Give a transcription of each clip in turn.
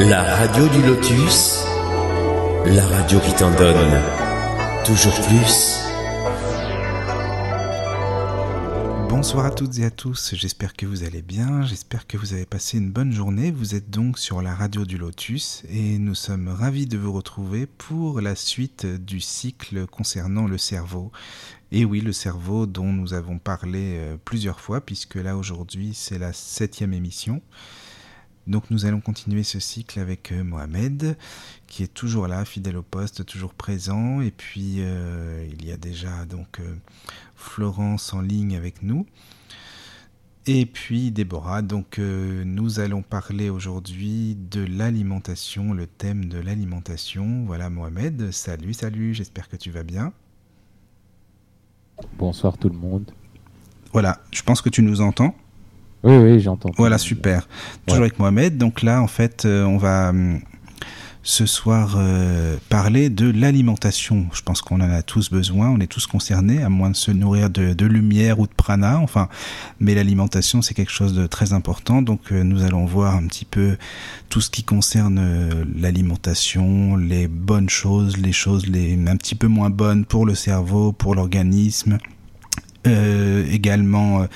La radio du lotus, la radio qui t'en donne toujours plus. Bonsoir à toutes et à tous, j'espère que vous allez bien, j'espère que vous avez passé une bonne journée. Vous êtes donc sur la radio du Lotus et nous sommes ravis de vous retrouver pour la suite du cycle concernant le cerveau. Et oui, le cerveau dont nous avons parlé euh, plusieurs fois, puisque là aujourd'hui c'est la septième émission. Donc nous allons continuer ce cycle avec euh, Mohamed, qui est toujours là, fidèle au poste, toujours présent. Et puis euh, il y a déjà donc Florence en ligne avec nous. Et puis Déborah, donc nous allons parler aujourd'hui de l'alimentation, le thème de l'alimentation. Voilà Mohamed, salut, salut, j'espère que tu vas bien. Bonsoir tout le monde. Voilà, je pense que tu nous entends. Oui, oui, j'entends. Voilà, super. Toujours avec Mohamed. Donc là, en fait, euh, on va hum, ce soir euh, parler de l'alimentation. Je pense qu'on en a tous besoin, on est tous concernés, à moins de se nourrir de, lumière ou de prana. Enfin, mais l'alimentation, c'est quelque chose de très important. Donc, euh, nous allons voir un petit peu tout ce qui concerne l'alimentation, les bonnes choses, les choses les un petit peu moins bonnes pour le cerveau, pour l'organisme euh, également euh,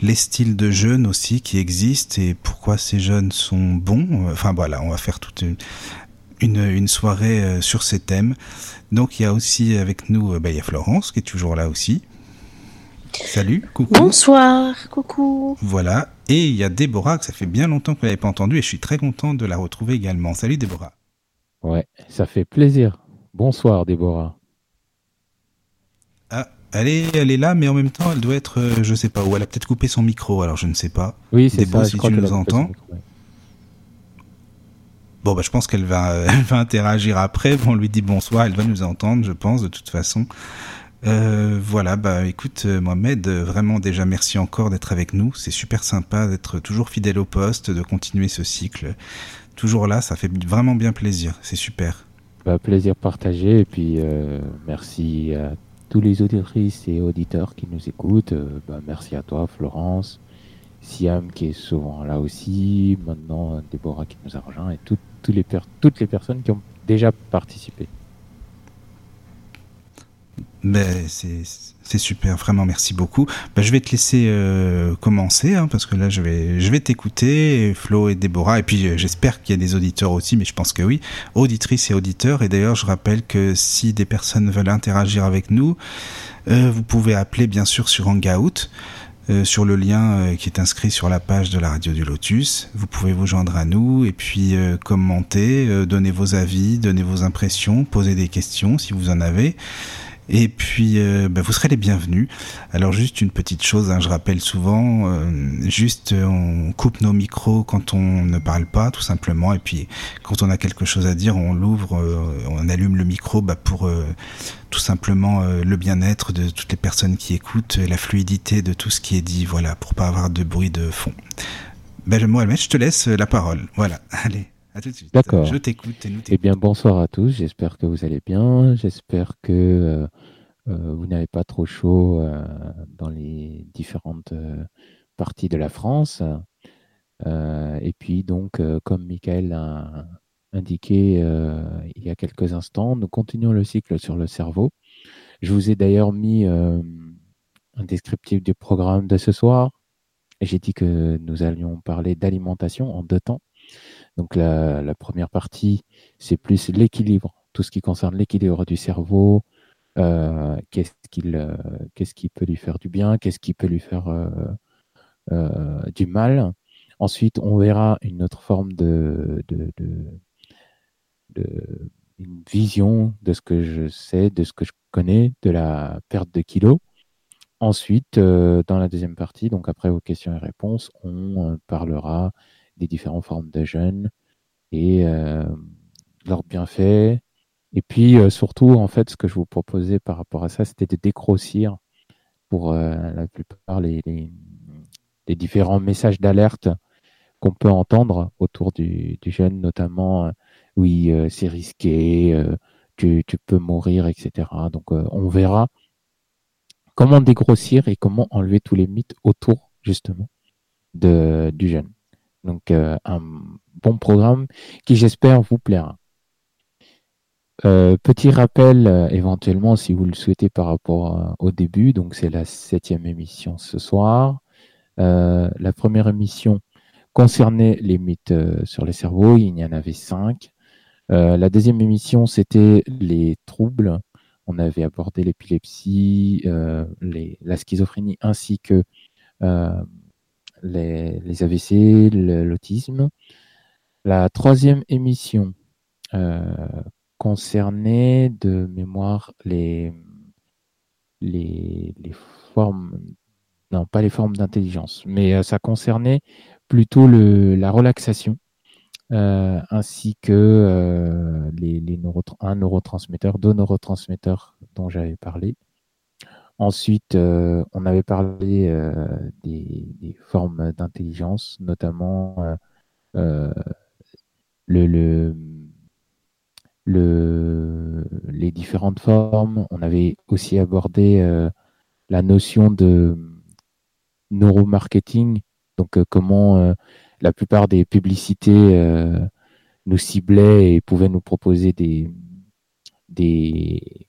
les styles de jeûne aussi qui existent et pourquoi ces jeûnes sont bons. Enfin voilà, on va faire toute une, une, soirée euh, sur ces thèmes. Donc il y a aussi avec nous, bah, il y a Florence qui est toujours là aussi. Salut, coucou. Bonsoir, coucou. Voilà, et il y a Déborah que ça fait bien longtemps que vous l'avez pas entendue et je suis très content de la retrouver également. Salut Déborah. Ouais, ça fait plaisir. Bonsoir Déborah. Elle est, elle est là, mais en même temps, elle doit être, euh, je sais pas où. Elle a peut-être coupé son micro, alors je ne sais pas. Oui, c'est ça. si tu nous entends. Bon, bah, je pense qu'elle va, elle va interagir après. on lui dit bonsoir, elle va nous entendre, je pense, de toute façon. Euh, voilà, bah écoute euh, Mohamed, vraiment déjà merci encore d'être avec nous. C'est super sympa d'être toujours fidèle au poste, de continuer ce cycle. Toujours là, ça fait vraiment bien plaisir. C'est super. Bah, plaisir partagé et puis merci à tous les auditrices et auditeurs qui nous écoutent. Euh, bah, merci à toi, Florence, Siam qui est souvent là aussi, maintenant Déborah qui nous a rejoint et toutes les toutes les personnes qui ont déjà participé. Ben, c'est super, vraiment merci beaucoup. Ben, je vais te laisser euh, commencer hein, parce que là je vais je vais t'écouter, Flo et Déborah, et puis euh, j'espère qu'il y a des auditeurs aussi, mais je pense que oui, auditrices et auditeurs. Et d'ailleurs je rappelle que si des personnes veulent interagir avec nous, euh, vous pouvez appeler bien sûr sur Hangout. sur le lien qui est inscrit sur la page de la radio du Lotus. Vous pouvez vous joindre à nous et puis commenter, donner vos avis, donner vos impressions, poser des questions si vous en avez. Et puis, euh, bah, vous serez les bienvenus. Alors, juste une petite chose, hein, je rappelle souvent, euh, juste on coupe nos micros quand on ne parle pas, tout simplement. Et puis, quand on a quelque chose à dire, on l'ouvre, euh, on allume le micro bah, pour tout simplement le bien-être de toutes les personnes qui écoutent, la fluidité de tout ce qui est dit, voilà, pour pas avoir de bruit de fond. Ben, moi, je te laisse la parole. Voilà, allez. D'accord. Je t'écoute et nous Eh bien, bonsoir à tous. J'espère que vous allez bien. J'espère que euh, euh, vous n'avez pas trop chaud euh, dans les différentes parties de la France. et puis, donc, comme Michael a indiqué il y a quelques instants, nous continuons le cycle sur le cerveau. Je vous ai d'ailleurs mis un descriptif du programme de ce soir. J'ai dit que nous allions parler d'alimentation en deux temps. Donc la, première partie, c'est plus l'équilibre, tout ce qui concerne l'équilibre du cerveau, euh, euh, qu'est-ce qui peut lui faire du bien, qu'est-ce qui peut lui faire euh, du mal. Ensuite, on verra une autre forme de, de, de, une vision de ce que je sais, de ce que je connais, de la perte de kilos. Ensuite, dans la deuxième partie, donc après vos questions et réponses, on parlera des différentes formes de jeûne et euh, leurs bienfaits. Et puis euh, surtout, en fait, ce que je vous proposais par rapport à ça, c'était de dégrossir pour euh, la plupart les, les, différents messages d'alerte qu'on peut entendre autour du, du jeûne, notamment oui, c'est risqué, tu, tu, peux mourir, etc. Donc on verra comment dégrossir et comment enlever tous les mythes autour justement de, du jeûne. Donc, euh, un bon programme qui, j'espère, vous plaira. petit rappel, éventuellement, si vous le souhaitez par rapport au début, donc c'est la septième émission ce soir. la première émission concernait les mythes sur le cerveau, il y en avait cinq. la deuxième émission, c'était les troubles on avait abordé l'épilepsie, euh, la schizophrénie ainsi que euh, les, AVC, l'autisme. La troisième émission euh, concernait de mémoire les, les, formes, non pas les formes d'intelligence, mais ça concernait plutôt la relaxation euh, ainsi que euh, les, les un neurotransmetteur, deux neurotransmetteurs dont j'avais parlé. Ensuite, euh, on avait parlé des, formes d'intelligence, notamment le, le, le, les différentes formes. On avait aussi abordé la notion de neuromarketing, donc comment la plupart des publicités euh, nous ciblaient et pouvaient nous proposer des, des,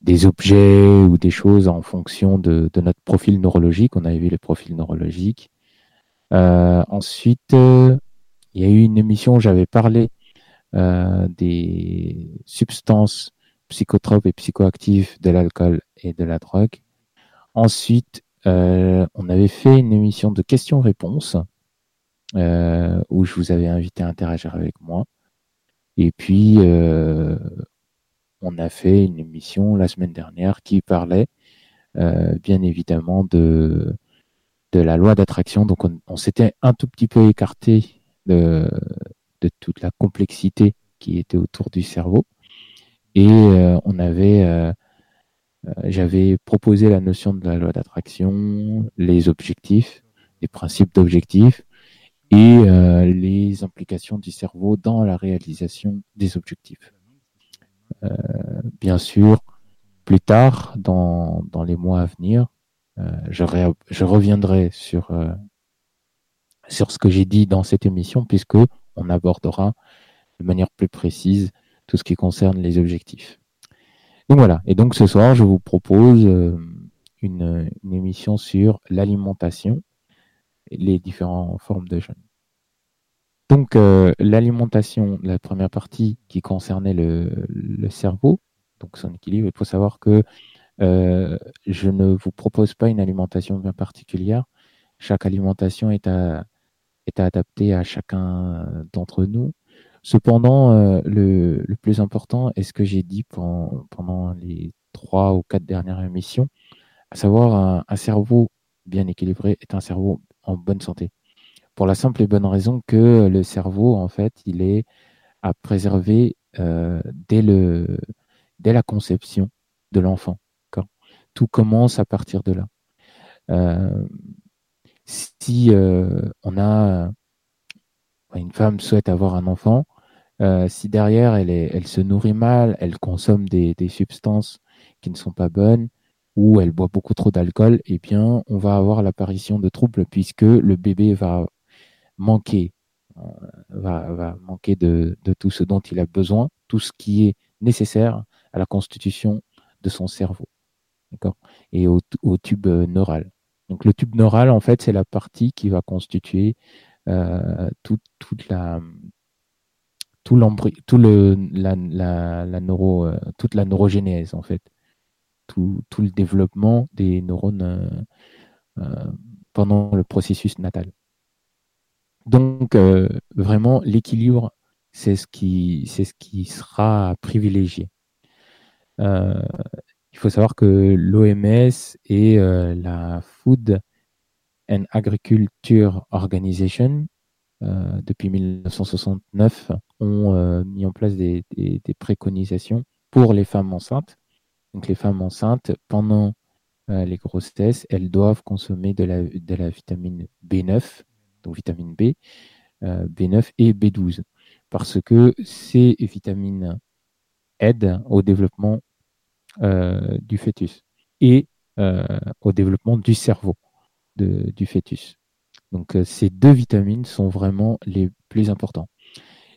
des objets ou des choses en fonction de, notre profil neurologique. On avait vu les profils neurologiques. Euh, ensuite, euh, il y a eu une émission où j'avais parlé des substances psychotropes et psychoactives de l'alcool et de la drogue. Ensuite, on avait fait une émission de questions-réponses euh, où je vous avais invité à interagir avec moi. Et puis, euh, on a fait une émission la semaine dernière qui parlait euh, bien évidemment de, de la loi d'attraction. Donc, on, s'était un tout petit peu écarté de, de, toute la complexité qui était autour du cerveau. Et on avait, j'avais proposé la notion de la loi d'attraction, les objectifs, les principes d'objectifs, et euh, les implications du cerveau dans la réalisation des objectifs. Euh, bien sûr, plus tard, dans, dans les mois à venir, euh, je, reviendrai sur, sur ce que j'ai dit dans cette émission, puisque on abordera de manière plus précise tout ce qui concerne les objectifs. Donc voilà, et donc ce soir, je vous propose une, une émission sur l'alimentation les différentes formes de jeûne. Donc, euh, l'alimentation, la première partie qui concernait le, cerveau, donc son équilibre, il faut savoir que euh, je ne vous propose pas une alimentation bien particulière. Chaque alimentation est, à, est adaptée à chacun d'entre nous. Cependant, euh, le, le, plus important est ce que j'ai dit pendant, pendant, les trois ou quatre dernières émissions, à savoir un cerveau bien équilibré est un cerveau en bonne santé. Pour la simple et bonne raison que le cerveau, en fait, il est à préserver euh, dès, le, dès la conception de l'enfant. Tout commence à partir de là. Euh, si euh, on a une femme souhaite avoir un enfant, si derrière elle, est, elle se nourrit mal, elle consomme des, des substances qui ne sont pas bonnes, ou elle boit beaucoup trop d'alcool, eh bien, on va avoir l'apparition de troubles puisque le bébé va manquer, euh, va, manquer de, tout ce dont il a besoin, tout ce qui est nécessaire à la constitution de son cerveau. Et au, tube neural. Donc le tube neural, en fait, c'est la partie qui va constituer euh, toute la tout euh, toute la neurogénèse en fait tout, le développement des neurones euh, euh, pendant le processus natal. Donc, euh, vraiment, l'équilibre, c'est ce, qui, ce qui sera privilégié. il faut savoir que l'OMS et la Food and Agriculture Organization, depuis 1969, ont mis en place des, préconisations pour les femmes enceintes donc les femmes enceintes, pendant euh, les grossesses, elles doivent consommer de la, de la vitamine B9, donc vitamine B, euh, B9 et B12, parce que ces vitamines aident au développement euh, du fœtus et au développement du cerveau du fœtus. Donc ces deux vitamines sont vraiment les plus importants.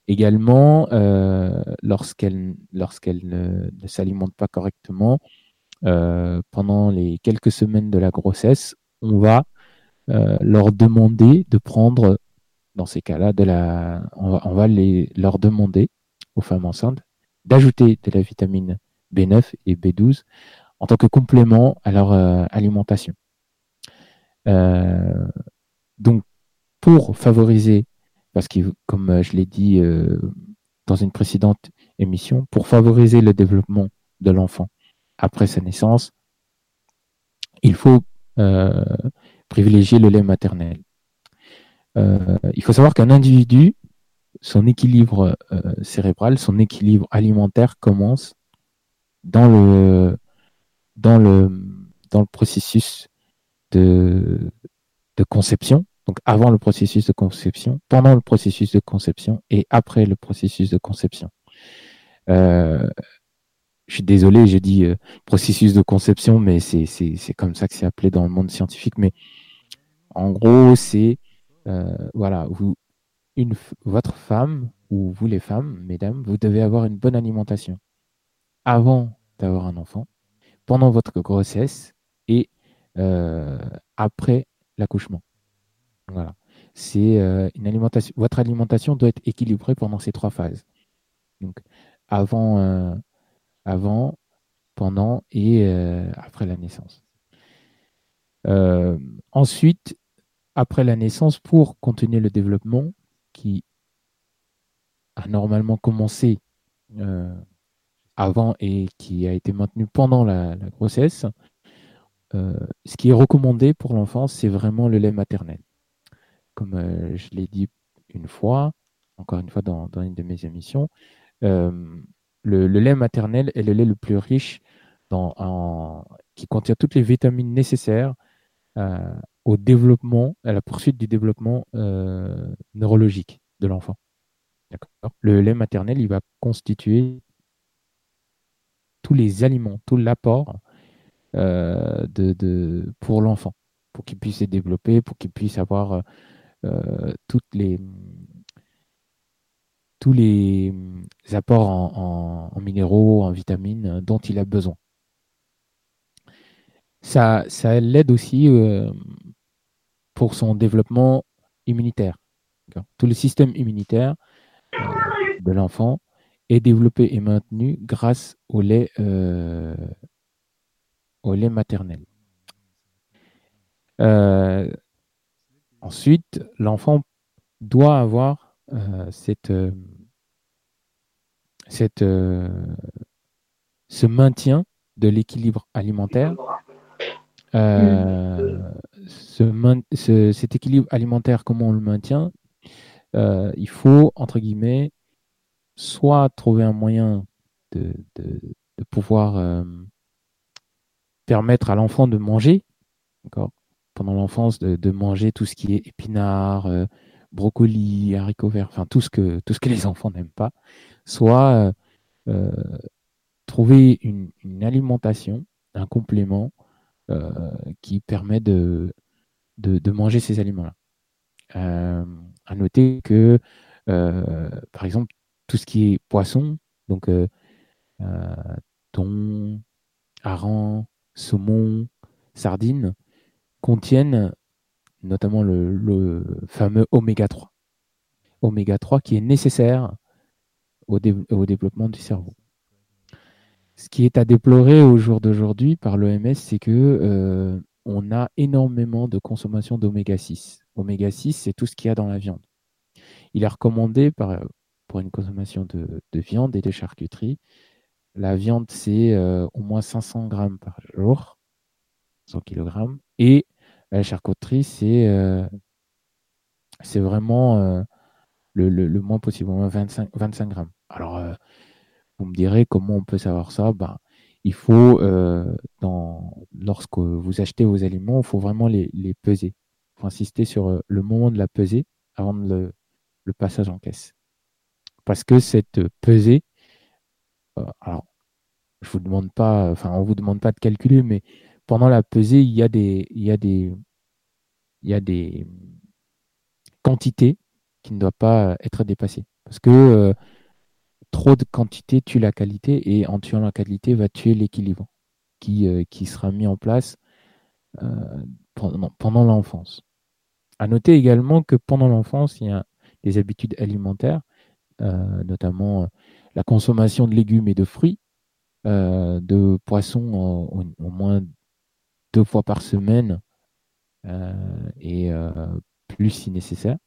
Également, euh, lorsqu'elle lorsqu'elle ne, ne s'alimente pas correctement, euh, pendant les quelques semaines de la grossesse, on va euh, leur demander de prendre, dans ces cas-là, de la, on va, les, leur demander aux femmes enceintes d'ajouter de la vitamine B9 et B12 en tant que complément à leur euh, alimentation. Euh, donc, pour favoriser, parce que comme euh, je l'ai dit euh, dans une précédente émission, pour favoriser le développement de l'enfant après sa naissance, il faut euh, privilégier le lait maternel. Euh, il faut savoir qu'un individu, son équilibre euh, cérébral, son équilibre alimentaire commence dans le, processus de, conception, donc avant le processus de conception, pendant le processus de conception et après le processus de conception. Euh, je suis désolé, j'ai dit processus de conception, mais c'est comme ça que c'est appelé dans le monde scientifique. Mais en gros, c'est euh, voilà, vous, une, votre femme ou vous les femmes, mesdames, vous devez avoir une bonne alimentation avant d'avoir un enfant, pendant votre grossesse et euh, après l'accouchement. Voilà. C'est euh, une alimentation. Votre alimentation doit être équilibrée pendant ces trois phases. Donc, avant, avant pendant et après la naissance. Euh, ensuite, après la naissance, pour continuer le développement qui a normalement commencé euh, avant et qui a été maintenu pendant la, grossesse, euh, ce qui est recommandé pour l'enfant, c'est vraiment le lait maternel. Comme je l'ai dit une fois, encore une fois dans, une de mes émissions, le, lait maternel est le lait le plus riche qui contient toutes les vitamines nécessaires au développement, à la poursuite du développement euh, neurologique de l'enfant. Le lait maternel, il va constituer tous les aliments, tout l'apport euh, de, de, pour l'enfant, pour qu'il puisse se développer, pour qu'il puisse avoir euh, les, tous les apports en, en, minéraux, en vitamines dont il a besoin. Ça, ça l'aide aussi euh, pour son développement immunitaire. Tout le système immunitaire euh, de l'enfant est développé et maintenu grâce au lait, euh, au lait maternel. Euh, ensuite, l'enfant doit avoir cette, cette, ce maintien de l'équilibre alimentaire. Ce, cet équilibre alimentaire, comment on le maintient Il faut, entre guillemets, soit trouver un moyen de, de, pouvoir euh, permettre à l'enfant de manger, pendant l'enfance, de, manger tout ce qui est épinards, euh, brocolis, haricots verts, enfin tout ce que les enfants n'aiment pas, soit euh, trouver une, alimentation, un complément qui permet de, de, manger ces aliments-là. à noter que, par exemple, tout ce qui est poisson, donc euh, euh, thon, hareng, saumon, sardines, contiennent notamment le, fameux oméga 3. Oméga 3 qui est nécessaire au, développement du cerveau. Ce qui est à déplorer au jour d'aujourd'hui par l'OMS, c'est que euh, on a énormément de consommation d'oméga 6. Oméga 6, c'est tout ce qu'il y a dans la viande. Il est recommandé par, pour une consommation de, de, viande et de charcuterie. La viande, c'est euh, au moins 500 grammes par jour, 100 kg. Et la charcuterie, c'est euh, vraiment euh, le, moins possible, au moins 25, 25 grammes. Alors, euh, vous me direz comment on peut savoir ça ben, Il faut, euh, dans, lorsque vous achetez vos aliments, il faut vraiment les, peser. Il faut insister sur le moment de la peser avant le, passage en caisse parce que cette pesée, euh, alors je vous demande pas, enfin on vous demande pas de calculer, mais pendant la pesée, il y a des, il y a des, il y a des quantités qui ne doivent pas être dépassées. Parce que trop de quantité tue la qualité et en tuant la qualité va tuer l'équilibre qui, qui sera mis en place pendant, pendant l'enfance. À noter également que pendant l'enfance, il y a des habitudes alimentaires, notamment la consommation de légumes et de fruits, de poissons au moins deux fois par semaine et plus si nécessaire.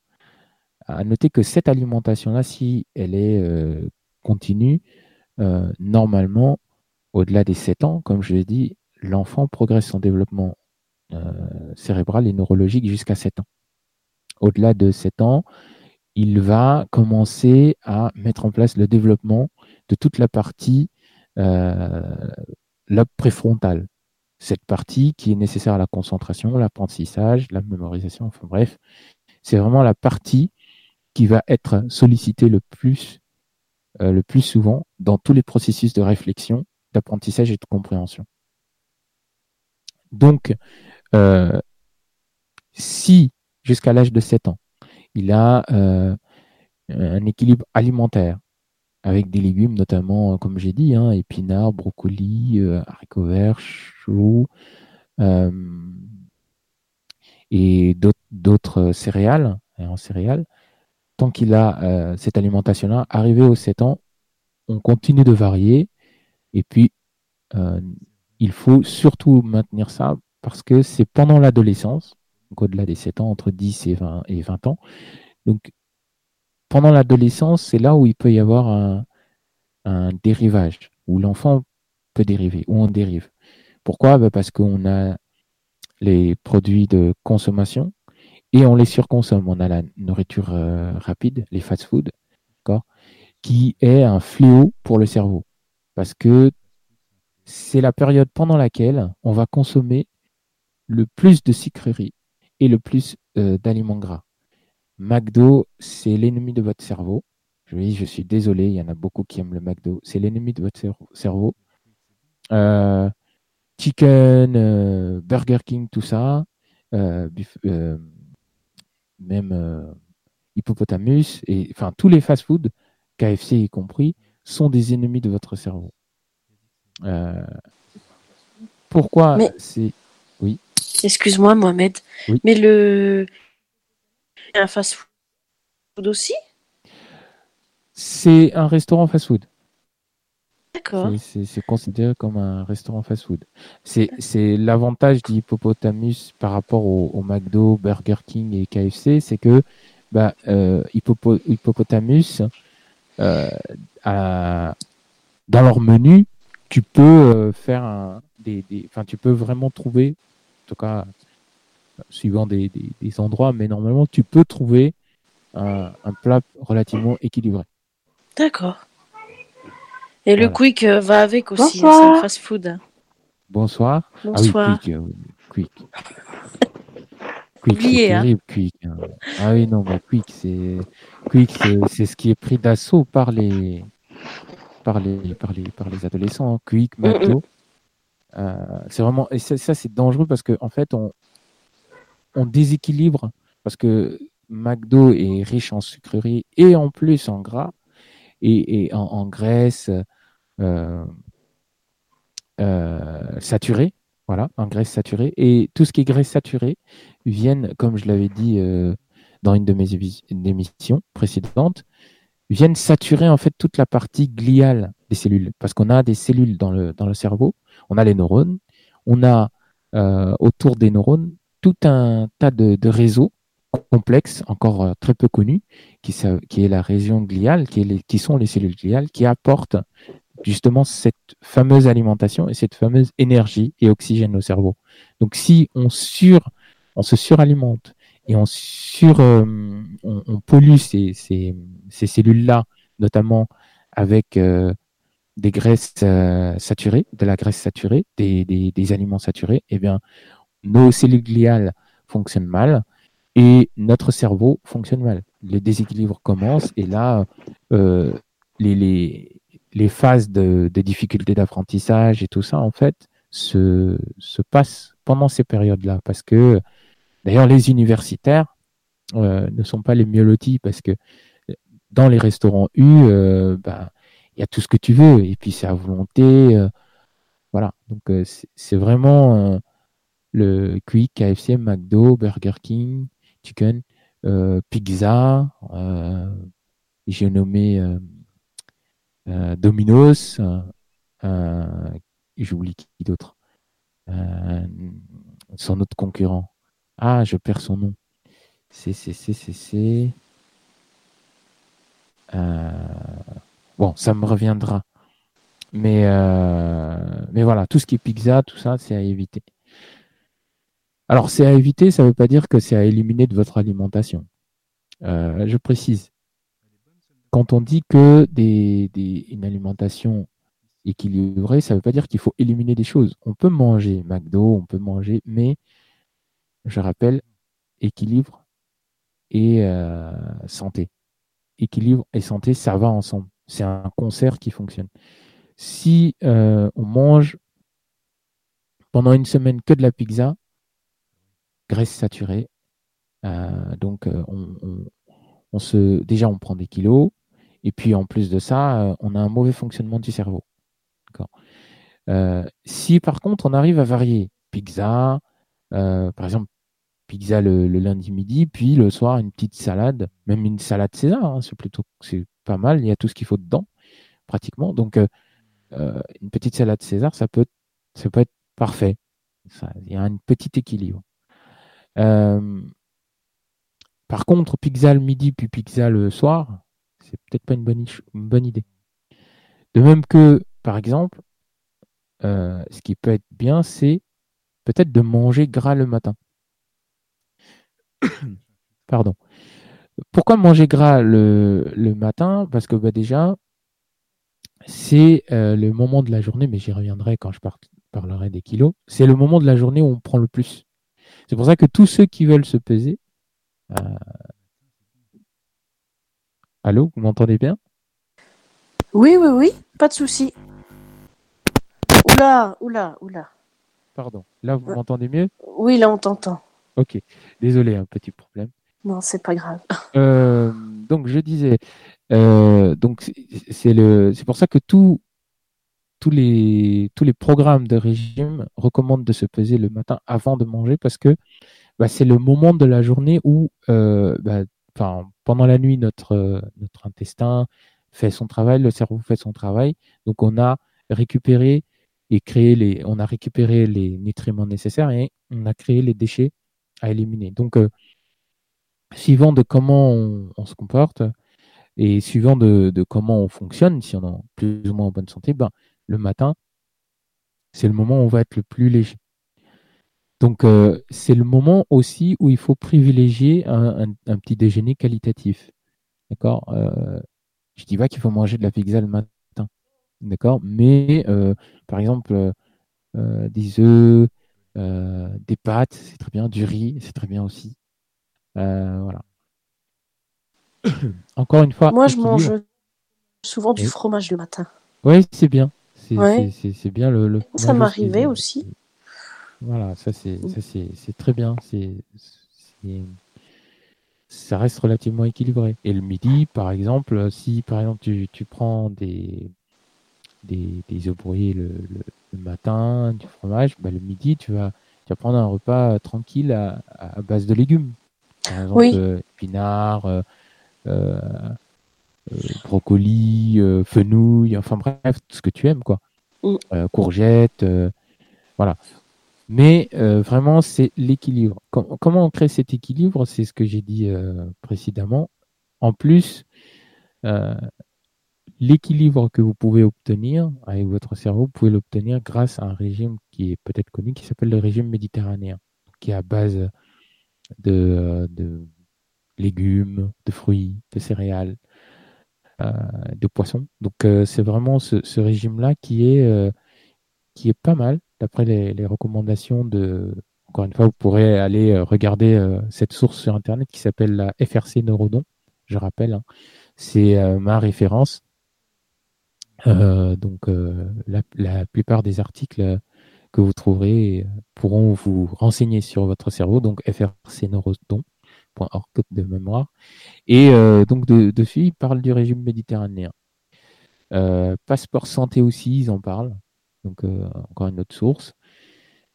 À noter que cette alimentation-là, si elle est continue, normalement, au-delà des 7 ans, comme je l'ai dit, l'enfant progresse son développement cérébral et neurologique jusqu'à 7 ans. Au-delà de 7 ans, il va commencer à mettre en place le développement de toute la partie lobe préfrontal, cette partie qui est nécessaire à la concentration, l'apprentissage, la mémorisation, enfin bref, c'est vraiment la partie qui va être sollicitée le plus, euh, le plus souvent dans tous les processus de réflexion, d'apprentissage et de compréhension. Donc, euh, si jusqu'à l'âge de 7 ans, il a euh, un équilibre alimentaire, avec des légumes, notamment, comme j'ai dit, hein, épinards, brocolis, haricots verts, choux, et d'autres céréales, en céréales. Tant qu'il a cette alimentation-là, arrivé aux 7 ans, on continue de varier. Et puis, il faut surtout maintenir ça parce que c'est pendant l'adolescence, au-delà des 7 ans, entre 10 et 20, et 20 ans. Donc, pendant l'adolescence, c'est là où il peut y avoir un, dérivage, où l'enfant peut dériver, où on dérive. Pourquoi? Bah, Parce qu'on a les produits de consommation et on les surconsomme. On a la nourriture euh, rapide, les fast-food, qui est un fléau pour le cerveau. Parce que c'est la période pendant laquelle on va consommer le plus de sucreries et le plus euh, d'aliments gras. McDo, c'est l'ennemi de votre cerveau. Oui, je suis désolé, il y en a beaucoup qui aiment le McDo. C'est l'ennemi de votre cerveau. Euh, chicken, Burger King, tout ça. Même Hippopotamus, et enfin tous les fast-food, KFC y compris, sont des ennemis de votre cerveau. pourquoi c'est. Oui. Excuse-moi, Mohamed. Mais le un fast-food aussi? C'est un restaurant fast-food. D'accord. C'est considéré comme un restaurant fast-food. C'est l'avantage d'Hippopotamus par rapport au, McDo, Burger King et KFC, c'est que bah, euh, Hippopotamus, euh, dans leur menu, tu peux euh, faire un, des, enfin, tu peux vraiment trouver, en tout cas, suivant des, endroits, mais normalement, tu peux trouver un, plat relativement équilibré. D'accord. Et le quick euh, va avec aussi, c'est un fast-food. Bonsoir. Bonsoir. Ah oui, quick. Euh, quick. quick c'est hein. terrible, quick. Hein. Ah oui, non, mais quick, c'est quick, c'est ce qui est pris d'assaut par les par les par les par les adolescents. Hein. Quick, McDo. Euh, c'est vraiment et ça, ça c'est dangereux parce que en fait on on déséquilibre parce que McDo est riche en sucreries et en plus en gras et, en, graisse euh, euh, saturée. Voilà, en graisse saturée. Et tout ce qui est graisse saturée viennent, comme je l'avais dit euh, dans une de mes émissions précédentes, viennent saturer en fait toute la partie gliale des cellules. Parce qu'on a des cellules dans le, dans le cerveau, on a les neurones, on a autour des neurones tout un tas de, réseaux complexes, encore euh, très peu connus, qui, est la région gliale, qui, sont les cellules gliales, qui apportent justement cette fameuse alimentation et cette fameuse énergie et oxygène au cerveau. Donc si on, sur, on se suralimente et on, sur, euh, on, pollue ces, cellules-là, notamment avec euh, des graisses saturées, de la graisse saturée, des, des, aliments saturés, eh bien, nos cellules gliales fonctionnent mal et notre cerveau fonctionne mal. Les déséquilibres commencent et là, euh, les, les, phases de, difficultés d'apprentissage et tout ça, en fait, se, se passent pendant ces périodes-là. Parce que, d'ailleurs, les universitaires euh, ne sont pas les mieux lotis parce que dans les restaurants U, bah, il y a tout ce que tu veux et puis c'est à volonté. voilà, donc c'est vraiment le Quick, KFC, McDo, Burger King, Chicken, Pizza. J'ai nommé Domino's. J'oublie qui d'autre. son autre concurrent. Ah, je perds son nom. C'est, c'est. Euh, bon, ça me reviendra. Mais, euh, mais voilà, tout ce qui est pizza, tout ça, c'est à éviter. Alors, c'est à éviter, ça ne veut pas dire que c'est à éliminer de votre alimentation. Euh, je précise. Quand on dit que des, des, une alimentation équilibrée, ça ne veut pas dire qu'il faut éliminer des choses. On peut manger McDo, on peut manger, mais je rappelle, équilibre et euh, santé. Équilibre et santé, ça va ensemble. C'est un concert qui fonctionne. Si euh, on mange pendant une semaine que de la pizza, graisse saturée, euh, donc on, se, déjà on prend des kilos, et puis en plus de ça, on a un mauvais fonctionnement du cerveau. si par contre on arrive à varier pizza, par exemple pizza le, lundi midi, puis le soir une petite salade, même une salade César, hein, c'est plutôt c'est pas mal, il y a tout ce qu'il faut dedans, pratiquement. Donc euh, euh, une petite salade César, ça peut, ça peut être parfait. il y a un petit équilibre. Euh, par contre, le midi puis pizza le soir, c'est peut-être pas une bonne, idée. De même que, par exemple, ce qui peut être bien, c'est peut-être de manger gras le matin. Pardon. Pourquoi manger gras le, matin? Parce que bah, déjà, c'est euh, le moment de la journée, mais j'y reviendrai quand je parlerai des kilos, c'est le moment de la journée où on prend le plus. C'est pour ça que tous ceux qui veulent se peser... Euh, allô, vous m'entendez bien? Oui, oui, oui, pas de souci. Oula, oula, oula. Pardon, là vous m'entendez mieux? Oui, là on t'entend. Ok, désolé, un petit problème. Non, c'est pas grave. Euh, donc je disais, euh, donc c'est le, c'est pour ça que tous les tous les programmes de régime recommandent de se peser le matin avant de manger parce que bah, c'est le moment de la journée où, euh, bah, pendant la nuit notre notre intestin fait son travail, le cerveau fait son travail, donc on a récupéré et créé les, on a récupéré les nutriments nécessaires et on a créé les déchets à éliminer. Donc, euh, suivant de comment on, se comporte et suivant de, comment on fonctionne, si on est plus ou moins en bonne santé, ben, le matin, c'est le moment où on va être le plus léger. Donc, euh, c'est le moment aussi où il faut privilégier un, petit déjeuner qualitatif. D'accord euh, Je dis pas qu'il faut manger de la pizza le matin. D'accord Mais, par exemple, des œufs, euh, des pâtes, c'est très bien, du riz, c'est très bien aussi. Euh, voilà. Encore une fois. Moi, je mange souvent du fromage le matin. Oui, c'est bien. C'est bien le. ça m'arrivait aussi. Voilà, ça c'est très bien. C'est ça reste relativement équilibré. Et le midi, par exemple, si par exemple tu, tu prends des des, des œufs brouillés le, le matin, du fromage, bah, le midi, tu vas, tu vas prendre un repas tranquille à, à base de légumes. Par exemple, oui. Euh, épinards, euh, euh, brocoli, fenouil, enfin bref, tout ce que tu aimes, quoi. Mm. courgettes, voilà. Mais vraiment, c'est l'équilibre. comment on crée cet équilibre? C'est ce que j'ai dit précédemment. En plus, l'équilibre que vous pouvez obtenir avec votre cerveau, vous pouvez l'obtenir grâce à un régime qui est peut-être connu, qui s'appelle le régime méditerranéen, qui est à base de, légumes, de fruits, de céréales, euh, de poissons. Donc euh, c'est vraiment ce, régime-là qui est euh, qui est pas mal d'après les, recommandations de. Encore une fois, vous pourrez aller regarder cette source sur internet qui s'appelle la FRC Neurodon. Je rappelle, hein. c'est ma référence euh, donc euh, la, plupart des articles que vous trouverez pourront vous renseigner sur votre cerveau, donc FRC Neurodon, de mémoire. Et donc dessus, ils parlent du régime méditerranéen. passeport santé aussi, ils en parlent. Donc encore une autre source.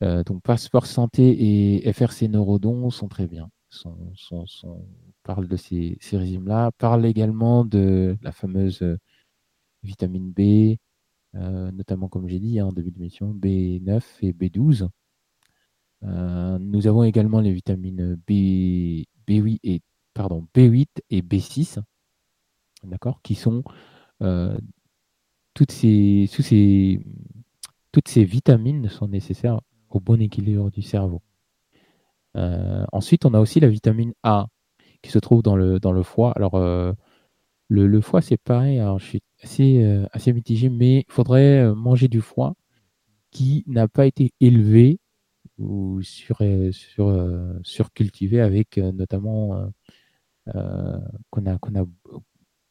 donc passeport santé et FRC Neurodon sont très bien. Sont, sont, parle de ces, ces régimes-là. Parle également de la fameuse vitamine B, euh, notamment comme j'ai dit hein, en début de mission, B9 et B12. Euh, nous avons également les vitamines B, B8 et pardon B8 et B6, d'accord, qui sont euh, toutes ces, vitamines sont nécessaires au bon équilibre du cerveau. ensuite, on a aussi la vitamine A qui se trouve dans le, foie. Alors, le, foie, c'est pareil. Alors, je suis assez, euh, mitigé, mais il faudrait euh, manger du foie qui n'a pas été élevé ou sur, euh, sur, surcultivé avec notamment qu'on a, qu'on a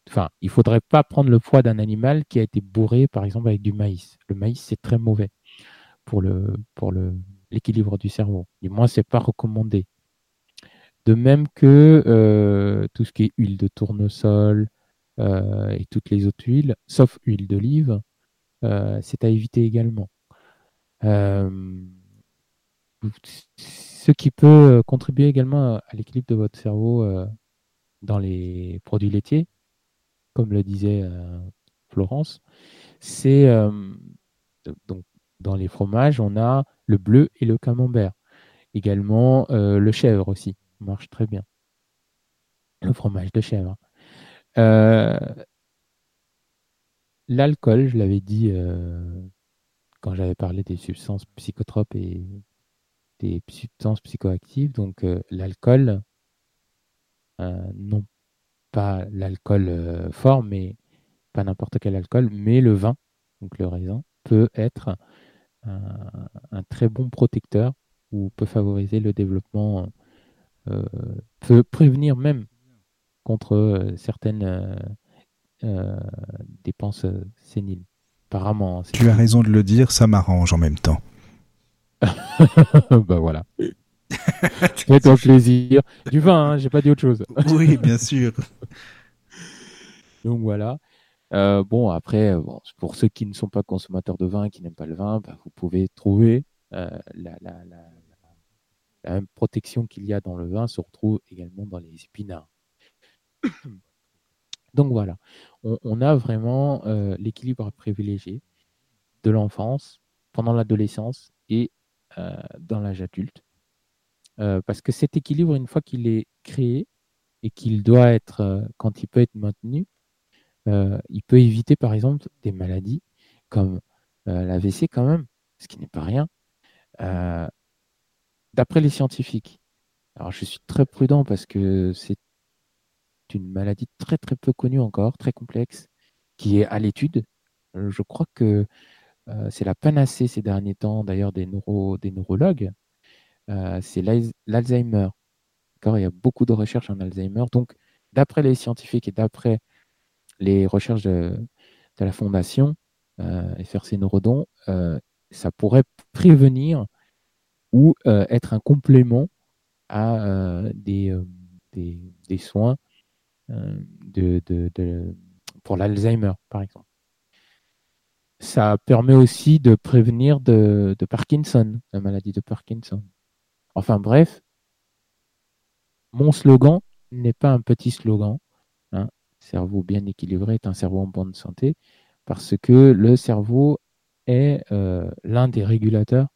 enfin, il faudrait pas prendre le foie d'un animal qui a été bourré, par exemple, avec du maïs. Le maïs, c'est très mauvais pour l'équilibre du cerveau. Du moins, c'est pas recommandé. De même que tout ce qui est huile de tournesol, euh, et toutes les autres huiles, sauf huile d'olive, euh, c'est à éviter également. Euh, ce qui peut contribuer également à l'équilibre de votre cerveau dans les produits laitiers, comme le disait Florence, c'est dans les fromages, on a le bleu et le camembert. Également le chèvre aussi marche très bien. Le fromage de chèvre. Euh, l'alcool, je l'avais dit euh, quand j'avais parlé des substances psychotropes et des substances psychoactives. Donc euh, l'alcool, non pas l'alcool fort, mais pas n'importe quel alcool, mais le vin, donc le raisin, peut être un, très bon protecteur ou peut favoriser le développement, peut prévenir même contre euh, certaines euh, euh, dépenses séniles. Apparemment. Hein, tu as raison de le dire, ça m'arrange en même temps. bah voilà. Fais-toi plaisir. Du vin, hein, j'ai pas dit autre chose. oui, bien sûr. Donc voilà. bon, après, pour ceux qui ne sont pas consommateurs de vin, qui n'aiment pas le vin, bah, vous pouvez trouver la, la, même protection qu'il y a dans le vin se retrouve également dans les épinards. Donc voilà, on, a vraiment euh, l'équilibre à privilégier de l'enfance, pendant l'adolescence et euh, dans l'âge adulte. Euh, parce que cet équilibre, une fois qu'il est créé et qu'il doit être, quand il peut être maintenu, il peut éviter par exemple des maladies comme l'AVC quand même, ce qui n'est pas rien, d'après les scientifiques. Alors je suis très prudent parce que c'est une maladie très très peu connue encore, très complexe, qui est à l'étude. Euh, je crois que euh, c'est la panacée ces derniers temps, d'ailleurs, des, neuro, des neurologues. Euh, c'est l'Alzheimer. Il y a beaucoup de recherches en Alzheimer. Donc, d'après les scientifiques et d'après les recherches de, la Fondation FRC Neurodon, ça pourrait prévenir ou être un complément à des, soins euh, pour l'Alzheimer, par exemple. Ça permet aussi de prévenir de, Parkinson, la maladie de Parkinson. Enfin bref, mon slogan n'est pas un petit slogan. Hein. Cerveau bien équilibré est un cerveau en bonne santé parce que le cerveau est euh, l'un des régulateurs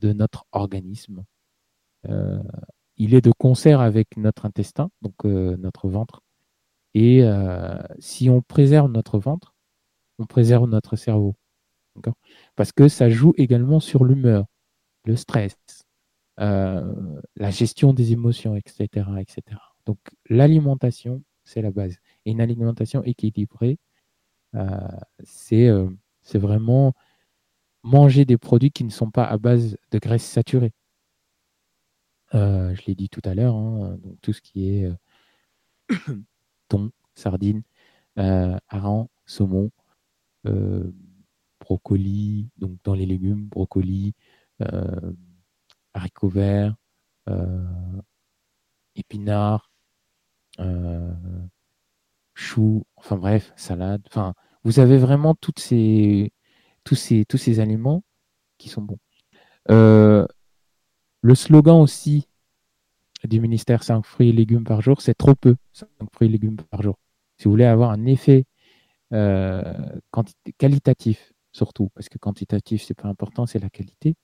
de notre organisme. Euh, il est de concert avec notre intestin, donc notre ventre, et euh, si on préserve notre ventre, on préserve notre cerveau. Parce que ça joue également sur l'humeur, le stress, euh, la gestion des émotions, etc. etc. Donc l'alimentation, c'est la base. Et une alimentation équilibrée, euh, c'est vraiment manger des produits qui ne sont pas à base de graisse saturée. je l'ai dit tout à l'heure, hein, tout ce qui est thon, sardines, euh, hareng, saumon, euh, brocoli, donc dans les légumes, brocoli, euh, haricots verts, épinards, choux, enfin bref, salade. Enfin, vous avez vraiment ces, tous, ces, tous ces aliments qui sont bons. le slogan aussi du ministère 5 fruits et légumes par jour, c'est trop peu, 5 fruits et légumes par jour. Si vous voulez avoir un effet qualitatif, surtout, parce que quantitatif, c'est pas important, c'est la qualité.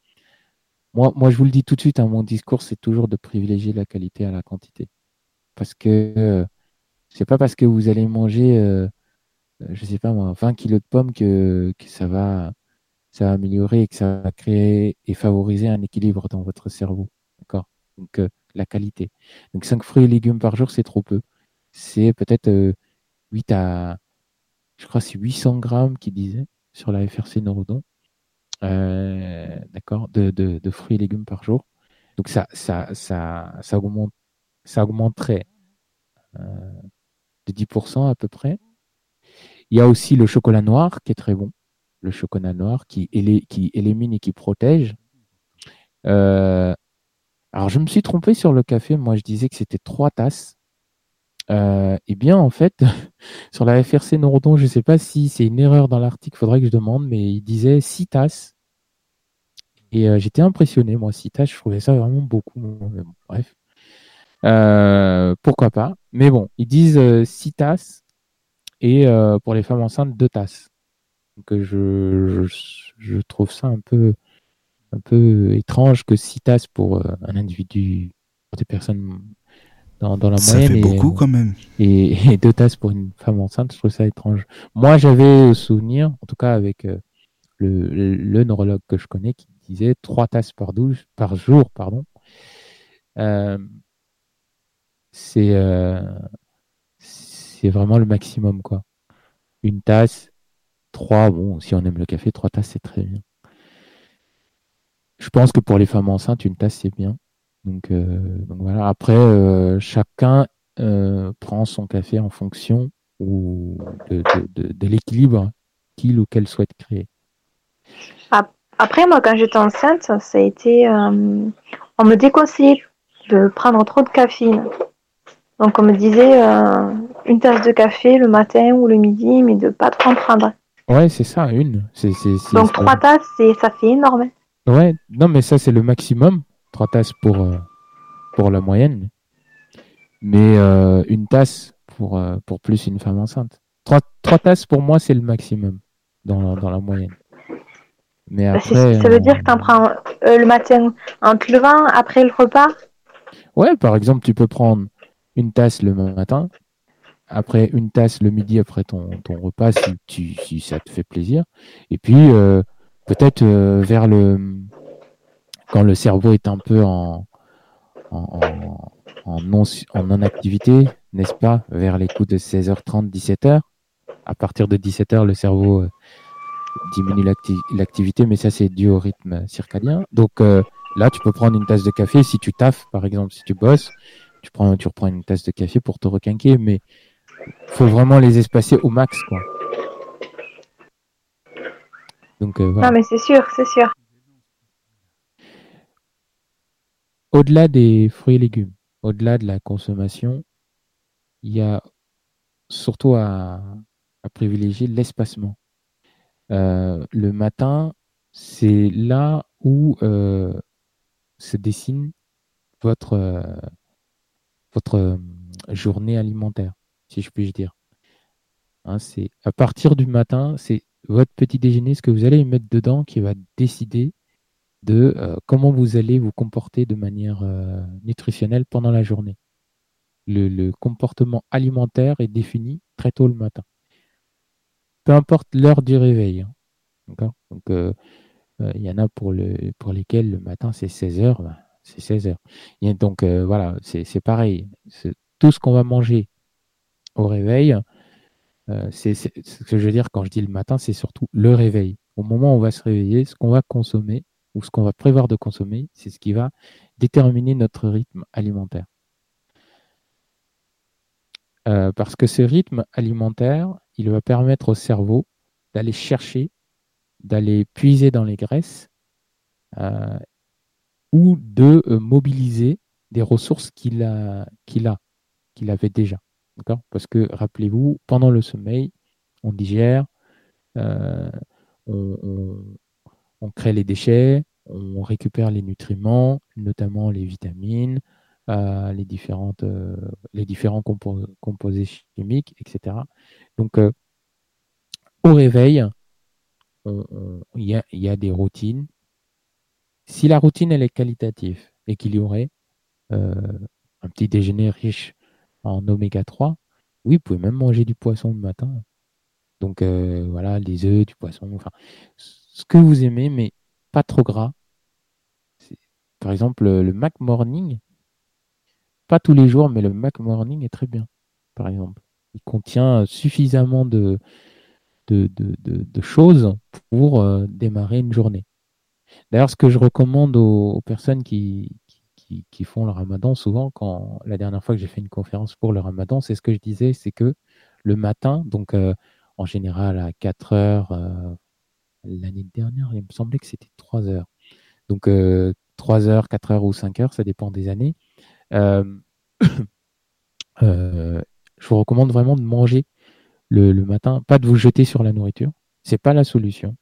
Moi, moi, je vous le dis tout de suite, hein, mon discours, c'est toujours de privilégier la qualité à la quantité. Parce que euh, c'est pas parce que vous allez manger, euh, euh je sais pas moi, 20 kilos de pommes que, que ça, va, ça améliorer et que ça va créer et favoriser un équilibre dans votre cerveau. D'accord? Donc, euh, la qualité. Donc, 5 fruits et légumes par jour, c'est trop peu. C'est peut-être 8 à, je crois, c'est 800 grammes qui disait sur la FRC Neurodon. Euh, d'accord, de, fruits et légumes par jour. Donc ça, ça, ça, ça, augmente, ça augmenterait euh, de 10% à peu près. Il y a aussi le chocolat noir qui est très bon. Le chocolat noir qui, qui élimine et qui protège. Euh, alors je me suis trompé sur le café. Moi je disais que c'était trois tasses. Euh, eh bien, en fait, sur la FRC Nordon, je ne sais pas si c'est une erreur dans l'article, il faudrait que je demande, mais il disait 6 tasses. Et euh, j'étais impressionné, moi, 6 tasses, je trouvais ça vraiment beaucoup. bref. Euh, pourquoi pas Mais bon, ils disent 6 tasses et pour les femmes enceintes, 2 tasses. Donc je, je, trouve ça un peu, un peu étrange que 6 tasses pour un individu, pour des personnes dans, la ça moyenne. fait beaucoup quand même. Et, deux tasses pour une femme enceinte, je trouve ça étrange. Moi, j'avais souvenir, en tout cas avec euh, le, neurologue que je connais, qui disait trois tasses par, douche, par jour. pardon. Euh, c'est euh, c'est vraiment le maximum, quoi. Une tasse, trois, bon, si on aime le café, trois tasses, c'est très bien. Je pense que pour les femmes enceintes, une tasse, c'est bien. Donc, euh, donc voilà. Après, euh, chacun euh, prend son café en fonction ou de, de, de, l'équilibre qu'il ou qu'elle souhaite créer. Après, moi, quand j'étais enceinte, ça a été. on me déconseillait de prendre trop de caféine. Donc, on me disait une tasse de café le matin ou le midi, mais de pas trop en prendre. Ouais, c'est ça, une. Donc, trois tasses, ça fait énorme. Ouais, non, mais ça, c'est le maximum. Trois tasses pour, euh, pour la moyenne, mais euh, une tasse pour, euh, pour plus une femme enceinte. Trois, trois tasses pour moi, c'est le maximum dans, dans la moyenne. Mais bah, après, ça veut dire que tu en prends le matin en te levant après le repas? Ouais, par exemple, tu peux prendre une tasse le matin, après une tasse le midi après ton, ton repas si, tu, si ça te fait plaisir, et puis peut-être vers le quand le cerveau est un peu en, en, en, non, en non-activité, n'est-ce pas, vers les coups de 16h30, 17h. À partir de 17h, le cerveau euh, diminue l'activité, mais ça, c'est dû au rythme circadien. Donc euh, là, tu peux prendre une tasse de café. Si tu taffes, par exemple, si tu bosses, tu, prends, tu reprends une tasse de café pour te requinquer, mais faut vraiment les espacer au max, quoi. Euh. Non, mais c'est sûr, c'est sûr. Au-delà des fruits et légumes, au-delà de la consommation, il y a surtout à, privilégier l'espacement. Euh, le matin, c'est là où euh, se dessine votre, euh, votre journée alimentaire, si je puis dire. Hein, à partir du matin, c'est votre petit déjeuner, ce que vous allez mettre dedans, qui va décider de euh, comment vous allez vous comporter de manière euh, nutritionnelle pendant la journée. Le, comportement alimentaire est défini très tôt le matin. Peu importe l'heure du réveil. Hein. Donc, euh, il y en a pour, le, pour lesquels le matin c'est 16 heures, ben, c'est 16 heures. Donc, voilà, c'est pareil. Tout ce qu'on va manger au réveil, c'est ce que je veux dire quand je dis le matin, c'est surtout le réveil. Au moment où on va se réveiller, ce qu'on va consommer, ou ce qu'on va prévoir de consommer, c'est ce qui va déterminer notre rythme alimentaire. Euh, parce que ce rythme alimentaire, il va permettre au cerveau d'aller chercher, d'aller puiser dans les graisses euh, ou de euh, mobiliser des ressources qu'il a, qu'il avait déjà. D'accord? Parce que rappelez-vous, pendant le sommeil, on digère, on, crée les déchets, on récupère les nutriments, notamment les vitamines, euh, euh, les différents composés chimiques, etc. Donc, au réveil, il y, a des routines. Si la routine elle est qualitative, équilibrée, un petit déjeuner riche en oméga 3, oui, vous pouvez même manger du poisson le matin. Donc euh, voilà, les œufs, du poisson, enfin, ce que vous aimez, mais pas trop gras. Par exemple, le Mac Morning, pas tous les jours, mais le Mac Morning est très bien, par exemple. Il contient suffisamment de, de, choses pour euh, démarrer une journée. D'ailleurs, ce que je recommande aux personnes qui, qui, font le ramadan, souvent, quand la dernière fois que j'ai fait une conférence pour le ramadan, c'est ce que je disais, c'est que le matin, donc euh, en général à 4 heures, euh, l'année dernière, il me semblait que c'était 3 heures. Donc 3 euh, heures, 4 heures ou 5 heures, ça dépend des années. je vous recommande vraiment de manger le, matin, pas de vous jeter sur la nourriture, c'est pas la solution,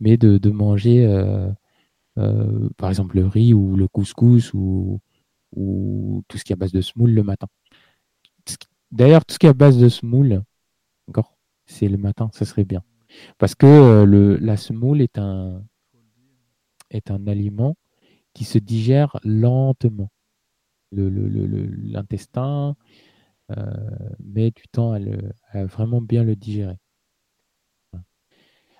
mais de, manger euh, par exemple le riz ou le couscous ou, ou tout ce qui est à base de semoule le matin. D'ailleurs, tout ce qui est à base de semoule, c'est le matin, ça serait bien. Parce que euh, la semoule est un, aliment qui se digère lentement. L'intestin euh, met du temps à, vraiment bien le digérer.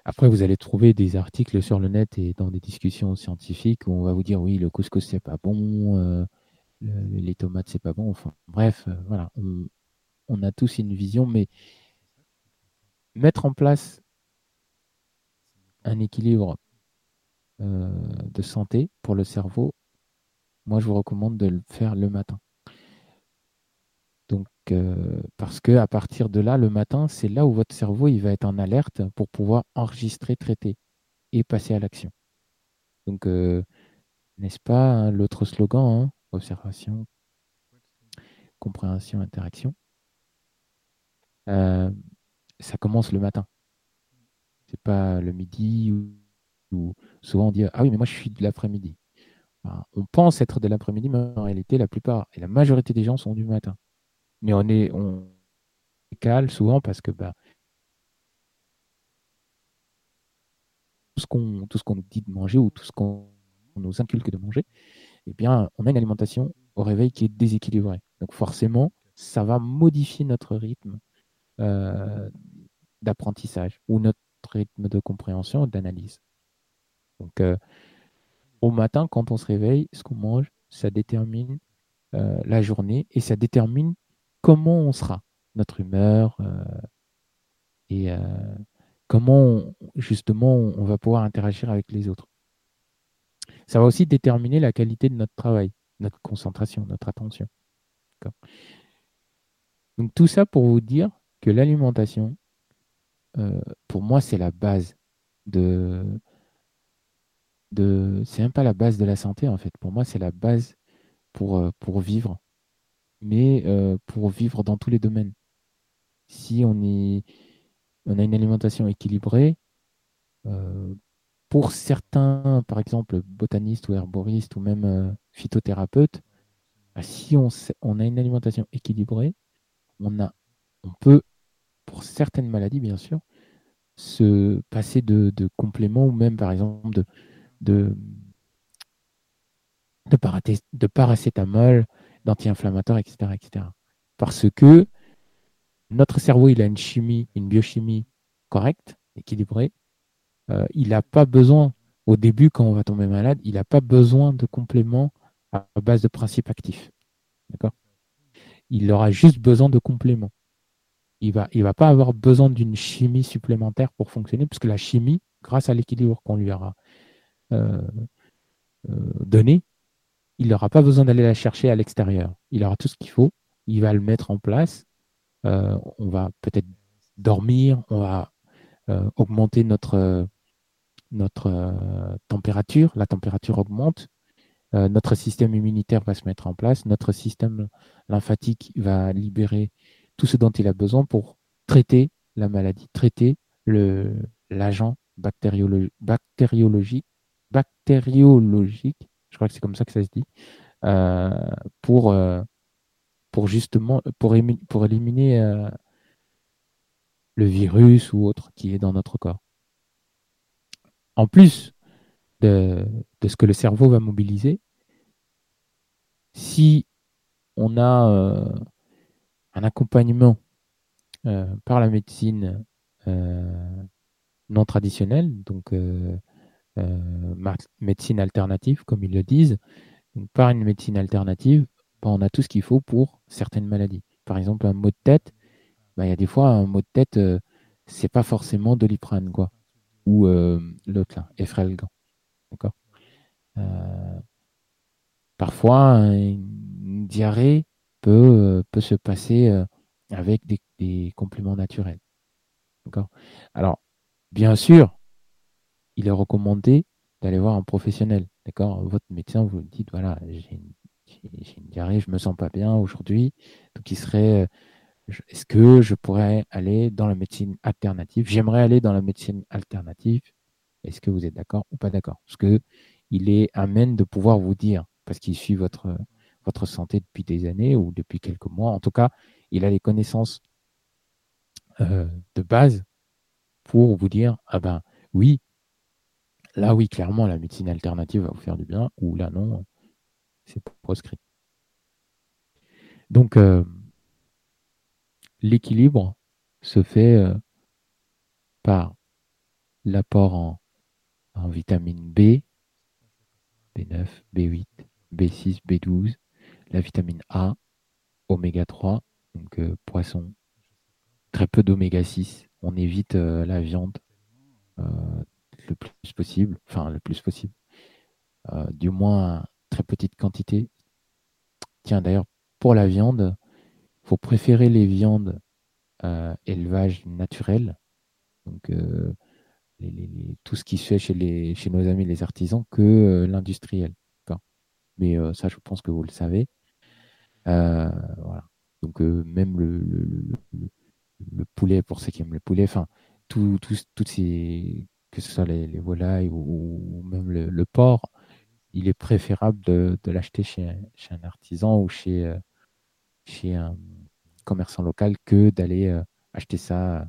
Après, vous allez trouver des articles sur le net et dans des discussions scientifiques où on va vous dire oui, le couscous c'est pas bon, euh, les tomates c'est pas bon. Enfin, bref, voilà, on, a tous une vision, mais mettre en place un équilibre euh, de santé pour le cerveau, moi je vous recommande de le faire le matin. Donc, euh, parce que à partir de là, le matin, c'est là où votre cerveau va être en alerte pour pouvoir enregistrer, traiter et passer à l'action. Donc, euh, n'est-ce pas hein, l'autre slogan hein, Observation, compréhension, interaction. Ça commence le matin. Pas le midi ou, souvent on dit ah oui mais moi je suis de l'après-midi. on pense être de l'après-midi, mais en réalité la plupart et la majorité des gens sont du matin mais on est on cale souvent parce que bah, tout ce qu'on tout ce qu'on nous dit de manger ou tout ce qu'on nous inculque de manger, eh bien, on a une alimentation au réveil qui est déséquilibrée. Donc forcément, ça va modifier notre rythme euh, d'apprentissage ou notre rythme de compréhension, d'analyse. Donc euh, au matin, quand on se réveille, ce qu'on mange, ça détermine euh, la journée et ça détermine comment on sera, notre humeur euh, et comment justement on va pouvoir interagir avec les autres. Ça va aussi déterminer la qualité de notre travail, notre concentration, notre attention. Donc tout ça pour vous dire que l'alimentation, euh, pour moi, c'est la base de, de c'est même pas la base de la santé en fait. Pour moi, c'est la base pour, pour vivre mais euh, pour vivre dans tous les domaines. Si on, est, on a une alimentation équilibrée, euh, pour certains, par exemple, botanistes ou herboristes ou même euh, phytothérapeutes, bah, si on, on, a une alimentation équilibrée, on, a, on peut, pour certaines maladies bien sûr, se passer de, compléments ou même par exemple de, de, de paracétamol d'anti-inflammatoires, etc., etc. Parce que notre cerveau, il a une chimie, une biochimie correcte, équilibrée. Euh, il n'a pas besoin, au début, quand on va tomber malade, il n'a pas besoin de compléments à base de principes actifs. D'accord? Il aura juste besoin de compléments. Il ne va, va pas avoir besoin d'une chimie supplémentaire pour fonctionner, puisque la chimie, grâce à l'équilibre qu'on lui aura euh, euh, donné, il n'aura pas besoin d'aller la chercher à l'extérieur. Il aura tout ce qu'il faut, il va le mettre en place. Euh, on va peut-être dormir, on va augmenter notre, température, la température augmente. notre système immunitaire va se mettre en place, notre système lymphatique va libérer tout ce dont il a besoin pour traiter la maladie, traiter l'agent bactériologique, bactériologique, je crois que c'est comme ça que ça se dit, euh, pour, euh, pour justement pour, éliminer euh, le virus ou autre qui est dans notre corps. En plus de ce que le cerveau va mobiliser, si on a un accompagnement par la médecine non traditionnelle, donc médecine alternative, comme ils le disent, par une médecine alternative, ben, on a tout ce qu'il faut pour certaines maladies. Par exemple, un mot de tête, ben, il y a des fois, un mot de tête, euh, c'est pas forcément doliprane, quoi. Ou euh, l'autre, là. D'accord? Euh, Parfois, une diarrhée peut, peut se passer avec des, compléments naturels. D'accord? Alors, bien sûr, il est recommandé d'aller voir un professionnel. D'accord? Votre médecin, vous dites voilà, j'ai une, diarrhée, je me sens pas bien aujourd'hui. Donc, il serait est-ce que je pourrais aller dans la médecine alternative? J'aimerais aller dans la médecine alternative. Est-ce que vous êtes d'accord ou pas d'accord? Parce que il est amène de pouvoir vous dire, parce qu'il suit votre, votre santé depuis des années ou depuis quelques mois. En tout cas, il a les connaissances euh, de base pour vous dire ah ben oui, Là, oui, clairement, la médecine alternative va vous faire du bien, ou là, non, c'est proscrit. Donc, euh, l'équilibre se fait euh, par l'apport en, vitamine B, B9, B8, B6, B12, la vitamine A, oméga 3, donc euh, poisson, très peu d'oméga 6. On évite la viande, le plus possible, enfin le plus possible, euh, du moins très petite quantité. Tiens, d'ailleurs, pour la viande, il faut préférer les viandes euh, élevage naturel, donc euh, tout ce qui se fait chez, chez nos amis les artisans, que l'industriel. Mais ça, je pense que vous le savez. voilà. Donc même le, le, poulet, pour ceux qui aiment le poulet, enfin, tout, toutes ces que ce soit les, volailles ou, même le, porc, il est préférable de, l'acheter chez, un artisan ou chez, euh, un commerçant local que d'aller euh, acheter ça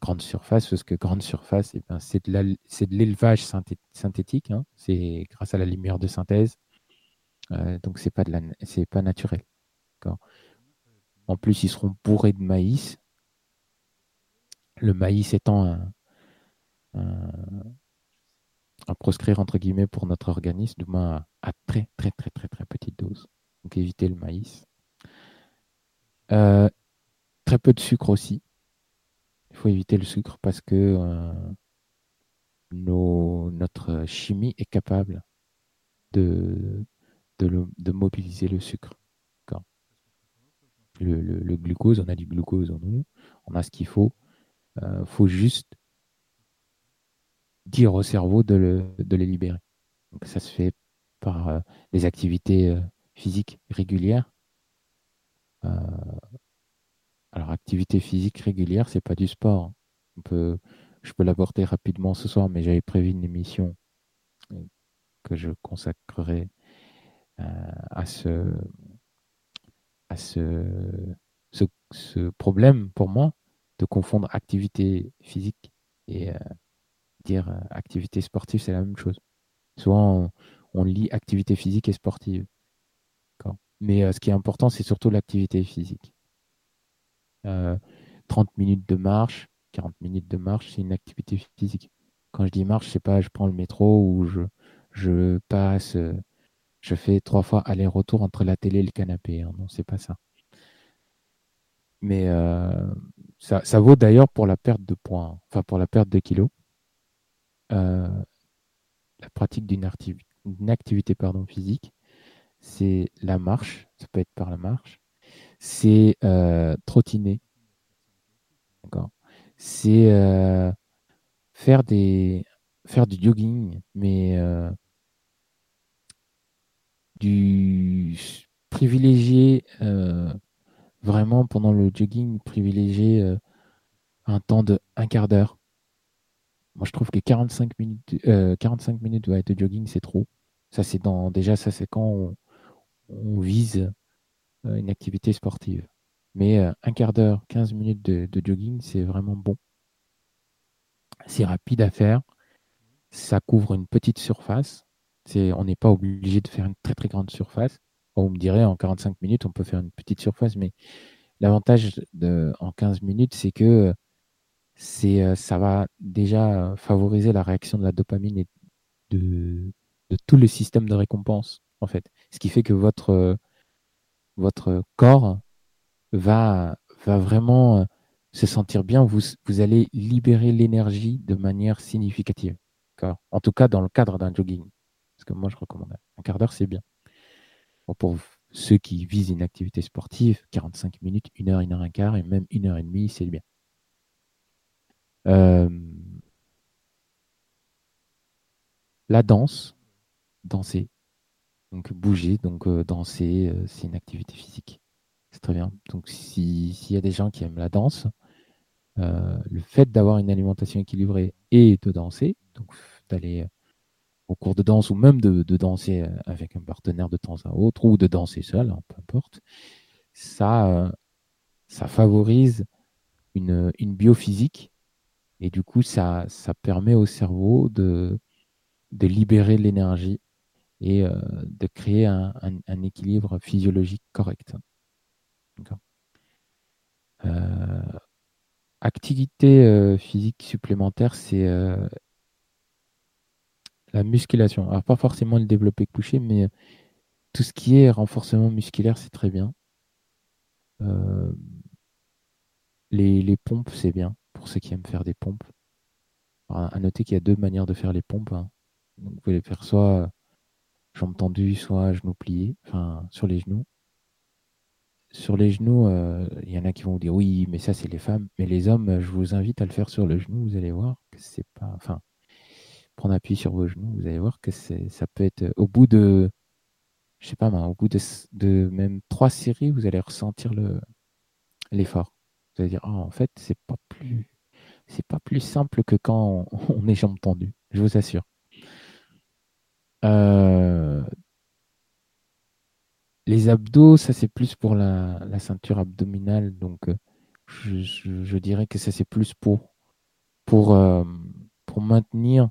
grande surface, parce que grande surface, eh ben, c'est de l'élevage synthétique, hein. c'est grâce à la lumière de synthèse, euh, donc c'est pas, pas naturel. En plus, ils seront bourrés de maïs. Le maïs étant un, à proscrire entre guillemets pour notre organisme, du moins à, très très très très très petite dose. Donc éviter le maïs. Euh, très peu de sucre aussi. Il faut éviter le sucre parce que euh, notre chimie est capable de, de, mobiliser le sucre. Le, glucose, on a du glucose en nous, on a ce qu'il faut. Il faut juste dire au cerveau de, le, de libérer. Donc ça se fait par euh, les activités euh, physiques régulières. Euh, alors activité physique régulière, c'est pas du sport. Je peux l'aborder rapidement ce soir, mais j'avais prévu une émission que je consacrerai à ce à ce, ce, problème pour moi de confondre activité physique et dire euh, activité sportive, c'est la même chose. Souvent, on, lit activité physique et sportive. Mais euh, ce qui est important, c'est surtout l'activité physique. 30 euh, minutes de marche, 40 minutes de marche, c'est une activité physique. Quand je dis marche, sais pas, je prends le métro ou je, je passe, je fais trois fois aller-retour entre la télé et le canapé. Hein. Non, c'est pas ça. Mais ça, ça, vaut d'ailleurs pour la perte de poids, hein. enfin pour la perte de kilos. Euh, la pratique d'une activité physique, c'est la marche, ça peut être par la marche, c'est euh, trottiner, c'est euh, faire faire du jogging, mais du privilégier vraiment pendant le jogging, privilégier un temps de un quart d'heure. Moi, je trouve que 45 minutes, 45 minutes de jogging, c'est trop. Ça, c'est dans, déjà, ça, c'est quand on, vise une activité sportive. Mais un quart d'heure, 15 minutes de, jogging, c'est vraiment bon. C'est rapide à faire. Ça couvre une petite surface. On n'est pas obligé de faire une très très grande surface. On me dirait en 45 minutes, on peut faire une petite surface, mais l'avantage en 15 minutes, c'est que c'est, ça va déjà favoriser la réaction de la dopamine et de, de tout le système de récompense, en fait. Ce qui fait que votre, votre corps va, va vraiment se sentir bien. Vous, vous allez libérer l'énergie de manière significative. En tout cas, dans le cadre d'un jogging. Que moi, je recommande un quart d'heure, c'est bien. pour ceux qui visent une activité sportive, 45 minutes, 1 heure, 1 heure, un quart, et même 1 heure et demie, c'est bien. Euh, la danse, danser, donc bouger, donc euh, danser, euh, c'est une activité physique. C'est très bien. Donc s'il y a des gens qui aiment la danse, le fait d'avoir une alimentation équilibrée et de danser, donc d'aller au cours de danse ou même de, danser avec un partenaire de temps à autre ou de danser seul, hein, peu importe, ça, ça favorise une, biophysique et du coup, ça, permet au cerveau de, de libérer l'énergie et euh, de créer un, équilibre physiologique correct. Euh, activité euh, physique supplémentaire, c'est la musculation. Alors, pas forcément le développé couché, mais tout ce qui est renforcement musculaire, c'est très bien. les, les pompes, c'est bien pour ceux qui aiment faire des pompes. à noter qu'il y a deux manières de faire les pompes. Hein. vous pouvez les faire soit jambes tendues, soit genoux pliés, enfin sur les genoux. Sur les genoux, euh, il y en a qui vont vous dire oui, mais ça c'est les femmes. Mais les hommes, je vous invite à le faire sur le genou. Vous allez voir que c'est pas. Enfin, prendre appui sur vos genoux, vous allez voir que ça peut être au bout de, je sais pas, au bout de, même trois séries, vous allez ressentir l'effort. Vous allez dire, oh, en fait, c'est pas plus c'est pas plus simple que quand on, est jambes tendues, je vous assure. Euh, les abdos, ça c'est plus pour la, ceinture abdominale, donc euh, je, dirais que ça c'est plus pour, pour, euh, pour maintenir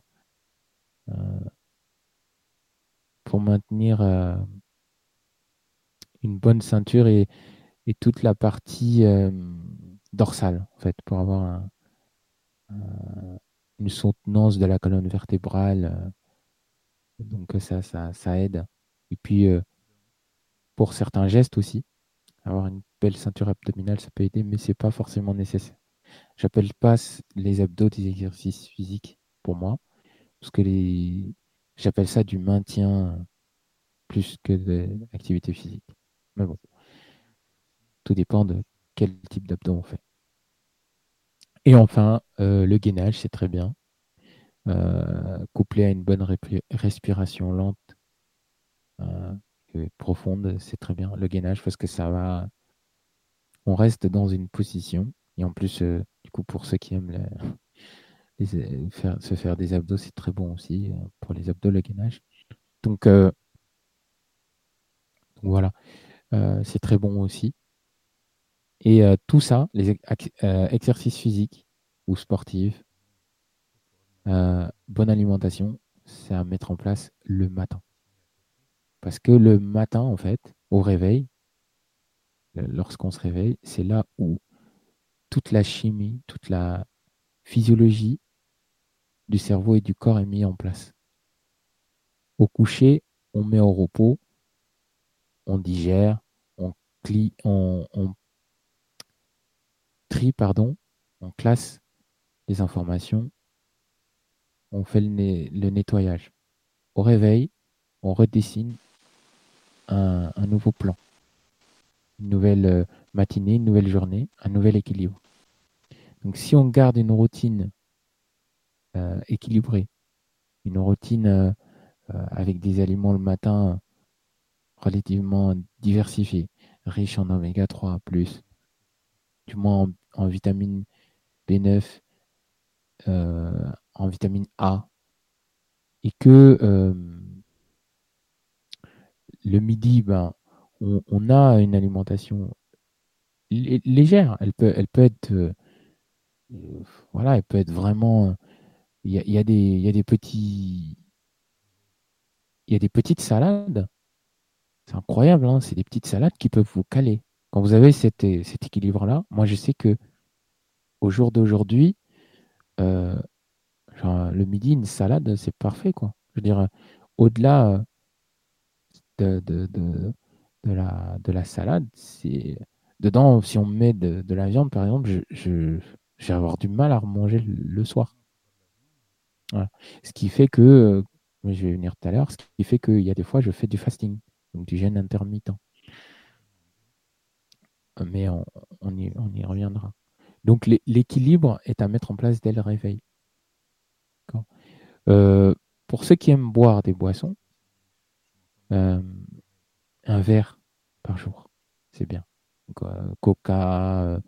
pour maintenir une bonne ceinture et, toute la partie dorsale, en fait, pour avoir un, euh, une soutenance de la colonne vertébrale. Euh, donc ça, ça, ça, aide. Et puis, euh, pour certains gestes aussi, avoir une belle ceinture abdominale, ça peut aider, mais c'est pas forcément nécessaire. J'appelle pas les abdos des exercices physiques pour moi, parce que les... j'appelle ça du maintien plus que de l'activité physique. Mais bon, tout dépend de quel type d'abdos on fait. Et enfin, euh, le gainage, c'est très bien. Euh, couplé à une bonne respiration lente euh, et profonde, c'est très bien. Le gainage, parce que ça va. On reste dans une position. Et en plus, du coup, pour ceux qui aiment se faire des abdos, c'est très bon aussi pour les abdos, le gainage. Donc, voilà, c'est très bon aussi. Et euh, tout ça, les euh, exercices physiques ou sportifs, euh, bonne alimentation, c'est à mettre en place le matin. Parce que le matin, en fait, au réveil, lorsqu'on se réveille, c'est là où toute la chimie, toute la physiologie du cerveau et du corps est mise en place. Au coucher, on met au repos, on digère, on, clie, on, on tri, pardon, on classe les informations, on fait le, nettoyage. Au réveil, on redessine un, nouveau plan, une nouvelle euh, matinée, une nouvelle journée, un nouvel équilibre. Donc si on garde une routine équilibrée, une routine euh, avec des aliments le matin relativement diversifié, riche en oméga 3, plus, du moins en, vitamine B9, euh, en vitamine A, et que euh, le midi, ben, on, a une alimentation légère. Elle peut, être, euh, voilà, elle peut être vraiment. Il y a, y a des petits, il y a des petites salades. C'est incroyable, hein, c'est des petites salades qui peuvent vous caler. Quand vous avez cet, équilibre-là, moi je sais que au jour d'aujourd'hui, euh, le midi, une salade, c'est parfait. Quoi. Je veux dire, au-delà de, de, la, de la salade, c'est dedans, si on met de, la viande, par exemple, je, je, vais avoir du mal à remanger le, soir. Ce qui fait que, euh, je vais venir tout à l'heure, ce qui fait qu'il y a des fois, je fais du fasting, donc du jeûne intermittent. Mais on, y, reviendra. Donc l'équilibre est à mettre en place dès le réveil. Euh, pour ceux qui aiment boire des boissons, euh, un verre par jour, c'est bien. Euh, Coca,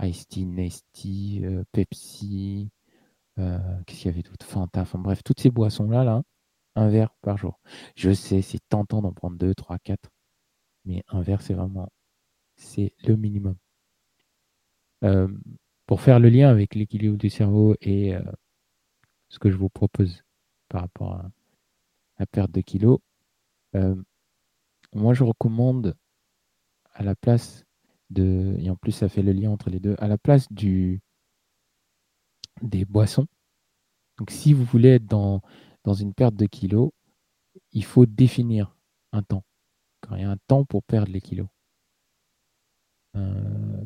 Ice Tea, Pepsi, qu'est-ce qu'il y avait d'autre? Fanta, enfin bref, toutes ces boissons-là, là, un verre par jour. Je sais, c'est tentant d'en prendre deux, trois, quatre, mais un verre, c'est vraiment, c'est le minimum. pour faire le lien avec l'équilibre du cerveau et ce que je vous propose par rapport à la perte de kilos. Euh, moi, je recommande à la place de, et en plus ça fait le lien entre les deux, à la place du, des boissons. Donc si vous voulez être dans, une perte de kilos, il faut définir un temps. Il y a un temps pour perdre les kilos. Euh,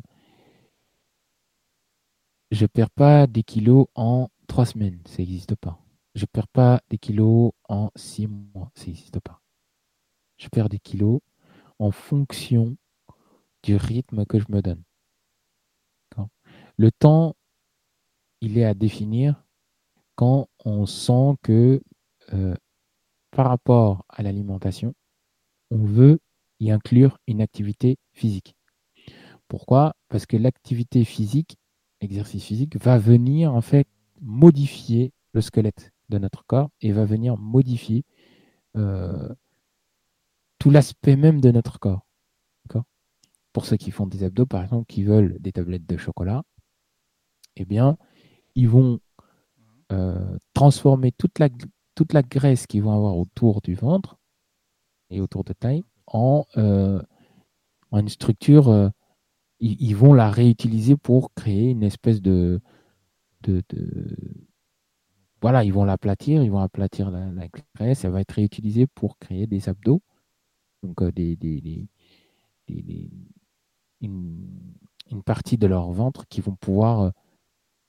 je ne perds pas des kilos en trois semaines, ça n'existe pas. Je ne perds pas des kilos en six mois, ça n'existe pas. Je perds des kilos en fonction du rythme que je me donne. Le temps, il est à définir quand on sent que euh, par rapport à l'alimentation, on veut y inclure une activité physique. Pourquoi? Parce que l'activité physique, l'exercice physique, va venir en fait modifier le squelette de notre corps et va venir modifier euh, tout l'aspect même de notre corps. Pour ceux qui font des abdos, par exemple, qui veulent des tablettes de chocolat, eh bien, ils vont euh, transformer toute la, toute la graisse qu'ils vont avoir autour du ventre et autour de taille en, euh, en une structure. ils, vont la réutiliser pour créer une espèce de, de, voilà, ils vont l'aplatir, ils vont aplatir la, graisse, elle va être réutilisée pour créer des abdos, donc euh, des, une, partie de leur ventre qui vont pouvoir, euh,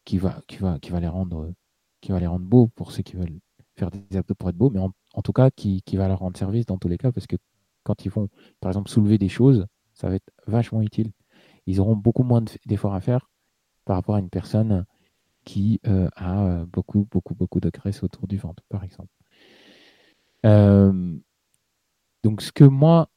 qui va, qui va, qui va les rendre, qui va les rendre beaux pour ceux qui veulent faire des abdos pour être beaux, mais en, tout cas qui, qui, va leur rendre service dans tous les cas parce que quand ils vont, par exemple, soulever des choses, ça va être vachement utile. Ils auront beaucoup moins d'efforts à faire par rapport à une personne qui euh, a euh, beaucoup, beaucoup, beaucoup de graisse autour du ventre, par exemple. Euh, donc, ce que moi,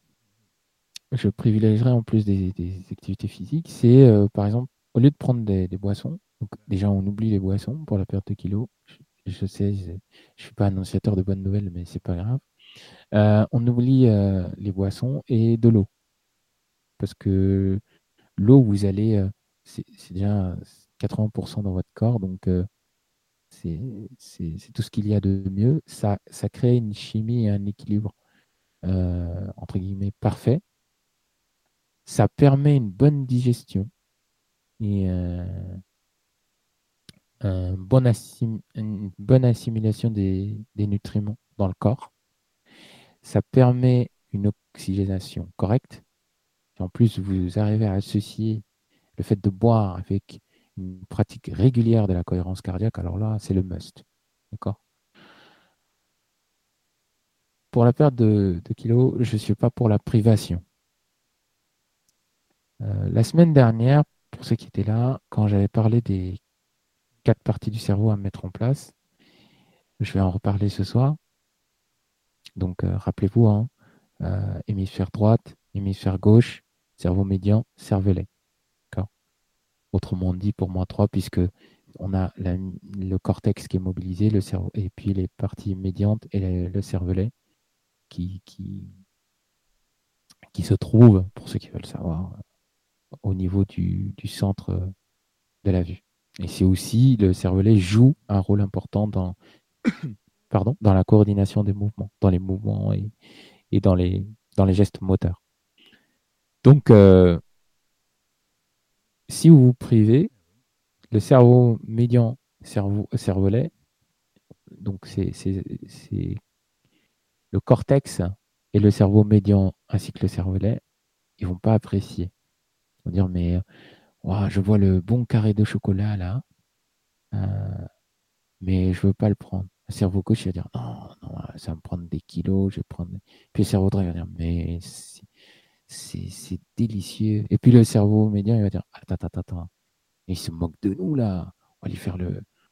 je privilégierais en plus des, activités physiques, c'est, par exemple, au lieu de prendre des, boissons, donc déjà, on oublie les boissons pour la perte de kilos. Je, sais, je ne suis pas annonciateur de bonnes nouvelles, mais c'est pas grave. on oublie les boissons et de l'eau. Parce que l'eau, vous allez, c'est déjà 80% dans votre corps. Donc, euh, c'est tout ce qu'il y a de mieux. Ça, ça crée une chimie et un équilibre, euh, entre guillemets, parfait. Ça permet une bonne digestion et euh, bon une bonne assimilation des, des nutriments dans le corps. Ça permet une oxygénation correcte. en plus, vous arrivez à associer le fait de boire avec une pratique régulière de la cohérence cardiaque, alors là, c'est le must. D'accord? Pour la perte de, kilos, je ne suis pas pour la privation. Euh, la semaine dernière, pour ceux qui étaient là, quand j'avais parlé des quatre parties du cerveau à mettre en place, je vais en reparler ce soir. Donc, euh, rappelez-vous, hein, hémisphère droite, hémisphère gauche, cerveau médian, cervelet. Autrement dit, pour moi, trois, puisque on a le cortex qui est mobilisé, le cerveau, et puis les parties médiantes et le, cervelet qui, qui, qui se trouvent, pour ceux qui veulent savoir, au niveau du, centre de la vue. Et c'est aussi, le cervelet joue un rôle important dans, pardon, dans la coordination des mouvements, dans les mouvements et, et dans, les, dans les gestes moteurs. Donc, euh, si vous vous privez, le cerveau médian, cerveau, cervelet, donc c'est le cortex et le cerveau médian ainsi que le cervelet, ils vont pas apprécier. Ils vont dire mais je vois le bon carré de chocolat là, euh, mais je veux pas le prendre. Le cerveau gauche va dire non, non, ça va me prendre des kilos, je vais prendre. Puis le cerveau droit va dire mais c'est délicieux. Et puis le cerveau médian, il va dire Attends, attends, attends. Il se moque de nous, là. On va lui faire le,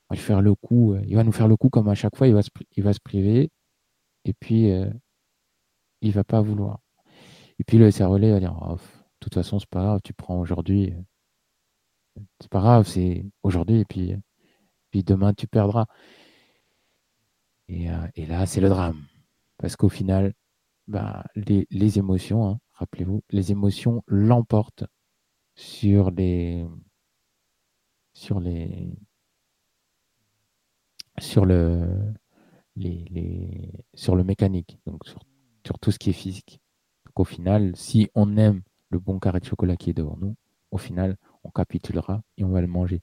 on va lui faire le coup. Il va nous faire le coup comme à chaque fois, il va se, il va se priver. Et puis, euh, il va pas vouloir. Et puis le cerveau va dire oh, De toute façon, c'est pas grave, tu prends aujourd'hui. C'est pas grave, c'est aujourd'hui. Et puis, puis demain, tu perdras. Et, euh, et là, c'est le drame. Parce qu'au final, bah, les, les émotions, hein, rappelez-vous, les émotions l'emportent sur les sur les sur le les, sur le mécanique, donc sur, tout ce qui est physique. Donc au final, si on aime le bon carré de chocolat qui est devant nous, au final, on capitulera et on va le manger.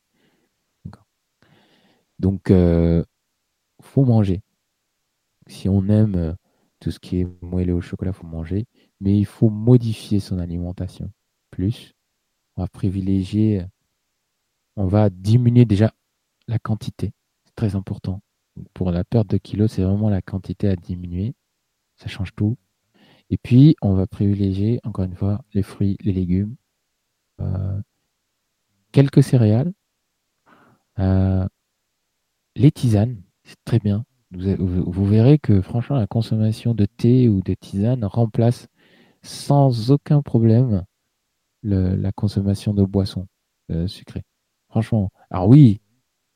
Donc, euh, faut manger. Si on aime euh, tout ce qui est moelleux au chocolat, faut manger mais il faut modifier son alimentation. Plus, on va privilégier, on va diminuer déjà la quantité. C'est très important. Pour la perte de kilos, c'est vraiment la quantité à diminuer. Ça change tout. Et puis, on va privilégier, encore une fois, les fruits, les légumes, euh, quelques céréales, euh, les tisanes, c'est très bien. Vous, verrez que franchement, la consommation de thé ou de tisane remplace sans aucun problème la consommation de boissons euh, sucrées. Franchement. Alors oui,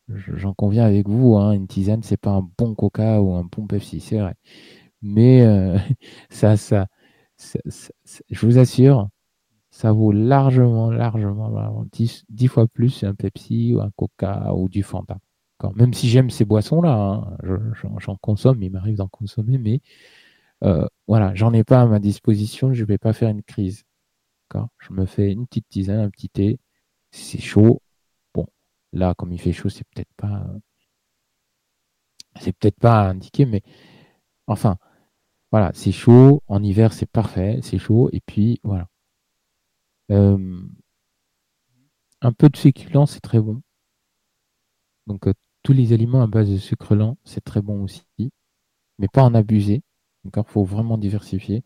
j'en conviens avec vous, hein, une tisane, c'est pas un bon coca ou un bon Pepsi, c'est vrai. Mais euh, ça, ça, je vous assure, ça vaut largement, largement, 10, fois plus un Pepsi ou un Coca ou du Fanta. Même si j'aime ces boissons-là, hein, j'en consomme, il m'arrive d'en consommer, mais euh, voilà, j'en ai pas à ma disposition, je ne vais pas faire une crise. Je me fais une petite tisane, un petit thé, c'est chaud. Bon, là, comme il fait chaud, c'est peut-être pas. C'est peut-être pas indiqué, mais enfin, voilà, c'est chaud. En hiver, c'est parfait, c'est chaud. Et puis, voilà. Euh, un peu de féculent, c'est très bon. Donc, euh, tous les aliments à base de sucre lent, c'est très bon aussi, mais pas en abuser. Il faut vraiment diversifier.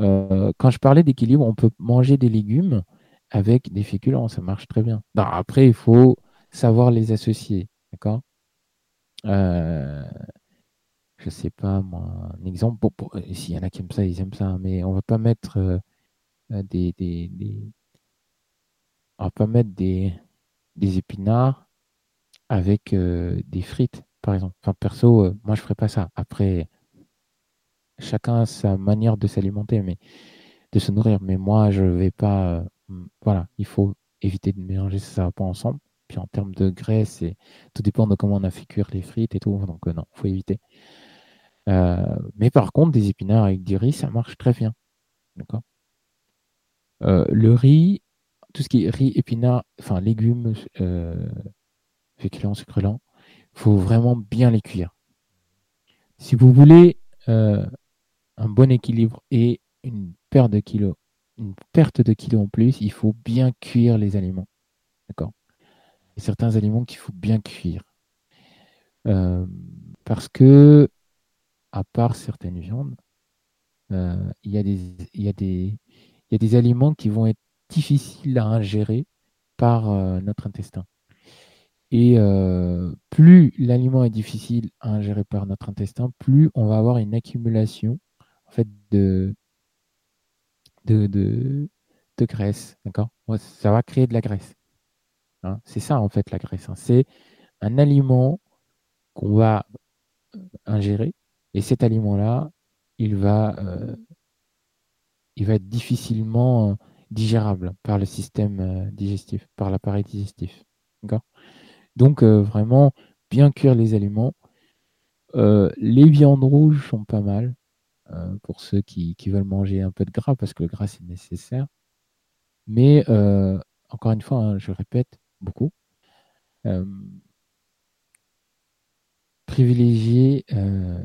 Euh, quand je parlais d'équilibre, on peut manger des légumes avec des féculents, ça marche très bien. après, il faut savoir les associer. D'accord? Euh, Je sais pas, moi, un exemple. S'il y en a qui aiment ça, ils aiment ça, mais on va pas mettre euh, des, des, On va pas mettre des, des épinards avec euh, des frites, par exemple. Enfin, perso, moi, je ferais pas ça. Après, chacun a sa manière de s'alimenter, mais de se nourrir. Mais moi, je vais pas. Euh, voilà, il faut éviter de mélanger ça pas ensemble. Puis en termes de graisse, tout dépend de comment on a fait cuire les frites et tout. Donc euh, non, il faut éviter. Euh, mais par contre, des épinards avec du riz, ça marche très bien. D'accord? Le riz, tout ce qui est riz, épinards, enfin légumes, féculents, succulents, il faut vraiment bien les cuire. Si vous voulez un bon équilibre et une perte de kilos, une perte de kilos en plus, il faut bien cuire les aliments. D'accord? Certains aliments qu'il faut bien cuire. Euh, parce que, à part certaines viandes, euh, il, y a des, il, y a des, il y a des aliments qui vont être difficiles à ingérer par euh, notre intestin. Et plus l'aliment est difficile à ingérer par notre intestin, plus on va avoir une accumulation fait de, de, de, graisse. D'accord? Ça va créer de la graisse. Hein. c'est ça, en fait, la graisse. Hein. C'est un aliment qu'on va euh, ingérer. Et cet aliment-là, il va, euh, il va être difficilement euh, digérable par le système digestif, par l'appareil digestif. Donc, vraiment, bien cuire les aliments. les viandes rouges sont pas mal pour ceux qui, qui, veulent manger un peu de gras, parce que le gras, c'est nécessaire. Mais, encore une fois, hein, je répète beaucoup, privilégier euh,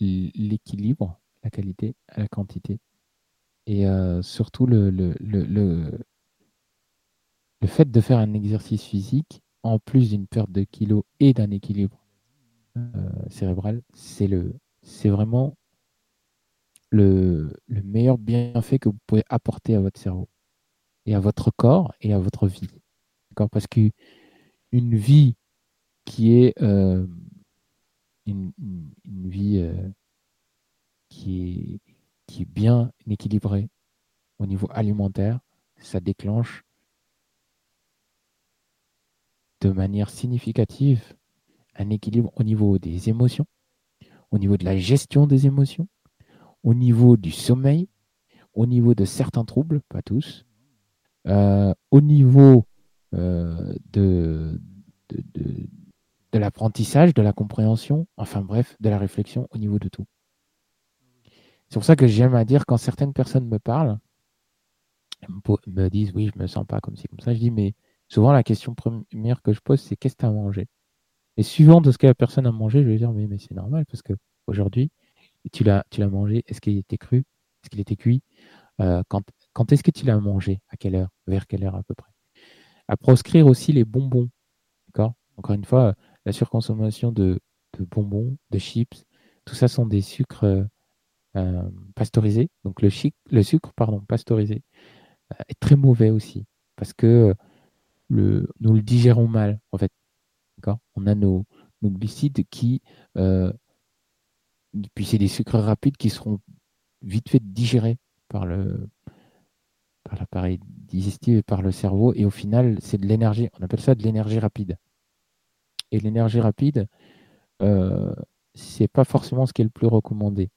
l'équilibre, la qualité à la quantité. Et euh, surtout le, le, le, le, fait de faire un exercice physique, en plus d'une perte de kilos et d'un équilibre euh, cérébral, c'est le c'est vraiment le, le meilleur bienfait que vous pouvez apporter à votre cerveau et à votre corps et à votre vie. Parce qu'une vie qui est euh, une, vie euh, qui, est, qui est bien équilibrée au niveau alimentaire, ça déclenche de manière significative un équilibre au niveau des émotions, au niveau de la gestion des émotions, au niveau du sommeil, au niveau de certains troubles, pas tous, euh, au niveau de, de l'apprentissage, de la compréhension, enfin bref, de la réflexion au niveau de tout. C'est pour ça que j'aime à dire quand certaines personnes me parlent, me disent oui, je me sens pas comme ci, comme ça, je dis mais souvent la question première que je pose c'est qu'est-ce que tu as mangé? Et suivant de ce que la personne a mangé, je vais dire mais, mais c'est normal parce que aujourd'hui, tu l'as mangé, est-ce qu'il était cru? Est-ce qu'il était cuit? Euh, Quand, quand est-ce que tu l'as mangé? À quelle heure? Vers quelle heure à peu près? À proscrire aussi les bonbons. D'accord? Encore une fois, la surconsommation de, bonbons, de chips, tout ça sont des sucres euh, euh, pasteurisés. Donc le, le, sucre pardon, pasteurisé euh, est très mauvais aussi parce que le, nous le digérons mal en fait. On a nos, glucides qui, puis c'est des sucres rapides qui seront vite fait digérés par le par l'appareil digestif et par le cerveau et au final c'est de l'énergie on appelle ça de l'énergie rapide et l'énergie rapide, euh, c'est pas forcément ce qui est le plus recommandé.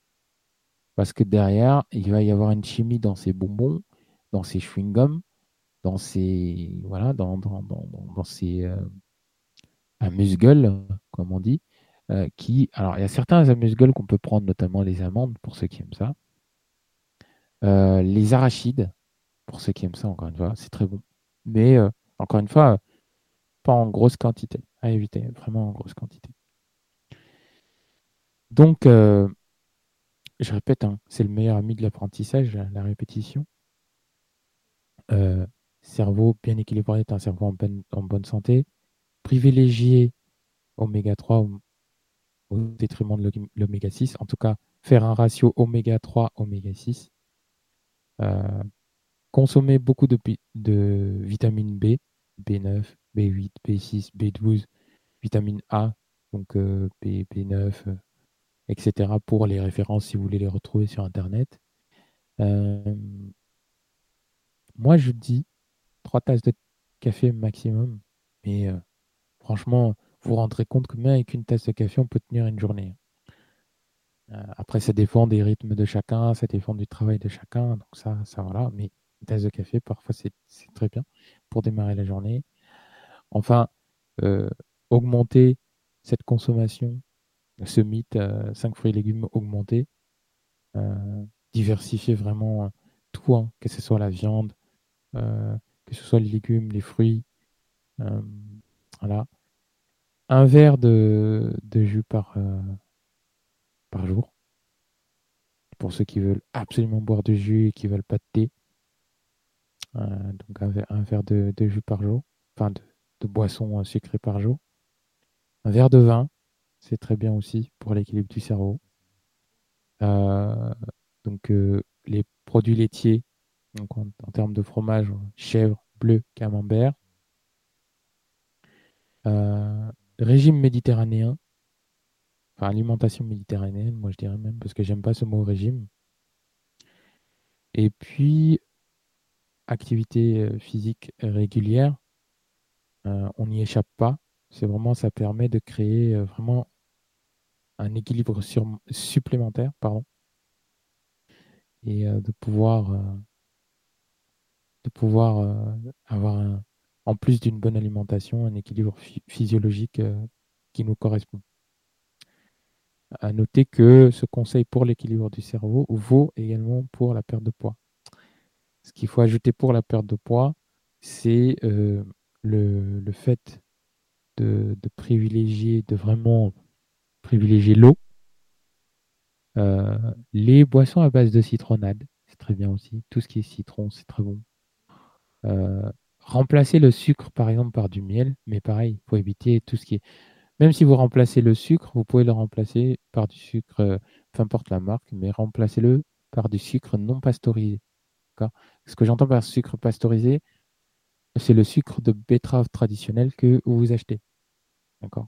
Parce que derrière, il va y avoir une chimie dans ces bonbons, dans ces chewing-gums, dans ces voilà, dans, dans, euh, amuse-gueules, comme on dit, euh, qui. Alors, il y a certains amuse-gueules qu'on peut prendre, notamment les amandes, pour ceux qui aiment ça. Euh, les arachides, pour ceux qui aiment ça, encore une fois, c'est très bon. Mais encore une fois, pas en grosse quantité à éviter, vraiment en grosse quantité. Donc, je répète, hein, c'est le meilleur ami de l'apprentissage, la répétition. Euh, cerveau bien équilibré est un cerveau en, bonne santé. Privilégier oméga 3 au, détriment de l'oméga 6. En tout cas, faire un ratio oméga 3, oméga 6. Euh, consommer beaucoup de, de vitamine B, B9, B8, B6, B12, vitamine A, donc euh, B, 9 euh, etc. pour les références si vous voulez les retrouver sur Internet. Euh, moi, je dis 3 tasses de café maximum, mais franchement, vous vous rendrez compte que même avec une tasse de café, on peut tenir une journée. après, ça dépend des rythmes de chacun, ça dépend du travail de chacun, donc ça, ça voilà. Mais une tasse de café, parfois, c'est très bien pour démarrer la journée. Enfin, euh, augmenter cette consommation, ce mythe 5 fruits et légumes augmentés, euh, diversifier vraiment tout, hein, que ce soit la viande, euh, que ce soit les légumes, les fruits. voilà. Un verre de, jus par, par jour. Pour ceux qui veulent absolument boire de jus et qui veulent pas de thé. donc un verre, de, de, jus par jour. Enfin, de, de boissons euh, sucrées par jour. Un verre de vin, c'est très bien aussi pour l'équilibre du cerveau. Euh, donc euh, les produits laitiers, en, termes de fromage, chèvre, bleu, camembert. régime méditerranéen, enfin alimentation méditerranéenne, moi je dirais même, parce que j'aime pas ce mot régime. Et puis, activité euh, physique régulière, euh, on n'y échappe pas. C'est vraiment, ça permet de créer euh, vraiment un équilibre supplémentaire, pardon, et de pouvoir, de pouvoir avoir en plus d'une bonne alimentation, un équilibre physiologique qui nous correspond. À noter que ce conseil pour l'équilibre du cerveau vaut également pour la perte de poids. Ce qu'il faut ajouter pour la perte de poids, c'est euh, le, fait de, privilégier, de vraiment privilégier l'eau, euh, les boissons à base de citronnade, c'est très bien aussi. Tout ce qui est citron, c'est très bon. Euh, remplacer le sucre, par exemple, par du miel, mais pareil, il faut éviter tout ce qui est. Même si vous remplacez le sucre, vous pouvez le remplacer par du sucre, peu importe la marque, mais remplacez-le par du sucre non pasteurisé. Ce que j'entends par sucre pasteurisé, c'est le sucre de betterave traditionnel que vous achetez. D'accord?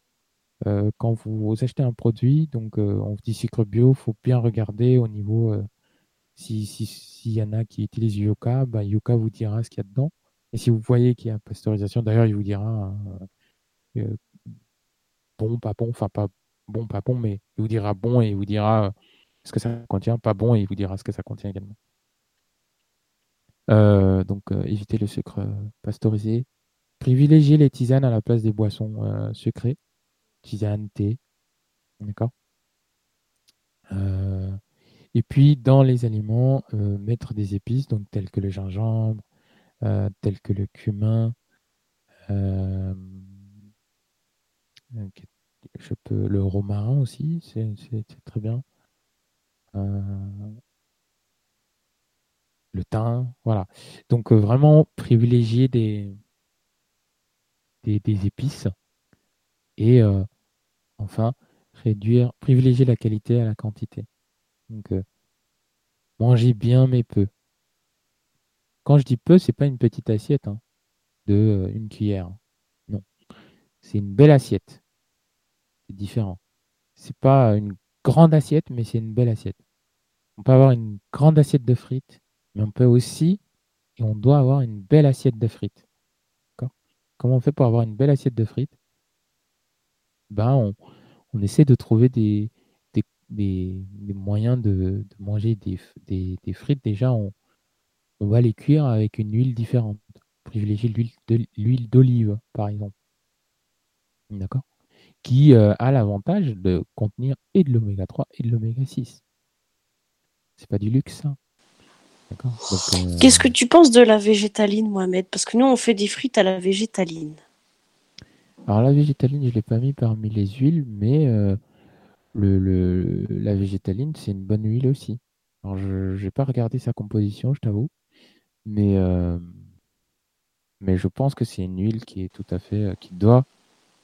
Euh, Quand vous achetez un produit, donc euh, on vous dit sucre bio, il faut bien regarder au niveau euh, s'il si, y en a qui utilisent Yuka, bah, Yuka vous dira ce qu'il y a dedans. Et si vous voyez qu'il y a pasteurisation, d'ailleurs, il vous dira bon, pas bon, enfin pas bon, pas bon, mais il vous dira bon et il vous dira ce que ça contient, pas bon et il vous dira ce que ça contient également. Euh, donc, euh, éviter le sucre euh, pasteurisé. Privilégier les tisanes à la place des boissons sucrées. Tisane, thé. D'accord? Et puis, dans les aliments, mettre des épices, donc telles que le gingembre, telles que le cumin. je peux le romarin aussi, c'est très bien le thym, voilà. Donc euh, vraiment privilégier des, épices et euh, enfin réduire, privilégier la qualité à la quantité. Donc euh, manger bien mais peu. Quand je dis peu, c'est pas une petite assiette hein, de une cuillère. Non, c'est une belle assiette. C'est différent. C'est pas une grande assiette, mais c'est une belle assiette. On peut avoir une grande assiette de frites mais on peut aussi, et on doit avoir une belle assiette de frites. Comment on fait pour avoir une belle assiette de frites? Ben, on, essaie de trouver des, moyens de, manger des, frites. Déjà, on, va les cuire avec une huile différente. Privilégier l'huile d'olive, par exemple. D'accord? Qui euh, a l'avantage de contenir et de l'oméga 3 et de l'oméga 6. C'est pas du luxe. Euh, Qu'est-ce que tu penses de la végétaline, Mohamed? Parce que nous, on fait des frites à la végétaline. Alors la végétaline, je ne l'ai pas mis parmi les huiles, mais euh, le, la végétaline, c'est une bonne huile aussi. Alors je n'ai pas regardé sa composition, je t'avoue, mais, euh, mais je pense que c'est une huile qui est tout à fait, qui doit,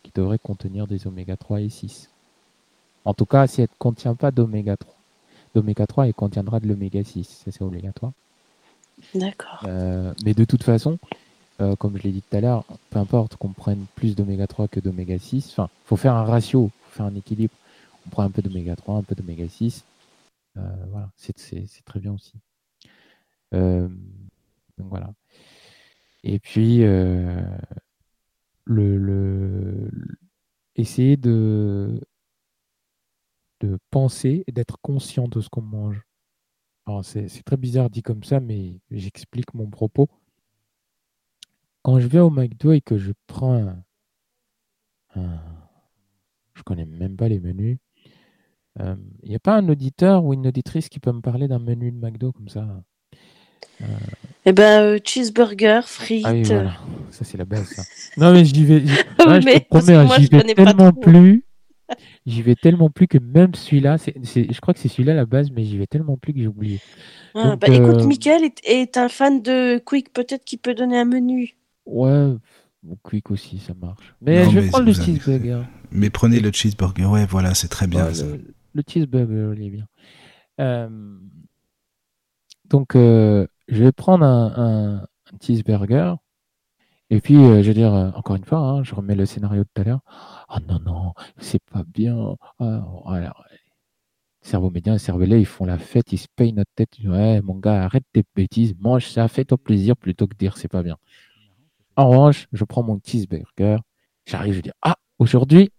qui devrait contenir des oméga 3 et 6. En tout cas, si elle ne contient pas d'oméga 3, d'oméga 3 et contiendra de l'oméga 6. Ça, c'est obligatoire. D'accord. Euh, mais de toute façon, euh, comme je l'ai dit tout à l'heure, peu importe qu'on prenne plus d'oméga 3 que d'oméga 6, enfin, il faut faire un ratio, faut faire un équilibre. On prend un peu d'oméga 3, un peu d'oméga 6. Euh, voilà, c'est très bien aussi. donc voilà. Et puis, le, le, essayer de de penser et d'être conscient de ce qu'on mange. Alors c'est très bizarre dit comme ça, mais j'explique mon propos. Quand je vais au McDo et que je prends un, un je connais même pas les menus, il euh, n'y a pas un auditeur ou une auditrice qui peut me parler d'un menu de McDo comme ça? Euh... Eh ben, euh, cheeseburger, frites. Ah oui, voilà. Ça, c'est la base. Ça. Non, mais j'y vais. je te promets, hein, j'y vais tellement plus. J'y vais tellement plus que même celui-là, je crois que c'est celui-là la base, mais j'y vais tellement plus que j'ai oublié. Ah, bah, écoute, euh, Michael est, un fan de Quick, peut-être qu'il peut donner un menu. Ouais, Quick aussi, ça marche. Mais je vais prendre le cheeseburger. Mais prenez le cheeseburger, ouais, voilà, c'est très bien. ça. Le, cheeseburger, il est bien. Euh, donc, euh, je vais prendre un cheeseburger et puis, euh, je veux dire, euh, encore une fois, hein, je remets le scénario de tout à l'heure. Ah non, non, c'est pas bien. Ah, cerveau médian et cervelet, ils font la fête, ils se payent notre tête. Ouais, mon gars, arrête tes bêtises, mange ça, fais-toi plaisir plutôt que dire c'est pas bien. En revanche, je prends mon cheeseburger, j'arrive, je dis Ah, aujourd'hui,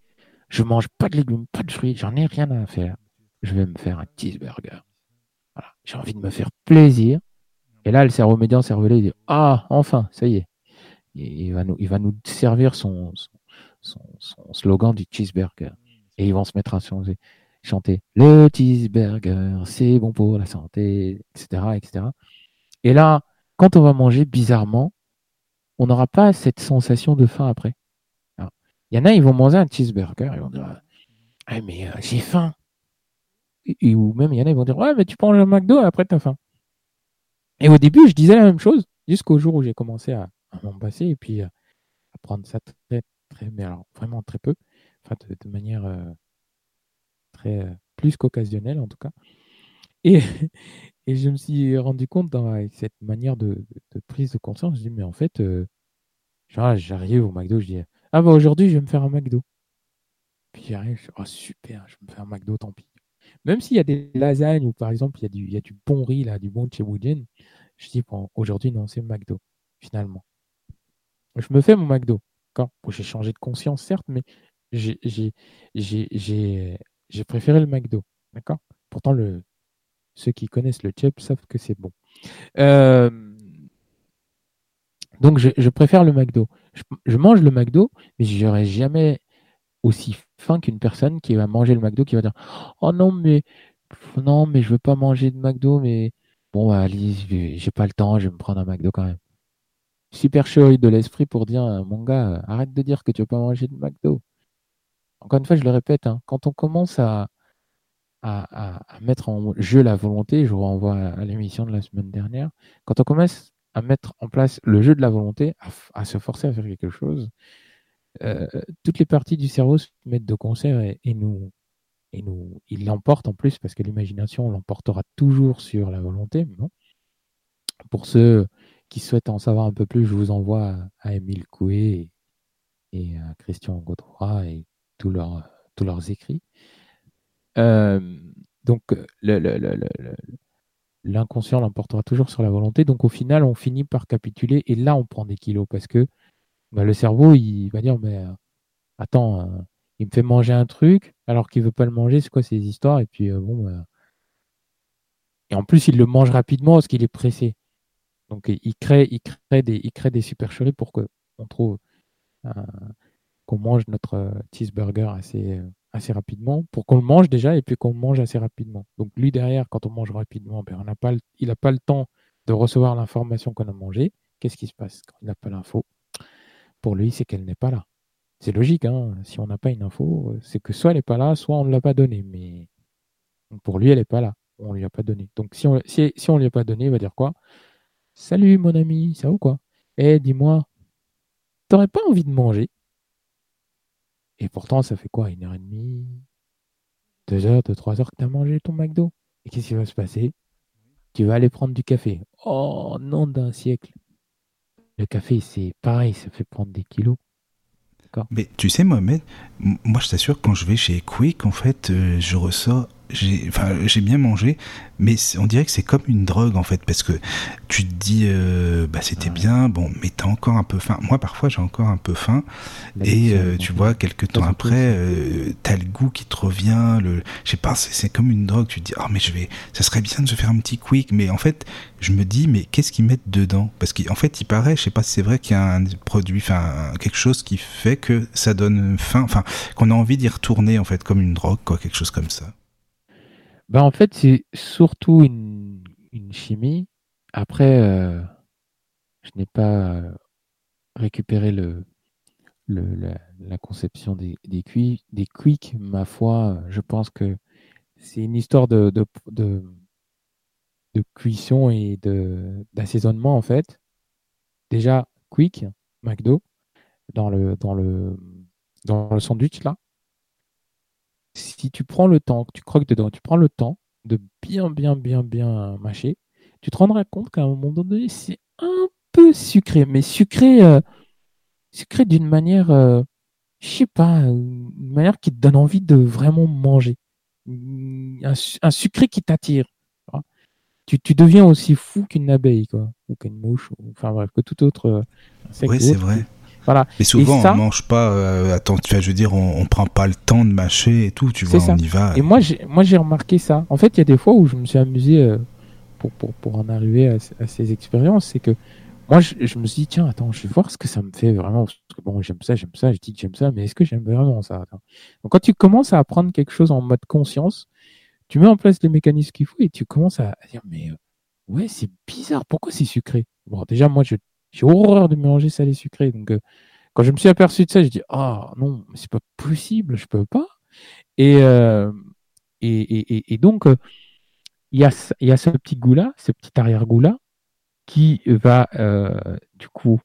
je mange pas de légumes, pas de fruits, j'en ai rien à faire. Je vais me faire un cheeseburger. J'ai envie de me faire plaisir. Et là, le cerveau médian, cervelet, il dit Ah, enfin, ça y est. Il va nous, servir son, slogan du cheeseburger. Et ils vont se mettre à chanter Le cheeseburger, c'est bon pour la santé, etc., etc. Et là, quand on va manger, bizarrement, on n'aura pas cette sensation de faim après. Il y en a, ils vont manger un cheeseburger, ils vont dire ah, mais euh, j'ai faim. ou même, il y en a, ils vont dire Ouais, mais tu prends le McDo, après, tu as faim. Et au début, je disais la même chose, jusqu'au jour où j'ai commencé à, m'en passer et puis euh, à prendre ça très, mais alors vraiment très peu, de, manière euh, très plus qu'occasionnelle en tout cas. Et, je me suis rendu compte dans cette manière de, prise de conscience, je dis mais en fait, j'arrive au McDo, je dis ah bah aujourd'hui, je vais me faire un McDo. Puis j'arrive, je dis, oh super, je vais me faire un McDo, tant pis. Même s'il y a des lasagnes ou par exemple, il y a du, il y a du bon riz, là, du bon cheboujen, je dis, bon, aujourd'hui, non, c'est McDo, finalement. Je me fais mon McDo. Bon, j'ai changé de conscience, certes, mais j'ai préféré le McDo. D'accord? Pourtant, le, ceux qui connaissent le chip savent que c'est bon. Euh, donc, je, préfère le McDo. Je, mange le McDo, mais je n'aurai jamais aussi faim qu'une personne qui va manger le McDo qui va dire Oh non, mais non, mais je veux pas manger de McDo, mais bon, allez, j'ai pas le temps, je vais me prendre un McDo quand même. Super chérie de l'esprit pour dire Mon gars, arrête de dire que tu veux pas manger de McDo. Encore une fois, je le répète, hein, quand on commence à, à, mettre en jeu la volonté, je vous renvoie à l'émission de la semaine dernière, quand on commence à mettre en place le jeu de la volonté, à, se forcer à faire quelque chose, euh, toutes les parties du cerveau se mettent de concert et, nous, et nous, il l'emporte en plus parce que l'imagination l'emportera toujours sur la volonté. Non Pour ceux qui souhaitent en savoir un peu plus, je vous envoie à, Émile Coué et, à Christian Godroy et tous leurs, tous leurs écrits. Euh, donc, le, l'inconscient l'emportera toujours sur la volonté. Donc au final, on finit par capituler et là, on prend des kilos parce que bah, le cerveau, il va dire, mais euh, attends, euh, il me fait manger un truc alors qu'il veut pas le manger, c'est quoi ces histoires? Et puis euh, bon, bah, et en plus, il le mange rapidement parce qu'il est pressé. Donc il crée, il crée des, il des supercheries pour que on trouve qu'on mange notre cheeseburger assez assez rapidement pour qu'on le mange déjà et puis qu'on mange assez rapidement. Donc lui derrière, quand on mange rapidement, ben, il n'a pas le temps de recevoir l'information qu'on a mangée. Qu'est-ce qui se passe quand il n'a pas l'info? Pour lui, c'est qu'elle n'est pas là. C'est logique, hein si on n'a pas une info, c'est que soit elle n'est pas là, soit on ne l'a pas donnée. Mais pour lui, elle n'est pas là. On ne lui a pas donné. Donc si on si, on lui a pas donné, il va dire quoi? Salut mon ami, ça va ou quoi? Eh, dis-moi, t'aurais pas envie de manger? Et pourtant, ça fait quoi Une heure et demie Deux heures, deux, trois heures que tu as mangé ton McDo? Et qu'est-ce qui va se passer? Tu vas aller prendre du café. Oh, nom d'un siècle. Le café, c'est pareil, ça fait prendre des kilos. Mais tu sais, Mohamed, moi je t'assure, quand je vais chez Quick, en fait, euh, je ressors j'ai enfin, bien mangé, mais on dirait que c'est comme une drogue en fait, parce que tu te dis, euh, bah c'était bien, bon, mais t'as encore un peu faim. Moi, parfois, j'ai encore un peu faim, et euh, tu vois, quelques temps après, euh, t'as le goût qui te revient, le, je sais pas, c'est comme une drogue. Tu te dis, oh, mais je vais, ça serait bien de se faire un petit quick, mais en fait, je me dis, mais qu'est-ce qu'ils mettent dedans? Parce qu'en fait, il paraît, je sais pas si c'est vrai qu'il y a un produit, enfin, quelque chose qui fait que ça donne faim, enfin, qu'on a envie d'y retourner en fait, comme une drogue, quoi, quelque chose comme ça. Ben, en fait, c'est surtout une, chimie. Après, euh, je n'ai pas euh, récupéré le, la, conception des, des, des quicks. Ma foi, je pense que c'est une histoire de, de, de, cuisson et d'assaisonnement, en fait. Déjà, quick, McDo, dans le, dans le, dans le sandwich, là si tu prends le temps, tu croques dedans, tu prends le temps de bien, bien, bien, bien mâcher, tu te rendras compte qu'à un moment donné, c'est un peu sucré, mais sucré, euh, sucré d'une manière, euh, je sais pas, une manière qui te donne envie de vraiment manger. un, sucré qui t'attire. Tu, tu, deviens aussi fou qu'une abeille, quoi, ou qu'une mouche, ou, enfin bref, que tout autre euh, Oui, c'est vrai. Voilà. Mais souvent, on mange pas. Euh, attends, tu vois, je veux dire, on, on, prend pas le temps de mâcher et tout. Tu vois, on y va. Et moi, j'ai, moi, j'ai remarqué ça. En fait, il y a des fois où je me suis amusé euh, pour, pour, pour en arriver à, à ces expériences, c'est que moi, je, me suis dit, tiens, attends, je vais voir ce que ça me fait vraiment. Parce que bon, j'aime ça, j'aime ça, je dis que j'aime ça, mais est-ce que j'aime vraiment ça Donc, quand tu commences à apprendre quelque chose en mode conscience, tu mets en place les mécanismes qu'il faut et tu commences à, dire, mais euh, ouais, c'est bizarre, pourquoi c'est sucré? Bon, déjà, moi, j'ai horreur de mélanger salé sucré. Donc, euh, quand je me suis aperçu de ça, j'ai dit, ah non, c'est pas possible, je peux pas. Et, euh, et, et, et, donc, il y, a, il y a ce petit goût-là, ce petit arrière-goût-là, qui va, euh, du coup,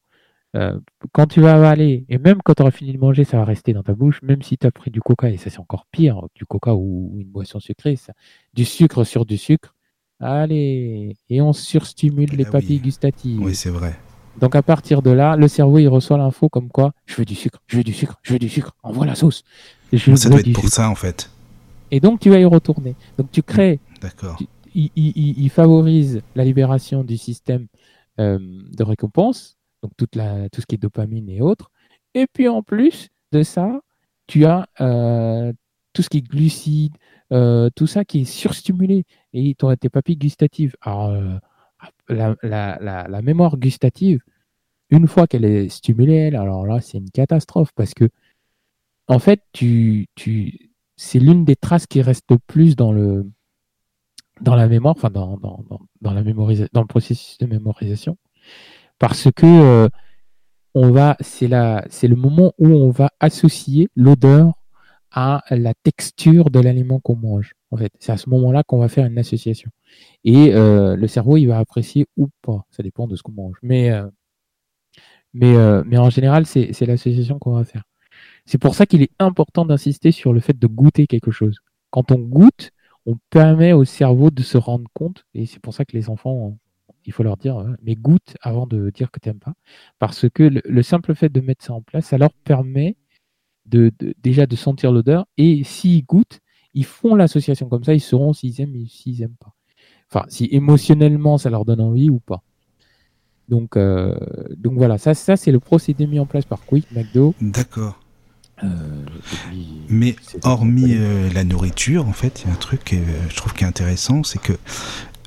euh, quand tu vas avaler, et même quand tu auras fini de manger, ça va rester dans ta bouche, même si tu as pris du coca, et ça c'est encore pire, du coca ou une boisson sucrée, ça, du sucre sur du sucre, allez, et on surstimule eh les ben papilles gustatives. Oui, c'est vrai. Donc à partir de là, le cerveau il reçoit l'info comme quoi je veux du sucre, je veux du sucre, je veux du sucre, envoie la sauce. Je ça doit être pour ça en fait. Et donc tu vas y retourner. Donc tu crées. D'accord il, favorise la libération du système euh, de récompense, donc toute la, tout ce qui est dopamine et autres. Et puis en plus de ça, tu as euh, tout ce qui est glucides, euh, tout ça qui est surstimulé. Et tu as tes papilles gustatives. Alors, la, la, la, mémoire gustative, une fois qu'elle est stimulée, alors là, c'est une catastrophe parce que, en fait, tu, tu, c'est l'une des traces qui reste le plus dans le, dans la mémoire, enfin dans, dans, dans, mémorisation, dans le processus de mémorisation, parce que euh, c'est le moment où on va associer l'odeur à la texture de l'aliment qu'on mange. En fait, c'est à ce moment-là qu'on va faire une association. Et euh, le cerveau, il va apprécier ou pas. Ça dépend de ce qu'on mange. Mais, euh, mais, mais en général, c'est, l'association qu'on va faire. C'est pour ça qu'il est important d'insister sur le fait de goûter quelque chose. Quand on goûte, on permet au cerveau de se rendre compte, et c'est pour ça que les enfants, il faut leur dire, hein, mais goûte avant de dire que tu n'aimes pas, parce que le, simple fait de mettre ça en place, ça leur permet de, déjà de sentir l'odeur, et s'ils goûtent, ils font l'association comme ça, ils sauront s'ils aiment et s'ils n'aiment pas. Enfin, si émotionnellement ça leur donne envie ou pas. Donc, euh, donc voilà, ça, ça c'est le procédé mis en place par Quick McDo. D'accord. Euh, Mais hormis euh, la nourriture, en fait, il y a un truc que je trouve qui est intéressant, c'est que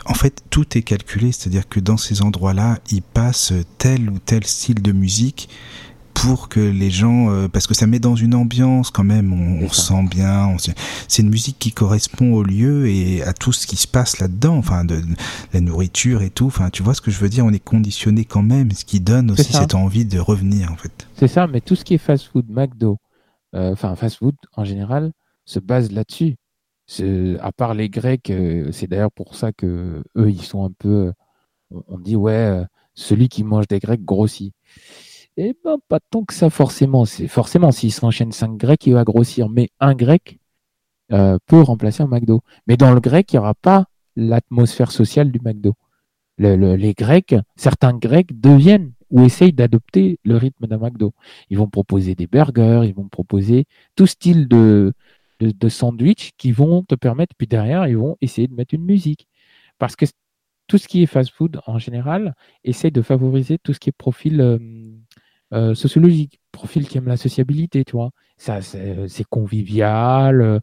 en fait, tout est calculé, c'est-à-dire que dans ces endroits-là, ils passent tel ou tel style de musique pour que les gens, euh, parce que ça met dans une ambiance quand même, on, sent bien. C'est une musique qui correspond au lieu et à tout ce qui se passe là-dedans, enfin de, la nourriture et tout. Enfin, tu vois ce que je veux dire On est conditionné quand même, ce qui donne aussi cette envie de revenir en fait. C'est ça, mais tout ce qui est fast-food, McDo, euh, enfin fast-food en général, se base là-dessus. À part les Grecs, euh, c'est d'ailleurs pour ça que eux, ils sont un peu. On dit ouais, euh, celui qui mange des Grecs grossit. Eh ben, pas tant que ça forcément. C'est forcément s'il s'enchaîne cinq Grecs, il va grossir. Mais un Grec peut remplacer un McDo. Mais dans le grec, il n'y aura pas l'atmosphère sociale du McDo. les Grecs, certains Grecs deviennent ou essayent d'adopter le rythme d'un McDo. Ils vont proposer des burgers, ils vont proposer tout style de, sandwich qui vont te permettre, puis derrière, ils vont essayer de mettre une musique. Parce que tout ce qui est fast-food, en général, essaye de favoriser tout ce qui est profil euh, euh, sociologique, profil qui aime la sociabilité, tu vois. Ça, c'est convivial.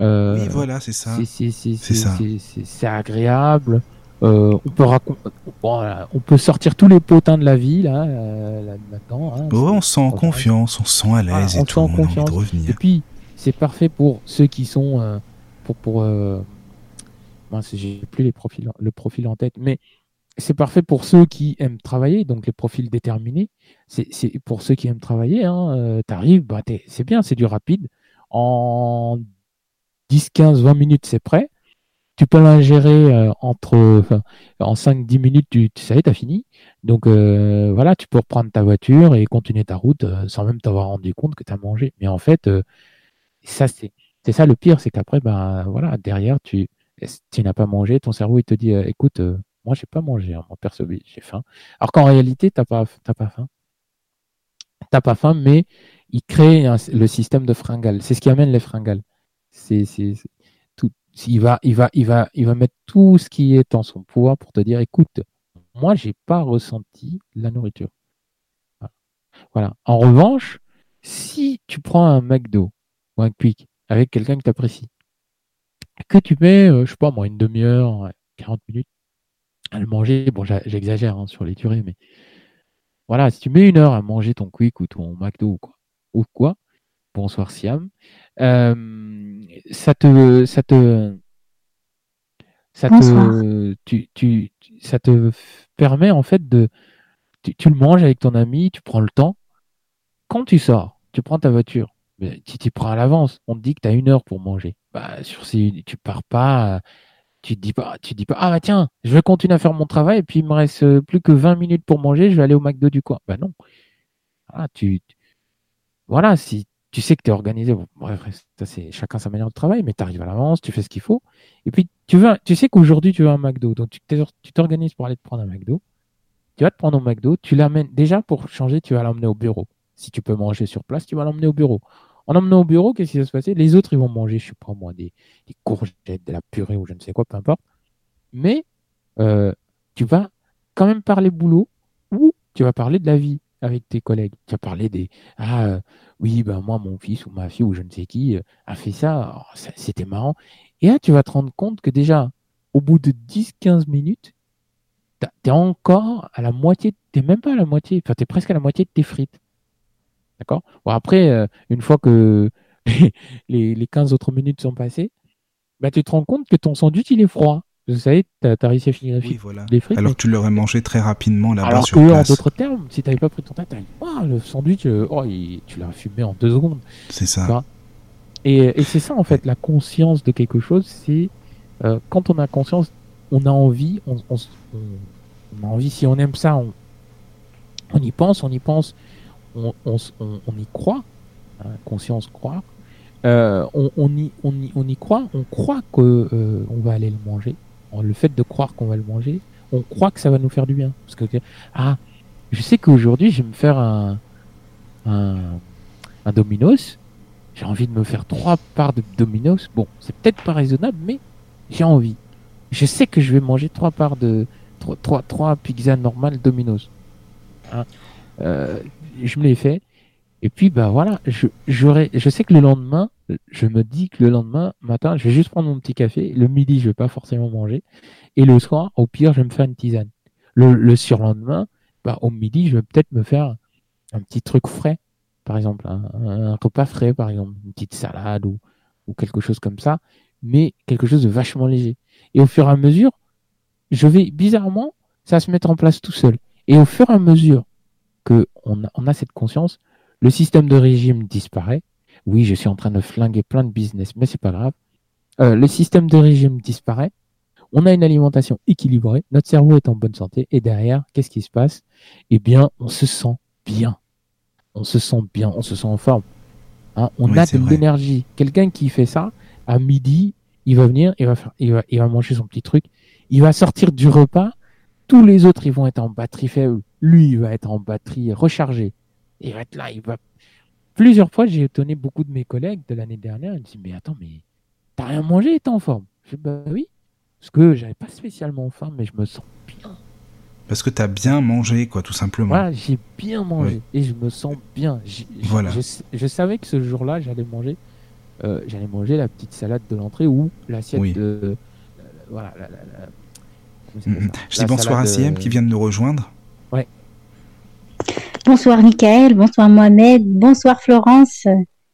Euh, oui, voilà, c'est ça. C'est agréable. Euh, on peut on peut sortir tous les potins de la vie là, euh, maintenant. Hein, on se sent en confiance, on se sent à l'aise et tout, on a envie de revenir. Et puis c'est parfait pour ceux qui sont euh, pour pour j'ai plus les profils le profil en tête, mais c'est parfait pour ceux qui aiment travailler, donc les profils déterminés. C'est pour ceux qui aiment travailler. Hein, T'arrives, bah, c'est bien, c'est du rapide. En 10, 15, 20 minutes, c'est prêt tu peux l'ingérer euh, entre en 5-10 minutes, tu, tu sais, tu as fini. Donc euh, voilà, tu peux reprendre ta voiture et continuer ta route euh, sans même t'avoir rendu compte que tu as mangé. Mais en fait, ça c'est c'est ça le pire, c'est qu'après, ben voilà, derrière, tu, tu n'as pas mangé, ton cerveau il te dit écoute, moi j'ai pas mangé, hein, perso j'ai faim. Alors qu'en réalité, t'as pas pas faim. T'as pas faim, mais il crée le système de fringales. C'est ce qui amène les fringales. C'est il va, il va, il va, il va mettre tout ce qui est en son pouvoir pour te dire, écoute, moi, j'ai pas ressenti la nourriture. Voilà. En revanche, si tu prends un McDo ou un Quick avec quelqu'un que tu apprécies, que tu mets, euh, je sais pas moi, une demi-heure, 40 minutes à le manger, bon, j'exagère hein, sur les durées, mais voilà, si tu mets une heure à manger ton Quick ou ton McDo ou quoi, ou quoi bonsoir Siam, euh, ça te, ça te, ça te, tu, tu, ça te permet en fait de, tu, le manges avec ton ami, tu prends le temps. Quand tu sors, tu prends ta voiture, mais tu t'y prends à l'avance. On te dit que tu as une heure pour manger. Bah, sur ces, tu pars pas, tu te dis pas, tu dis pas, ah bah tiens, je vais continuer à faire mon travail et puis il me reste plus que 20 minutes pour manger, je vais aller au McDo du coin. Bah non. Ah, tu, voilà, si tu sais que tu es organisé, bref, ça c'est chacun sa manière de travail, mais tu arrives à l'avance, tu fais ce qu'il faut. Et puis tu veux, tu sais qu'aujourd'hui tu veux un McDo, donc tu t'organises pour aller te prendre un McDo. Tu vas te prendre au McDo, tu l'amènes déjà pour changer, tu vas l'emmener au bureau. Si tu peux manger sur place, tu vas l'emmener au bureau. En emmenant au bureau, qu'est-ce qui va se passer? Les autres, ils vont manger, je sais pas moi, des, courgettes, de la purée ou je ne sais quoi, peu importe. Mais euh, tu vas quand même parler boulot ou tu vas parler de la vie avec tes collègues. Tu vas parler des Ah, euh, oui, ben moi, mon fils ou ma fille ou je ne sais qui euh, a fait ça, oh, c'était marrant. Et là, tu vas te rendre compte que déjà, au bout de 10-15 minutes, tu es encore à la moitié, tu même pas à la moitié, enfin, tu es presque à la moitié de tes frites. D'accord? Bon, après, euh, une fois que les, les 15 autres minutes sont passées, bah, tu te rends compte que ton sandwich, il est froid. Vous savez, tu as, réussi à finir oui, voilà. les frites. Alors tu l'aurais mangé très rapidement là-bas sur que, en d'autres termes, si tu n'avais pas pris ton temps, oh, le sandwich, euh, oh, tu l'as fumé en deux secondes. C'est ça. Et, et c'est ça, en fait, la conscience de quelque chose, c'est euh, quand on a conscience, on a envie, on, on, on, a envie, si on aime ça, on, on y pense, on y pense, on, on, y croit, hein, conscience croire, euh, on, on, y, on, on croit, on croit qu'on euh, va aller le manger. Le fait de croire qu'on va le manger, on croit que ça va nous faire du bien. Parce que, ah, je sais qu'aujourd'hui, je vais me faire un, Domino's. J'ai envie de me faire trois parts de Domino's. Bon, c'est peut-être pas raisonnable, mais j'ai envie. Je sais que je vais manger trois parts de trois pizzas normales Domino's. Hein. Euh, je me l'ai fait. Et puis, bah voilà, je, je sais que le lendemain, je me dis que le lendemain matin, je vais juste prendre mon petit café. Le midi, je vais pas forcément manger. Et le soir, au pire, je vais me faire une tisane. Le, le surlendemain, bah, au midi, je vais peut-être me faire un petit truc frais, par exemple, un, repas frais, par exemple, une petite salade ou, ou quelque chose comme ça, mais quelque chose de vachement léger. Et au fur et à mesure, je vais, bizarrement, ça va se mettre en place tout seul. Et au fur et à mesure que on a, on a cette conscience, le système de régime disparaît. Oui, je suis en train de flinguer plein de business, mais c'est pas grave. Euh, le système de régime disparaît. On a une alimentation équilibrée. Notre cerveau est en bonne santé. Et derrière, qu'est-ce qui se passe? Eh bien, on se sent bien. On se sent bien. On se sent en forme. Hein, on a de l'énergie. Quelqu'un qui fait ça, à midi, il va venir, il va, faire, il, va, il va manger son petit truc. Il va sortir du repas. Tous les autres, ils vont être en batterie faible. Lui, il va être en batterie rechargée. Il va être là, il va. Plusieurs fois, j'ai étonné beaucoup de mes collègues de l'année dernière. Ils me disent Mais attends, mais t'as rien mangé et t'es en forme Je dis Bah oui. Parce que j'avais pas spécialement faim, mais je me sens bien. Parce que t'as bien mangé, quoi, tout simplement. Voilà, j'ai bien mangé et je me sens bien. voilà. Je, savais que ce jour-là, j'allais manger, euh, j'allais manger la petite salade de l'entrée ou l'assiette de. Euh, voilà. La. Je dis bonsoir à CM qui vient de nous rejoindre. Ouais. Bonsoir Michael, bonsoir Mohamed, bonsoir Florence.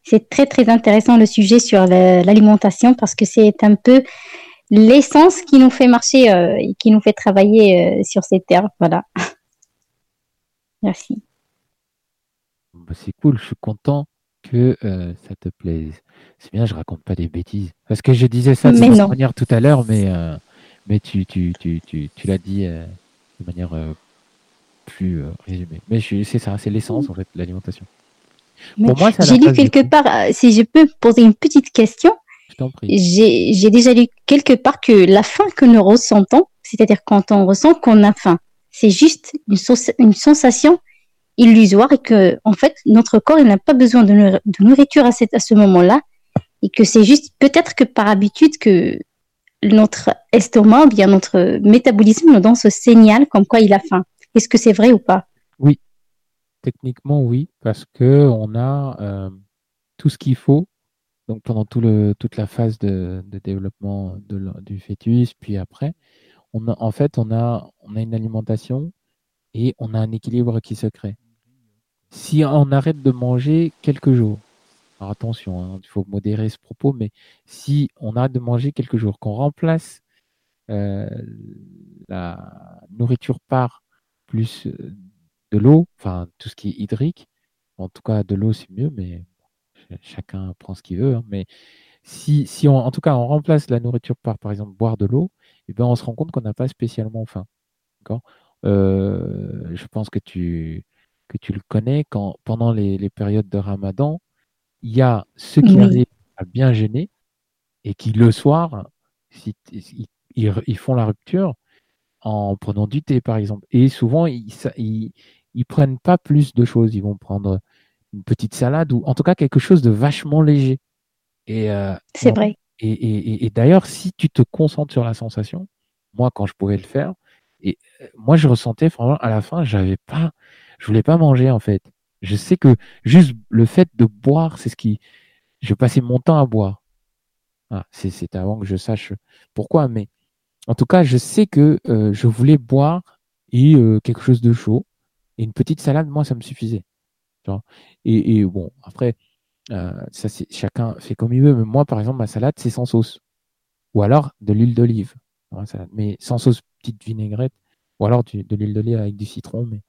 C'est très très intéressant le sujet sur l'alimentation parce que c'est un peu l'essence qui nous fait marcher euh, et qui nous fait travailler euh, sur ces terres. Voilà. Merci. Bah, c'est cool, je suis content que euh, ça te plaise. C'est bien, je raconte pas des bêtises. Parce que je disais ça de manière tout à l'heure, mais, mais tu, tu, tu, tu, tu l'as dit de manière plus euh, résumé. Mais c'est ça, c'est l'essence en fait de l'alimentation. J'ai lu quelque part, euh, si je peux poser une petite question, j'ai déjà lu quelque part que la faim que nous ressentons, c'est-à-dire quand on ressent qu'on a faim, c'est juste une, une, sensation illusoire et que en fait notre corps n'a pas besoin de, de, nourriture à, cette, à ce moment-là et que c'est juste peut-être que par habitude que notre estomac, bien notre métabolisme nous donne ce signal comme quoi il a faim. Est-ce que c'est vrai ou pas? Oui, techniquement oui, parce que on a euh, tout ce qu'il faut. Donc pendant tout le, toute la phase de, développement du fœtus, puis après, on a, en fait, on a, on a une alimentation et on a un équilibre qui se crée. Si on arrête de manger quelques jours, alors attention, hein, il faut modérer ce propos, mais si on arrête de manger quelques jours, qu'on remplace euh, la nourriture par plus euh, de l'eau, enfin tout ce qui est hydrique, en tout cas de l'eau c'est mieux, mais chacun prend ce qu'il veut. Hein, mais si, si on, en tout cas on remplace la nourriture par par exemple boire de l'eau, et eh bien on se rend compte qu'on n'a pas spécialement faim. Euh, je pense que tu, que tu le connais, quand, pendant les, périodes de ramadan, il y a ceux qui arrivent à bien gêner et qui le soir, ils, font la rupture en prenant du thé par exemple. Et souvent, ils, ils, prennent pas plus de choses. Ils vont prendre une petite salade ou en tout cas quelque chose de vachement léger. Et euh, c'est vrai. Et, et d'ailleurs, si tu te concentres sur la sensation, moi quand je pouvais le faire, et euh, moi je ressentais franchement à la fin, j'avais pas, je voulais pas manger en fait. Je sais que juste le fait de boire, c'est ce qui, je passais mon temps à boire. Ah, c'est avant que je sache pourquoi, mais en tout cas, je sais que euh, je voulais boire et euh, quelque chose de chaud et une petite salade, moi, ça me suffisait. Et, bon, après, euh, chacun fait comme il veut, mais moi, par exemple, ma salade, c'est sans sauce, ou alors de l'huile d'olive, mais sans sauce, petite vinaigrette, ou alors de l'huile d'olive avec du citron, mais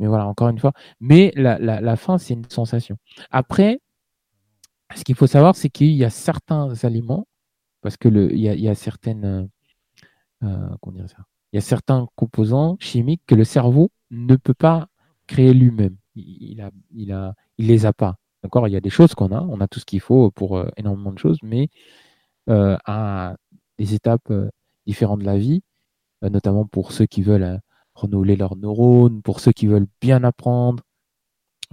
mais voilà, encore une fois. Mais la, la, faim, c'est une sensation. Après, ce qu'il faut savoir, c'est qu'il y a certains aliments, parce que y a, certaines, euh, euh, certains composants chimiques que le cerveau ne peut pas créer lui-même. Il, il les a pas. D'accord? Il y a des choses qu'on a, on a tout ce qu'il faut pour euh, énormément de choses, mais à des étapes différentes de la vie, notamment pour ceux qui veulent renouveler leurs neurones, pour ceux qui veulent bien apprendre,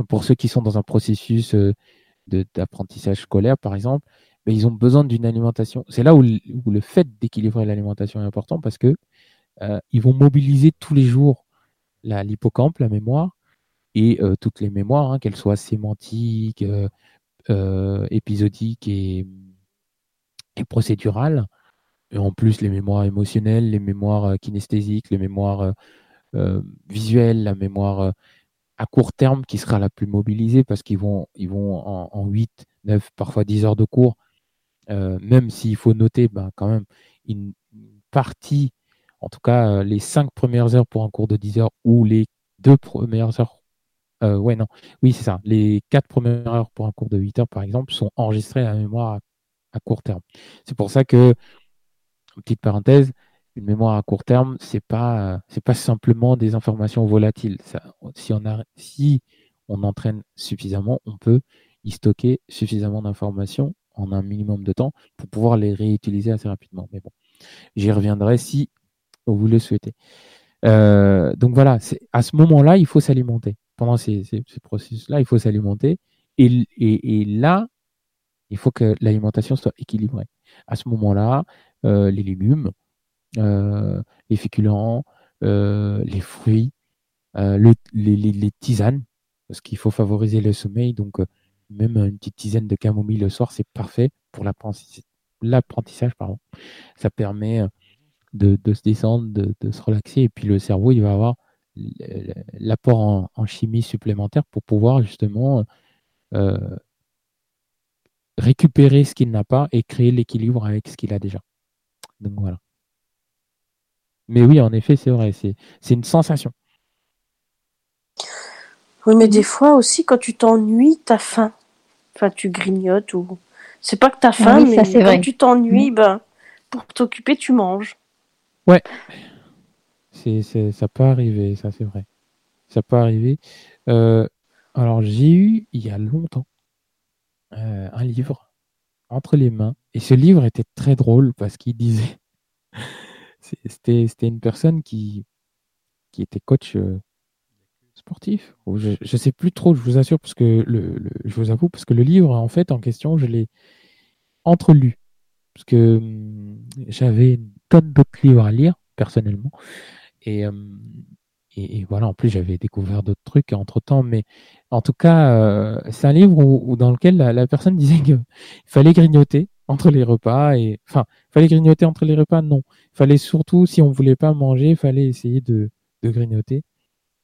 pour ceux qui sont dans un processus euh, d'apprentissage scolaire, par exemple, mais ils ont besoin d'une alimentation. C'est là où, le fait d'équilibrer l'alimentation est important parce que euh, ils vont mobiliser tous les jours l'hippocampe, la, mémoire, et euh, toutes les mémoires, hein, qu'elles soient sémantiques, épisodiques et, et procédurales, et en plus les mémoires émotionnelles, les mémoires kinesthésiques, les mémoires visuelle, la mémoire euh, à court terme qui sera la plus mobilisée parce qu'ils vont, ils vont en, 8, 9, parfois 10 heures de cours, euh, même s'il faut noter ben, quand même une, partie, en tout cas les 5 premières heures pour un cours de 10 heures ou les deux premières heures. ouais, non, oui, c'est ça. Les 4 premières heures pour un cours de 8 heures, par exemple, sont enregistrées à la mémoire à court terme. C'est pour ça que, petite parenthèse, une mémoire à court terme, c'est pas c'est pas simplement des informations volatiles. si on a, si on entraîne suffisamment, on peut y stocker suffisamment d'informations en un minimum de temps pour pouvoir les réutiliser assez rapidement. Mais bon, j'y reviendrai si vous le souhaitez. Euh, donc voilà, à ce moment-là, il faut s'alimenter. Pendant ces, processus-là, il faut s'alimenter. Et, et, là, il faut que l'alimentation soit équilibrée. À ce moment-là, euh, les légumes, euh, les féculents, euh, les fruits, euh, les, tisanes, parce qu'il faut favoriser le sommeil. Donc, même une petite tisane de camomille le soir, c'est parfait pour l'apprentissage. Ça permet de, se descendre, de, se relaxer, et puis le cerveau, il va avoir l'apport en, chimie supplémentaire pour pouvoir justement récupérer ce qu'il n'a pas et créer l'équilibre avec ce qu'il a déjà. Donc voilà. Mais oui, en effet, c'est vrai, c'est une sensation. Oui, mais des fois aussi, quand tu t'ennuies, t'as faim. Enfin, tu grignotes ou. C'est pas que t'as faim, mais quand tu t'ennuies, ben, pour t'occuper, tu manges. Ouais. C'est, ça peut arriver, ça c'est vrai. Ça peut arriver. Euh, alors, j'ai eu, il y a longtemps, euh, un livre entre les mains. Et ce livre était très drôle parce qu'il disait c'était une personne qui, était coach euh, sportif. Je ne sais plus trop, je vous assure, parce que le, je vous avoue, parce que le livre, en fait, en question, je l'ai entrelu. parce que hum, j'avais une tonne d'autres livres à lire, personnellement. Hum, et, voilà, en plus, j'avais découvert d'autres trucs entre temps. Mais en tout cas, euh, c'est un livre dans lequel la, personne disait qu'il fallait grignoter entre les repas. Et, enfin, fallait grignoter entre les repas, non. Fallait surtout, si on voulait pas manger, fallait essayer de, de grignoter.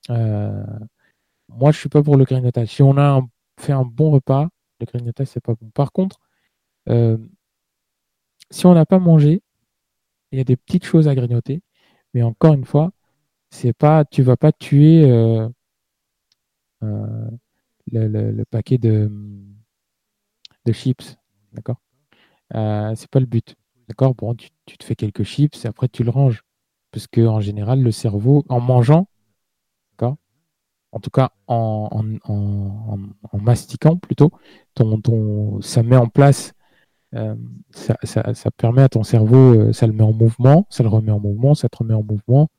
Euh, moi, je suis pas pour le grignotage. Si on a fait un bon repas, le grignotage, c'est pas bon. Par contre, euh, si on n'a pas mangé, il y a des petites choses à grignoter. Mais encore une fois, c'est pas, tu vas pas tuer euh, euh, le, paquet de, de chips, d'accord? Euh, C'est pas le but, d'accord Bon, tu, te fais quelques chips et après tu le ranges, parce que en général, le cerveau, en mangeant, d'accord En tout cas, en, en, mastiquant plutôt, ton, ton, ça met en place euh, ça, permet à ton cerveau, euh, ça le met en mouvement, ça le remet en mouvement, ça te remet en mouvement.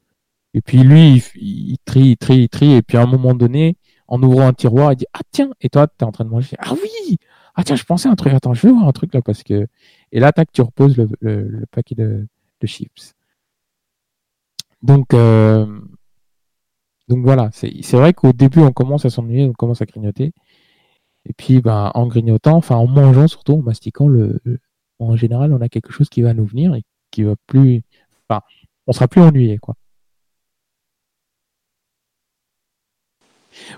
Et puis lui, il, trie, il trie, il trie. Et puis à un moment donné, en ouvrant un tiroir, il dit Ah tiens Et toi, tu es en train de manger. Ah oui Ah tiens, je pensais à un truc. Attends, je vais voir un truc là parce que. Et là, tac, tu reposes le, paquet de, chips. Donc, euh, donc voilà. C'est vrai qu'au début, on commence à s'ennuyer, on commence à grignoter. Et puis, ben, en grignotant, enfin en mangeant surtout, en mastiquant, le, en général, on a quelque chose qui va nous venir et qui va plus, enfin, on sera plus ennuyé, quoi.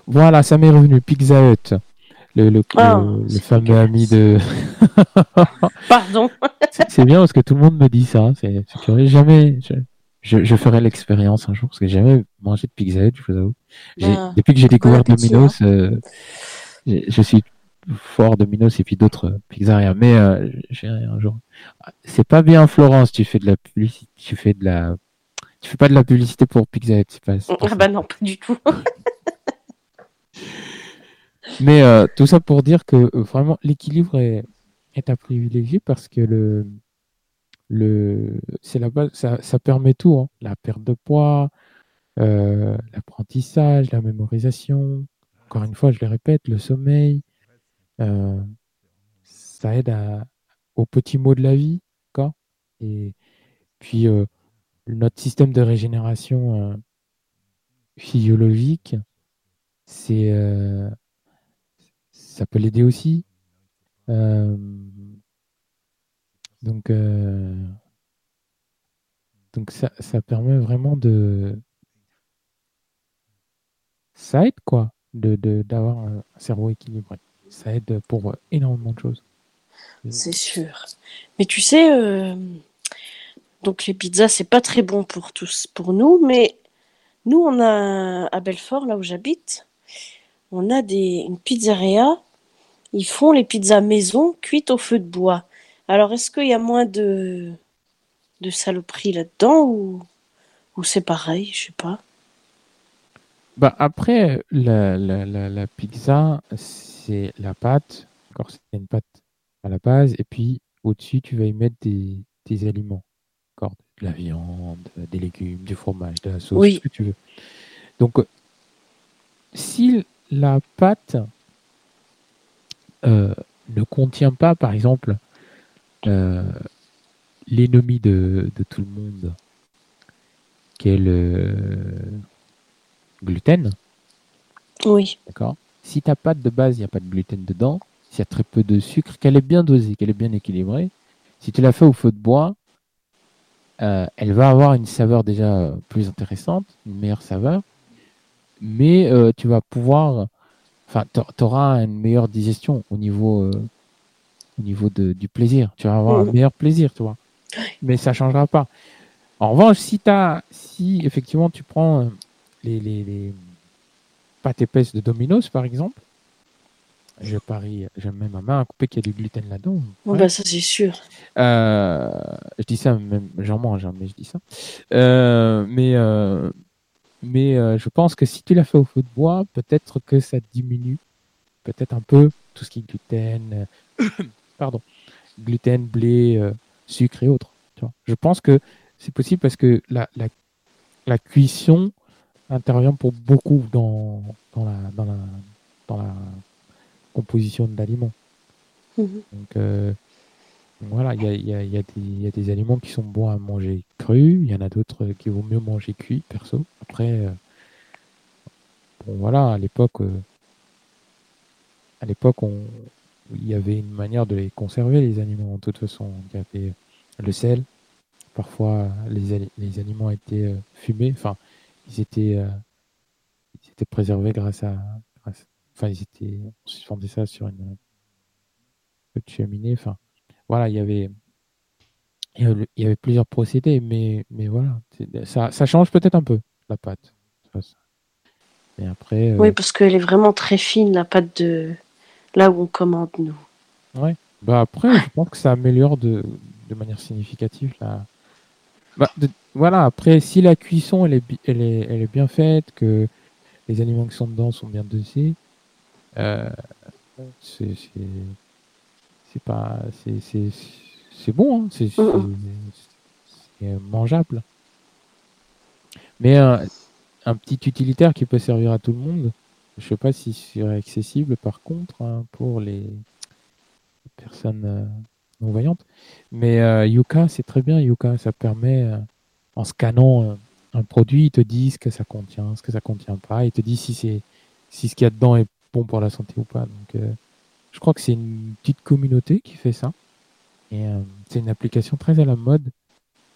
Voilà, ça m'est revenu. Pizza Hut, le, le, ah, fameux ami de. Pardon. c'est bien parce que tout le monde me dit ça. C'est curieux. Jamais. Je, je, ferai l'expérience un jour parce que j'ai jamais mangé de Pizza Hut, je vous avoue. Ah, depuis que j'ai découvert Domino's, euh, je suis fort Domino's et puis d'autres pizzerias. Mais euh, j'ai un jour. C'est pas bien Florence, tu fais de la publicité, tu fais de la, tu fais pas de la publicité pour Pizza c'est pas, Ah bah non, pas du tout. Mais euh, tout ça pour dire que euh, vraiment l'équilibre est, est à privilégier parce que le, le, c'est la base, ça, ça permet tout, hein. la perte de poids, l'apprentissage, la mémorisation, encore une fois, je le répète, le sommeil, euh, ça aide à, aux petits mots de la vie, d'accord Et puis, euh, notre système de régénération euh, physiologique, c'est, peut l'aider aussi. donc, donc ça, ça permet vraiment de... Ça aide, quoi d'avoir un cerveau équilibré. Ça aide pour énormément de choses. C'est sûr. Mais tu sais, euh, donc les pizzas, c'est pas très bon pour tous, pour nous, mais nous, on a à Belfort, là où j'habite, on a des, une pizzeria. Ils font les pizzas maison cuites au feu de bois. Alors, est-ce qu'il y a moins de, de saloperies là-dedans ou, ou c'est pareil? Je sais pas. Bah après, la, la, la, la pizza, c'est la pâte. Encore, c'est une pâte à la base. Et puis, au-dessus, tu vas y mettre des, des aliments. Encore, de la viande, des légumes, du fromage, de la sauce, oui. ce que tu veux. Donc, si la pâte euh, ne contient pas, par exemple, euh, l'ennemi de, de, tout le monde, qui est le gluten. Oui. D'accord. Si ta pâte de base, il n'y a pas de gluten dedans, s'il y a très peu de sucre, qu'elle est bien dosée, qu'elle est bien équilibrée, si tu la fais au feu de bois, euh, elle va avoir une saveur déjà plus intéressante, une meilleure saveur, mais euh, tu vas pouvoir, enfin, tu auras une meilleure digestion au niveau, euh, au niveau de, du plaisir. Tu vas avoir un mmh. meilleur plaisir, tu vois. Mais ça ne changera pas. En revanche, si, as, si effectivement tu prends les, les, pâtes épaisses de Domino's, par exemple. Je parie, j'aime même ma main à couper qu'il y a du gluten là-dedans. bah ça c'est sûr. Euh, je dis ça, même j'en mange, hein, mais je dis ça. Euh, mais euh, mais je pense que si tu l'as fait au feu de bois, peut-être que ça diminue peut-être un peu tout ce qui est gluten, pardon, gluten, blé, sucre et autres. Je pense que c'est possible parce que la, la, la cuisson intervient pour beaucoup dans, dans, la, dans, la, dans la composition de l'aliment. Mhm. Donc, euh, voilà, il y a, y a, des aliments qui sont bons à manger crus, il y en a d'autres qui vaut mieux manger cuit, perso. Après, bon, voilà, à l'époque, à l'époque, on, il y avait une manière de les conserver, les animaux, de toute façon. Il y avait le sel. Parfois, les, les aliments étaient euh, fumés. Enfin, ils étaient, euh, ils étaient préservés grâce à, Enfin, ils étaient. On suspendait ça sur une, cheminée. Enfin, voilà, il y avait. Il y avait, plusieurs procédés, mais, mais voilà. Ça, ça change peut-être un peu, la pâte. Après. Euh, oui, parce qu'elle est vraiment très fine, la pâte de là où on commande, nous. Ouais. Bah après, je pense que ça améliore de, de manière significative la. Bah, voilà, après, si la cuisson elle est, elle, est, elle est bien faite, que les aliments qui sont dedans sont bien dosés, euh, c'est pas. C'est bon, hein, c'est mangeable. Mais un, un petit utilitaire qui peut servir à tout le monde, je sais pas si c'est accessible par contre hein, pour les personnes euh, non voyantes. Mais euh, Yuka, c'est très bien. Yuka, ça permet, euh, en scannant un produit, il te dit ce que ça contient, ce que ça contient pas. Il te dit si c'est si ce qu'il y a dedans est bon pour la santé ou pas. Donc, je crois que c'est une petite communauté qui fait ça. Et c'est une application très à la mode.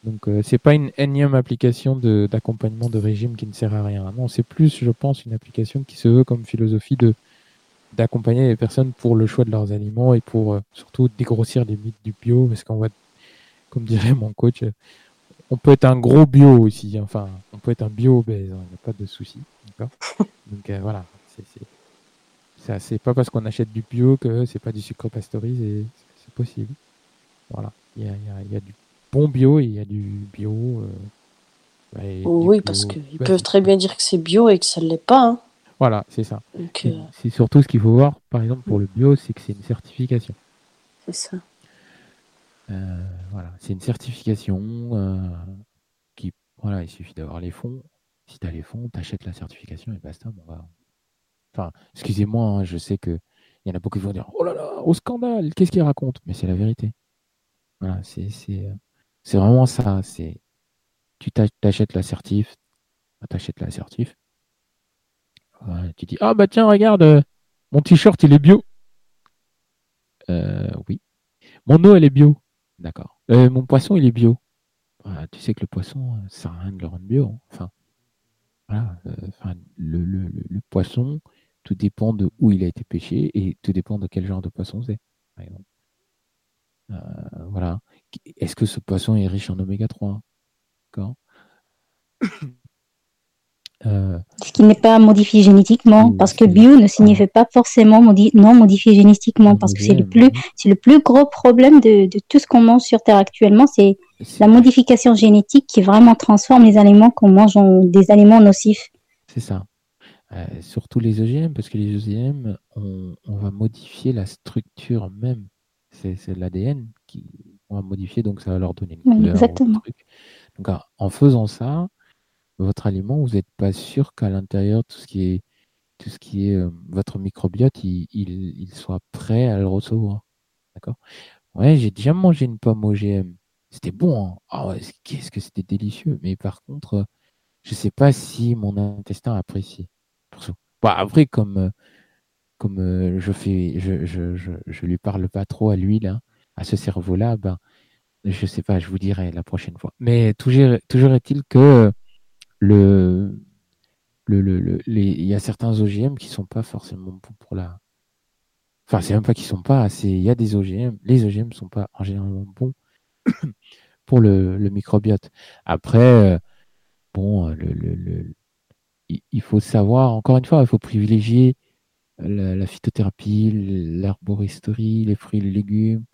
Donc euh, c'est pas une énième application d'accompagnement de, régime qui ne sert à rien. Non, c'est plus, je pense, une application qui se veut comme philosophie de d'accompagner les personnes pour le choix de leurs aliments et pour euh, surtout dégrossir les mythes du bio, parce qu'on va, comme dirait mon coach, on peut être un gros bio aussi. Enfin, on peut être un bio obèse, il hein, n'y a pas de souci. Donc euh, voilà, c'est c'est pas parce qu'on achète du bio que c'est pas du sucre pasteurisé, c'est possible. Voilà, il y a, y, y a du bon bio et il y a du bio. Euh, oui, parce qu'ils peuvent très bien dire que c'est bio et que ça ne l'est pas. Hein. Voilà, c'est ça. Euh, c'est surtout ce qu'il faut voir, par exemple, pour le bio, c'est que c'est une certification. C'est ça. Euh, voilà, c'est une certification qui, voilà, il suffit d'avoir les fonds. Si tu as les fonds, tu achètes la certification et basta. Bon, Enfin, excusez-moi, hein, je sais que il y en a beaucoup qui vont dire Oh là là, au scandale, qu'est-ce qu'il raconte? Mais c'est la vérité. Voilà, c'est c'est vraiment ça. C'est tu t'achètes l'assertif, t'achètes l'assertif. Tu dis ah bah tiens regarde euh, mon t-shirt il est bio. Euh, oui. Mon eau elle est bio. D'accord. Euh, mon poisson il est bio. tu sais que le poisson ça sert à rien de le rendre bio. Hein. Enfin voilà. Le, poisson tout dépend de où il a été pêché et tout dépend de quel genre de poisson c'est. voilà. Est-ce que ce poisson est riche en oméga 3 euh, Ce qui n'est pas modifié génétiquement, parce que bio ne signifie pas forcément non modifié génétiquement, parce que c'est le plus, c'est le plus gros problème de, tout ce qu'on mange sur Terre actuellement, c'est la modification génétique qui vraiment transforme les aliments qu'on mange en des aliments nocifs. C'est ça. Euh, surtout les OGM, parce que les OGM, on, on va modifier la structure même. C'est l'ADN qui, modifier, donc ça va leur donner une couleur. Exactement. Donc en faisant ça, votre aliment, vous n'êtes pas sûr qu'à l'intérieur, tout ce qui est, tout ce qui est euh, votre microbiote, il, il, soit prêt à le recevoir. D'accord? Ouais, j'ai déjà mangé une pomme OGM. C'était bon. Hein. Ah qu'est-ce que c'était délicieux. Mais par contre, je sais pas si mon intestin apprécie. Après, comme, euh, euh, je fais, je, je, lui parle pas trop à lui à ce cerveau-là, ben, je sais pas, je vous dirai la prochaine fois. Mais toujours, toujours est-il que il y a certains OGM qui sont pas forcément bons pour la. Enfin, c'est même pas qu'ils sont pas, c'est il y a des OGM. Les OGM sont pas en général bons pour le, microbiote. Après, euh, bon, le, il faut savoir, encore une fois, il faut privilégier la, la phytothérapie, l'herboristerie, les fruits les légumes,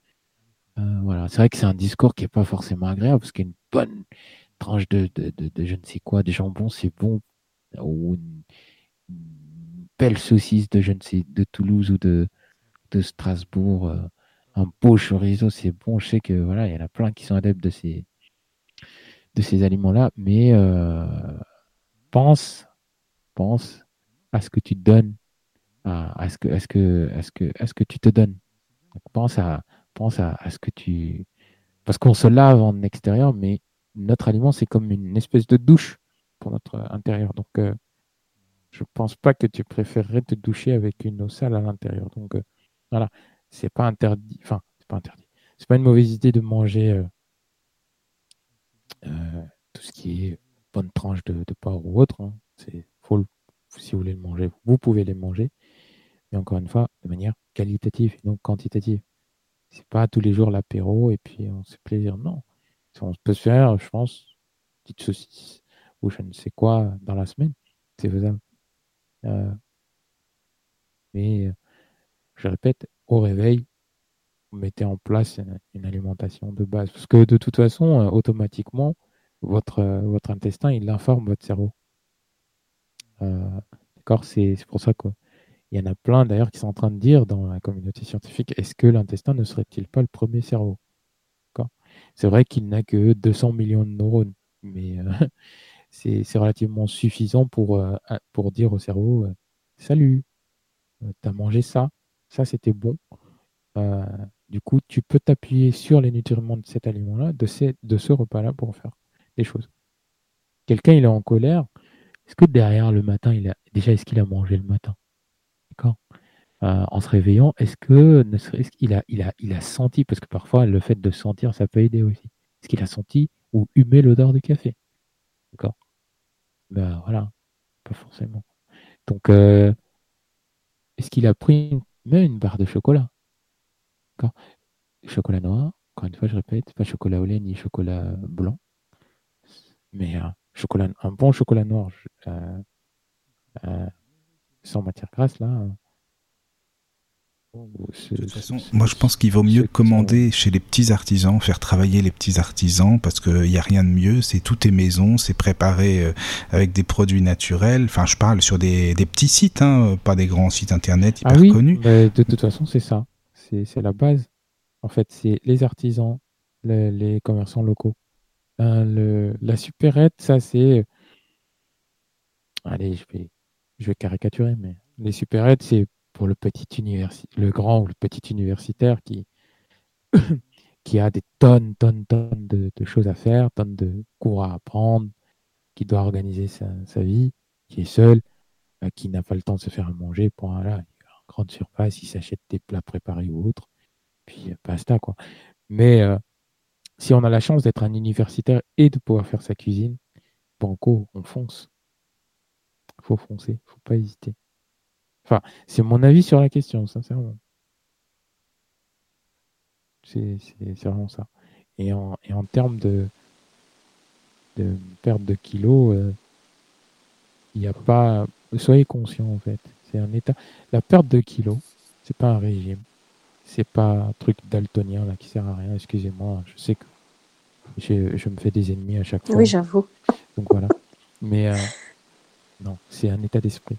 euh, voilà, c'est vrai que c'est un discours qui n'est pas forcément agréable parce qu'une bonne tranche de, de, de, je ne sais quoi, des jambons, c'est bon, ou une, belle saucisse de je ne sais de Toulouse ou de, de Strasbourg, euh, un beau chorizo, c'est bon. Je sais que voilà, il y en a plein qui sont adeptes de ces de ces aliments-là, mais euh, pense pense à ce que tu donnes, à, ce que ce que ce que ce que tu te donnes. pense à pense à, ce que tu. Parce qu'on se lave en extérieur, mais notre aliment, c'est comme une espèce de douche pour notre intérieur. Donc, je euh, je pense pas que tu préférerais te doucher avec une eau sale à l'intérieur. Donc, euh, voilà, c'est pas interdit. Enfin, c'est pas interdit. C'est pas une mauvaise idée de manger euh, tout ce qui est bonne tranche de, de porc ou autre. Hein. C'est si vous voulez le manger, vous pouvez les manger. Mais encore une fois, de manière qualitative et non quantitative. C'est pas tous les jours l'apéro et puis on se fait plaisir. Non. On peut se faire, je pense, une petite saucisse ou je ne sais quoi dans la semaine. C'est faisable. Euh, mais je répète, au réveil, vous mettez en place une, alimentation de base. Parce que de toute façon, euh, automatiquement, votre, euh, votre intestin, il informe votre cerveau. D'accord C'est pour ça qu'il y en a plein d'ailleurs qui sont en train de dire dans la communauté scientifique est-ce que l'intestin ne serait-il pas le premier cerveau? C'est vrai qu'il n'a que 200 millions de neurones, mais c'est relativement suffisant pour, pour dire au cerveau Salut, tu as mangé ça, ça c'était bon. du coup, tu peux t'appuyer sur les nutriments de cet aliment-là, de, de ce repas-là pour faire des choses. Quelqu'un, il est en colère. Est-ce que derrière le matin, il a déjà, est-ce qu'il a mangé le matin? D'accord? En se réveillant, est-ce que qu'il a, il a, senti, parce que parfois le fait de sentir, ça peut aider aussi. Est-ce qu'il a senti ou humé l'odeur du café? D'accord? Ben voilà, pas forcément. Donc, euh, est-ce qu'il a pris même une barre de chocolat? D'accord? Chocolat noir, encore une fois, je répète, pas chocolat au lait ni chocolat blanc, mais un, chocolat, un bon chocolat noir euh, euh, sans matière grasse, là, de toute façon, moi je pense qu'il vaut mieux commander chez les petits artisans, faire travailler les petits artisans, parce qu'il n'y a rien de mieux, c'est tout est maison, c'est préparé euh, avec des produits naturels. Enfin, je parle sur des, petits sites, hein, pas des grands sites internet hyper ah oui, connus. de toute façon, c'est ça. C'est la base. En fait, c'est les artisans, les, commerçants locaux. Le, la supérette, ça c'est. Allez, je vais, je vais caricaturer, mais les supérettes, c'est pour le petit le grand ou le petit universitaire qui, qui a des tonnes, tonnes, tonnes de, choses à faire, tonnes de cours à apprendre, qui doit organiser sa, vie, qui est seul, euh, qui n'a pas le temps de se faire manger, pour là, grande surface, il s'achète des plats préparés ou autres, puis euh, basta quoi. Mais euh, si on a la chance d'être un universitaire et de pouvoir faire sa cuisine, banco, on fonce. Faut foncer, faut pas hésiter. Enfin, c'est mon avis sur la question, sincèrement. C'est vraiment ça. Et en, termes de, perte de kilos, euh, il n'y a pas. Soyez conscient en fait. C'est un état. La perte de kilos, c'est pas un régime. C'est pas un truc daltonien là qui sert à rien. Excusez-moi, je sais que je, me fais des ennemis à chaque fois. Oui, j'avoue. Donc voilà. Mais euh, non, c'est un état d'esprit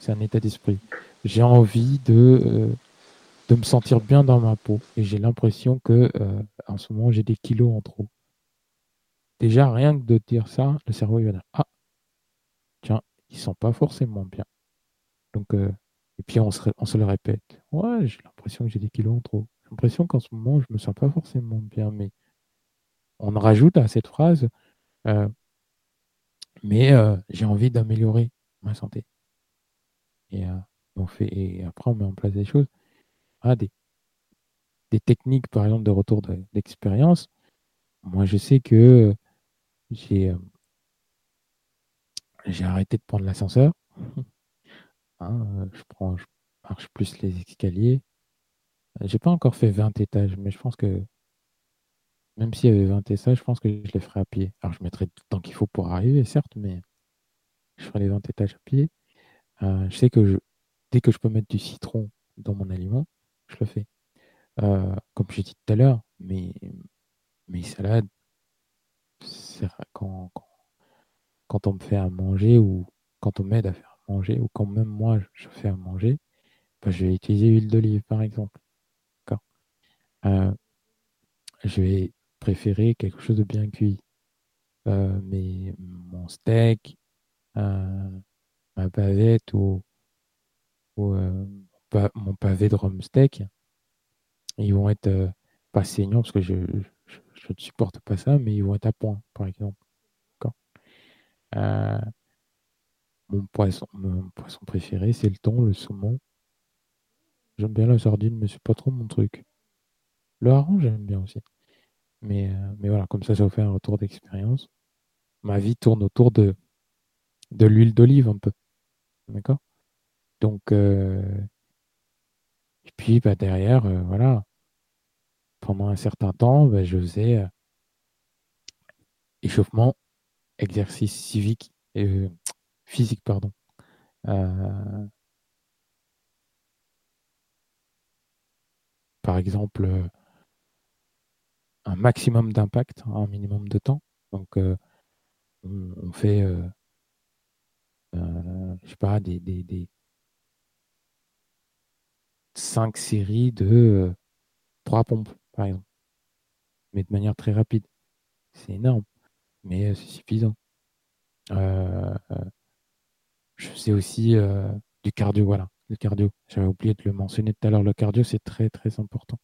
c'est un état d'esprit. J'ai envie de, euh, de me sentir bien dans ma peau. Et j'ai l'impression que euh, en ce moment, j'ai des kilos en trop. Déjà, rien que de dire ça, le cerveau il va dire Ah, tiens, ils sont pas forcément bien. Donc, euh, et puis on se, on se le répète. J'ai l'impression que j'ai des kilos en trop. J'ai l'impression qu'en ce moment, je me sens pas forcément bien. Mais on rajoute à cette phrase Mais j'ai envie d'améliorer ma santé. Et, euh, on fait, et après, on met en place des choses. Ah, des, des techniques, par exemple, de retour d'expérience. Moi, je sais que j'ai euh, j'ai arrêté de prendre l'ascenseur. Hein, euh, je prends, marche plus les escaliers. J'ai pas encore fait 20 étages, mais je pense que même s'il y avait 20 étages, je pense que je les ferai à pied. Alors, je mettrai tout le temps qu'il faut pour arriver, certes, mais je ferai les 20 étages à pied. Euh, je sais que dès que je peux mettre du citron dans mon aliment, je le fais. Euh, comme j'ai dit tout à l'heure, mes, salades, quand, quand, on me fait à manger ou quand on m'aide à faire à manger ou quand même moi je fais à manger, je vais utiliser l'huile d'olive par exemple. Euh, je vais préférer quelque chose de bien cuit. mais mon steak, ma bavette ou, euh, mon pavé de rhum steak, Ils vont être pas saignants parce que je, je, ne supporte pas ça, mais ils vont être à point, par exemple. mon, poisson, mon poisson préféré, c'est le thon, le saumon. J'aime bien la sardine, mais c'est pas trop mon truc. Le hareng, j'aime bien aussi. Mais, mais voilà, comme ça, ça vous fait un retour d'expérience. Ma vie tourne autour de, l'huile d'olive un peu. D'accord? Donc, et puis bah, derrière, voilà, pendant un certain temps, bah, je faisais échauffement, exercice civique, et physique, pardon. Par exemple, un maximum d'impact, un minimum de temps. Donc, on, fait, je sais pas, des, des, cinq séries de trois pompes, par exemple. Mais de manière très rapide. C'est énorme, mais c'est suffisant. je sais aussi du cardio, voilà, le cardio. J'avais oublié de le mentionner tout à l'heure. Le cardio, c'est très très important.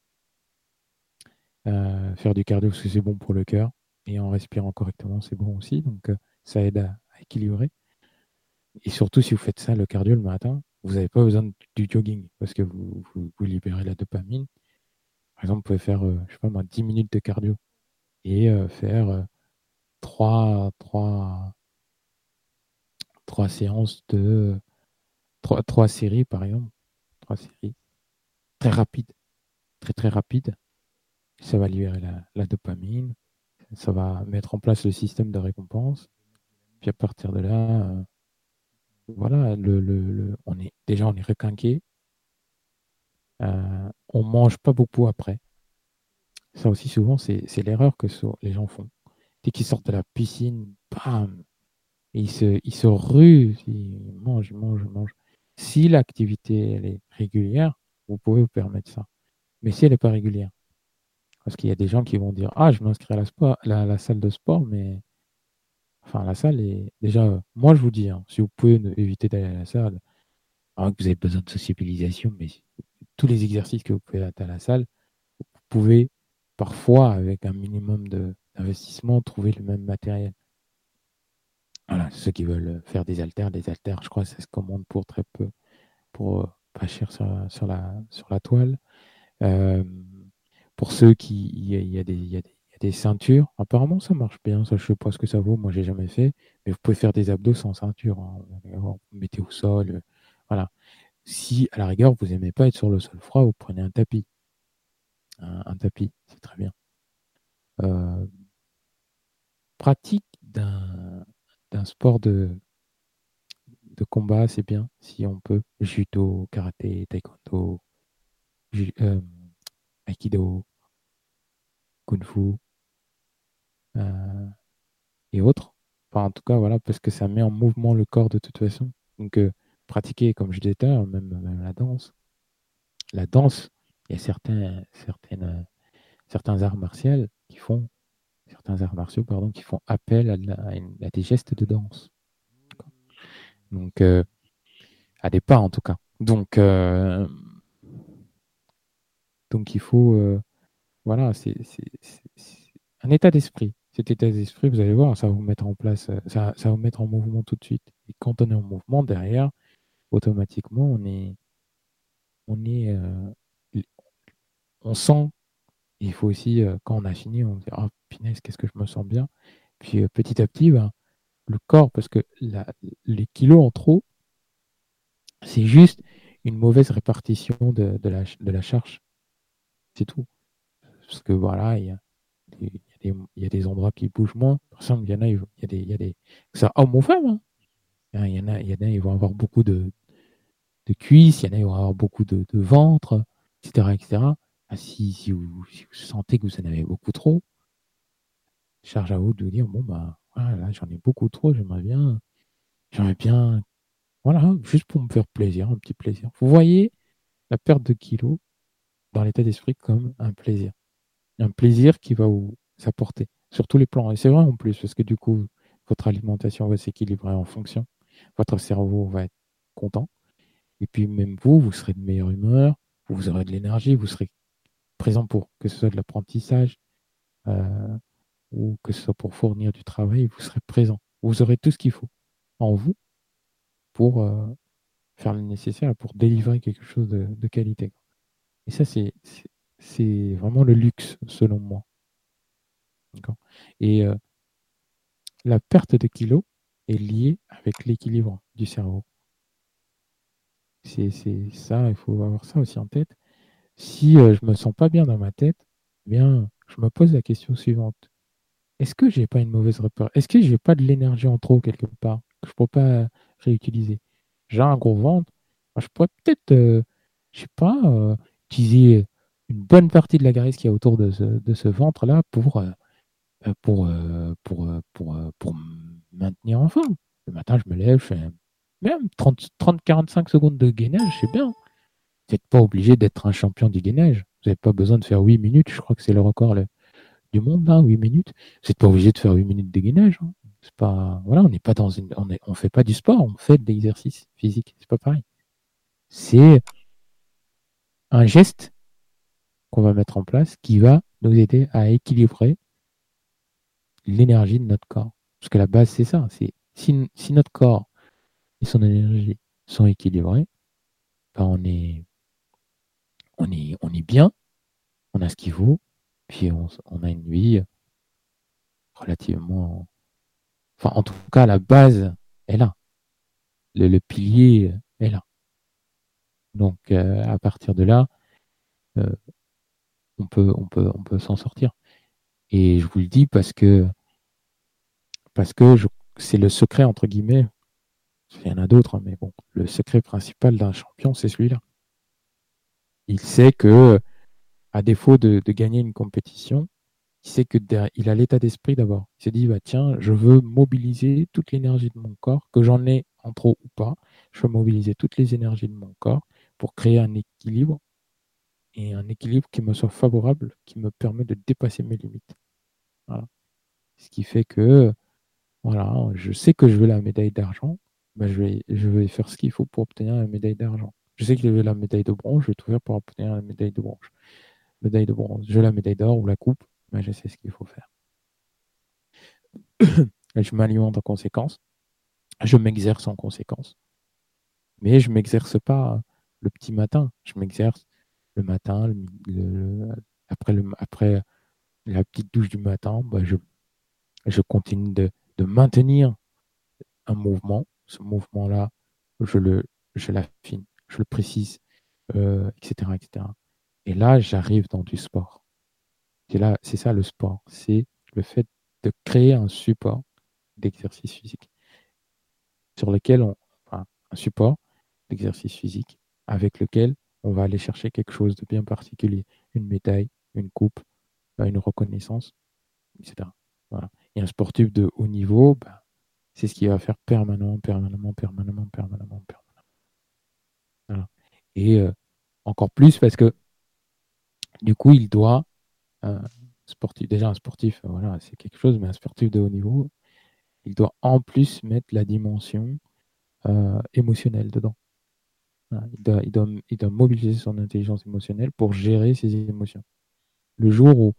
faire du cardio, parce que c'est bon pour le cœur. Et en respirant correctement, c'est bon aussi. Donc, ça aide à, équilibrer. Et surtout, si vous faites ça, le cardio le matin, vous n'avez pas besoin du jogging parce que vous, libérez la dopamine. Par exemple, vous pouvez faire, je sais pas moi, 10 minutes de cardio et faire 3, 3, 3 séances de 3, 3 séries, par exemple. 3 séries. Très rapides. Très, très rapides. Ça va libérer la, dopamine. Ça va mettre en place le système de récompense. Puis à partir de là, euh, voilà, le, le, on est, déjà on est requinqué. Euh, on mange pas beaucoup après. Ça aussi, souvent, c'est l'erreur que les gens font. Dès qu'ils sortent de la piscine, bam, ils se, ils se ruent, ils mangent, ils mangent, ils mangent. Si l'activité est régulière, vous pouvez vous permettre ça. Mais si elle n'est pas régulière, parce qu'il y a des gens qui vont dire Ah, je m'inscris à la, la, salle de sport, mais enfin, la salle est déjà. Moi, je vous dis, hein, si vous pouvez éviter d'aller à la salle, alors que vous avez besoin de sociabilisation, mais tous les exercices que vous pouvez faire à la salle, vous pouvez parfois, avec un minimum d'investissement, trouver le même matériel. Voilà, ceux qui veulent faire des haltères, des haltères, je crois ça se commande pour très peu, pour euh, pas cher sur, la, toile. Euh, pour ceux qui. Il y, a, des, ceintures. Apparemment, ça marche bien. Ça, je sais pas ce que ça vaut. Moi, j'ai jamais fait. Mais vous pouvez faire des abdos sans ceinture. Hein. Vous mettez au sol. Euh, voilà. Si, à la rigueur, vous n'aimez pas être sur le sol froid, vous prenez un tapis. Un, tapis, c'est très bien. Euh, pratique d'un sport de, de combat, c'est bien, si on peut. Judo, karaté, taekwondo, euh, aikido, kung fu euh, et autres. Enfin, en tout cas, voilà, parce que ça met en mouvement le corps de toute façon. Donc, euh, pratiquer, comme je disais même, même la danse. La danse, il y a certains, certaines, certains arts martiaux qui font, certains arts martiaux, pardon, qui font appel à, des gestes de danse. Donc, euh, à des pas en tout cas. Donc, donc il faut, voilà, c'est un état d'esprit. Cet état d'esprit, vous allez voir, ça va vous mettre en place, euh, ça, ça vous mettre en mouvement tout de suite. Et quand on est en mouvement, derrière, automatiquement, on est, on est, euh, on sent. Il faut aussi, quand on a fini, on dit, oh, punaise, qu'est-ce que je me sens bien. Puis petit à petit, ben, le corps, parce que les kilos en trop, c'est juste une mauvaise répartition de, la, charge. C'est tout. Parce que voilà, il y a, des endroits qui bougent moins. Par exemple, il y en a, il y a des, il y a des, ça homme ou femme. Hein. Il y en a, y en a, ils vont avoir beaucoup de, de cuisses, il y en a, ils vont avoir beaucoup de, de ventre, etc., etc. Ah, si, si, vous, sentez que vous en avez beaucoup trop, charge à vous de vous dire, bon, bah, voilà, j'en ai beaucoup trop, j'aimerais bien, j'aimerais bien, voilà, juste pour me faire plaisir, un petit plaisir. Vous voyez la perte de kilos dans l'état d'esprit comme un plaisir un plaisir qui va vous apporter sur tous les plans. Et c'est vrai en plus, parce que du coup, votre alimentation va s'équilibrer en fonction. Votre cerveau va être content. Et puis même vous, vous serez de meilleure humeur, vous aurez de l'énergie, vous serez présent pour, que ce soit de l'apprentissage euh, ou que ce soit pour fournir du travail, vous serez présent. Vous aurez tout ce qu'il faut en vous pour euh, faire le nécessaire, pour délivrer quelque chose de, qualité. Et ça, c'est, vraiment le luxe, selon moi. Et euh, la perte de kilos est liée avec l'équilibre du cerveau. C'est, ça, il faut avoir ça aussi en tête. Si euh, je me sens pas bien dans ma tête, eh bien, je me pose la question suivante. Est-ce que j'ai pas une mauvaise repère? Est-ce que j'ai pas de l'énergie en trop quelque part que je pourrais pas réutiliser? J'ai un gros ventre, je pourrais peut-être, euh, je sais pas, euh, utiliser une bonne partie de la graisse qui est autour de ce, ventre-là pour, pour, pour, pour, pour, maintenir en forme. Le matin, je me lève, je fais même 30-45 secondes de gainage, c'est bien. Vous n'êtes pas obligé d'être un champion du gainage. Vous n'avez pas besoin de faire 8 minutes. Je crois que c'est le record du monde, là, 8 minutes. Vous n'êtes pas obligé de faire 8 minutes de gainage. Hein. C'est pas, voilà, on n'est pas dans une, on, on fait pas du sport, on fait de l'exercice physique. C'est pas pareil. C'est un geste qu'on va mettre en place qui va nous aider à équilibrer l'énergie de notre corps. Parce que la base, c'est ça. Si, si notre corps et son énergie sont équilibrés, ben on, est, on, est, on est bien, on a ce qu'il faut, puis on, a une vie relativement. Enfin, en tout cas, la base est là. Le, pilier est là. Donc, euh, à partir de là, euh, on peut, on peut, on peut s'en sortir. Et je vous le dis parce que, parce que c'est le secret, entre guillemets, il y en a d'autres, hein, mais bon, le secret principal d'un champion, c'est celui-là. Il sait que, à défaut de, gagner une compétition, il sait que il a l'état d'esprit d'abord. Il s'est dit, bah, tiens, je veux mobiliser toute l'énergie de mon corps, que j'en ai en trop ou pas. Je veux mobiliser toutes les énergies de mon corps pour créer un équilibre et un équilibre qui me soit favorable, qui me permet de dépasser mes limites. Ce qui fait que, voilà, je sais que je veux la médaille d'argent, bah, je, vais, je vais faire ce qu'il faut pour obtenir la médaille d'argent. Je sais je veux la médaille de bronze, je vais tout faire pour obtenir la médaille de bronze. Médaille de bronze. Veux la médaille d'or ou la coupe, mais je sais ce qu'il faut faire. je m'alimente en conséquence. Je m'exerce en conséquence. Mais je ne m'exerce pas le petit matin. Je m'exerce le matin, après, la petite douche du matin, bah, je, continue de, maintenir un mouvement ce mouvement-là, je l'affine, je le précise, etc., euh, etc. Et là, j'arrive dans du sport. Et là, c'est ça le sport, c'est le fait de créer un support d'exercice physique sur lequel on, un support d'exercice physique avec lequel on va aller chercher quelque chose de bien particulier, une médaille, une coupe, bah, une reconnaissance, etc. Et un sportif de haut niveau, bah, c'est ce qu'il va faire permanemment, permanemment, permanemment, permanemment, permanemment. Et euh, encore plus parce que du coup, il doit, sportif, déjà un sportif, voilà, c'est quelque chose, mais un sportif de haut niveau, il doit en plus mettre la dimension euh, émotionnelle dedans. il, doit, il, doit, il, doit, mobiliser son intelligence émotionnelle pour gérer ses émotions. Le jour où,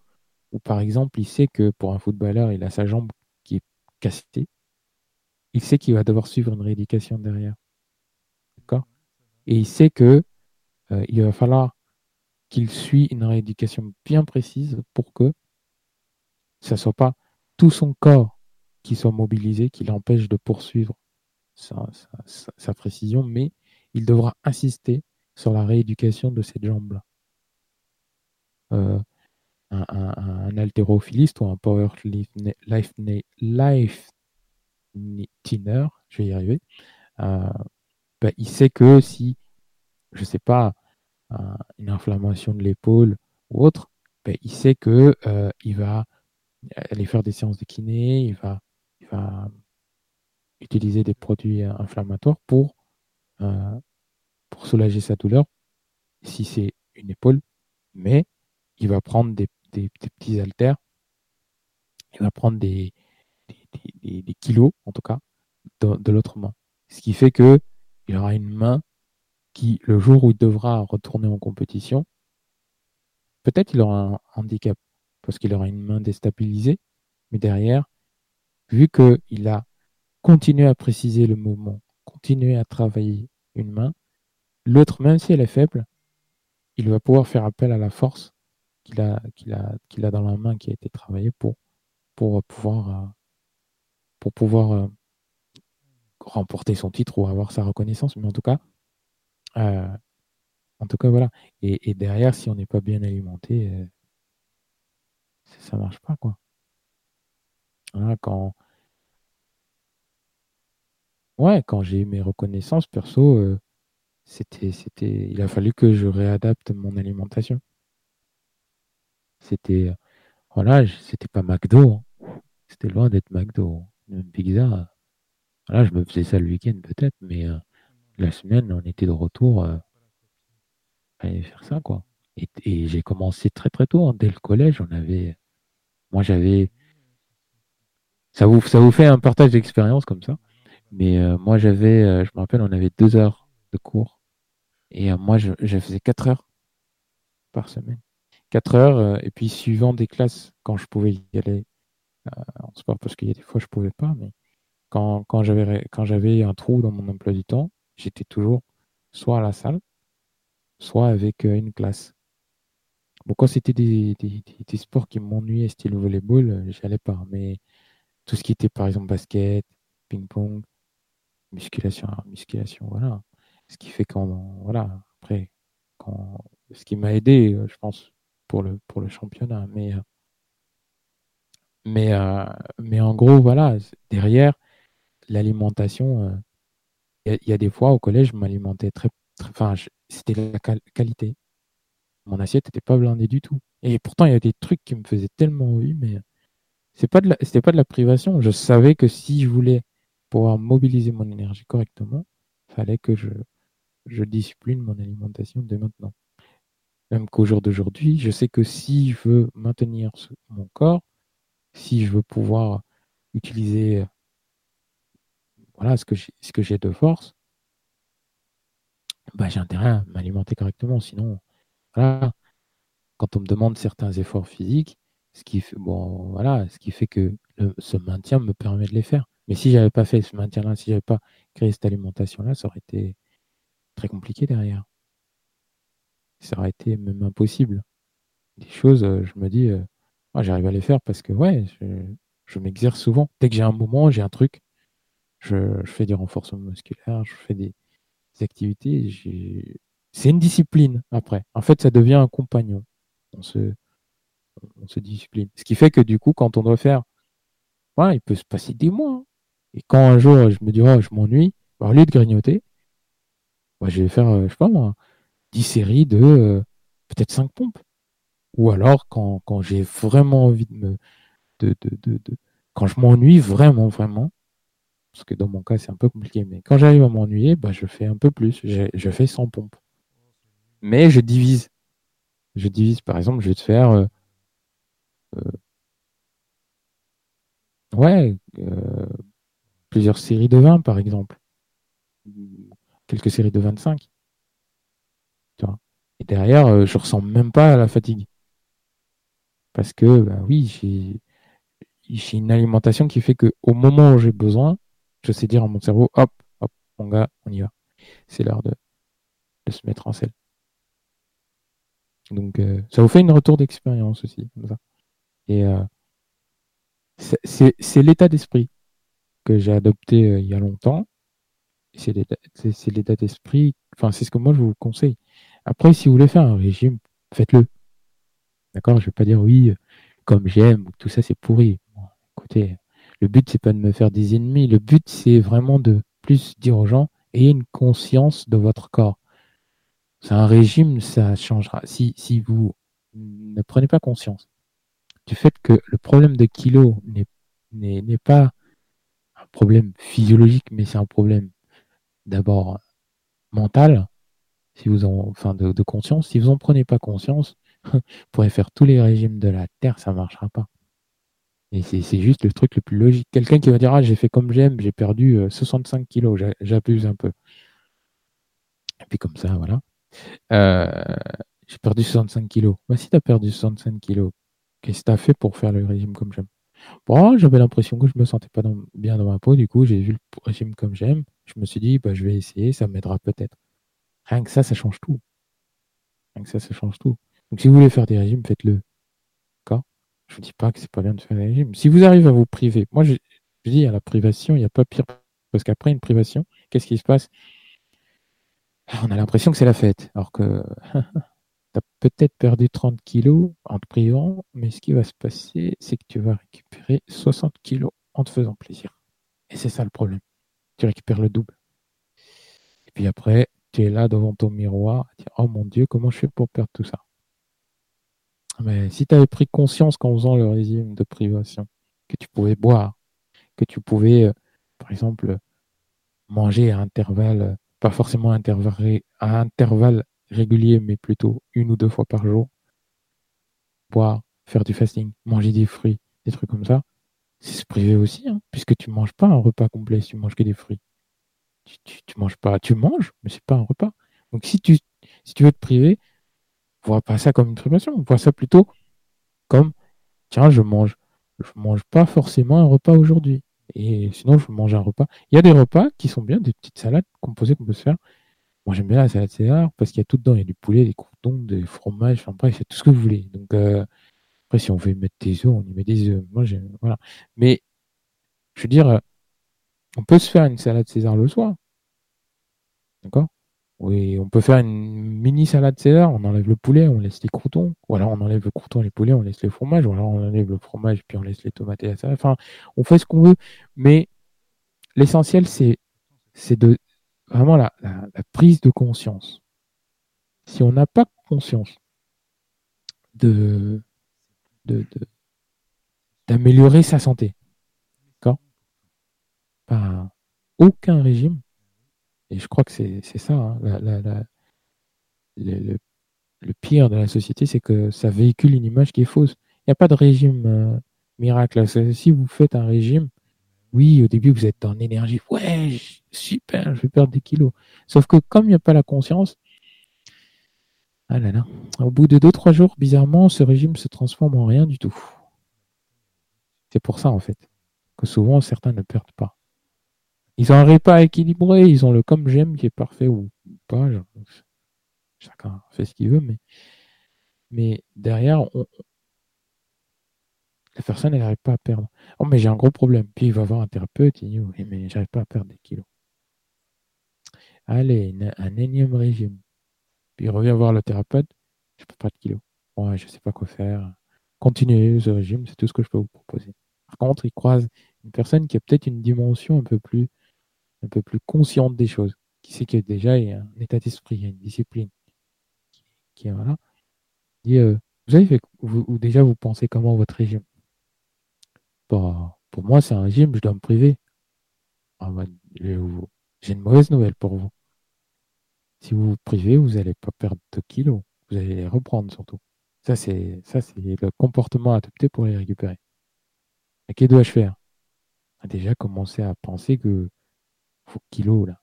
où, par exemple, il sait que pour un footballeur, il a sa jambe qui est cassée, il sait qu'il va devoir suivre une rééducation derrière. Et il sait que euh, il va falloir qu'il suit une rééducation bien précise pour que ce ne soit pas tout son corps qui soit mobilisé, qui l'empêche de poursuivre sa, précision, mais il devra insister sur la rééducation de cette jambe-là. Euh, un, un, haltérophiliste ou un power life, life je vais y arriver, euh, bah, il sait que si, je ne sais pas, euh, une inflammation de l'épaule ou autre, bah, il sait que euh, il va aller faire des séances de kiné, il va, il va utiliser des produits inflammatoires pour, pour soulager sa douleur, si c'est une épaule, mais il va prendre des, petits haltères, il va prendre des, kilos, en tout cas, de, l'autre main. Ce qui fait que il aura une main qui, le jour où il devra retourner en compétition, peut-être il aura un handicap parce qu'il aura une main déstabilisée, mais derrière, vu qu'il a continué à préciser le mouvement, continué à travailler une main, l'autre, même si elle est faible, il va pouvoir faire appel à la force qu'il a, dans la main qui a été travaillée pour, pouvoir, euh, euh, remporter son titre ou avoir sa reconnaissance. Mais en tout cas, euh, en tout cas, voilà. Et, derrière, si on n'est pas bien alimenté, ça marche pas, quoi. quand. Ouais, quand j'ai eu mes reconnaissances perso, c'était, c'était, il a fallu que je réadapte mon alimentation. C'était, voilà, c'était pas McDo, hein. c'était loin d'être McDo. Une pizza, je me faisais ça le week-end peut-être, mais la semaine, on était de retour à aller faire ça, quoi. Et, j'ai commencé très très tôt, hein. dès le collège, on avait, moi j'avais, ça vous, ça vous fait un partage d'expérience comme ça, mais moi j'avais, je me rappelle, on avait deux heures de cours. Et euh, moi, je, faisais 4 heures par semaine. 4 heures, euh, et puis suivant des classes, quand je pouvais y aller euh, en sport, parce qu'il y a des fois, je pouvais pas, mais quand, quand j'avais un trou dans mon emploi du temps, j'étais toujours soit à la salle, soit avec une classe. Bon, quand c'était des, des, sports qui m'ennuyaient, style volleyball, j'y allais pas. Mais tout ce qui était, par exemple, basket, ping-pong, musculation, musculation, voilà. Ce qui fait qu'on, voilà, après, quand, ce qui m'a aidé, euh, je pense, pour le, pour le championnat. Mais, euh, mais, euh, mais en gros, voilà, derrière, l'alimentation, il y, a des fois au collège, je m'alimentais très, enfin, c'était la qualité. Mon assiette n'était pas blindée du tout. Et pourtant, il y a des trucs qui me faisaient tellement envie, mais c'est pas pas de la privation. Je savais que si je voulais pouvoir mobiliser mon énergie correctement, fallait que je, je discipline mon alimentation dès maintenant. Même qu'au jour d'aujourd'hui, je sais que si je veux maintenir mon corps, si je veux pouvoir utiliser voilà, ce que j'ai de force, bah, j'ai intérêt à m'alimenter correctement. Sinon, voilà, quand on me demande certains efforts physiques, ce qui fait, bon, voilà, ce qui fait que ce maintien me permet de les faire. Mais si j'avais pas fait ce maintien-là, si j'avais pas créé cette alimentation-là, ça aurait été très compliqué derrière. Ça aurait été même impossible. Des choses, euh, je me dis, euh, j'arrive à les faire parce que ouais, je, m'exerce souvent. Dès que j'ai un moment, j'ai un truc, je, fais du renforcement musculaire, je fais des, activités. C'est une discipline après. En fait, ça devient un compagnon. On se, on se discipline. Ce qui fait que du coup, quand on doit faire, il peut se passer des mois. Hein. Et quand un jour je me dis, oh, je m'ennuie, bah, au lieu de grignoter, je vais faire, euh, je sais pas moi, 10 séries de euh, peut-être 5 pompes. Ou alors quand, j'ai vraiment envie de me. De, de, quand je m'ennuie vraiment, vraiment, parce que dans mon cas c'est un peu compliqué, mais quand j'arrive à m'ennuyer, bah, je fais un peu plus. Je, fais 100 pompes. Mais je divise. Je divise, par exemple, je vais te faire. Euh, ouais, plusieurs séries de 20 par exemple quelques séries de 25. Et derrière, je euh, ressens même pas la fatigue. Parce que, bah oui, j'ai une alimentation qui fait qu'au moment où j'ai besoin, je sais dire à mon cerveau, hop, hop, mon gars, on y va. C'est l'heure de, se mettre en selle. Donc, euh, ça vous fait une retour d'expérience aussi. Et euh, c'est l'état d'esprit que j'ai adopté il y a longtemps c'est l'état d'esprit. Enfin, c'est ce que moi je vous conseille. Après, si vous voulez faire un régime, faites-le. D'accord? Je ne vais pas dire oui, comme j'aime, tout ça c'est pourri. écoutez, le but c'est pas de me faire des ennemis. Le but c'est vraiment de plus dire aux gens ayez une conscience de votre corps. C'est un régime, ça changera. Si, si vous ne prenez pas conscience du fait que le problème de kilos n'est pas un problème physiologique, mais c'est un problème d'abord mental, si vous en, enfin de, conscience. Si vous n'en prenez pas conscience, vous pourrez faire tous les régimes de la Terre, ça ne marchera pas. Et c'est juste le truc le plus logique. Quelqu'un qui va dire Ah, j'ai fait comme j'aime, j'ai perdu 65 euh, kilos, j'abuse un peu. Et puis comme ça, voilà. Euh, j'ai perdu 65 kilos. Bah, si tu as perdu 65 kilos, qu'est-ce que tu as fait pour faire le régime comme j'aime? Bon, j'avais l'impression que je me sentais pas bien dans ma peau, du coup, j'ai vu le régime comme j'aime. Je me suis dit, bah, je vais essayer, ça m'aidera peut-être. Rien que ça, ça change tout. Rien que ça, ça change tout. Donc, si vous voulez faire des régimes, faites-le. Je vous dis pas que c'est pas bien de faire des régimes. Si vous arrivez à vous priver, moi, je, je dis à la privation, il n'y a pas pire. Parce qu'après une privation, qu'est-ce qui se passe? On a l'impression que c'est la fête. Alors que tu as peut-être perdu 30 kilos en te privant, mais ce qui va se passer, c'est que tu vas récupérer 60 kilos en te faisant plaisir. Et c'est ça le problème. Tu récupères le double. Et puis après, tu es là devant ton miroir, tu dis, oh mon Dieu, comment je fais pour perdre tout ça? Mais si tu avais pris conscience qu'en faisant le régime de privation, que tu pouvais boire, que tu pouvais, euh, par exemple, manger à intervalles, pas forcément à intervalles, à intervalles régulier, mais plutôt une ou deux fois par jour, boire, faire du fasting, manger des fruits, des trucs comme ça, c'est se priver aussi, hein, puisque tu manges pas un repas complet si tu manges que des fruits. Tu, tu, manges pas, tu manges, mais c'est pas un repas. Donc si tu, si tu veux te priver, vois pas ça comme une privation, vois ça plutôt comme tiens, je mange, je mange pas forcément un repas aujourd'hui. Et sinon, je mange un repas. Il y a des repas qui sont bien, des petites salades composées qu'on peut se faire. Moi, j'aime bien la salade César parce qu'il y a tout dedans. Il y a du poulet, des croutons, des fromages, enfin bref, c'est tout ce que vous voulez. Donc, euh, après, si on veut mettre des œufs, on y met des œufs. Moi, j'aime, voilà. Mais, je veux dire, euh, on peut se faire une salade César le soir. D'accord? Oui, on peut faire une mini salade César. On enlève le poulet, on laisse les croutons. Ou alors, on enlève le crouton et les poulets, on laisse les fromages. Ou alors, on enlève le fromage, puis on laisse les tomates et la salade. Enfin, on fait ce qu'on veut. Mais, l'essentiel, c'est, c'est de vraiment la, prise de conscience. Si on n'a pas conscience de, d'améliorer sa santé, d'accord? Pas aucun régime, et je crois que c'est, ça, hein, le, pire de la société, c'est que ça véhicule une image qui est fausse. Il n'y a pas de régime euh, miracle. Si vous faites un régime, oui, au début, vous êtes en énergie. Ouais, super, je vais perdre des kilos. Sauf que comme il n'y a pas la conscience, ah là là, au bout de 2-3 jours, bizarrement, ce régime se transforme en rien du tout. C'est pour ça, en fait, que souvent, certains ne perdent pas. Ils ont un repas équilibré, ils ont le comme j'aime qui est parfait ou pas. Chacun fait ce qu'il veut, mais, derrière, la personne, n'arrive pas à perdre. Oh, mais j'ai un gros problème. Puis il va voir un thérapeute, il dit, oui, mais j'arrive pas à perdre des kilos. Allez, un énième régime. Puis il revient voir le thérapeute, je peux pas de kilos. Ouais, je sais pas quoi faire. Continuez ce régime, c'est tout ce que je peux vous proposer. Par contre, il croise une personne qui a peut-être une dimension un peu plus, un peu plus consciente des choses, qui sait qu'il y a déjà un état d'esprit, une discipline, qui, voilà. Il euh, vous avez fait, ou déjà vous pensez comment votre régime? Pour moi, c'est un régime, je dois me priver. Ah bah, j'ai une mauvaise nouvelle pour vous. Si vous vous privez, vous n'allez pas perdre de kilos. Vous allez les reprendre surtout. Ça, c'est c'est le comportement adopté pour les récupérer. Et que dois-je faire? Ah, Déjà commencer à penser que vos kilos là.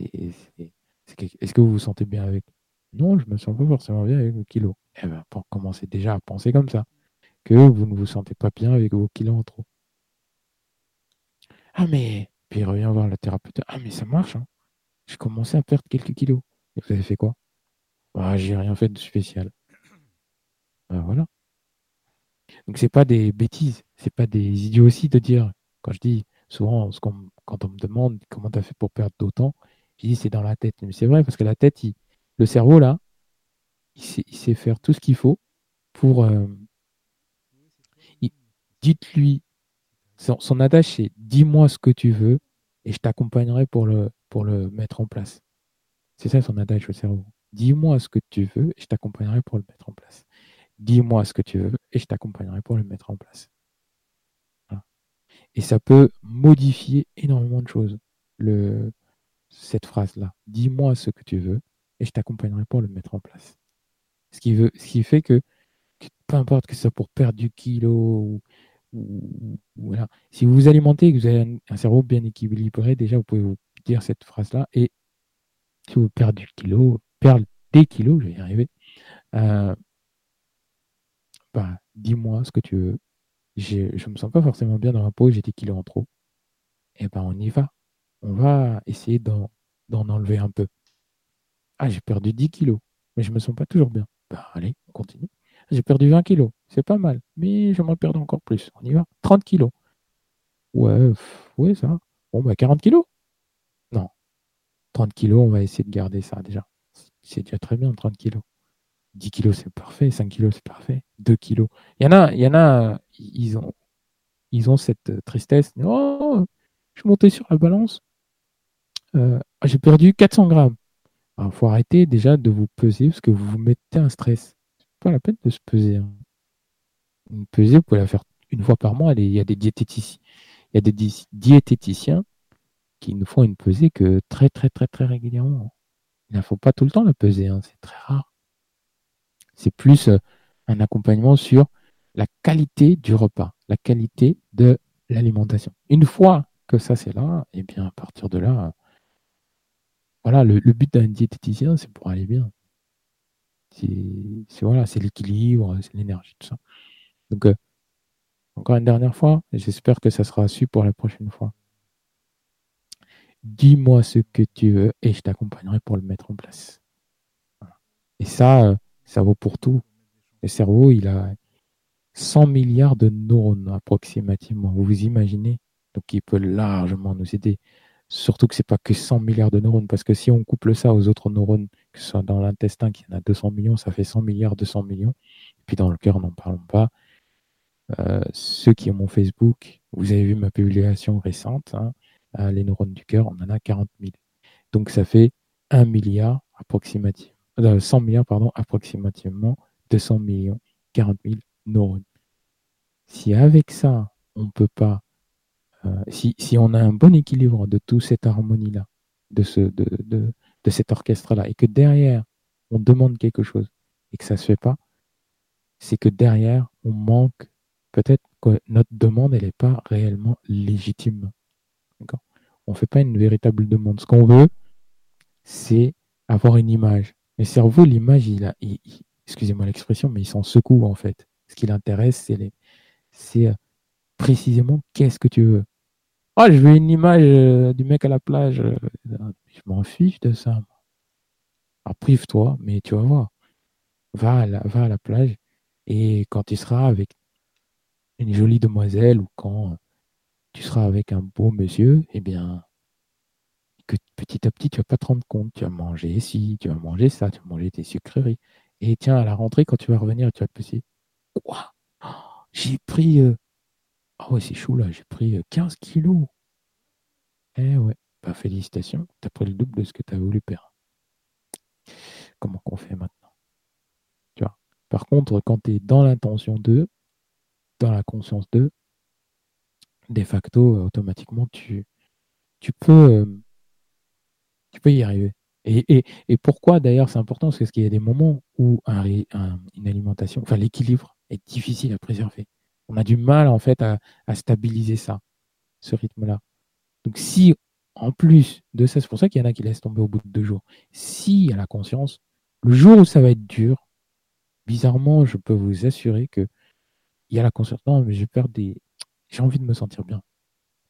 Est-ce que vous vous sentez bien avec? Non, je me sens pas forcément bien avec vos kilos. Eh ben, pour commencer déjà à penser comme ça que vous ne vous sentez pas bien avec vos kilos en trop. Ah mais, puis revient voir le thérapeute. Ah mais ça marche, hein. J'ai commencé à perdre quelques kilos. Et vous avez fait quoi? Bah, J'ai rien fait de spécial. Ben voilà. Donc c'est pas des bêtises, c'est pas des idioties de dire. Quand je dis souvent, quand on me demande comment tu as fait pour perdre d'autant, je dis c'est dans la tête. Mais c'est vrai parce que la tête, le cerveau là, il sait, faire tout ce qu'il faut pour, euh, dites-lui, son, adage c'est dis-moi ce que tu veux et je t'accompagnerai pour le, pour le mettre en place. C'est ça son adage au cerveau. Dis-moi ce que tu veux et je t'accompagnerai pour le mettre en place. Dis-moi ce que tu veux et je t'accompagnerai pour le mettre en place. Et ça peut modifier énormément de choses, cette phrase-là. Dis-moi ce que tu veux et je t'accompagnerai pour le mettre en place. Ce qui, veut, ce qui fait que, peu importe que ce soit pour perdre du kilo ou, voilà. Si vous vous alimentez et que vous avez un, cerveau bien équilibré, déjà, vous pouvez vous dire cette phrase-là. Et si vous perdez du kilo, perdre des kilos, je vais y arriver, euh, bah, dis-moi ce que tu veux. Je me sens pas forcément bien dans ma peau, j'ai des kilos en trop. Eh ben on y va. On va essayer d'en enlever un peu. Ah, j'ai perdu 10 kilos, mais je me sens pas toujours bien. Bah allez, on continue. J'ai perdu 20 kilos, c'est pas mal, mais j'aimerais perdre encore plus. On y va. 30 kilos. Ouais, ouais, ça. Bon, bah 40 kilos. Non. 30 kilos, on va essayer de garder ça déjà. C'est déjà très bien, 30 kilos. 10 kilos, c'est parfait. 5 kilos, c'est parfait. 2 kilos. Il y en a, il y en a, ils ont, ils ont cette tristesse. Oh, je suis monté sur la balance. Euh, j'ai perdu 400 grammes. Il faut arrêter déjà de vous peser parce que vous vous mettez un stress. C'est pas la peine de se peser. Hein. Une pesée, vous pouvez la faire une fois par mois. Il y a des diététiciens, il y a des diététiciens qui ne font une pesée que très très très très régulièrement. Il ne faut pas tout le temps la peser, hein. c'est très rare. C'est plus euh, un accompagnement sur la qualité du repas, la qualité de l'alimentation. Une fois que ça c'est là, et eh bien à partir de là, voilà, le, but d'un diététicien, c'est pour aller bien. C'est voilà, c'est l'équilibre, c'est l'énergie, tout ça. Donc, euh, encore une dernière fois, j'espère que ça sera su pour la prochaine fois. Dis-moi ce que tu veux et je t'accompagnerai pour le mettre en place. Et ça, euh, ça vaut pour tout. Le cerveau, il a 100 milliards de neurones approximativement. Vous vous imaginez? Donc, il peut largement nous aider. Surtout que ce n'est pas que 100 milliards de neurones, parce que si on couple ça aux autres neurones, que ce soit dans l'intestin qui en a 200 millions, ça fait 100 milliards, 200 millions. Et puis dans le cœur, n'en parlons pas. Euh, ceux qui ont mon Facebook, vous avez vu ma publication récente, hein, euh, les neurones du cœur, on en a 40 000. Donc ça fait 1 milliard approximativement, 100 euh, milliards, pardon, approximativement 200 millions, 40 000 Si avec ça, on ne peut pas euh, si, on a un bon équilibre de toute cette harmonie-là, de, ce, de cet orchestre-là, et que derrière, on demande quelque chose et que ça ne se fait pas, c'est que derrière, on manque, peut-être que notre demande, elle n'est pas réellement légitime. On ne fait pas une véritable demande. Ce qu'on veut, c'est avoir une image. Le cerveau, l'image, il a, excusez-moi l'expression, mais il s'en secoue en fait. Ce qui l'intéresse, c'est, euh, précisément qu'est-ce que tu veux. Ah, je veux une image euh, du mec à la plage. Euh, je m'en fiche de ça. Alors prive-toi, mais tu vas voir. Va à, la, plage et quand tu seras avec une jolie demoiselle ou quand tu seras avec un beau monsieur, eh bien, que petit à petit, tu vas pas te rendre compte. Tu vas manger ci, tu vas manger ça, tu vas manger tes sucreries. Et tiens, à la rentrée, quand tu vas revenir, tu vas te passer. Quoi? J'ai pris euh, ah ouais, c'est chaud là, j'ai pris 15 euh, kilos. Eh ouais, bah félicitations, t'as pris le double de ce que tu as voulu perdre. Comment qu'on fait maintenant? Tu vois? Par contre, quand tu es dans l'intention 2, dans la conscience 2, de facto, euh, automatiquement, tu, tu, peux, euh, tu peux y arriver. Et, pourquoi d'ailleurs c'est important Parce qu'il y a des moments où une alimentation, enfin l'équilibre est difficile à préserver on a du mal en fait à, stabiliser ça, ce rythme-là. Donc si en plus de ça, c'est pour ça qu'il y en a qui laissent tomber au bout de deux jours. Si a la conscience, le jour où ça va être dur, bizarrement, je peux vous assurer que il y a la conscience. Non, mais j'ai peur des. J'ai envie de me sentir bien.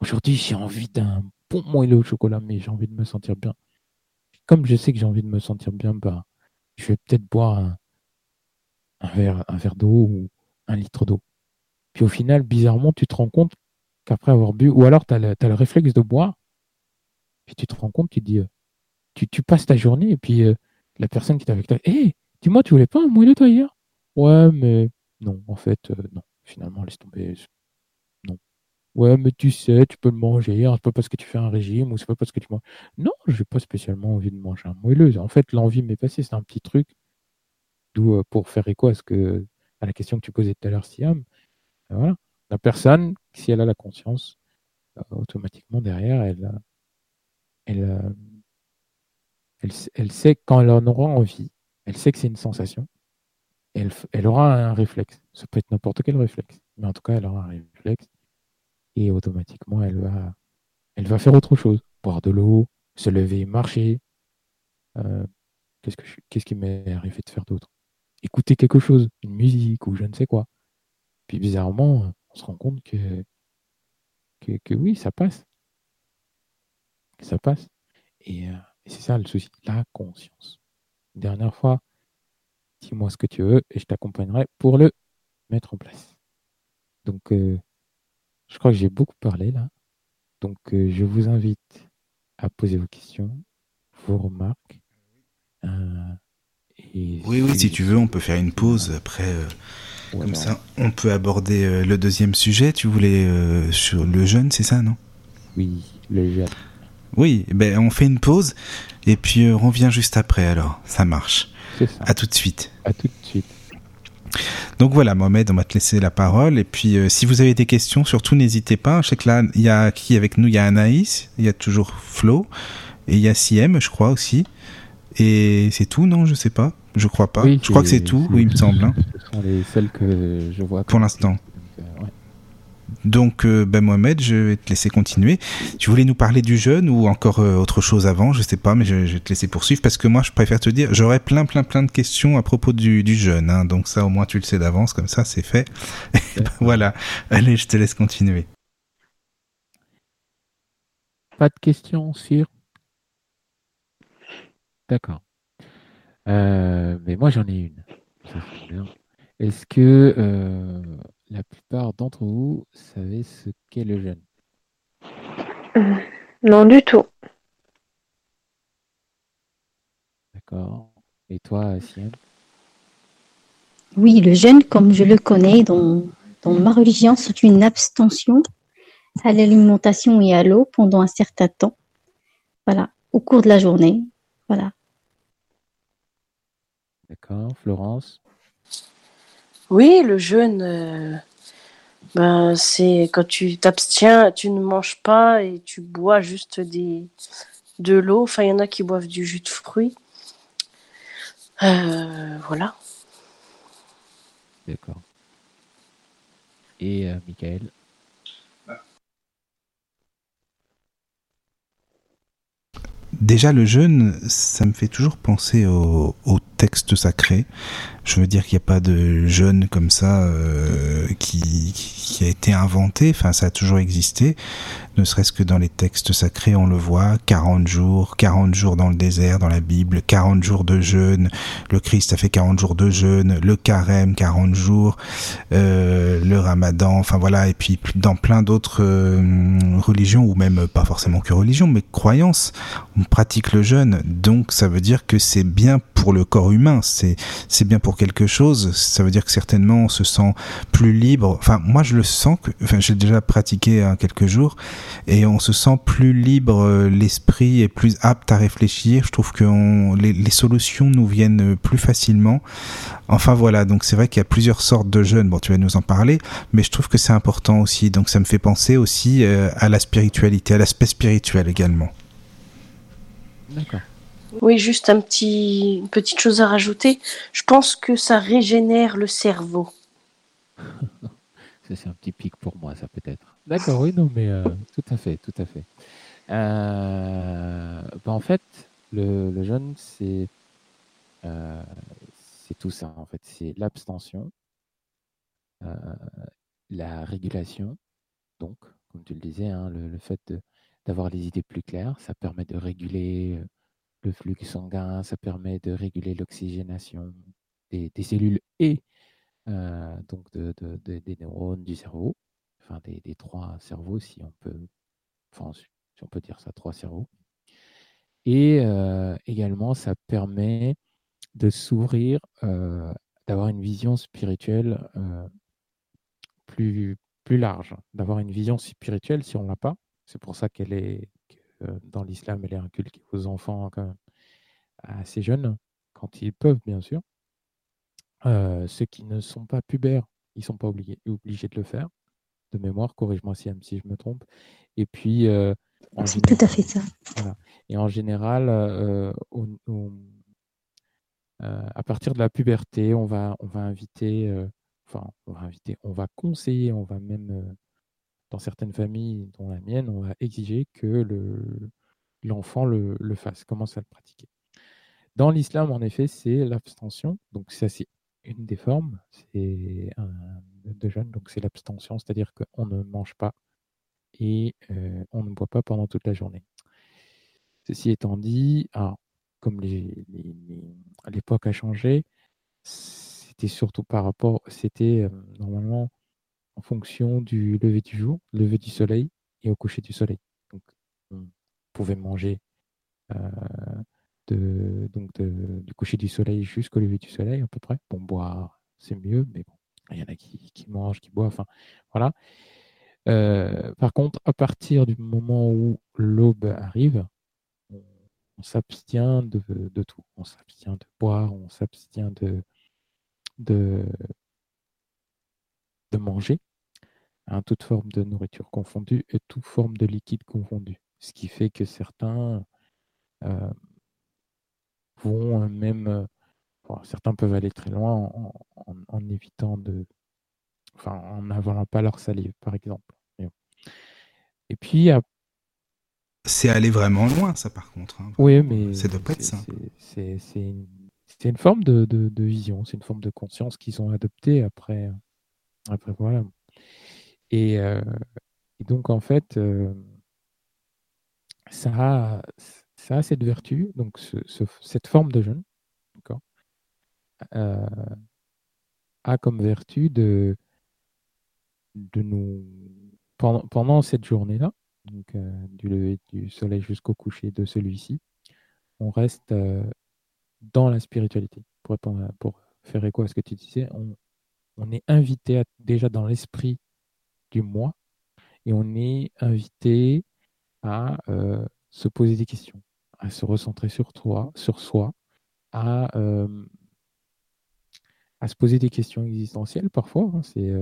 Aujourd'hui, j'ai envie d'un bon moelleux au chocolat, mais j'ai envie de me sentir bien. Comme je sais que j'ai envie de me sentir bien, bah, je vais peut-être boire un un verre d'eau ou un litre d'eau. Puis au final, bizarrement, tu te rends compte qu'après avoir bu, ou alors tu as, le réflexe de boire, puis tu te rends compte, tu dis, euh, tu, passes ta journée, et puis euh, la personne qui est avec toi, hé, dis-moi, tu voulais pas un moelleux toi hier? Ouais, mais non, en fait, euh, non. Finalement, laisse tomber. Non. Ouais, mais tu sais, tu peux le manger, hein, c'est pas parce que tu fais un régime ou c'est pas parce que tu manges. Non, j'ai pas spécialement envie de manger un moelleux. En fait, l'envie m'est passée, c'est un petit truc. D'où, pour faire écho à, ce que, à la question que tu posais tout à l'heure, Siam, la personne, si elle a la conscience, euh, automatiquement derrière, elle, euh, elle, euh, elle, elle, sait quand elle en aura envie, elle sait que c'est une sensation, elle, elle aura un réflexe. Ça peut être n'importe quel réflexe, mais en tout cas, elle aura un réflexe et automatiquement, elle va, elle va faire autre chose, boire de l'eau, se lever, marcher. qu'est-ce, que qu'est-ce qui m'est arrivé de faire d'autre? Écouter quelque chose, une musique ou je ne sais quoi. Puis bizarrement, on se rend compte que, que, oui, ça passe. Ça passe. Et, euh, et c'est ça le souci, la conscience. Dernière fois, dis-moi ce que tu veux et je t'accompagnerai pour le mettre en place. Donc, euh, je crois que j'ai beaucoup parlé là. Donc, euh, je vous invite à poser vos questions, vos remarques. Oui, oui, si tu veux, on peut faire une pause après. comme ça, on peut aborder le deuxième sujet. Tu voulais sur le jeûne, c'est ça, non? Oui, le jeûne. Oui, ben on fait une pause et puis on revient juste après alors. Ça marche. C'est ça. À tout de suite. À tout de suite. Donc voilà, Mohamed, on va te laisser la parole. Et puis, euh, si vous avez des questions, surtout n'hésitez pas. Je sais que là, il y a qui avec nous? Il y a Anaïs, il y a toujours Flo, et il y a Siem, je crois aussi. Et c'est tout, non? Je sais pas. Je crois pas. je crois que c'est tout, oui, il me semble. Hein. Ce sont les seules que je vois. Pour l'instant. Donc, euh, ben Mohamed, je vais te laisser continuer. Tu voulais nous parler du jeûne ou encore euh, autre chose avant? Je sais pas, mais je, vais te laisser poursuivre parce que moi, je préfère te dire, j'aurais plein, plein, plein de questions à propos du, du jeûne. Hein. donc ça, au moins, tu le sais d'avance, comme ça, c'est fait. Ben, voilà. Allez, je te laisse continuer. Pas de questions sur? D'accord. Euh, mais moi, j'en ai une. Est-ce que la plupart d'entre vous savez ce qu'est le jeûne? Euh, Non, du tout. D'accord. Et toi, Sienne? Oui, le jeûne, comme je le connais dans, dans ma religion, c'est une abstention à l'alimentation et à l'eau pendant un certain temps. Voilà, au cours de la journée. Voilà. D'accord. Florence? Oui, le jeûne, euh, ben, c'est quand tu t'abstiens, tu ne manges pas et tu bois juste des, de l'eau. Enfin, il y en a qui boivent du jus de fruits. Euh, voilà. D'accord. Et euh, Michael? Déjà, le jeûne, ça me fait toujours penser au, au texte sacré. Je veux dire qu'il n'y a pas de jeûne comme ça euh, qui, qui, a été inventé. Enfin, ça a toujours existé ne serait-ce que dans les textes sacrés, on le voit, 40 jours, 40 jours dans le désert, dans la Bible, 40 jours de jeûne, le Christ a fait 40 jours de jeûne, le carême, 40 jours, euh, le ramadan, enfin voilà, et puis dans plein d'autres euh, religions, ou même pas forcément que religion, mais croyances, on pratique le jeûne, donc ça veut dire que c'est bien pour le corps humain, c'est bien pour quelque chose, ça veut dire que certainement on se sent plus libre, enfin moi je le sens, que, enfin j'ai déjà pratiqué hein, quelques jours, et on se sent plus libre, euh, l'esprit est plus apte à réfléchir. Je trouve que les, solutions nous viennent plus facilement. Enfin voilà, donc c'est vrai qu'il y a plusieurs sortes de jeunes. Bon, tu vas nous en parler, mais je trouve que c'est important aussi. Donc ça me fait penser aussi euh, à la spiritualité, à l'aspect spirituel également. D'accord. Oui, juste un petit, une petite chose à rajouter. Je pense que ça régénère le cerveau. c'est un petit pic pour moi, ça peut-être. D'accord, oui, non, mais euh, tout à fait, tout à fait. Euh, bah, en fait, le, le jeûne, c'est euh, c'est tout ça, en fait. C'est l'abstention, la régulation, donc, comme tu le disais, hein, le, fait d'avoir les idées plus claires, ça permet de réguler le flux sanguin, ça permet de réguler l'oxygénation des, des, cellules et donc de, de, des neurones du cerveau des, trois cerveaux, si on peut, si on peut dire ça, trois cerveaux. Et euh, également, ça permet de s'ouvrir, euh, d'avoir une vision spirituelle euh, plus, large, d'avoir une vision spirituelle si on l'a pas. C'est pour ça qu'elle est dans l'islam, elle est inculquée aux enfants quand même assez jeunes, quand ils peuvent bien sûr. ceux qui ne sont pas pubères, ils ne sont pas obligés de le faire de mémoire, corrige-moi si, si je me trompe. Et puis. Euh, c'est tout à fait ça. Et en général, euh, euh, à partir de la puberté, on va, on va inviter, enfin, on va inviter, on va conseiller, on va même, dans certaines familles, dont la mienne, on va exiger que le, l'enfant le, le fasse, commence à le pratiquer. Dans l'islam, en effet, c'est l'abstention, donc ça c'est une des formes, c'est de jeûne, donc c'est l'abstention, c'est-à-dire qu'on ne mange pas et on ne boit pas pendant toute la journée. Ceci étant dit, comme l'époque a changé, c'était surtout par rapport, c'était normalement en fonction du lever du jour, lever du soleil et au coucher du soleil. Donc, on pouvait manger de, donc du coucher du soleil jusqu'au lever du soleil à peu près. Bon, boire, c'est mieux, mais bon, il y en a qui, qui mangent, qui boivent, enfin, voilà. Euh, par contre, à partir du moment où l'aube arrive, on, s'abstient de, tout. On s'abstient de boire, on s'abstient de, de, de manger, hein, toute forme de nourriture confondue et toute forme de liquide confondu. Ce qui fait que certains euh, vont même, euh, certains peuvent aller très loin en, évitant de, enfin, en n'avalant pas leur salive, par exemple. Et puis, c'est aller vraiment loin, ça, par contre. Hein. Oui, mais c'est de pas être C'est une, une, forme de, de, vision, c'est une forme de conscience qu'ils ont adoptée après, après voilà. Et, euh, donc, en fait, euh, ça, a, ça a cette vertu, donc cette forme de jeûne, euh, a comme vertu de, de nous, pendant, cette journée-là, donc euh, du lever du soleil jusqu'au coucher de celui-ci, on reste euh, dans la spiritualité. Pour, pour faire écho à ce que tu disais, on, est invité déjà dans l'esprit du moi et on est invité à se poser des questions, à se recentrer sur toi, sur soi, à, à se poser des questions existentielles parfois. Hein, c'est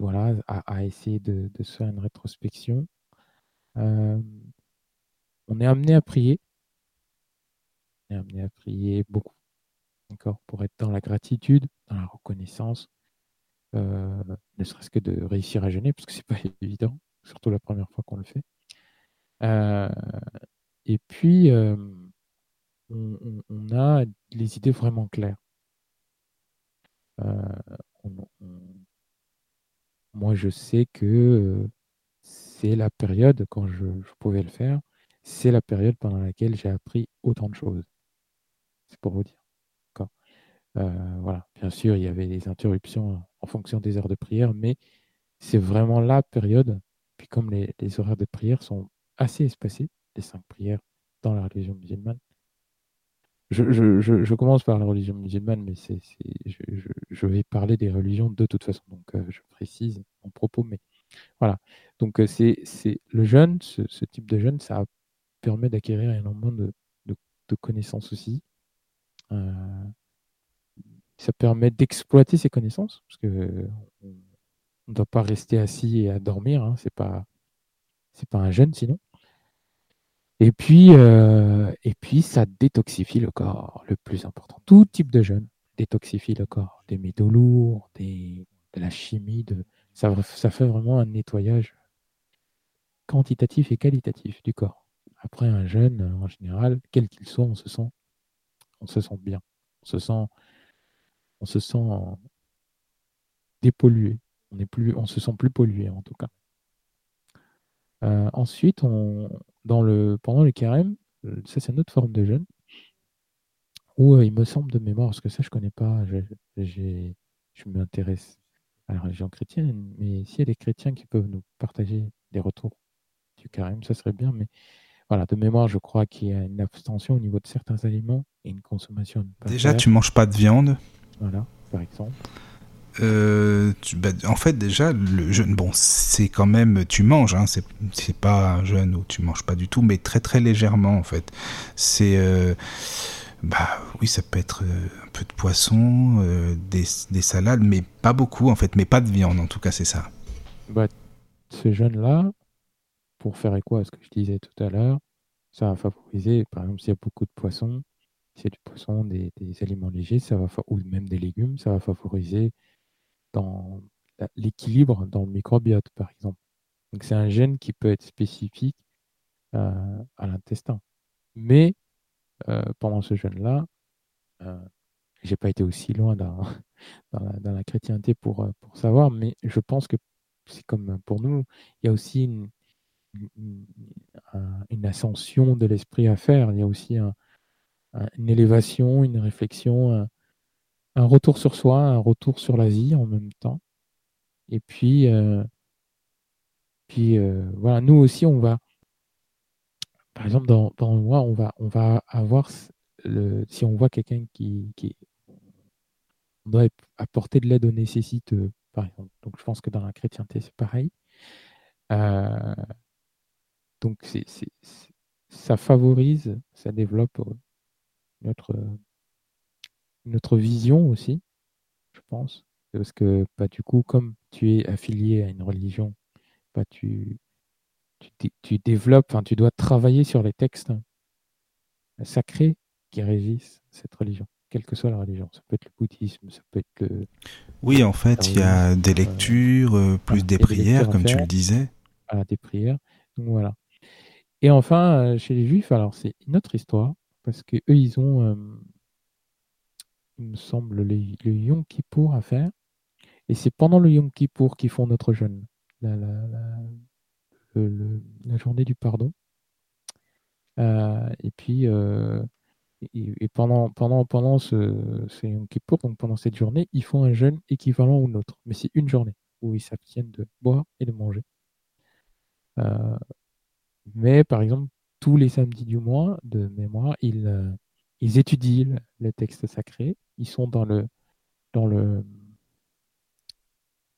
voilà, à, essayer de, faire une rétrospection. Euh, on est amené à prier. On est amené à prier beaucoup. D'accord Pour être dans la gratitude, dans la reconnaissance, euh, ne serait-ce que de réussir à jeûner, parce que c'est pas évident, surtout la première fois qu'on le fait. Euh, et puis, on, a les idées vraiment claires. on, moi, je sais que c'est la période, quand je, pouvais le faire, c'est la période pendant laquelle j'ai appris autant de choses. C'est pour vous dire. voilà. Bien sûr, il y avait des interruptions en fonction des heures de prière, mais c'est vraiment la période. Puis comme les, les horaires de prière sont assez espacés, les cinq prières dans la religion musulmane, je, commence par la religion musulmane, mais c'est, je, vais parler des religions de toute façon. Donc, euh, je précise mon propos, mais voilà. Donc, euh, c'est, le jeûne, ce, type de jeûne, ça permet d'acquérir énormément de, de, connaissances aussi. Euh, ça permet d'exploiter ces connaissances, parce que on ne doit pas rester assis et à dormir. Hein, c'est pas, c'est pas un jeûne sinon. Et puis, euh, et puis, ça détoxifie le corps, le plus important. Tout type de jeûne détoxifie le corps. Des métaux lourds, de la chimie, de, ça, ça fait vraiment un nettoyage quantitatif et qualitatif du corps. Après un jeûne, en général, quel qu'il soit, on se sent, on se sent bien. On se sent, on se sent dépollué. On, est plus, on se sent plus pollué en tout cas. Euh, ensuite, on, dans le, pendant le carême, euh, ça c'est une autre forme de jeûne, où euh, il me semble de mémoire, parce que ça je connais pas, je m'intéresse à la religion chrétienne, mais s'il y a des chrétiens qui peuvent nous partager des retours du carême, ça serait bien, mais voilà, de mémoire, je crois qu'il y a une abstention au niveau de certains aliments et une consommation. Déjà, tu manges pas de viande. Voilà, par exemple. Euh, bah, en fait, déjà, le jeûne, bon, c'est quand même, tu manges, hein, c'est pas un jeûne où tu manges pas du tout, mais très très légèrement, en fait. C'est, euh, bah oui, ça peut être euh, un peu de poisson, des, des, salades, mais pas beaucoup, en fait, mais pas de viande, en tout cas, c'est ça. Bah, ce jeûne-là, pour faire écho à ce que je disais tout à l'heure, ça va favoriser, par exemple, s'il y a beaucoup de poissons, s'il y a du poisson, des, des aliments légers, ça va ou même des légumes, ça va favoriser dans l'équilibre dans le microbiote, par exemple. Donc c'est un gène qui peut être spécifique euh, à l'intestin. Mais euh, pendant ce gène-là, euh, j'ai pas été aussi loin dans, la, chrétienté pour, pour savoir, mais je pense que c'est comme pour nous, il y a aussi une, ascension de l'esprit à faire. Il y a aussi une élévation, une réflexion, un, retour sur soi, un retour sur la vie en même temps. Et puis, euh, puis euh, voilà, nous aussi, on va, par exemple, dans, dans on va, on va avoir, le, si on voit quelqu'un qui, on doit apporter de l'aide aux nécessiteux, par exemple. Donc, je pense que dans la chrétienté, c'est pareil. Euh, donc, c'est, ça favorise, ça développe euh, notre, notre vision aussi, je pense. Parce que, bah, du coup, comme tu es affilié à une religion, bah, tu, tu, développes, enfin, tu dois travailler sur les textes sacrés qui régissent cette religion, quelle que soit la religion. Ça peut être le bouddhisme, ça peut être le. Oui, en fait, il y a des lectures, euh, plus des prières, comme tu le disais. Ah, des prières. Donc voilà. Et enfin, euh, chez les Juifs, alors c'est une autre histoire, parce que eux, ils ont, euh, me semble, le, Yom Kippour à faire. Et c'est pendant le Yom Kippour qu'ils font notre jeûne, la, journée du pardon. Euh, et puis, et, pendant, pendant, pendant ce, Yom Kippour, donc pendant cette journée, ils font un jeûne équivalent au nôtre. Mais c'est une journée où ils s'abstiennent de boire et de manger. Mais par exemple, tous les samedis du mois, de mémoire, ils, euh, ils étudient les textes sacrés. Ils sont dans le dans le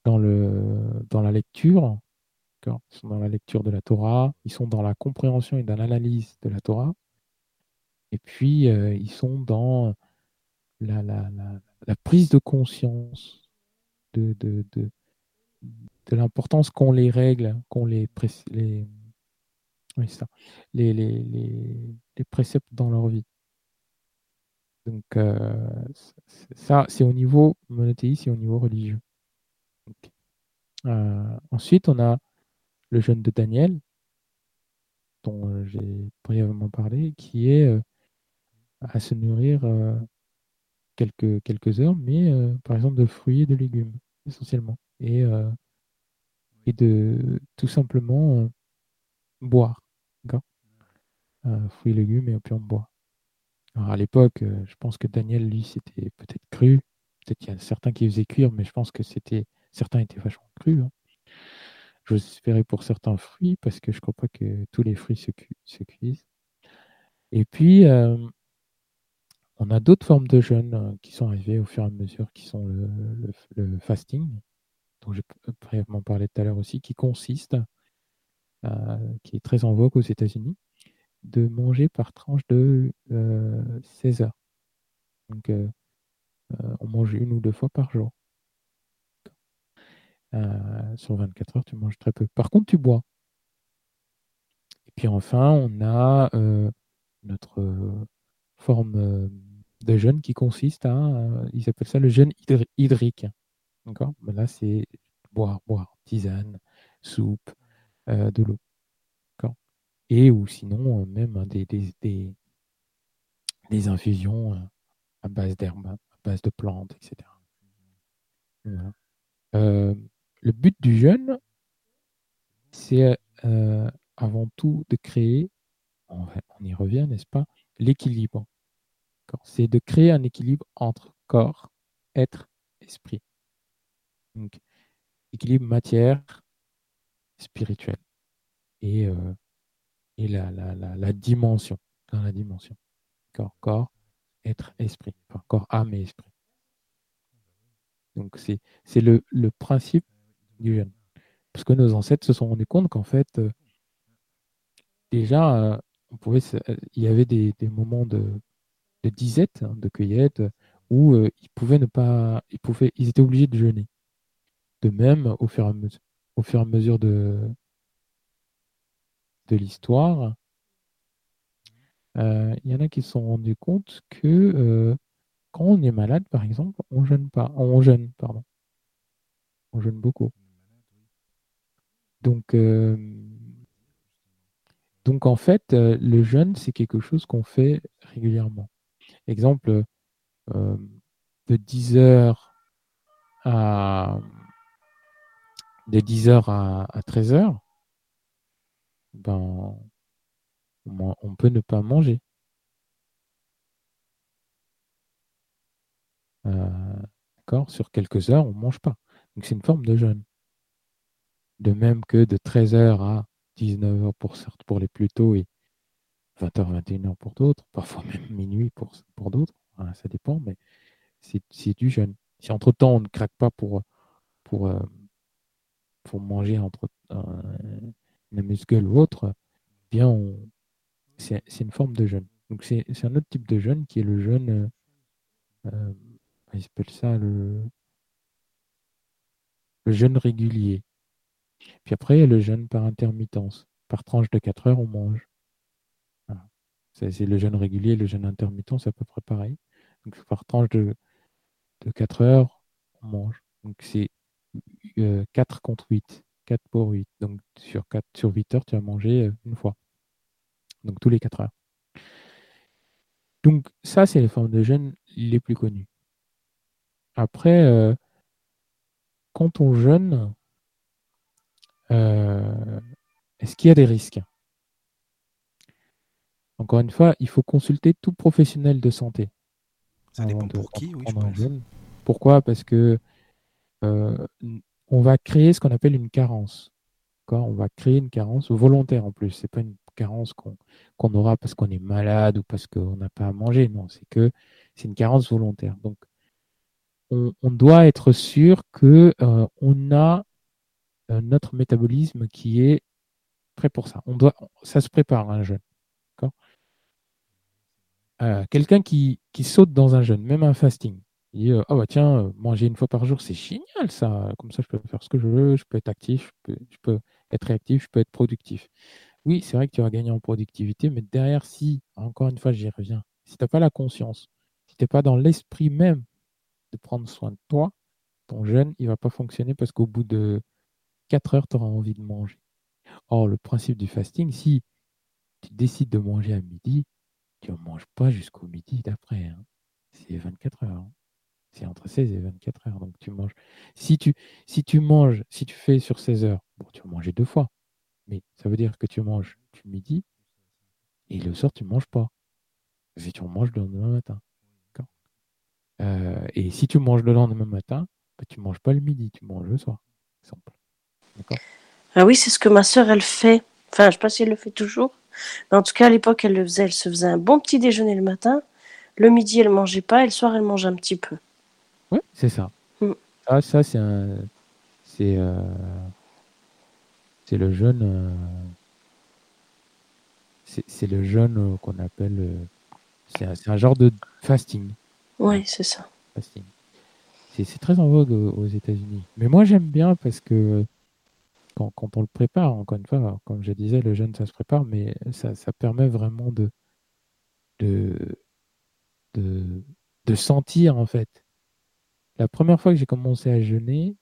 dans le dans la lecture. Ils sont dans la lecture de la Torah. Ils sont dans la compréhension et dans l'analyse de la Torah. Et puis euh, ils sont dans la, la, la, prise de conscience de, de, de, de l'importance qu'ont les règles, qu'ont les, les oui, ça. Les, les, les, préceptes dans leur vie. Donc, euh, ça, c'est au niveau monothéiste et au niveau religieux. Euh, ensuite, on a le jeûne de Daniel, dont euh, j'ai brièvement parlé, qui est à se nourrir quelques, quelques heures, mais par exemple de fruits et de légumes, essentiellement. Et, et de tout simplement boire. Fruits et légumes et opium bois. Alors à l'époque, euh, je pense que Daniel, lui, c'était peut-être cru. Peut-être qu'il y a certains qui faisaient cuire, mais je pense que c'était certains étaient vachement crus. Hein. Je espérais pour certains fruits, parce que je ne crois pas que tous les fruits se, cuisent. Et puis, euh, on a d'autres formes de jeûne qui sont arrivées au fur et à mesure, qui sont le, fasting, dont j'ai brièvement parlé tout à l'heure aussi, qui consiste, qui est très en vogue aux États-Unis, de manger par tranche de 16 euh, heures. Donc, euh, euh, on mange une ou deux fois par jour. sur 24 heures, tu manges très peu. Par contre, tu bois. Et puis enfin, on a notre forme de jeûne qui consiste à, ils appellent ça le jeûne hydrique. D'accord? Là, c'est boire, boire, tisane, soupe, de l'eau et ou sinon euh, même des, des, des, infusions euh, à base d'herbes, à base de plantes, etc. Euh, le but du jeûne, c'est avant tout de créer, on, y revient, n'est-ce pas, l'équilibre. C'est de créer un équilibre entre corps, être, esprit. Donc, équilibre matière, spirituel. Et et la, la, la, dimension, dans la dimension. Corps, corps, être, esprit. Corps, âme et esprit. Donc, c'est le, le principe du jeûne. Parce que nos ancêtres se sont rendus compte qu'en fait, euh, déjà, euh, pouvait, il y avait des, moments de, de disette, hein, de cueillette, où euh, ils pouvaient ne pas, ils pouvaient, ils étaient obligés de jeûner. De même, au fur et à au fur et à mesure de, de l'histoire, euh, il y en a qui se sont rendus compte que euh, quand on est malade, par exemple, on jeûne pas, on jeûne, pardon, on jeûne beaucoup. Donc, euh, en fait, le jeûne, c'est quelque chose qu'on fait régulièrement. Exemple, de 10h à de 10h à, 13h, ben, on peut ne pas manger. Euh, d'accord Sur quelques heures, on ne mange pas. Donc c'est une forme de jeûne. De même que de 13h à 19h pour, pour les plus tôt et 20h, 21h pour d'autres, parfois même minuit pour, d'autres, ça dépend, mais c'est du jeûne. Si entre-temps on ne craque pas pour, euh, manger entre euh, une amuse-gueule ou autre, eh bien c'est une forme de jeûne. Donc c'est un autre type de jeûne qui est le jeûne euh, il s'appelle ça le, le jeûne régulier. Puis après, il y a le jeûne par intermittence. Par tranche de 4 heures, on mange. C'est le jeûne régulier, le jeûne intermittent, c'est à peu près pareil. Donc par tranche de, de 4 heures, on mange. Donc c'est 4 euh, contre 8. 4 pour 8. Donc sur, 4, sur 8 heures, tu vas manger euh, une fois. Donc tous les 4 heures. Donc ça, c'est les formes de jeûne les plus connues. Après, euh, quand on jeûne, euh, est-ce qu'il y a des risques? Encore une fois, il faut consulter tout professionnel de santé. Ça dépend pour qui, oui, je pense. Pourquoi? Parce que euh, on va créer ce qu'on appelle une carence. On va créer une carence volontaire en plus. Ce n'est pas une carence qu'on aura parce qu'on est malade ou parce qu'on n'a pas à manger. Non, c'est que c'est une carence volontaire. Donc, on, doit être sûr que euh, a euh, notre métabolisme qui est prêt pour ça. On doit, ça se prépare un jeûne. Euh, quelqu'un qui, saute dans un jeûne, même un fasting, il dit ah bah tiens, manger une fois par jour, c'est génial ça. Comme ça, je peux faire ce que je veux, je peux être actif, je peux, être réactif, je peux être productif. Oui, c'est vrai que tu vas gagner en productivité, mais derrière, si, encore une fois, j'y reviens, si tu n'as pas la conscience, si tu n'es pas dans l'esprit même de prendre soin de toi, ton jeûne, il va pas fonctionner parce qu'au bout de 4 heures, tu auras envie de manger. Or, le principe du fasting, si tu décides de manger à midi, tu ne manges pas jusqu'au midi d'après. Hein. C'est 24 heures. Hein. C'est entre 16 et 24 heures. Donc tu manges. Si tu, si tu manges, si tu fais sur 16 heures, bon, tu vas manger deux fois. Mais ça veut dire que tu manges du midi et le soir, tu ne manges pas. Et tu manges le lendemain matin. Euh, et si tu manges le lendemain matin, bah, tu ne manges pas le midi, tu manges le soir. Ah oui, c'est ce que ma soeur, elle fait. Enfin, je ne sais pas si elle le fait toujours. Mais en tout cas, à l'époque, elle le faisait. Elle se faisait un bon petit déjeuner le matin. Le midi, elle ne mangeait pas. Et le soir, elle mange un petit peu. C'est ça. Ah, ça, c'est un. C'est. Euh, c'est le jeûne. Euh, c'est le jeûne qu'on appelle. C'est un, un genre de fasting. Oui, c'est ça. C'est très en vogue aux États-Unis. Mais moi, j'aime bien parce que quand, on le prépare, encore une fois, comme je disais, le jeûne, ça se prépare, mais ça, permet vraiment de, de, de, sentir, en fait. La première fois que j'ai commencé à jeûner,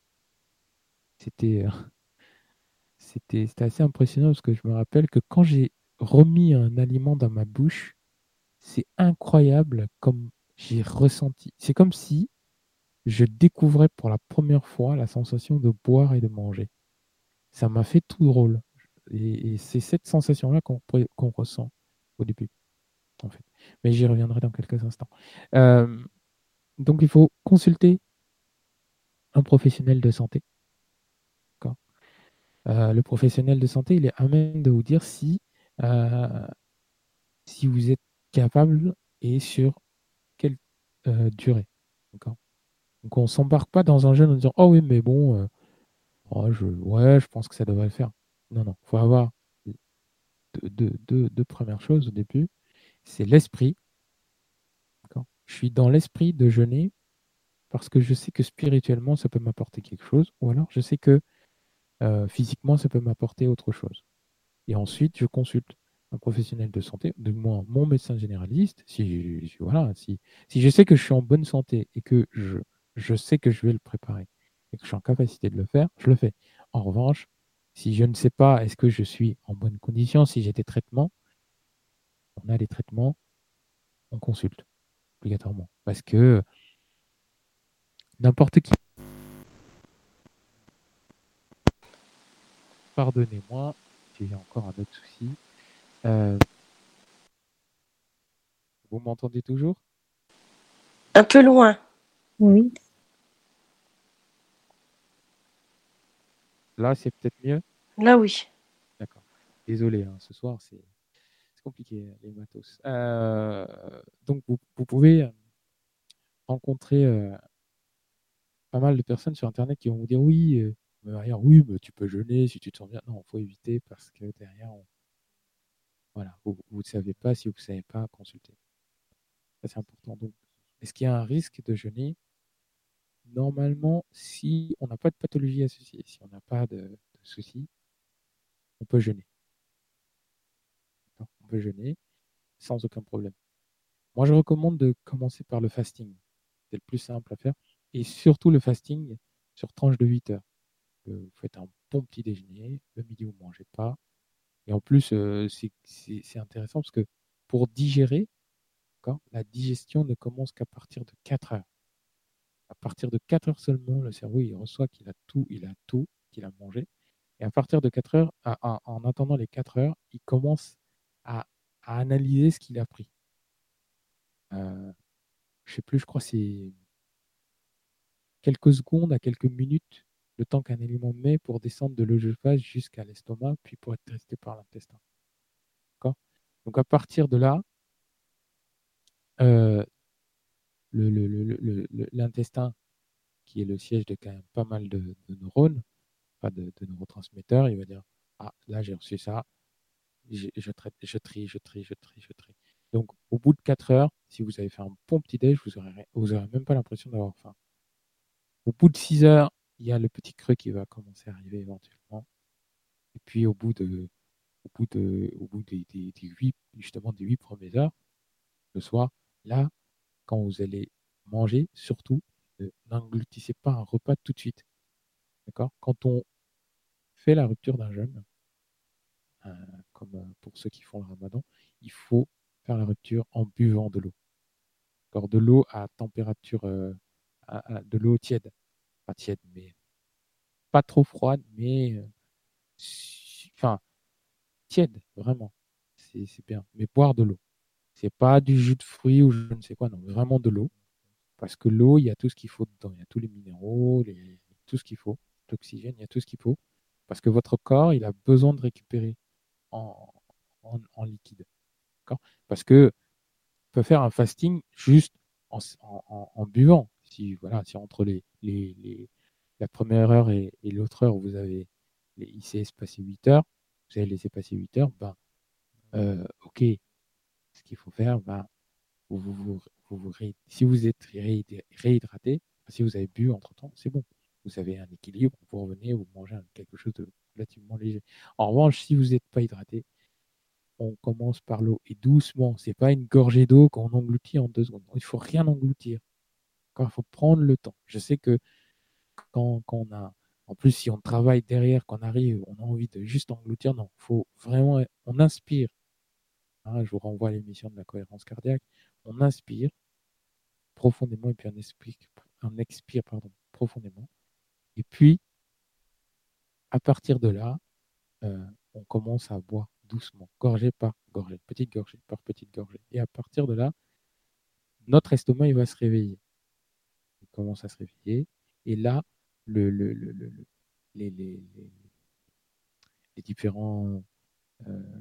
c'était c'était assez impressionnant parce que je me rappelle que quand j'ai remis un aliment dans ma bouche, c'est incroyable comme j'ai ressenti. C'est comme si je découvrais pour la première fois la sensation de boire et de manger. Ça m'a fait tout drôle. Et, c'est cette sensation-là qu'on ressent au début. Mais j'y reviendrai dans quelques instants. Euh, donc il faut consulter un professionnel de santé. Euh, le professionnel de santé, il est à même de vous dire si, euh, si vous êtes capable et sur euh, durée. Donc on ne s'embarque pas dans un jeûne en disant Oh oui, mais bon, oh, je, ouais, je pense que ça devrait le faire. Non, non, il faut avoir deux, premières choses au début. C'est l'esprit. Je suis dans l'esprit de jeûner parce que je sais que spirituellement, ça peut m'apporter quelque chose, ou alors je sais que euh, physiquement, ça peut m'apporter autre chose. Et ensuite, je consulte un professionnel de santé, de moins mon médecin généraliste, si, voilà, si, si je sais que je suis en bonne santé et que je, je sais que je vais le préparer et que je suis en capacité de le faire, je le fais. En revanche, si je ne sais pas est-ce que je suis en bonne condition, si j'ai des traitements, on a les traitements, on consulte obligatoirement. Parce que n'importe qui. Pardonnez-moi, j'ai encore un autre souci. Euh, vous m'entendez toujours? Un peu loin. Oui. Là, c'est peut-être mieux? Là, oui. D'accord. Désolé, hein, ce soir, c'est compliqué, les matos. Euh, donc, vous, pouvez rencontrer euh, pas mal de personnes sur Internet qui vont vous dire oui, euh, oui, mais tu peux jeûner si tu te sens bien. Non, il faut éviter parce que derrière, voilà, vous ne savez pas, si vous ne savez pas, consulter. Ça, c'est important. Donc, est-ce qu'il y a un risque de jeûner? Normalement, si on n'a pas de pathologie associée, si on n'a pas de, de soucis, on peut jeûner. On peut jeûner sans aucun problème. Moi, je recommande de commencer par le fasting. C'est le plus simple à faire. Et surtout le fasting sur tranche de 8 heures. Euh, vous faites un bon petit déjeuner, le midi vous ne mangez pas. Et en plus, euh, c'est intéressant parce que pour digérer, la digestion ne commence qu'à partir de 4 heures. À partir de 4 heures seulement, le cerveau il reçoit qu'il a tout, il a tout qu'il a mangé. Et à partir de 4 heures, en attendant les 4 heures, il commence à, analyser ce qu'il a pris. Euh, je sais plus, je crois c'est quelques secondes à quelques minutes le temps qu'un aliment met pour descendre de l'œsophage jusqu'à l'estomac, puis pour être testé par l'intestin. Donc à partir de là, euh, l'intestin, qui est le siège de quand même pas mal de, neurones, pas de, neurotransmetteurs, il va dire Ah, là j'ai reçu ça, je, trie, je trie, je trie, je trie. Donc au bout de 4 heures, si vous avez fait un bon petit déj, vous n'aurez vous même pas l'impression d'avoir faim. Au bout de 6 heures, il y a le petit creux qui va commencer à arriver éventuellement. Et puis au bout de, au bout de, au bout des, des, 8, justement des 8 premières heures, le soir, là, quand vous allez manger, surtout, n'engloutissez pas un repas tout de suite. D'accord? Quand on fait la rupture d'un jeûne, euh, comme euh, pour ceux qui font le ramadan, il faut faire la rupture en buvant de l'eau. De l'eau à température, euh, de l'eau tiède pas tiède, mais pas trop froide, mais euh, enfin tiède, vraiment. C'est bien. Mais boire de l'eau. C'est pas du jus de fruits ou je ne sais quoi, non, vraiment de l'eau. Parce que l'eau, il y a tout ce qu'il faut dedans. Il y a tous les minéraux, tout ce qu'il faut, l'oxygène, il y a tout ce qu'il faut. Parce que votre corps, il a besoin de récupérer en, en, liquide. Parce que peut faire un fasting juste en, en buvant si, voilà, si entre les, les, la première heure et, l'autre heure, vous avez les ICS passé 8 heures, vous avez laissé passer 8 heures, ben, euh, ok, ce qu'il faut faire, ben, vous, vous, vous, si vous êtes réhydraté, si vous avez bu entre-temps, c'est bon. Vous avez un équilibre, vous revenez, vous mangez quelque chose de relativement léger. En revanche, si vous n'êtes pas hydraté, on commence par l'eau et doucement. C'est pas une gorgée d'eau qu'on engloutit en deux secondes. Il faut rien engloutir. Il faut prendre le temps. Je sais que quand, on a, en plus, si on travaille derrière, qu'on arrive, on a envie de juste engloutir. Non, faut vraiment, on inspire. Hein, je vous renvoie à l'émission de la cohérence cardiaque. On inspire profondément et puis on expire, profondément. Et puis, à partir de là, euh, on commence à boire doucement, gorgée par gorgée, petite gorgée par petite gorgée. Et à partir de là, notre estomac il va se réveiller commence à se réveiller. Et là, le, le, le, les, différents euh,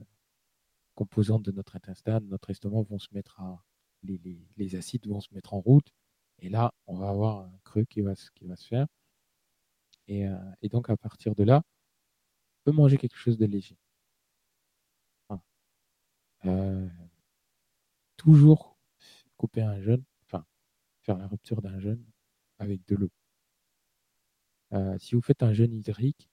composantes de notre intestin, notre estomac vont se mettre à. Les, acides vont se mettre en route. Et là, on va avoir un creux qui va se faire. Et, euh, et, donc, à partir de là, on peut manger quelque chose de léger. Euh, toujours couper un jeûne, enfin, faire la rupture d'un jeûne avec de l'eau. Euh, si vous faites un jeûne hydrique,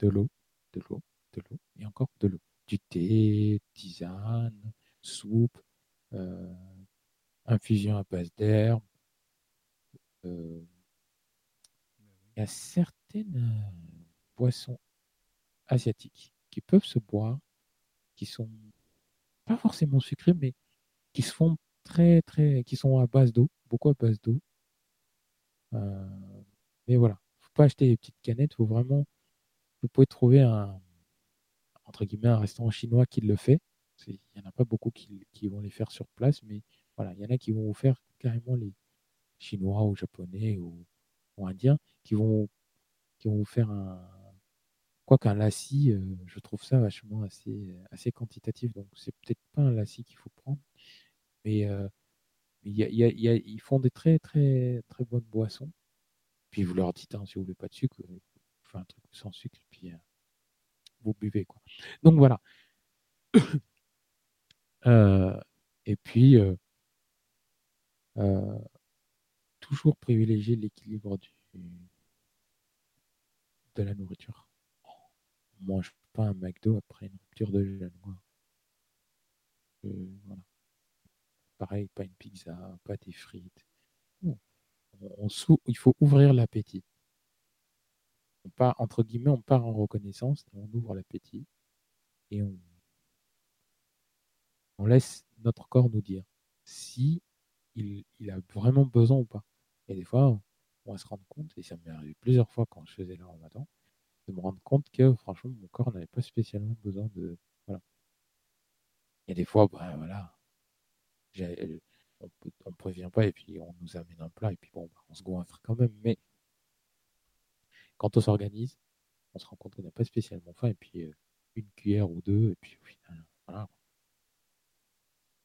de l'eau, de l'eau, de l'eau et encore de l'eau. Du thé, tisane, soupe, infusion à base d'herbe. Euh, il y a certaines boissons asiatiques qui peuvent se boire, qui sont pas forcément sucrées, mais qui se font très très, qui sont à base d'eau, beaucoup à base d'eau, mais voilà, faut pas acheter des petites canettes, faut vraiment, vous pouvez trouver un, entre guillemets, un restaurant chinois qui le fait. Il n'y en a pas beaucoup qui, qui, vont les faire sur place, mais voilà, il y en a qui vont vous faire carrément les chinois ou japonais ou indiens qui vont, qui vont vous faire un, quoi qu'un lacis, euh, je trouve ça vachement assez, assez quantitatif. Donc, c'est peut-être pas un lacis qu'il faut prendre. Mais euh, ils font des très, très, très bonnes boissons. Puis vous leur dites, hein, si vous voulez pas de sucre, vous faites un truc sans sucre, puis euh, vous buvez. Quoi. Donc voilà. et puis, toujours privilégier l'équilibre du, de la nourriture mange pas un McDo après une rupture de jeûne. Euh, voilà. Pareil, pas une pizza, pas des frites. On, il faut ouvrir l'appétit. On part, entre guillemets, on part en reconnaissance, on ouvre l'appétit et on, on laisse notre corps nous dire si il, il, a vraiment besoin ou pas. Et des fois, on va se rendre compte, et ça m'est arrivé plusieurs fois quand je faisais le ramadan, de me rendre compte que franchement, mon corps n'avait pas spécialement besoin de. Voilà. A des fois, ben voilà, on ne prévient pas et puis on nous amène un plat et puis bon, bah, on se goinfre quand même. Mais quand on s'organise, on se rend compte qu'on n'a pas spécialement faim et puis euh, une cuillère ou deux et puis au final, voilà.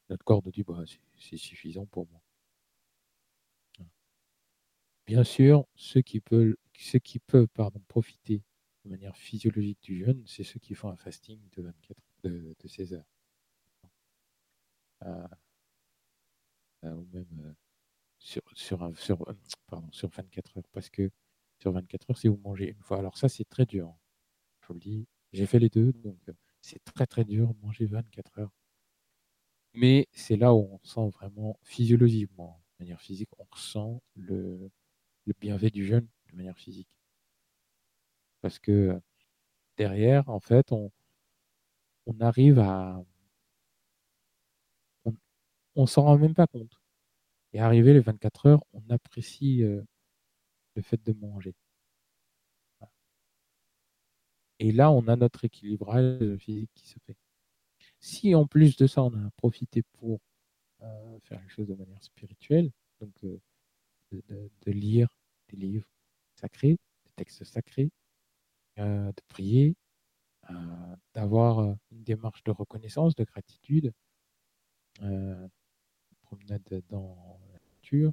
Notre corps nous dit, bah, c'est suffisant pour moi. Bien sûr, ceux qui peuvent, ceux qui peuvent pardon, profiter de manière physiologique du jeûne, c'est ceux qui font un fasting de 24 de, 16 heures. Euh, euh, ou même euh, sur, sur, sur, pardon, sur 24 heures. Parce que sur 24 heures, si vous mangez une fois, alors ça c'est très dur. Hein. Je vous le dis, j'ai fait les deux, donc c'est très très dur manger 24 heures. Mais c'est là où on sent vraiment physiologiquement, de manière physique, on ressent le, le bienfait du jeûne de manière physique. Parce que derrière, en fait, on, arrive à. On, on s'en rend même pas compte. Et arrivé les 24 heures, on apprécie euh, le fait de manger. Et là, on a notre équilibrage physique qui se fait. Si en plus de ça, on a profité pour euh, faire les choses de manière spirituelle, donc euh, de, lire des livres sacrés, des textes sacrés, euh, de prier, euh, d'avoir euh, une démarche de reconnaissance, de gratitude, promenade dans la nature.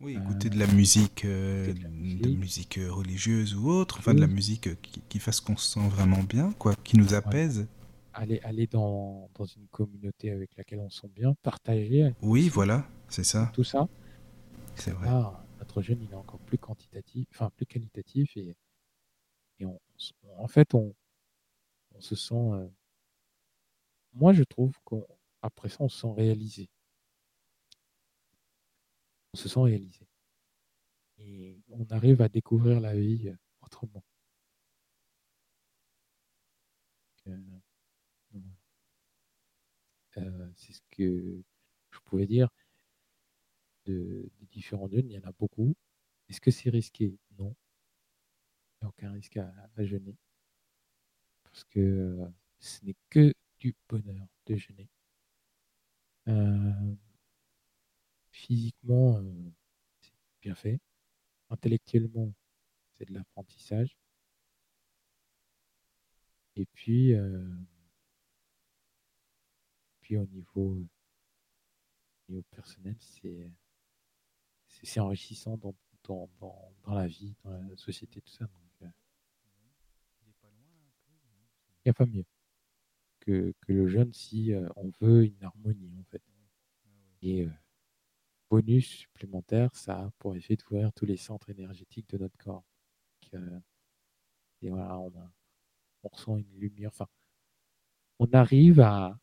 Oui, écouter de la musique, de, musique. religieuse ou autre, enfin de la musique qui, fasse qu'on se sent vraiment bien, quoi, qui nous apaise. Aller, aller dans, dans, une communauté avec laquelle on se sent bien, partager. Oui, voilà, c'est ça. Tout ça. C'est vrai. Notre jeune, il est encore plus quantitatif, enfin plus qualitatif et, on, en fait, on, se sent. Euh, moi, je trouve qu'après ça, on se sent réalisé. On se sent réalisé. Et on arrive à découvrir la vie euh, autrement. Euh, c'est ce que je pouvais dire de, différents jeunes. Il y en a beaucoup. Est-ce que c'est risqué? Non n'y a aucun risque à, jeûner. Parce que euh, ce n'est que du bonheur de jeûner. Euh, physiquement, euh, c'est bien fait. Intellectuellement, c'est de l'apprentissage. Et puis, puis au au niveau personnel, c'est c'est enrichissant dans, dans, dans, la vie, dans la société, tout ça. Il n'y a pas mieux que, le jeune si euh, on veut une harmonie en fait. Et euh, bonus supplémentaire, ça a pour effet d'ouvrir tous les centres énergétiques de notre corps. Euh, et voilà, on, on ressent une lumière. Enfin, on arrive à,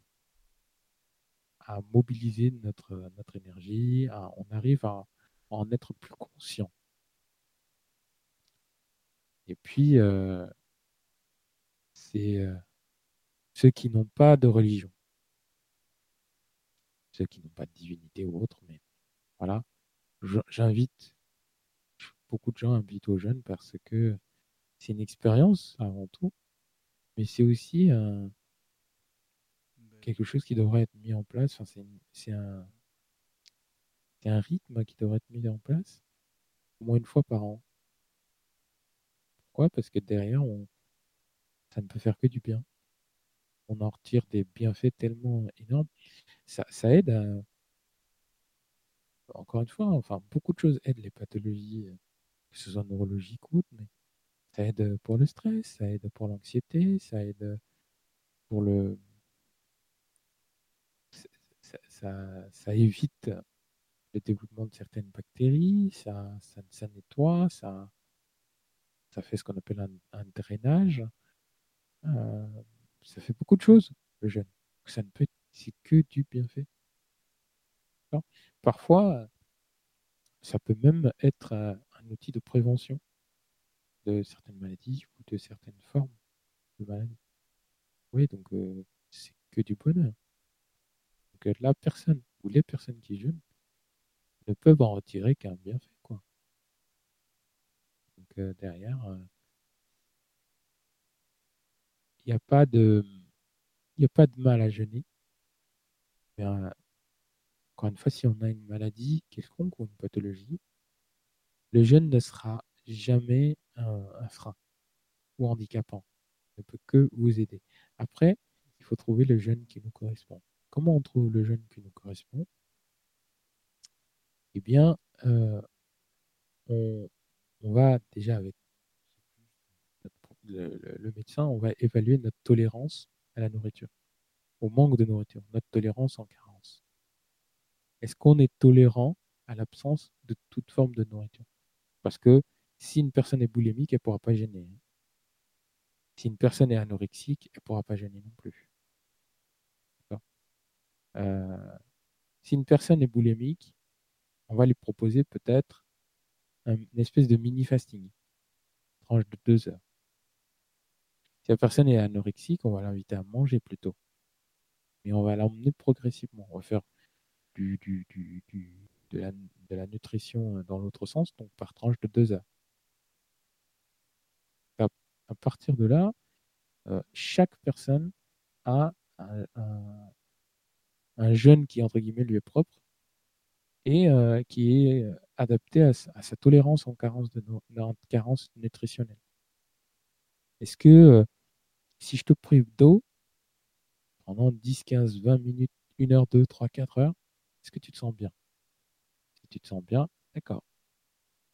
à mobiliser notre, notre énergie, on arrive à, en être plus conscient. Et puis, c'est euh, ceux qui n'ont pas de religion, ceux qui n'ont pas de divinité ou autre, mais voilà, j'invite, beaucoup de gens invitent au jeûne parce que c'est une expérience avant tout, mais c'est aussi quelque chose qui devrait être mis en place. Enfin, c'est un, un rythme qui devrait être mis en place au moins une fois par an. Pourquoi? Parce que derrière, on, ça ne peut faire que du bien. On en retire des bienfaits tellement énormes. Ça, ça aide à, encore une fois, enfin, beaucoup de choses aident les pathologies, que ce soit neurologiques ou autres, mais ça aide pour le stress, ça aide pour l'anxiété, ça aide pour le. Ça, évite le développement de certaines bactéries, ça, ça, nettoie, ça, ça fait ce qu'on appelle un, drainage. Euh, ça fait beaucoup de choses, le jeûne. Ça ne peut c'est que du bienfait. Parfois, ça peut même être un, outil de prévention de certaines maladies ou de certaines formes de maladies. Oui, donc euh, c'est que du bonheur. Donc euh, la personne ou les personnes qui jeûnent ne peuvent en retirer qu'un bienfait. Quoi. Donc euh, derrière, il n'y a pas de a pas de mal à jeûner. Mais, encore une fois, si on a une maladie quelconque ou une pathologie, le jeûne ne sera jamais un, frein ou handicapant. Il ne peut que vous aider. Après, il faut trouver le jeûne qui nous correspond. Comment on trouve le jeûne qui nous correspond? Eh bien, euh, on, va déjà avec le, médecin, on va évaluer notre tolérance à la nourriture, au manque de nourriture, notre tolérance en carence. Est-ce qu'on est tolérant à l'absence de toute forme de nourriture? Parce que si une personne est boulimique, elle ne pourra pas gêner. Hein. Si une personne est anorexique, elle ne pourra pas gêner non plus. Euh, si une personne est boulimique, on va lui proposer peut-être une espèce de mini fasting, tranche de deux heures. Si la personne est anorexique, on va l'inviter à manger plutôt. Mais on va l'emmener progressivement. On va faire de, la, nutrition euh, dans l'autre sens, donc par tranche de deux heures. À, partir de là, euh, chaque personne a un, jeûne qui, entre guillemets, lui est propre et euh, qui est adapté à, sa tolérance en carence, nutritionnelle. Est-ce que si je te prive d'eau pendant 10, 15, 20 minutes, 1 heure, 2, 3, 4 heures, est-ce que tu te sens bien? Si tu te sens bien, d'accord.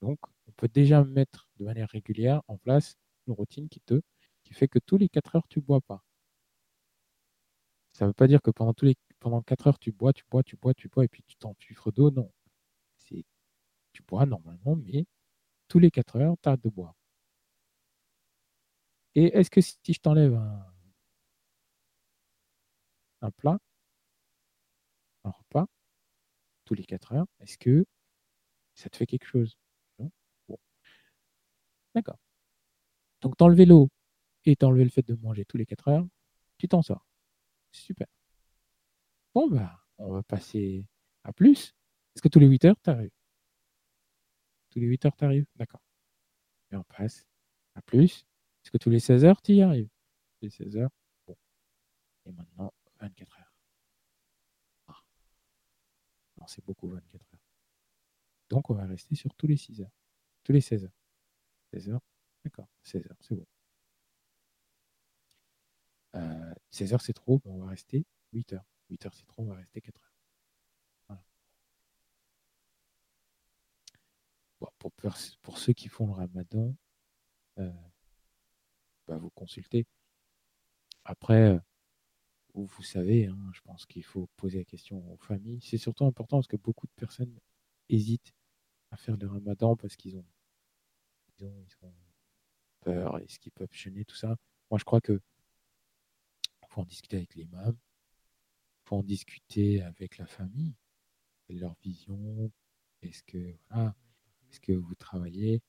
Donc, on peut déjà mettre de manière régulière en place une routine qui te qui fait que tous les 4 heures, tu ne bois pas. Ça ne veut pas dire que pendant, tous les, pendant 4 heures, tu bois, tu bois, tu bois, tu bois, et puis tu t'enfuifres d'eau. Non. Tu bois normalement, mais tous les 4 heures, tu arrêtes de boire. Et est-ce que si je t'enlève un, un plat, un repas, tous les 4 heures, est-ce que ça te fait quelque chose? Non? Bon. D'accord. Donc, t'enlever l'eau et t'enlever le fait de manger tous les 4 heures, tu t'en sors. Super. Bon, bah, on va passer à plus. Est-ce que tous les 8 heures, t'arrives? Tous les 8 heures, t'arrives? D'accord. Et on passe à plus. Est-ce que tous les 16 heures, tu y arrives? Les 16 heures Bon. Et maintenant, 24 heures c'est beaucoup 24 heures. Donc, on va rester sur tous les 6 heures. Tous les 16 heures. 16 heures D'accord, 16 heures, c'est bon. 16 euh, heures, c'est trop, on va rester 8 heures. 8 heures, c'est trop, on va rester 4 heures. pour, pour, ceux qui font le ramadan, euh, bah, vous consultez. Après, euh, vous savez, hein, je pense qu'il faut poser la question aux familles. C'est surtout important parce que beaucoup de personnes hésitent à faire le ramadan parce qu'ils ont, peur, est-ce qu'ils peuvent jeûner, tout ça. Moi, je crois que faut en discuter avec l'imam, faut en discuter avec la famille, leur vision. Est-ce que, voilà, est-ce que vous travaillez?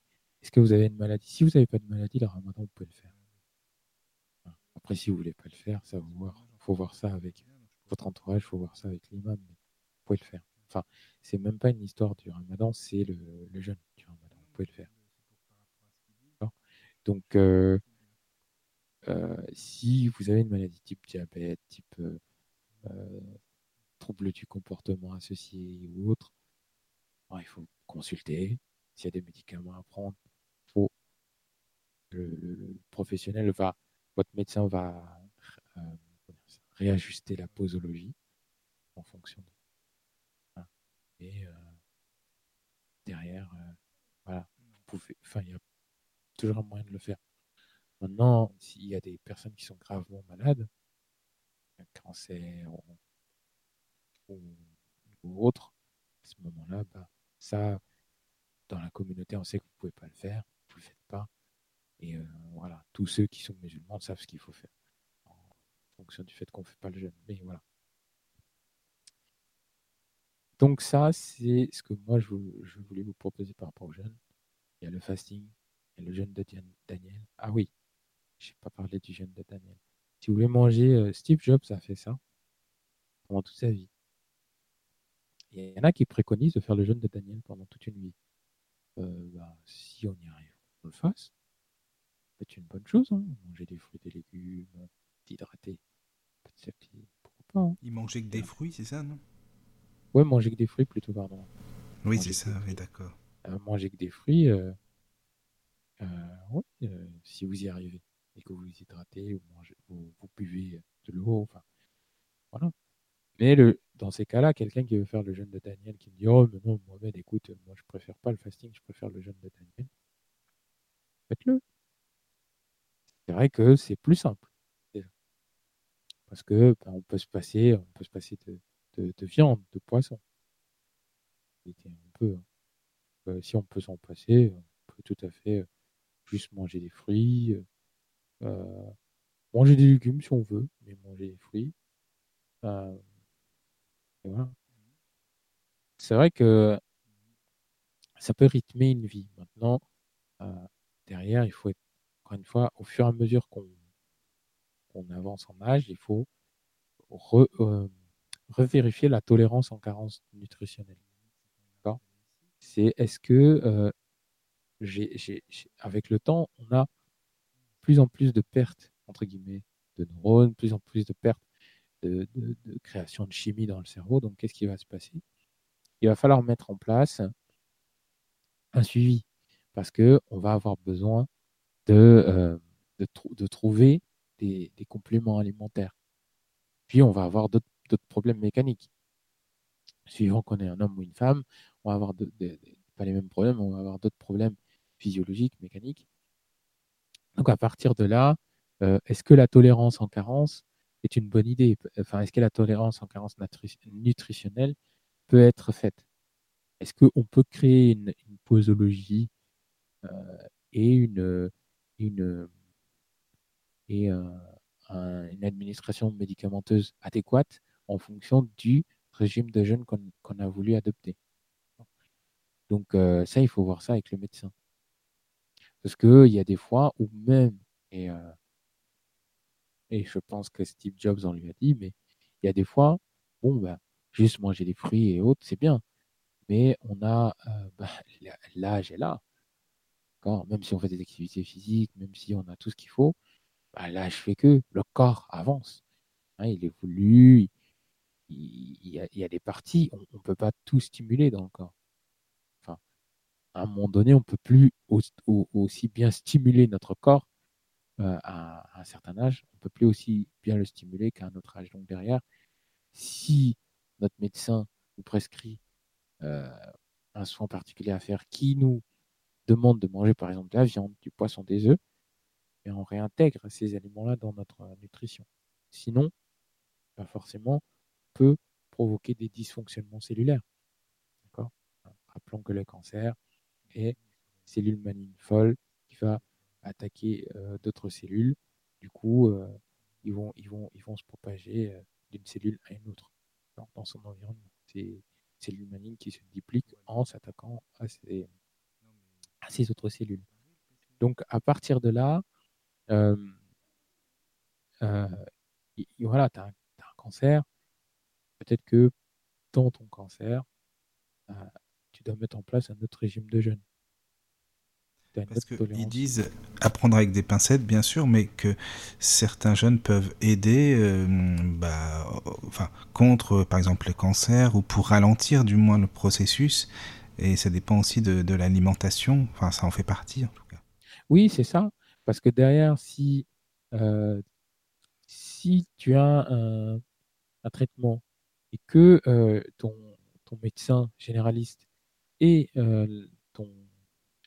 Est-ce que vous avez une maladie? Si vous n'avez pas de maladie, le ramadan, vous pouvez le faire. Après, si vous voulez pas le faire, ça voir faut voir ça avec votre entourage, il faut voir ça avec l'imam, mais vous pouvez le faire. Enfin, c'est même pas une histoire du ramadan, c'est le, jeûne du ramadan, vous pouvez le faire. Donc, si vous avez une maladie type diabète, type trouble du comportement associé ou autre, il faut consulter. S'il y a des médicaments à prendre, le, professionnel va, votre médecin va réajuster la posologie en fonction de. Et derrière, voilà, vous il y a toujours un moyen de le faire. Maintenant, s'il y a des personnes qui sont gravement malades, cancer ou, autre, à ce moment-là, bah, ça, dans la communauté, on sait que vous ne pouvez pas le faire, vous ne le faites pas. Et voilà, tous ceux qui sont musulmans savent ce qu'il faut faire fonction du fait qu'on ne fait pas le jeûne. Mais voilà. Donc ça, c'est ce que moi, je, voulais vous proposer par rapport au jeûne. Il y a le fasting, il y a le jeûne de Daniel. Ah oui, je n'ai pas parlé du jeûne de Daniel. Si vous voulez manger, euh, Steve Jobs a fait ça pendant toute sa vie. Il y en a qui préconisent de faire le jeûne de Daniel pendant toute une vie. Euh, bah, si on y arrive, on le fasse. C'est une bonne chose, hein. manger des fruits, des légumes. Pourquoi pas hein. Il mangeait que des fruits, c'est ça, non? Ouais, manger que des fruits plutôt, pardon. Oui, c'est ça, oui, d'accord. Euh, manger que des fruits, euh, si vous y arrivez et que vous vous hydratez, ou vous, vous, buvez de l'eau, enfin, voilà. Mais le, dans ces cas-là, quelqu'un qui veut faire le jeûne de Daniel, qui me dit Oh, mais non, Mohamed, écoute, moi je préfère pas le fasting, je préfère le jeûne de Daniel, faites-le. C'est vrai que c'est plus simple parce que ben, on peut se passer, on peut se passer de, viande, de poisson. On peut, hein. euh, si on peut s'en passer, on peut tout à fait euh, juste manger des fruits, euh, manger des légumes si on veut, mais manger des fruits. C'est vrai que ça peut rythmer une vie. Maintenant, derrière, il faut être, encore une fois, au fur et à mesure qu'on on avance en âge, il faut euh, revérifier la tolérance en carence nutritionnelle. C'est est-ce que euh, avec le temps, on a plus en plus de pertes, entre guillemets, de neurones, plus en plus de pertes de, création de chimie dans le cerveau. Donc, qu'est-ce qui va se passer? Il va falloir mettre en place un suivi parce qu'on va avoir besoin de, euh, de trouver des, compléments alimentaires. Puis on va avoir d'autres problèmes mécaniques. Suivant qu'on est un homme ou une femme, on va avoir pas les mêmes problèmes, on va avoir d'autres problèmes physiologiques, mécaniques. Donc à partir de là, euh, est-ce que la tolérance en carence est une bonne idée? Enfin, est-ce que la tolérance en carence nutritionnelle peut être faite? Est-ce qu'on peut créer une, posologie euh, et une, et une administration médicamenteuse adéquate en fonction du régime de jeûne qu'on a voulu adopter? Donc euh, ça, il faut voir ça avec le médecin. Parce qu'il y a des fois où même, et, euh, et je pense que Steve Jobs en lui a dit, mais il y a des fois, bon, bah, juste manger des fruits et autres, c'est bien. Mais on a, bah, l'âge est là. Même si on fait des activités physiques, même si on a tout ce qu'il faut, bah, là, je fais que le corps avance. Hein, il évolue, il, il, y a, des parties, on ne peut pas tout stimuler dans le corps. À un moment donné, on ne peut plus aussi bien stimuler notre corps euh, à, un certain âge, on ne peut plus aussi bien le stimuler qu'à un autre âge. Donc derrière, si notre médecin nous prescrit euh, un soin particulier à faire qui nous demande de manger par exemple de la viande, du poisson, des œufs, et on réintègre ces aliments-là dans notre nutrition. Sinon, forcément, peut provoquer des dysfonctionnements cellulaires. Rappelons que le cancer est cellule maligne folle qui va attaquer euh, d'autres cellules. Du coup, euh, ils, vont, ils, vont, ils vont se propager d'une cellule à une autre dans, son environnement. C'est cellules malignes qui se dupliquent en s'attaquant à ces, à ces autres cellules. Donc, à partir de là, euh, euh, voilà, tu as, un cancer, peut-être que dans ton cancer, euh, dois mettre en place un autre régime de jeûne. Parce qu'ils disent apprendre avec des pincettes, bien sûr, mais que certains jeunes peuvent aider euh, bah, enfin, contre, par exemple, les cancers ou pour ralentir du moins le processus. Et ça dépend aussi de, l'alimentation. Enfin, ça en fait partie, en tout cas. Oui, c'est ça. Parce que derrière, si, euh, si tu as un, traitement et que euh, ton, ton médecin généraliste et ton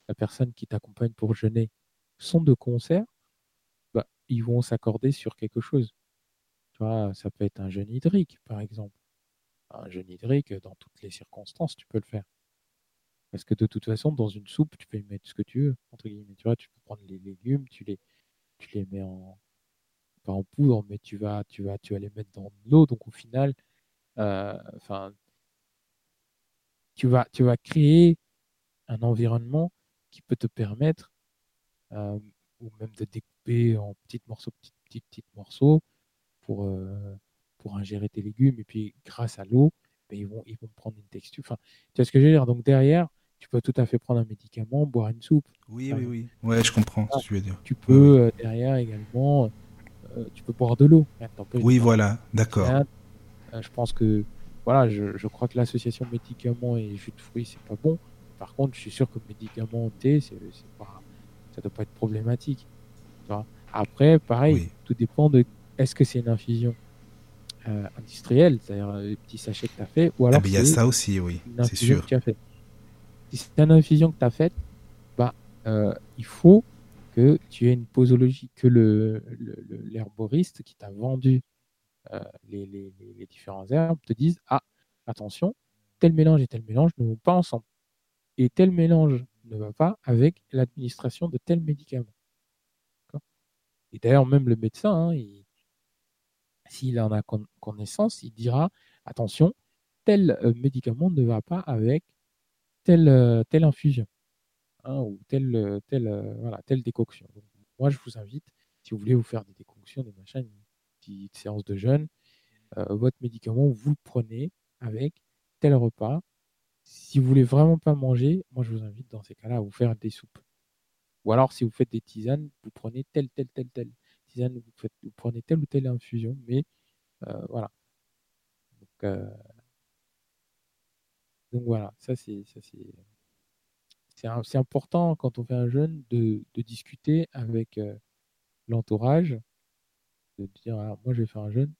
la personne qui t'accompagne pour jeûner sont de concert, bah, ils vont s'accorder sur quelque chose. Tu vois, ça peut être un jeûne hydrique, par exemple. Un jeûne hydrique, dans toutes les circonstances, tu peux le faire. Parce que de toute façon, dans une soupe, tu peux y mettre ce que tu veux, entre guillemets. Tu vois, tu peux prendre les légumes, tu les, tu les mets en, pas en poudre, mais tu vas, tu vas, tu vas les mettre dans l'eau. Donc au final, euh, tu vas, tu vas créer un environnement qui peut te permettre, euh, ou même de découper en petits morceaux, petits, petits, petits morceaux pour, euh, pour ingérer tes légumes. Et puis, grâce à l'eau, ben, ils, vont, ils vont prendre une texture. Enfin, tu vois ce que je veux dire? Donc, derrière, tu peux tout à fait prendre un médicament, boire une soupe. Oui, oui, oui. Ouais, je comprends ce que tu veux dire. Tu peux, euh, derrière également, tu peux boire de l'eau. Oui, voilà, d'accord. je pense que, voilà, je, je crois que l'association médicaments et jus de fruits, c'est pas bon. Par contre, je suis sûr que médicamenté, c'est, pas, ça doit pas être problématique. Après, pareil, tout dépend de est-ce que c'est une infusion euh, industrielle, c'est-à-dire les petits sachets que tu as fait, ou alors. Ah, il y a ça aussi, oui, c'est sûr. Que as fait. Si c'est une infusion que tu as faite, bah, euh, il faut que tu aies une posologie, que le, l'herboriste qui t'a vendu les, les, différents herbes te dise Ah, attention, tel mélange et tel mélange ne vont pas ensemble et tel mélange ne va pas avec l'administration de tel médicament. Et d'ailleurs, même le médecin, hein, s'il en a connaissance, il dira attention, tel euh, médicament ne va pas avec telle, euh, telle infusion hein, ou telle, euh, décoction. moi, je vous invite, si vous voulez vous faire des décoctions, des machins, séance de jeûne, votre médicament, vous le prenez avec tel repas si vous voulez vraiment pas manger, moi je vous invite dans ces cas-là à vous faire des soupes. Ou alors si vous faites des tisanes, vous prenez telle, telle, telle, telle tisane, vous, faites, vous prenez telle ou telle infusion, mais euh, voilà. Donc, euh, donc, voilà, ça c'est important quand on fait un jeûne de, discuter avec euh, l'entourage, de dire ah, moi je vais faire un jeûne,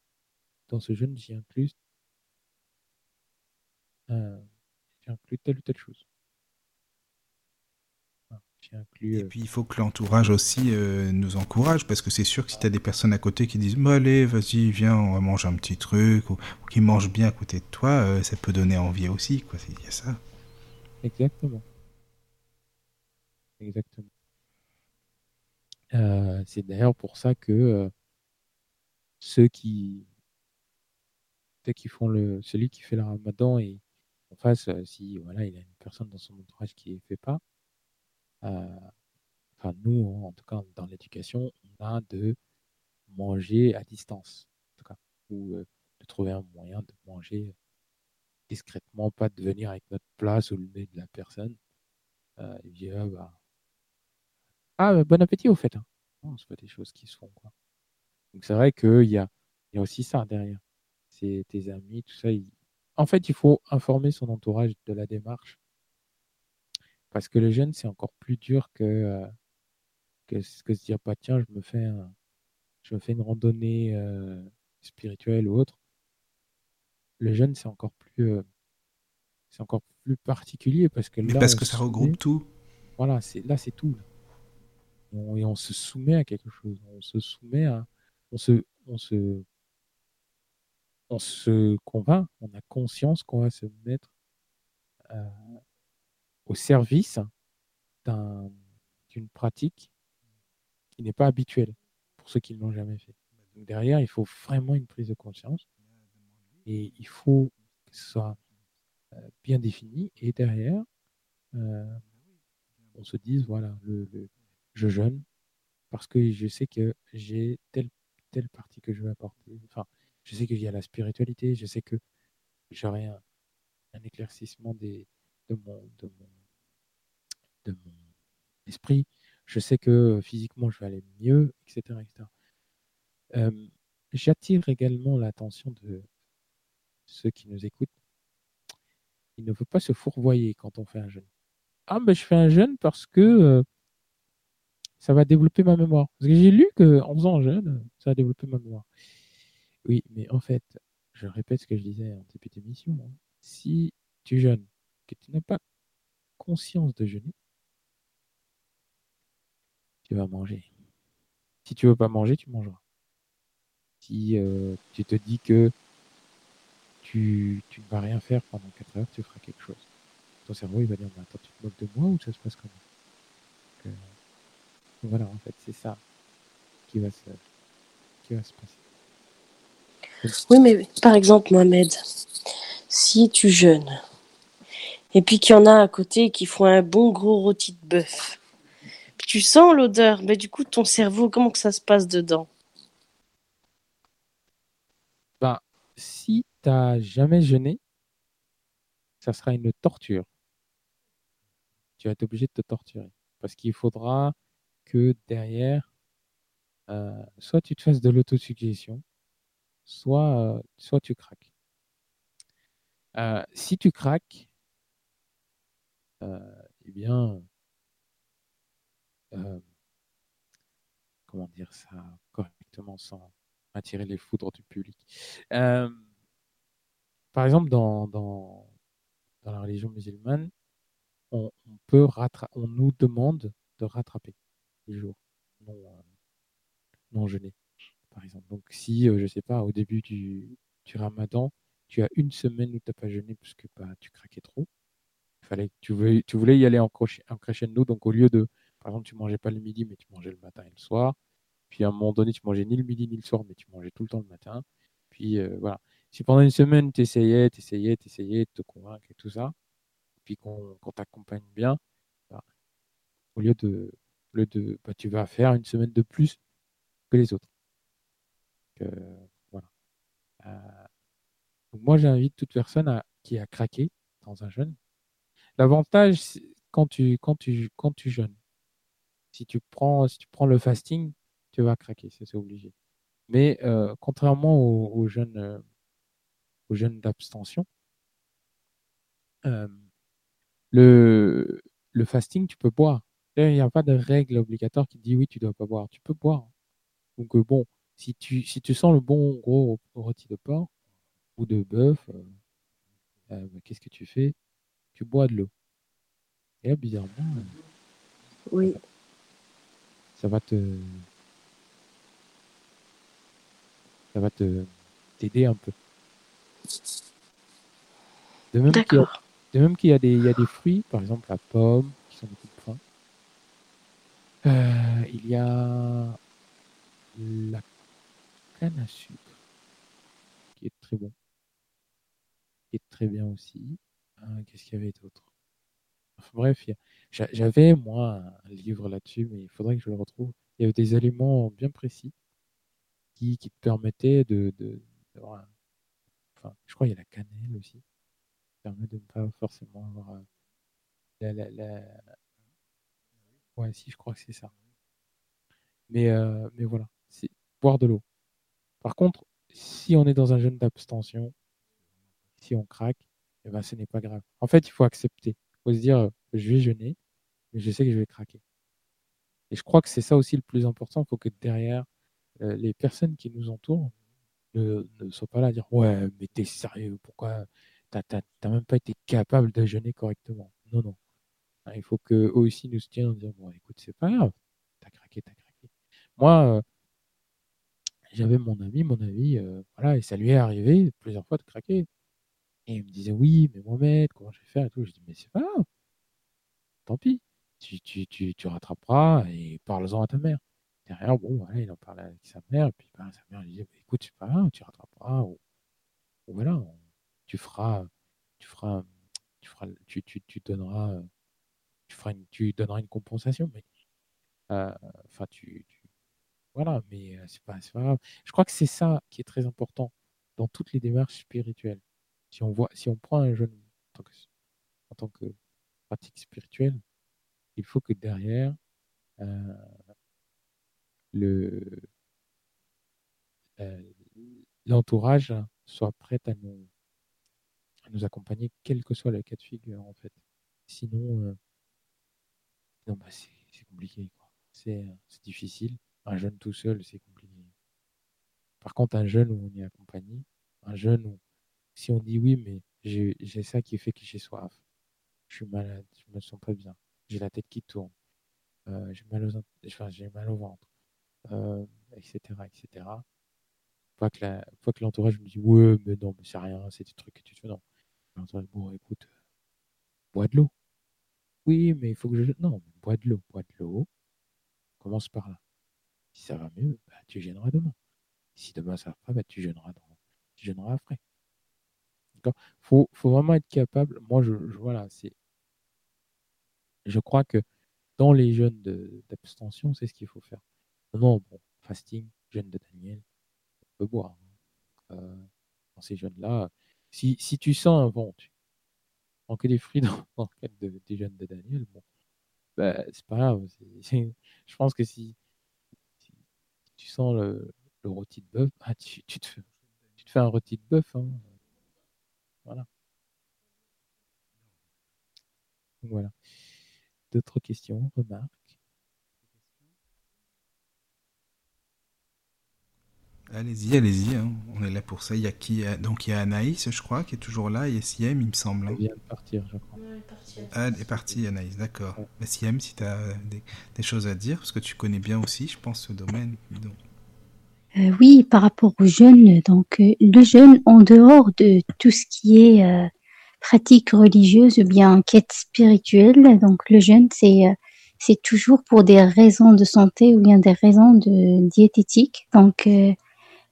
dans ce jeûne j'y inclus inclus telle ou telle chose. et euh, puis il faut que l'entourage aussi euh, nous encourage, parce que c'est sûr que si tu as des personnes à côté qui disent bah, Allez, vas-y, viens, on va manger un petit truc, ou, qui mangent bien à côté de toi, euh, ça peut donner envie aussi. Quoi. Il y a ça. Exactement. Exactement. c'est d'ailleurs pour ça que ceux qui, qui font le, celui qui fait le ramadan et en face, euh, si voilà, il y a une personne dans son entourage qui ne fait pas, euh, enfin nous, en tout cas dans l'éducation, on a de manger à distance, en tout cas, ou euh, de trouver un moyen de manger discrètement, pas de venir avec notre place au le nez de la personne. et dire, ah, bah, ah bah, bon appétit au fait. Hein. c'est pas des choses qui se font. Quoi. Donc c'est vrai qu'il y a, y a aussi ça derrière. C'est tes amis, tout ça, en fait, il faut informer son entourage de la démarche. Parce que le jeune, c'est encore plus dur que, euh, que, que, se dire, bah, tiens, je me fais, je me fais une randonnée euh, spirituelle ou autre. Le jeune, c'est encore plus, euh, c'est encore plus particulier parce que là, parce que ça regroupe tout. Voilà, c'est là, c'est tout. et on se soumet à quelque chose. On se soumet à, on se, on se on se convainc, on a conscience qu'on va se mettre euh, au service d'une pratique qui n'est pas habituelle pour ceux qui ne l'ont jamais fait. Donc derrière, il faut vraiment une prise de conscience et il faut que ce soit euh, bien défini et derrière, euh, on se dise voilà, je jeûne parce que je sais que j'ai telle, telle partie que je vais apporter. Enfin, je sais qu'il y a la spiritualité, je sais que j'aurai un, éclaircissement des, de, mon, de, mon, de, mon, l'esprit. Je sais que physiquement, je vais aller mieux, etc. J'attire également l'attention de ceux qui nous écoutent. Il ne faut pas se fourvoyer quand on fait un jeûne. Ah, mais je fais un jeûne parce que ça va développer ma mémoire. Parce que j'ai lu qu'en faisant un jeûne, ça va développer ma mémoire. Oui, mais en fait, je répète ce que je disais en début d'émission. Hein. Si tu jeûnes, que tu n'as pas conscience de jeûner, tu vas manger. Si tu veux pas manger, tu mangeras. Si euh, tu te dis que tu, ne vas rien faire pendant 4 heures, tu feras quelque chose. Ton cerveau, il va dire, attends, tu te moques de moi ou ça se passe comment? Euh, Voilà, en fait, c'est ça qui va se, qui va se passer. Oui, mais par exemple, Mohamed, si tu jeûnes, et puis qu'il y en a à côté qui font un bon gros rôti de bœuf, tu sens l'odeur, mais du coup, ton cerveau, comment que ça se passe dedans? Ben, si tu n'as jamais jeûné, ça sera une torture. Tu vas être obligé de te torturer. Parce qu'il faudra que derrière, euh, soit tu te fasses de l'autosuggestion, soit, euh, soit tu craques. Euh, si tu craques, eh bien, comment dire ça correctement sans attirer les foudres du public. par exemple, dans, dans, dans, la religion musulmane, on, peut on nous demande de rattraper les jours non, euh, non par exemple. Donc, si, je sais pas, au début du, du ramadan, tu as une semaine où tu n'as pas jeûné parce que bah, tu craquais trop, fallait, tu, voulais, tu voulais y aller en, en crescendo, donc au lieu de, par exemple, tu mangeais pas le midi, mais tu mangeais le matin et le soir. Puis à un moment donné, tu mangeais ni le midi ni le soir, mais tu mangeais tout le temps le matin. Puis euh, voilà. Si pendant une semaine, tu essayais, tu essayais, tu essayais de te convaincre et tout ça, puis qu'on t'accompagne bien, bah, au lieu de, bah, tu vas faire une semaine de plus que les autres. Euh, donc moi, j'invite toute personne qui a craqué dans un jeûne. L'avantage, quand tu, quand, tu, jeûnes, si tu prends, le fasting, tu vas craquer, c'est obligé. Mais euh, contrairement aux, jeunes, euh, aux d'abstention, euh, le, le fasting, tu peux boire. Il n'y a pas de règle obligatoire qui dit oui, tu dois pas boire. Tu peux boire. Donc bon, si tu, si tu sens le bon gros rôti de porc ou de bœuf, bah, qu'est-ce que tu fais? Tu bois de l'eau. Et là, bizarrement, oui ça va te ça va te t'aider un peu. De même qu'il y a, y des il y a des fruits, par exemple la pomme, qui sont beaucoup de points. Euh, il y a la canne à sucre, qui est très bon, qui est très bien aussi. Hein, qu'est-ce qu'il y avait d'autre? Bref, j'avais moi un livre là-dessus, mais il faudrait que je le retrouve. Il y avait des éléments bien précis qui, qui permettaient de, de d'avoir enfin, je crois qu'il y a la cannelle aussi, qui permet de ne pas forcément avoir euh, la, la, la... Ouais, si, je crois que c'est ça. Mais, euh, mais voilà, c'est boire de l'eau. Par contre, si on est dans un jeûne d'abstention, si on craque, eh ben, ce n'est pas grave. En fait, il faut accepter faut se dire, je vais jeûner, mais je sais que je vais craquer. Et je crois que c'est ça aussi le plus important. Il faut que derrière, euh, les personnes qui nous entourent ne, soient pas là à dire Ouais, mais t'es sérieux, pourquoi? T'as même pas été capable de jeûner correctement Non, non. Il faut qu'eux aussi nous tiennent en disant Bon, écoute, c'est pas grave, t'as craqué, t'as craqué. Moi, euh, j'avais mon ami, mon ami, euh, voilà, et ça lui est arrivé plusieurs fois de craquer. Et il me disait, oui, mais Mohamed, comment je vais faire et tout. Je dis, mais c'est pas grave. Tant pis. Tu, tu, tu, tu rattraperas et parle-en à ta mère. Derrière, bon, il en parlait avec sa mère. Et puis, ben, sa mère lui disait, bah, écoute, c'est pas grave, tu rattraperas. Ou, voilà, tu feras, tu feras, tu feras, tu, tu, tu donneras, tu feras une, tu donneras une compensation. Mais, euh, enfin, tu, voilà, mais euh, c'est pas, pas grave. Je crois que c'est ça qui est très important dans toutes les démarches spirituelles si on voit, si on prend un jeune en tant que, pratique spirituelle, il faut que derrière, euh, le l'entourage soit prêt à nous, à nous accompagner, quel que soit le cas de figure, en fait. Sinon, bah, c'est compliqué. C'est difficile. Un jeune tout seul, c'est compliqué. Par contre, un jeune où on est accompagné, un jeune où, si on dit oui, mais j'ai ça qui fait que j'ai soif, je suis malade, je me sens pas bien, j'ai la tête qui tourne, euh, j'ai mal, aux, mal au ventre, etc., euh, etc. Pas que l'entourage me dit ouais, mais non, mais c'est rien, c'est des trucs que tu fais, non. L'entourage, bon, écoute, euh, bois de l'eau. Oui, mais il faut que je. Non, bois de l'eau, bois de l'eau. Commence par là. Si ça va mieux, bah, tu gêneras demain. Si demain ça va pas, bah, tu gêneras, tu gêneras après. Il faut, faut vraiment être capable. Moi, je, voilà, c'est. Je crois que dans les jeunes d'abstention, c'est ce qu'il faut faire. Non, bon, fasting, jeûne de Daniel, on peut boire. Hein. Euh, dans ces jeunes-là, si, si, tu sens un vent, prends que des fruits dans, le cadre des jeunes de Daniel, bon, bah, c'est pas grave. je pense que si, tu sens le, rôti de bœuf, tu, te fais, tu, te fais, un rôti de bœuf. Hein. Voilà. Voilà. D'autres questions, remarques? Allez-y, allez-y, hein. on est là pour ça. Il y a qui Donc il y a Anaïs, je crois, qui est toujours là. Il y a Siem, il me semble. Hein. Elle vient de partir, je crois. ah, elle est partie, Anaïs, d'accord. Ouais. Siem, si tu as des, choses à dire, parce que tu connais bien aussi, je pense, ce domaine. Euh, oui, par rapport aux jeunes, donc euh, le jeune, en dehors de tout ce qui est euh, pratique religieuse ou bien quête spirituelle, donc le jeune, c'est c'est toujours pour des raisons de santé ou bien des raisons de diététique. Donc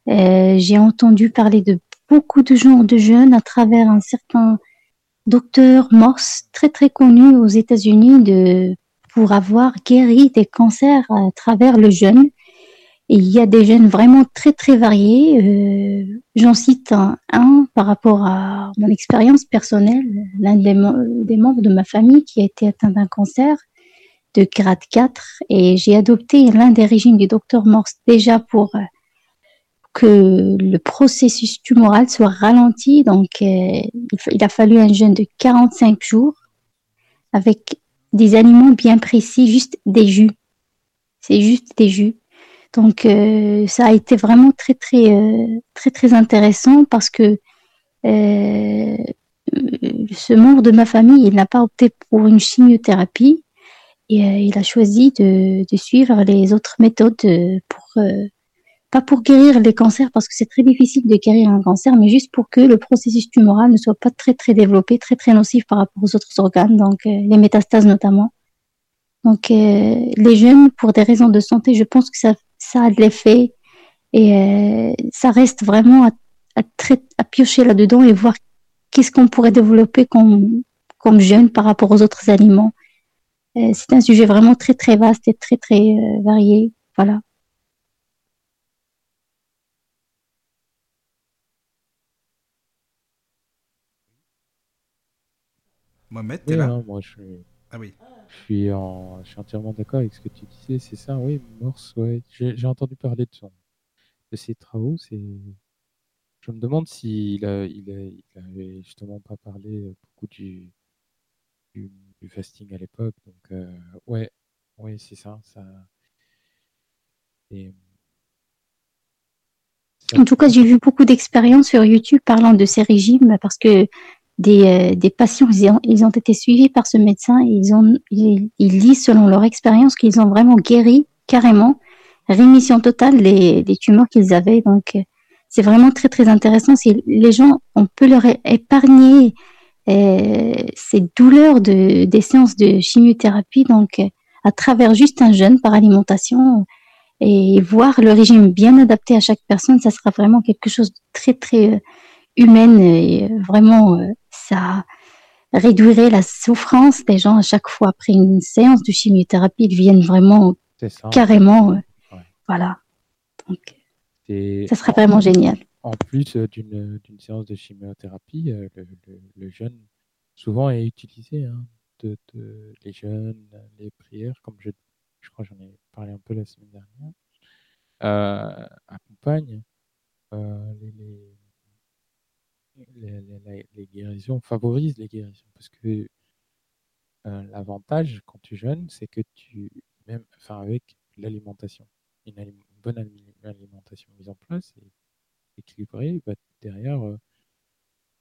j'ai entendu parler de beaucoup de gens de jeunes à travers un certain docteur Morse très très connu aux États-Unis de pour avoir guéri des cancers à travers le jeûne il y a des jeunes vraiment très très variés. Euh, J'en cite un, par rapport à mon expérience personnelle. L'un des, des, membres de ma famille qui a été atteint d'un cancer de grade 4 et j'ai adopté l'un des régimes du docteur Morse déjà pour euh, que le processus tumoral soit ralenti. Donc euh, il a fallu un jeûne de 45 jours avec des aliments bien précis, juste des jus. C'est juste des jus. Donc euh, ça a été vraiment très très euh, très très intéressant parce que ce membre de ma famille, il n'a pas opté pour une chimiothérapie et il a choisi de, suivre les autres méthodes pour pas pour guérir les cancers parce que c'est très difficile de guérir un cancer, mais juste pour que le processus tumoral ne soit pas très très développé, très très nocif par rapport aux autres organes, donc les métastases notamment. Donc les jeunes, pour des raisons de santé, je pense que ça ça a de l'effet et euh, ça reste vraiment à, à, piocher là-dedans et voir qu'est-ce qu'on pourrait développer comme, comme jeune par rapport aux autres aliments. Euh, c'est un sujet vraiment très très vaste et très très euh, varié. Voilà. Mohamed, t'es là? moi, je Ah oui. Je suis, en, je suis entièrement d'accord avec ce que tu disais, c'est ça, oui, Morse, ouais. J'ai entendu parler de, son, de ses travaux, c'est... Je me demande s'il a, il, a, il avait justement pas parlé beaucoup du, du, fasting à l'époque, donc euh, ouais, ouais, c'est ça, ça... En tout cas, j'ai vu beaucoup d'expériences sur YouTube parlant de ces régimes parce que des, euh, des patients, ils ont, ils ont, été suivis par ce médecin et ils, ont, ils, disent selon leur expérience qu'ils ont vraiment guéri carrément, rémission totale des, des tumeurs qu'ils avaient. Donc, euh, c'est vraiment très très intéressant. Si les gens, on peut leur épargner euh, ces douleurs de, des séances de chimiothérapie, donc à travers juste un jeûne par alimentation et voir le régime bien adapté à chaque personne, ça sera vraiment quelque chose de très très humaine et vraiment ça réduirait la souffrance des gens à chaque fois après une séance de chimiothérapie. Ils viennent vraiment carrément. Euh, voilà. Donc, ça serait vraiment génial. En plus euh, d'une séance de chimiothérapie, euh, le, jeûne souvent est utilisé. Hein. de, les jeunes, les prières, comme je, je crois j'en ai parlé un peu la semaine dernière, euh, euh, les, les, guérisons, favorisent les guérisons. Parce que euh, l'avantage quand tu jeûnes, c'est que tu, même, enfin avec l'alimentation, une, bonne alimentation mise en place et équilibrée, bah, derrière,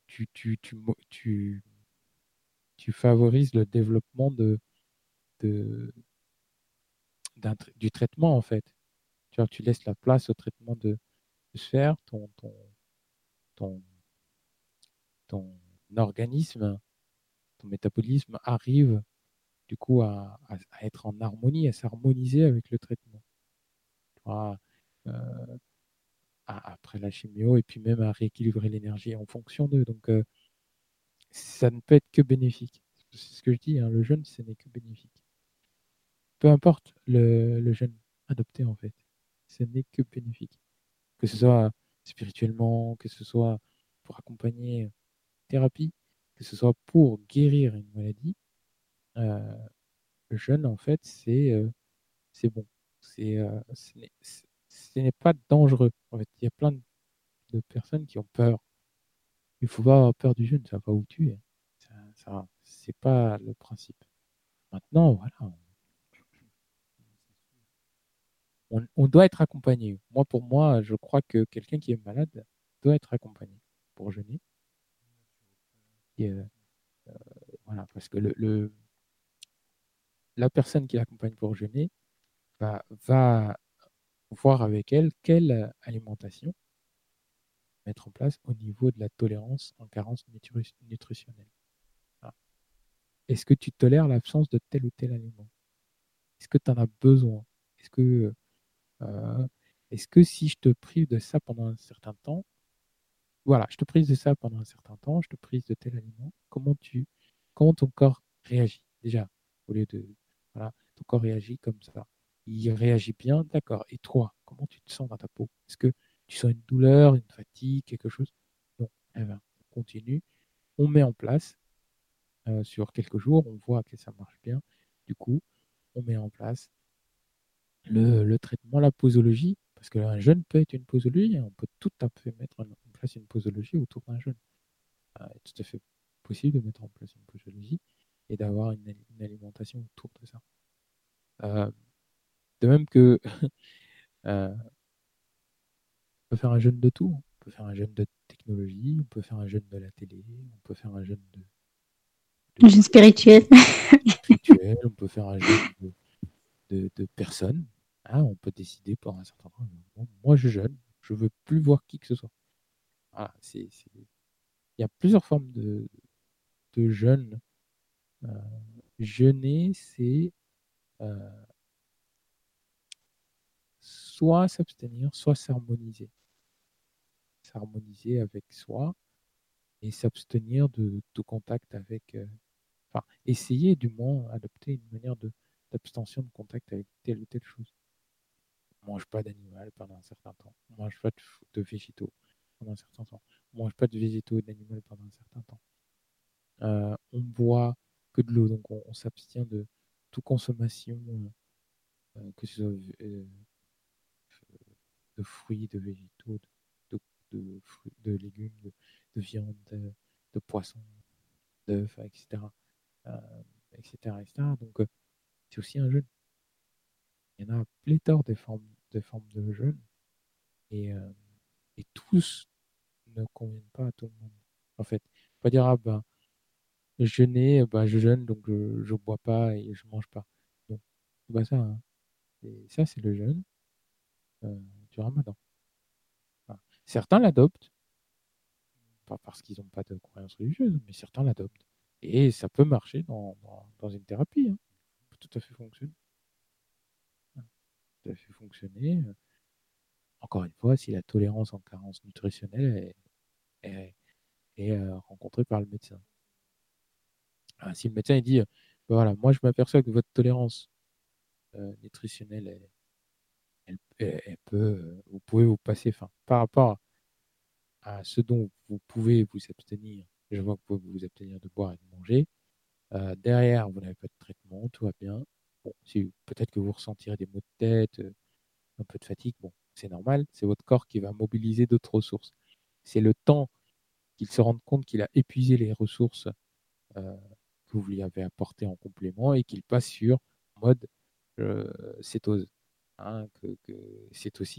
tu, tu, tu, tu tu favorises le développement de, de du traitement en fait. Tu, tu laisses la place au traitement de, se faire, ton, ton, ton organisme, ton métabolisme arrive du coup à, être en harmonie, à s'harmoniser avec le traitement. Euh, après la chimio et puis même à rééquilibrer l'énergie en fonction d'eux. Donc, euh, ça ne peut être que bénéfique. C'est ce que je dis, hein, le jeûne, ce n'est que bénéfique. Peu importe le jeûne adopté, en fait, ce n'est que bénéfique. Que ce soit spirituellement, que ce soit pour accompagner thérapie, que ce soit pour guérir une maladie, euh, le jeûne, en fait, c'est euh, bon. Euh, ce n'est pas dangereux. En fait, il y a plein de personnes qui ont peur il faut pas avoir peur du jeûne, ça va pas vous tuer. Ça, ça c'est pas le principe. Maintenant, voilà. On, doit être accompagné. Moi, pour moi, je crois que quelqu'un qui est malade doit être accompagné pour jeûner. Euh, euh, voilà, parce que le, la personne qui l'accompagne pour jeûner va, voir avec elle quelle alimentation mettre en place au niveau de la tolérance en carence nutritionnelle. Est-ce que tu tolères l'absence de tel ou tel aliment? Est-ce que tu en as besoin? Est-ce euh, est que si je te prive de ça pendant un certain temps, voilà, je te prive de ça pendant un certain temps, je te prive de tel aliment, comment tu, comment ton corps réagit? Déjà au lieu de, voilà, ton corps réagit comme ça. Il réagit bien, d'accord. Et toi, comment tu te sens dans ta peau? Est-ce que tu sens une douleur, une fatigue, quelque chose? Non, eh ben, on continue, on met en place euh, sur quelques jours, on voit que ça marche bien. Du coup, on met en place le, traitement, la posologie, parce qu'un jeûne peut être une posologie, on peut tout à fait mettre place une posologie autour d'un jeûne. Euh, c'est tout à fait possible de mettre en place une posologie et d'avoir une, alimentation autour de ça. Euh, de même que On peut faire un jeûne de tout. On peut faire un jeûne de technologie, on peut faire un jeûne de la télé, on peut faire un jeûne de. Un jeûne spirituel. on peut faire un jeûne de, de, personnes. Hein, on peut décider pour un certain temps. Moi, je jeûne, je veux plus voir qui que ce soit. Il y a plusieurs formes de, de jeûne. Euh, jeûner, c'est euh, soit s'abstenir, soit s'harmoniser. S'harmoniser avec soi et s'abstenir de tout contact avec. Euh, enfin, essayer du moins adopter une manière d'abstention de, contact avec telle ou telle chose. Mange pas d'animal pendant un certain temps. On mange pas de, végétaux pendant un certain temps. On mange pas de végétaux et d'animal pendant un certain temps. Euh, on boit que de l'eau, donc on, s'abstient de toute consommation, euh, que ce soit de fruits, de végétaux, de, fruits, de légumes, de, viande, de, poissons, d'œufs, etc. etc., etc. Donc, euh, c'est aussi un jeûne. Il y en a pléthore des formes, de formes de jeûne et, euh, et tous ne conviennent pas à tout le monde. En fait, pas dire, ah ben, jeûner, ben, je jeûne, donc je ne bois pas et je mange pas. Donc, pas ça. Hein. Et ça, c'est le jeûne. Euh, ramadan. Certains l'adoptent, pas parce qu'ils n'ont pas de croyance religieuse, mais certains l'adoptent. Et ça peut marcher dans, dans, une thérapie. Hein. Tout à fait fonctionner. Tout à fait fonctionner. Encore une fois, si la tolérance en carence nutritionnelle est, euh, rencontrée par le médecin. Si le médecin dit, ben voilà, moi je m'aperçois que votre tolérance euh, nutritionnelle est, elle, peut, vous pouvez vous passer, par rapport à ce dont vous pouvez vous abstenir, je vois que vous pouvez vous abstenir de boire et de manger, derrière, vous n'avez pas de traitement, tout va bien. Bon, peut-être que vous ressentirez des maux de tête, un peu de fatigue. Bon, c'est normal, c'est votre corps qui va mobiliser d'autres ressources. C'est le temps qu'il se rende compte qu'il a épuisé les ressources que vous lui avez apportées en complément et qu'il passe sur mode cétose, hein, que, que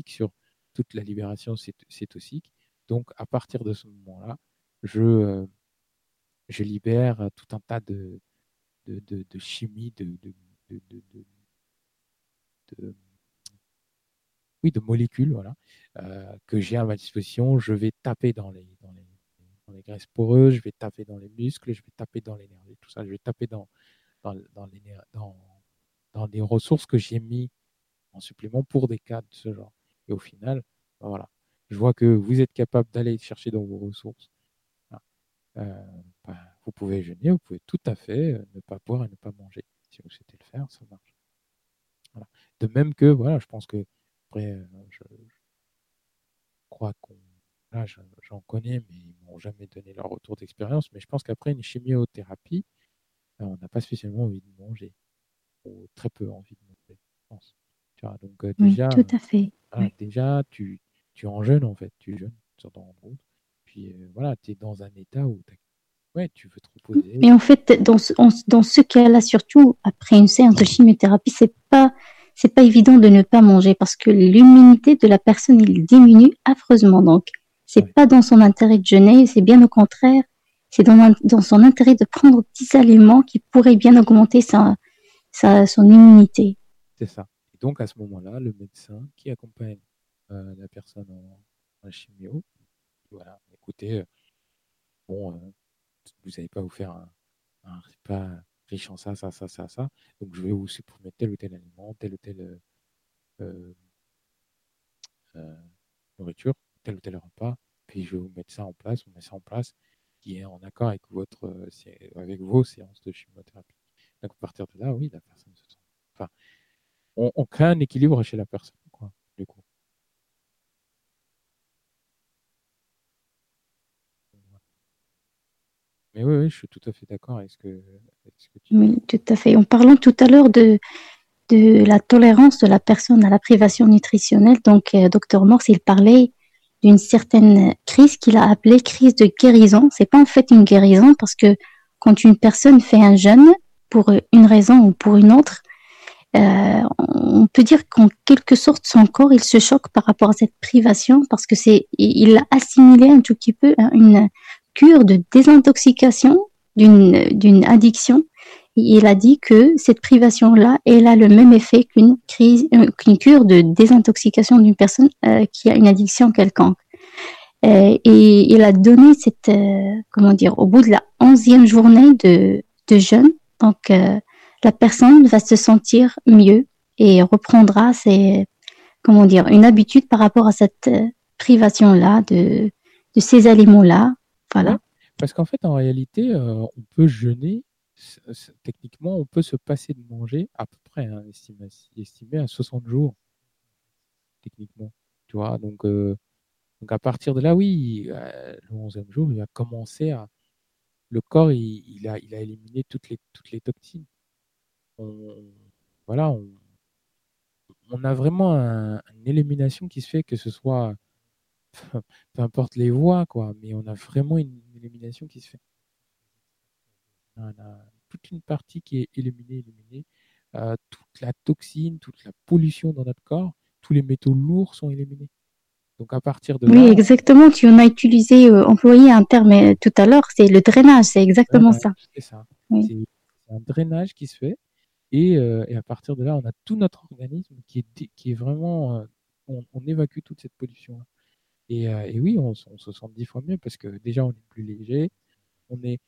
sur toute la libération cétosique. Donc, à partir de ce moment-là, je, je libère tout un tas de, de, chimie, de, oui, de molécules voilà, que j'ai à ma disposition. Je vais taper dans les, les, les graisses poreuses, je vais taper dans les muscles, je vais taper dans l'énergie, tout ça. Je vais taper dans, dans, dans, dans des ressources que j'ai mis en supplément pour des cas de ce genre. Et au final, ben voilà, je vois que vous êtes capable d'aller chercher dans vos ressources. Euh, ben, vous pouvez jeûner, vous pouvez tout à fait euh, ne pas boire et ne pas manger. Si vous souhaitez le faire, ça marche. De même que, voilà, je pense que, après, euh, je, crois qu'on. Là, j'en connais, mais ils m'ont jamais donné leur retour d'expérience. Mais je pense qu'après une chimiothérapie, on n'a pas spécialement envie de manger, ou très peu envie de manger, je pense. donc, déjà, tout à fait. Déjà, tu, tu en jeûnes en fait, tu jeûnes route. Puis euh, voilà, tu es dans un état où ouais, tu veux te reposer. Et en fait, dans ce, dans ce cas-là, surtout après une séance de chimiothérapie, c'est pas c'est pas évident de ne pas manger parce que l'immunité de la personne il diminue affreusement. Donc, c'est pas dans son intérêt de jeûner, c'est bien au contraire, c'est dans, dans son intérêt de prendre des aliments qui pourraient bien augmenter sa, sa son immunité. C'est ça. Et donc à ce moment-là, le médecin qui accompagne euh, la personne en, chimio. Voilà, écoutez, euh, bon, euh, vous n'allez pas vous faire un, repas riche en ça, ça, ça, ça, ça. Donc je vais vous supprimer tel ou tel aliment, tel ou tel nourriture, tel ou tel repas. Puis je vais vous mettre ça en place, on met ça en place qui est en accord avec votre avec vos séances de chimiothérapie. Donc à partir de là, oui, la personne se sent. Enfin, on crée un équilibre chez la personne, quoi, du coup. Oui, je suis tout à fait d'accord avec ce que, tu dis. Oui, tout à fait. En parlant tout à l'heure de, de la tolérance de la personne à la privation nutritionnelle, donc euh, docteur Morse, il parlait d'une certaine crise qu'il a appelée crise de guérison. C'est pas en fait une guérison parce que quand une personne fait un jeûne pour une raison ou pour une autre, euh, on peut dire qu'en quelque sorte son corps il se choque par rapport à cette privation parce que c'est il a assimilé un tout petit peu hein, une cure de désintoxication d'une addiction. il a dit que cette privation-là, elle a le même effet qu'une euh, qu'une cure de désintoxication d'une personne euh, qui a une addiction quelconque. Euh, et il a donné cette, comment dire, au bout de la onzième journée de, de jeûne, donc la personne va se sentir mieux et reprendra ses, comment dire, une habitude par rapport à cette privation-là de, de ces aliments-là Parce qu'en fait, en réalité, euh, on peut jeûner. Techniquement, on peut se passer de manger à peu près, hein, estimé, à 60 jours. Techniquement. Tu vois, donc, euh, donc à partir de là, oui, euh, le 11e jour, il va commencer à. Le corps, il, a, il a éliminé toutes les, toutes les toxines. voilà, on, a vraiment une élimination qui se fait, que ce soit peu importe les voies, quoi, mais on a vraiment une, élimination qui se fait. On a toute une partie qui est éliminée, éliminée. Euh, toute la toxine, toute la pollution dans notre corps, tous les métaux lourds sont éliminés. Donc à partir de oui, exactement. Tu en as utilisé, euh, employé un terme euh, tout à l'heure, c'est le drainage, c'est exactement ça. C'est ça. C'est un drainage qui se fait. Et, et, à partir de là, on a tout notre organisme qui est, qui est vraiment. on, on évacue toute cette pollution-là. Euh, et, oui, on, se sent dix fois mieux parce que déjà, on est plus léger, on, est,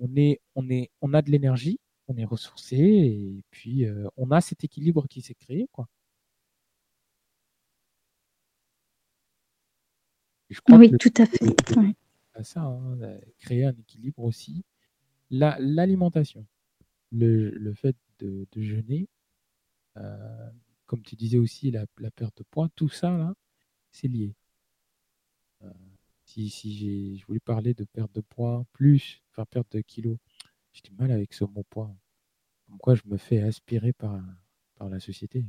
on, est, on, est, on a de l'énergie, on est ressourcé, et puis euh, on a cet équilibre qui s'est créé. Quoi. oui, tout à fait. ça, hein, créer un équilibre aussi. L'alimentation, le, fait de, jeûner, euh, comme tu disais aussi, la, la, perte de poids, tout ça, là, c'est lié. Si, si j'ai, voulais parler de perte de poids plus, enfin perte de kilos j'ai du mal avec ce mot poids. Pourquoi je me fais aspirer par, par la société.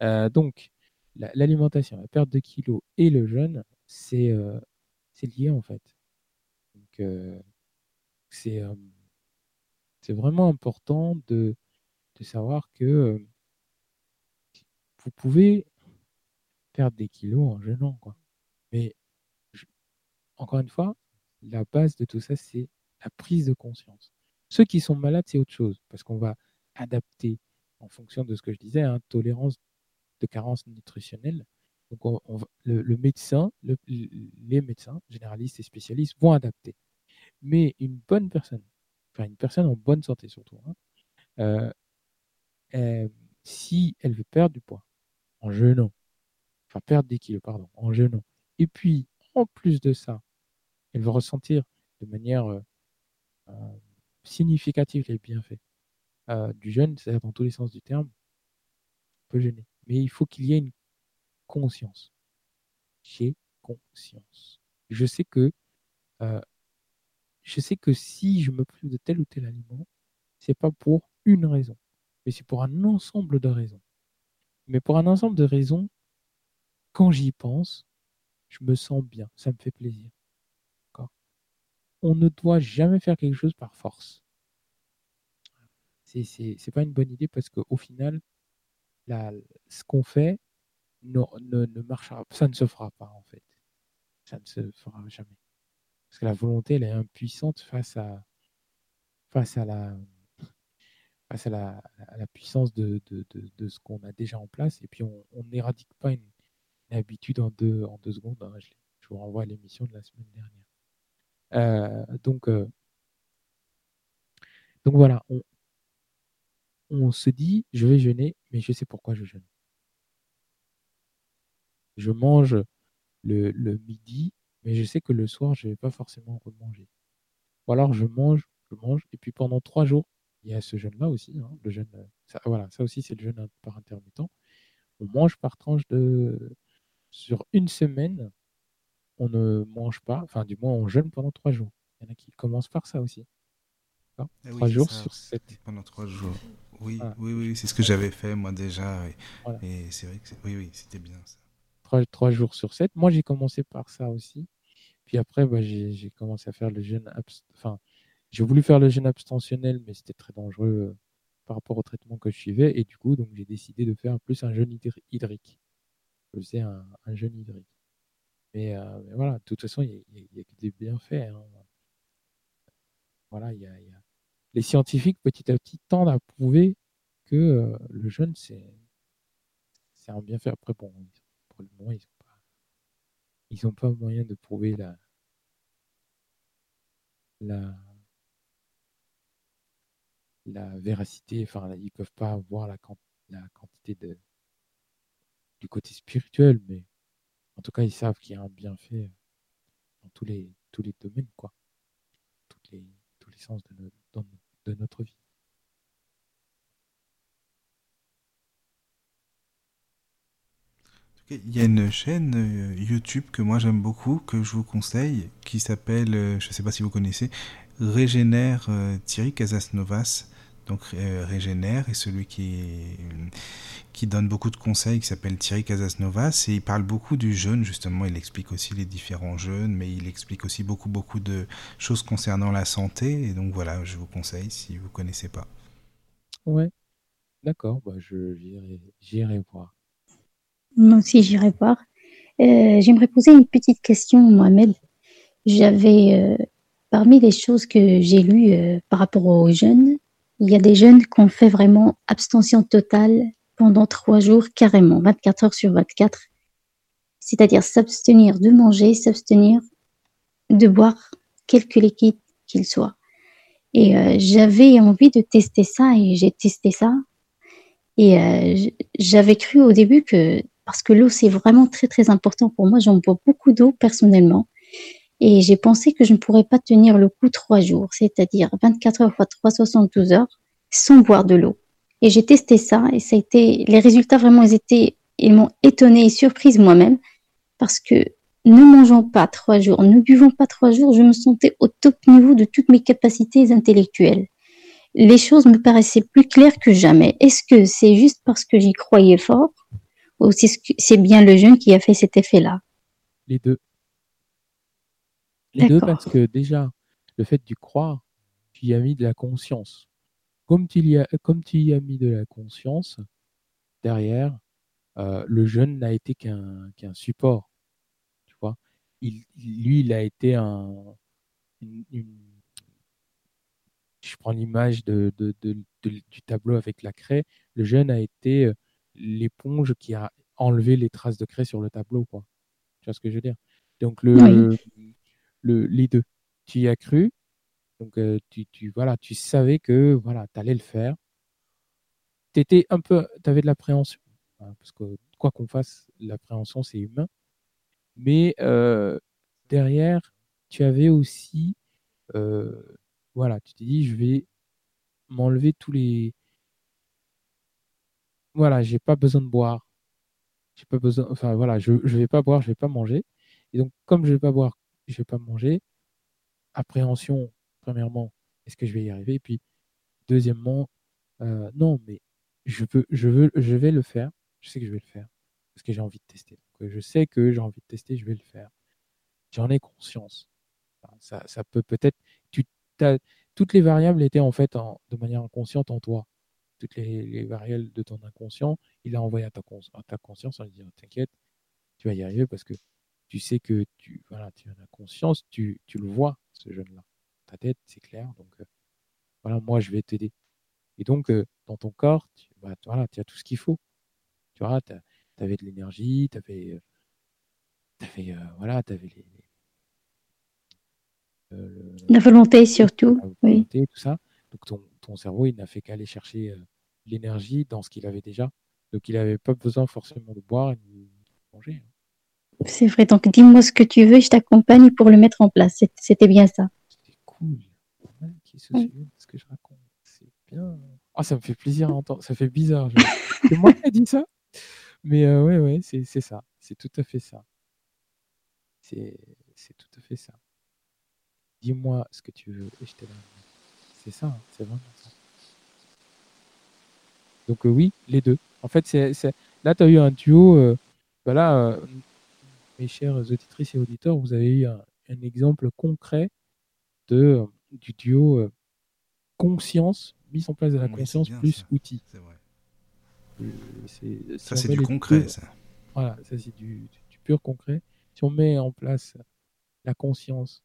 Euh, donc, l'alimentation, la, perte de kilos et le jeûne, c'est euh, lié en fait. Donc, euh, c'est vraiment important de, de savoir que vous pouvez perdre des kilos en jeûnant. Quoi. Mais encore une fois, la base de tout ça, c'est la prise de conscience. Ceux qui sont malades, c'est autre chose, parce qu'on va adapter en fonction de ce que je disais, hein, tolérance de carence nutritionnelle. Donc le, médecin, les médecins, généralistes et spécialistes vont adapter. Mais une bonne personne, enfin une personne en bonne santé surtout, hein, euh, si elle veut perdre du poids en jeûnant, enfin perdre des kilos, pardon, en jeûnant, et puis en plus de ça, elle va ressentir de manière euh, euh, significative les bienfaits euh, du jeûne, c'est-à-dire dans tous les sens du terme, peut gêner. Mais il faut qu'il y ait une conscience. J'ai conscience. Je sais que je sais que si je me prive de tel ou tel aliment, c'est pas pour une raison, mais c'est pour un ensemble de raisons. Mais pour un ensemble de raisons, quand j'y pense, je me sens bien, ça me fait plaisir. On ne doit jamais faire quelque chose par force. C'est, c'est, pas une bonne idée parce qu'au final, ce qu'on fait ne, ne, marchera Ça ne se fera pas en fait. Ça ne se fera jamais. Parce que la volonté, elle est impuissante face à, la, puissance de, ce qu'on a déjà en place. Et puis, on n'éradique pas une, habitude en deux, secondes. Hein. Je, vous renvoie à l'émission de la semaine dernière. Euh, donc, euh, donc voilà, on, se dit, je vais jeûner, mais je sais pourquoi je jeûne. Je mange le, le midi, mais je sais que le soir, je ne vais pas forcément remanger. Ou alors je mange, je mange, et puis pendant trois jours, il y a ce jeûne-là aussi, hein, le jeûne, ça, voilà, ça aussi c'est le jeûne par intermittent. On mange par tranche de, sur une semaine, on ne mange pas, enfin du moins on jeûne pendant trois jours. Il y en a qui commencent par ça aussi. Ah trois jours sur sept. Pendant trois jours. Oui, oui, oui, c'est ce que j'avais fait moi déjà. Et, c'est vrai que oui, oui, c'était bien ça. Trois, jours sur sept. Moi j'ai commencé par ça aussi. Puis après, bah, j'ai commencé à faire le jeûne. Enfin, j'ai voulu faire le jeûne abstentionnel, mais c'était très dangereux euh, par rapport au traitement que je suivais. Et du coup, donc j'ai décidé de faire plus un jeûne hydrique. Je faisais un, un jeûne hydrique. Mais, euh, mais, voilà, de toute façon, il n'y a, que des bienfaits. Hein. Voilà, il y a, Les scientifiques, petit à petit, tendent à prouver que euh, le jeûne, c'est un bienfait. Après, bon, pour le moment, ils n'ont pas, pas moyen de prouver la, la, la véracité, enfin, ils peuvent pas voir la, la quantité de, du côté spirituel, mais en tout cas, ils savent qu'il y a un bienfait dans tous les, tous les domaines, quoi. Les, tous les sens de, de notre vie. Il y a une chaîne euh, YouTube que moi j'aime beaucoup, que je vous conseille, qui s'appelle, euh, je ne sais pas si vous connaissez, Régénère euh, Thierry Casasnovas donc euh, Régénère, et celui qui, qui donne beaucoup de conseils, qui s'appelle Thierry Casasnovas, et il parle beaucoup du jeûne, justement, il explique aussi les différents jeûnes, mais il explique aussi beaucoup, beaucoup de choses concernant la santé, et donc voilà, je vous conseille si vous ne connaissez pas. Ouais, d'accord, bah j'irai voir. Moi aussi, j'irai voir. Euh, j'aimerais poser une petite question, Mohamed. J'avais, euh, parmi les choses que j'ai lues par rapport aux jeunes, il y a des jeunes qui ont fait vraiment abstention totale pendant trois jours carrément, 24 heures sur 24. C'est-à-dire s'abstenir de manger, s'abstenir de boire quelque liquide qu'il soit. Et euh, j'avais envie de tester ça et j'ai testé ça. Et euh, j'avais cru au début que, parce que l'eau c'est vraiment très très important pour moi, j'en bois beaucoup d'eau personnellement. Et j'ai pensé que je ne pourrais pas tenir le coup trois jours, c'est-à-dire 24 heures fois 372 heures sans boire de l'eau. Et j'ai testé ça et ça a été, les résultats vraiment, ils étaient, ils m'ont étonnée et surprise moi-même parce que ne mangeant pas trois jours, ne buvant pas trois jours, je me sentais au top niveau de toutes mes capacités intellectuelles. Les choses me paraissaient plus claires que jamais. Est-ce que c'est juste parce que j'y croyais fort ou c'est bien le jeûne qui a fait cet effet-là? Les deux. Les deux parce que déjà, le fait d'y croire, tu y as mis de la conscience. Comme tu y as, comme tu y as mis de la conscience, derrière, euh, le jeûne n'a été qu'un support lui, il a été un, je prends l'image de, du tableau avec la craie. Le jeune a été euh, l'éponge qui a enlevé les traces de craie sur le tableau, quoi. Tu vois ce que je veux dire? Donc le, le, les deux. Tu y as cru, donc euh, tu, tu, voilà, tu savais que voilà, tu allais le faire. Tu étais un peu, tu avais de l'appréhension, hein, parce que quoi qu'on fasse, l'appréhension c'est humain. Mais euh, derrière, tu avais aussi, euh, voilà, tu t'es dit, je vais m'enlever tous les. Voilà, j'ai pas besoin de boire. J'ai pas besoin. Enfin voilà, je, je vais pas boire, je vais pas manger. Et donc, comme je vais pas boire, je vais pas manger. Appréhension, premièrement, est-ce que je vais y arriver? Et puis, deuxièmement, euh, non, mais je veux, je veux, je vais le faire. Je sais que je vais le faire parce que j'ai envie de tester. Donc, je sais que j'ai envie de tester, je vais le faire. J'en ai conscience. ça, peut peut-être. Toutes les variables étaient en fait de manière inconsciente en toi. Toutes les, variables de ton inconscient, il a envoyé à ta, à ta conscience en lui disant T'inquiète, tu vas y arriver parce que tu sais que tu, voilà, tu en as conscience, tu, tu le vois, ce jeune-là. Ta tête, c'est clair. Donc, euh, voilà, moi, je vais t'aider. Et donc, euh, dans ton corps, tu, bah, voilà, tu as tout ce qu'il faut. Tu vois, tu avais de l'énergie, tu avais, avais, euh, voilà, avais les, euh, la volonté surtout, oui. tout ça. Donc ton, ton cerveau, il n'a fait qu'aller chercher euh, l'énergie dans ce qu'il avait déjà. Donc il n'avait pas besoin forcément de boire et de manger. C'est vrai. Donc dis-moi ce que tu veux, je t'accompagne pour le mettre en place. C'était bien ça. C'est cool. qui se ce que je raconte. C'est bien. Ah, ça me fait plaisir à entendre. Ça fait bizarre. C'est moi qui ai dit ça? Mais euh, ouais, ouais, c'est ça. C'est tout à fait ça. C'est tout à fait ça. Dis-moi ce que tu veux et je donne. C'est ça, hein, c'est vraiment ça. Donc euh, oui, les deux. En fait, c'est là, tu as eu un duo. Euh, bah là, euh, mes chères auditrices et auditeurs, vous avez eu un, exemple concret de, du duo conscience, mise en place de la conscience plus outil. C'est vrai. ça, c'est du concret, ça. Voilà, ça, c'est du, pur concret. Si on met en place la conscience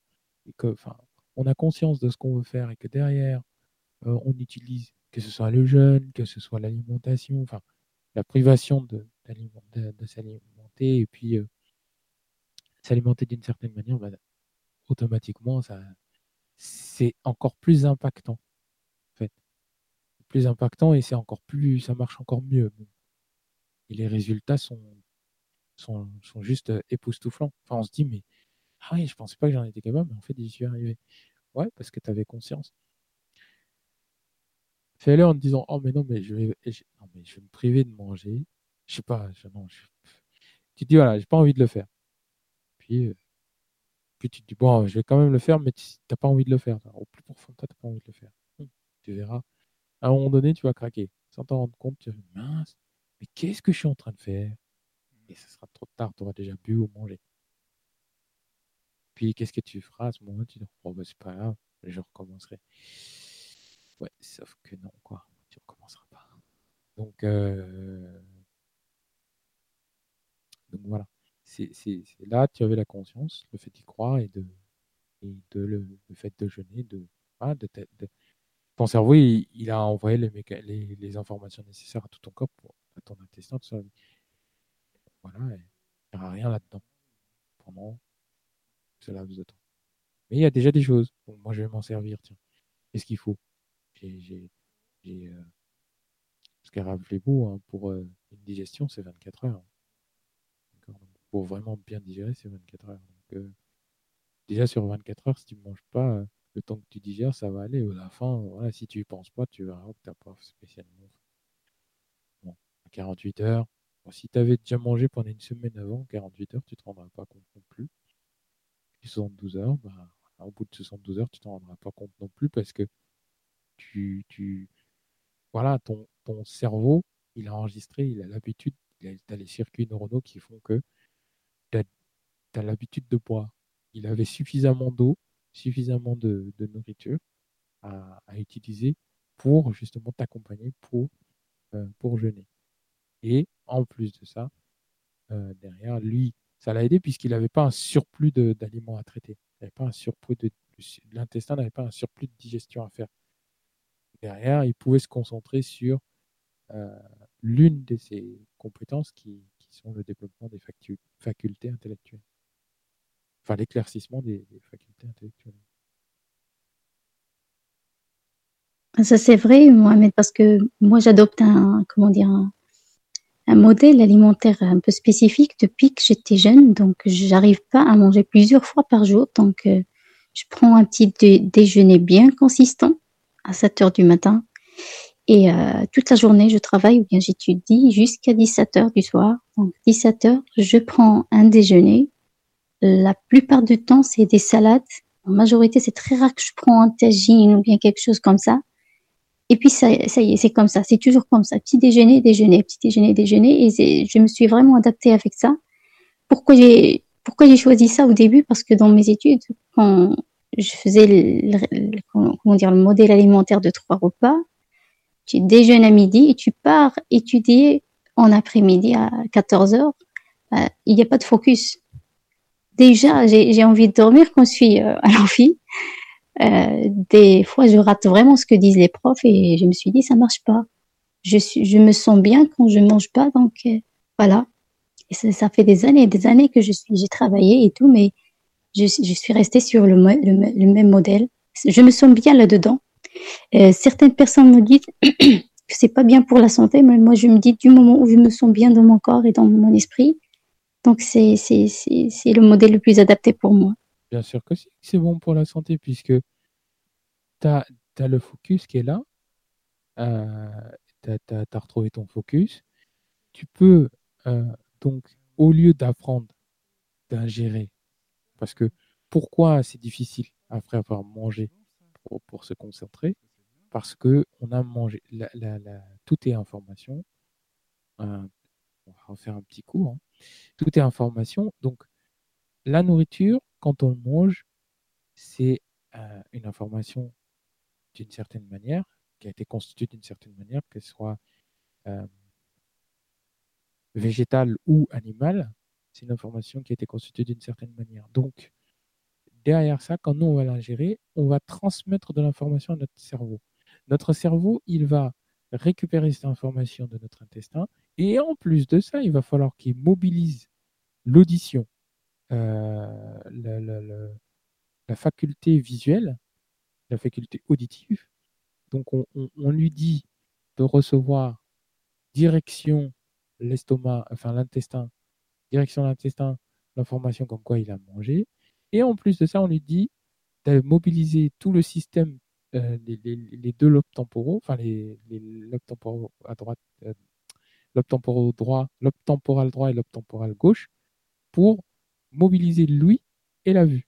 et que, enfin, on a conscience de ce qu'on veut faire et que derrière, on utilise, que ce soit le jeûne, que ce soit l'alimentation, enfin, la privation de, de, s'alimenter et puis s'alimenter d'une certaine manière, bah, automatiquement, ça, c'est encore plus impactant. Plus impactant et c'est encore plus, ça marche encore mieux. Et les résultats sont, sont, sont juste époustouflants. Enfin, on se dit, mais ah oui, je pensais pas que j'en étais capable, mais en fait, j'y suis arrivé. Ouais, parce que tu avais conscience. Fais-le en te disant Oh, mais non, mais je vais, non, mais je vais me priver de manger. Je sais pas, non, tu te dis Voilà, j'ai pas envie de le faire. Puis, euh, puis tu te dis Bon, je vais quand même le faire, mais tu n'as pas envie de le faire. Au plus profond de toi, tu n'as pas envie de le faire. Hum, tu verras. À un moment donné, tu vas craquer. Sans t'en rendre compte, tu vas Mince, mais qu'est-ce que je suis en train de faire? Et ce sera trop tard, tu auras déjà bu ou mangé. Puis qu'est-ce que tu feras à ce moment-là? Tu dis, oh, bah, c'est pas grave, je recommencerai. Ouais, sauf que non, quoi. Tu recommenceras pas. Donc, euh, donc voilà. C'est là, tu avais la conscience, le fait d'y croire et de, et de le, fait de jeûner, de, de, ton cerveau, il, a envoyé les, les, les, informations nécessaires à tout ton corps, pour, à ton intestin, tout ça. Voilà, il n'y aura rien là-dedans pendant ce laps de temps. Mais il y a déjà des choses. moi, je vais m'en servir. Tiens, qu'est-ce qu'il faut? J'ai. Euh... Parce rappelez-vous, hein, pour euh, une digestion, c'est 24 heures. Pour vraiment bien digérer, c'est 24 heures. Euh, déjà sur 24 heures, si tu ne manges pas, euh, le temps que tu digères, ça va aller. À la fin, voilà, si tu y penses pas, tu verras que tu n'as pas spécialement. Bon, à 48 heures, si tu avais déjà mangé pendant une semaine avant, 48 heures, tu ne te rendras pas compte non plus. 72 heures, bah, au bout de 72 heures, tu ne t'en rendras pas compte non plus parce que tu, tu voilà, ton, ton cerveau, il a enregistré, il a l'habitude, il a, les circuits neuronaux qui font que tu as, l'habitude de boire. Il avait suffisamment d'eau, suffisamment de, nourriture à, utiliser pour justement t'accompagner pour, euh, pour jeûner. Et en plus de ça, euh, derrière, lui, ça l'a aidé puisqu'il n'avait pas un surplus d'aliments à traiter. Il n'avait pas un surplus de, l'intestin n'avait pas un surplus de digestion à faire. Derrière, il pouvait se concentrer sur euh, l'une de ses compétences qui, sont le développement des facultés intellectuelles. Enfin, l'éclaircissement des, facultés intellectuelles. Ça c'est vrai, Mohamed, parce que moi j'adopte un, comment dire, un, modèle alimentaire un peu spécifique depuis que j'étais jeune. Donc, j'arrive pas à manger plusieurs fois par jour. Donc, euh, je prends un petit déjeuner bien consistant à 7 heures du matin. Et euh, toute la journée, je travaille ou bien j'étudie jusqu'à 17 heures du soir. Donc, 17 heures, je prends un déjeuner. La plupart du temps, c'est des salades. En majorité, c'est très rare que je prends un tagine ou bien quelque chose comme ça. Et puis ça, ça y est, c'est comme ça, c'est toujours comme ça, petit déjeuner, déjeuner, petit déjeuner, déjeuner, et je me suis vraiment adaptée avec ça. Pourquoi j'ai choisi ça au début? Parce que dans mes études, quand je faisais le, comment dire le modèle alimentaire de trois repas, tu déjeunes à midi et tu pars étudier en après-midi à 14 heures. Bah, il n'y a pas de focus. Déjà, j'ai envie de dormir quand je suis euh, à l'amphi. Euh, des fois, je rate vraiment ce que disent les profs et je me suis dit, ça marche pas. Je, me sens bien quand je mange pas, donc euh, voilà. Et ça, fait des années et des années que je suis, j'ai travaillé et tout, mais je, suis restée sur le, le, même modèle. Je me sens bien là-dedans. Certaines personnes me disent que c'est pas bien pour la santé, mais moi je me dis du moment où je me sens bien dans mon corps et dans mon esprit, donc c'est, le modèle le plus adapté pour moi. Bien sûr que c'est bon pour la santé, puisque tu as, le focus qui est là, euh, tu as, retrouvé ton focus. Tu peux, euh, donc, au lieu d'apprendre, d'ingérer, parce que pourquoi c'est difficile après avoir mangé pour, se concentrer? Parce que on a mangé, la, tout est information. Euh, on va en faire un petit coup. Hein. Tout est information. Donc, la nourriture, quand on mange, c'est euh, une information d'une certaine manière, qui a été constituée d'une certaine manière, qu'elle soit euh, végétale ou animale, c'est une information qui a été constituée d'une certaine manière. Donc, derrière ça, quand nous, on va l'ingérer, on va transmettre de l'information à notre cerveau. Notre cerveau, il va récupérer cette information de notre intestin, et en plus de ça, il va falloir qu'il mobilise l'audition, euh, la, faculté visuelle, la faculté auditive. Donc on, lui dit de recevoir direction l'estomac, enfin l'intestin, direction l'intestin, l'information comme quoi il a mangé. Et en plus de ça, on lui dit de mobiliser tout le système, euh, les, deux lobes temporaux, enfin les, lobes temporaux à droite, euh, lobe temporal droit, droit et lobe temporal gauche, pour mobiliser l'ouïe et la vue.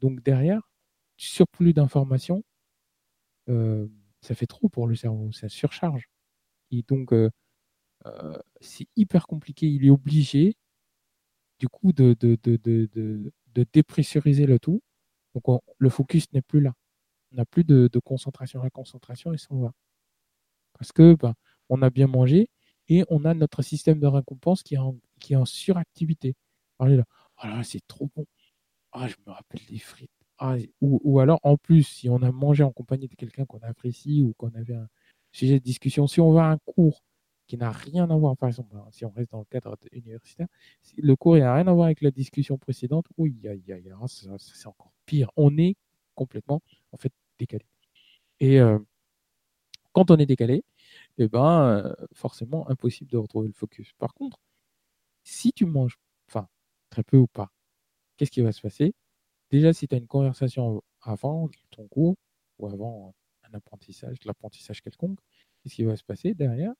Donc derrière, surplus d'informations, euh, ça fait trop pour le cerveau, ça surcharge. Et donc, euh, euh, c'est hyper compliqué. Il est obligé, du coup, de, dépressuriser le tout. Donc, le focus n'est plus là. On n'a plus de, concentration. La concentration, il s'en va. Parce que ben, on a bien mangé et on a notre système de récompense qui est en, qui est en suractivité. Alors, là, oh c'est trop bon. Ah, je me rappelle des frites. Ah, ou, alors, en plus, si on a mangé en compagnie de quelqu'un qu'on apprécie ou qu'on avait un sujet de discussion, si on va à un cours qui n'a rien à voir, par exemple, hein, si on reste dans le cadre universitaire, si le cours n'a rien à voir avec la discussion précédente, oui, c'est encore pire. On est complètement, en fait, décalé. Et euh, quand on est décalé, eh ben, euh, forcément, impossible de retrouver le focus. Par contre, si tu manges très peu ou pas. Qu'est-ce qui va se passer? Déjà, si tu as une conversation avant ton cours ou avant un apprentissage, l'apprentissage quelconque, qu'est-ce qui va se passer derrière?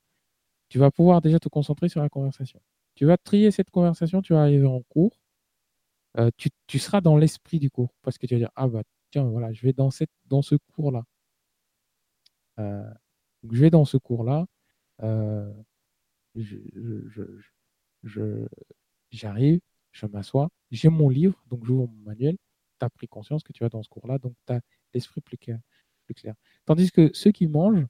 Tu vas pouvoir déjà te concentrer sur la conversation. Tu vas trier cette conversation, tu vas arriver en cours, euh, tu, seras dans l'esprit du cours parce que tu vas dire, ah bah tiens, voilà, je vais dans ce cours-là. Euh, je vais dans ce cours-là, euh, j'arrive, je, m'assois, j'ai mon livre, donc j'ouvre mon manuel, tu as pris conscience que tu vas dans ce cours-là, donc tu as l'esprit plus clair. Tandis que ceux qui mangent,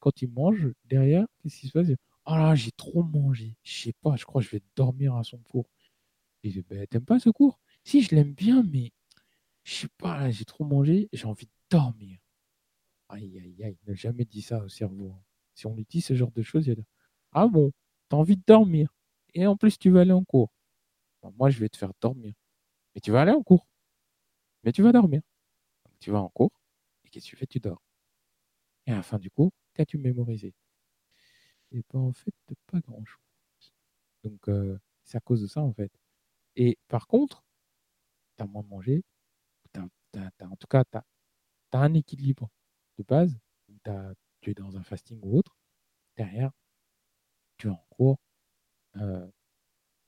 quand ils mangent, derrière, qu'est-ce qui se passe? Oh là, j'ai trop mangé, je sais pas, je crois que je vais dormir à son cours. Je ben, t'aimes pas ce cours? Si, je l'aime bien, mais je sais pas, j'ai trop mangé, j'ai envie de dormir. Aïe, aïe, aïe, ne jamais dit ça au cerveau. Hein. Si on lui dit ce genre de choses, il va dire Ah bon, t'as envie de dormir. Et en plus, tu vas aller en cours. moi, je vais te faire dormir. Mais tu vas aller en cours. Mais tu vas dormir. tu vas en cours. Et qu'est-ce que tu fais? Tu dors. Et à la fin du cours, qu'as-tu mémorisé? Et pas ben, en fait, pas grand-chose. Donc, euh, c'est à cause de ça, en fait. Et par contre, tu as moins mangé. en tout cas, tu as, un équilibre de base. tu es dans un fasting ou autre. Derrière, tu es en cours. Euh,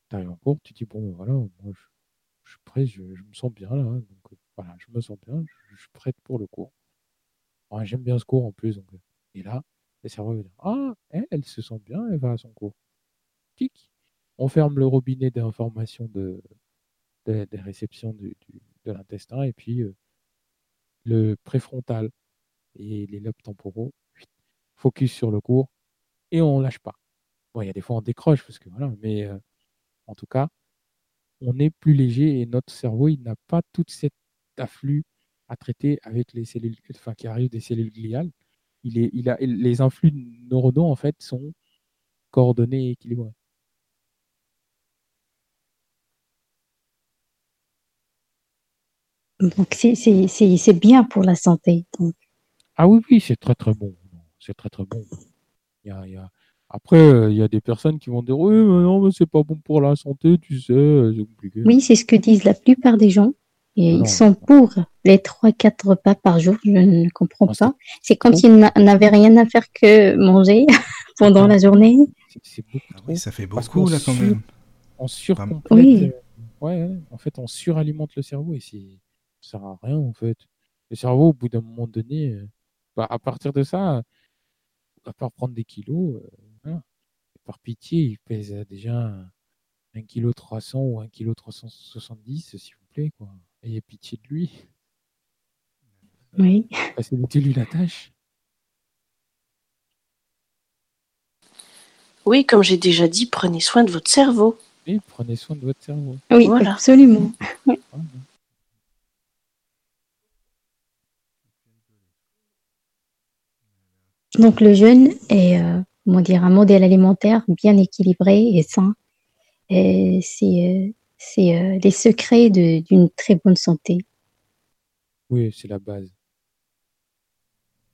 tu arrives en cours, tu dis, bon, ben voilà, moi, je, suis prêt, je, me sens bien là. Donc, euh, voilà, je me sens bien, je, suis prête pour le cours. J'aime bien ce cours en plus. Donc, et là, le cerveau va dire, ah, elle, se sent bien, elle va à son cours. Tic, on ferme le robinet d'information de, des réceptions de l'intestin et puis euh, le préfrontal et les lobes temporaux, focus sur le cours et on lâche pas. Bon, il y a des fois on décroche parce que voilà, mais euh, en tout cas, on est plus léger et notre cerveau, il n'a pas tout cet afflux à traiter avec les cellules, enfin qui arrivent des cellules gliales. Il est, il a, les influx neuronaux en fait sont coordonnés et équilibrés. Donc c'est bien pour la santé. Ah oui, oui, c'est très très bon. C'est très très bon. Après, euh, il y a des personnes qui vont dire oui, mais non, mais c'est pas bon pour la santé, tu sais, c'est compliqué. Oui, c'est ce que disent la plupart des gens. Et ils sont pour les 3-4 repas par jour, je ne comprends ah, pas. C'est comme s'ils n'avaient rien à faire que manger pendant la journée. C'est beaucoup ah Oui, ça fait beaucoup là quand même. On surcomplète. Oui. Euh, ouais, en fait, on suralimente le cerveau et ça sert à rien en fait. Le cerveau, au bout d'un moment donné, euh, bah, à partir de ça, à part prendre des kilos, euh, par pitié, il pèse déjà 1 kg 300 ou 1 kg 370, s'il vous plaît, quoi. Ayez pitié de lui. Oui. Facilitez-lui la tâche. Oui, comme j'ai déjà dit, prenez soin de votre cerveau. Oui, prenez soin de votre cerveau. Oui, voilà. absolument. Donc le jeûne est euh, dire, un modèle alimentaire bien équilibré et sain. Et c'est euh, c'est euh, les secrets d'une très bonne santé. Oui, c'est la base.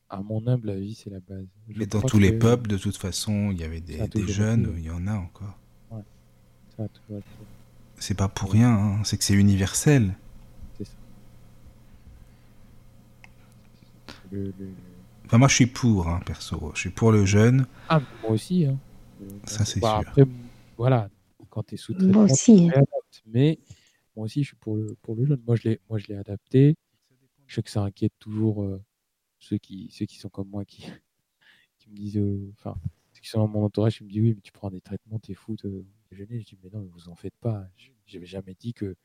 À mon humble avis, c'est la base. Mais dans tous les peuples, de toute façon, il y avait des, des jeunes, il y en a encore. Ouais. C'est pas pour rien, hein. c'est que c'est universel. C'est ça. Le, moi, je suis pour, hein, perso. Je suis pour le jeune. Ah, moi aussi. Hein. Ça, c'est bah, sûr. Après, voilà, quand tu es sous traitement, moi aussi. mais moi aussi, je suis pour le, pour le jeune. Moi, je l'ai adapté. Je sais que ça inquiète toujours euh, ceux, qui, ceux qui sont comme moi, qui, qui me disent, euh, enfin, ceux qui sont dans mon entourage, qui me disent, oui, mais tu prends des traitements, t'es fou de déjeuner. Je dis, mais non, vous en faites pas. Je n'avais jamais dit que,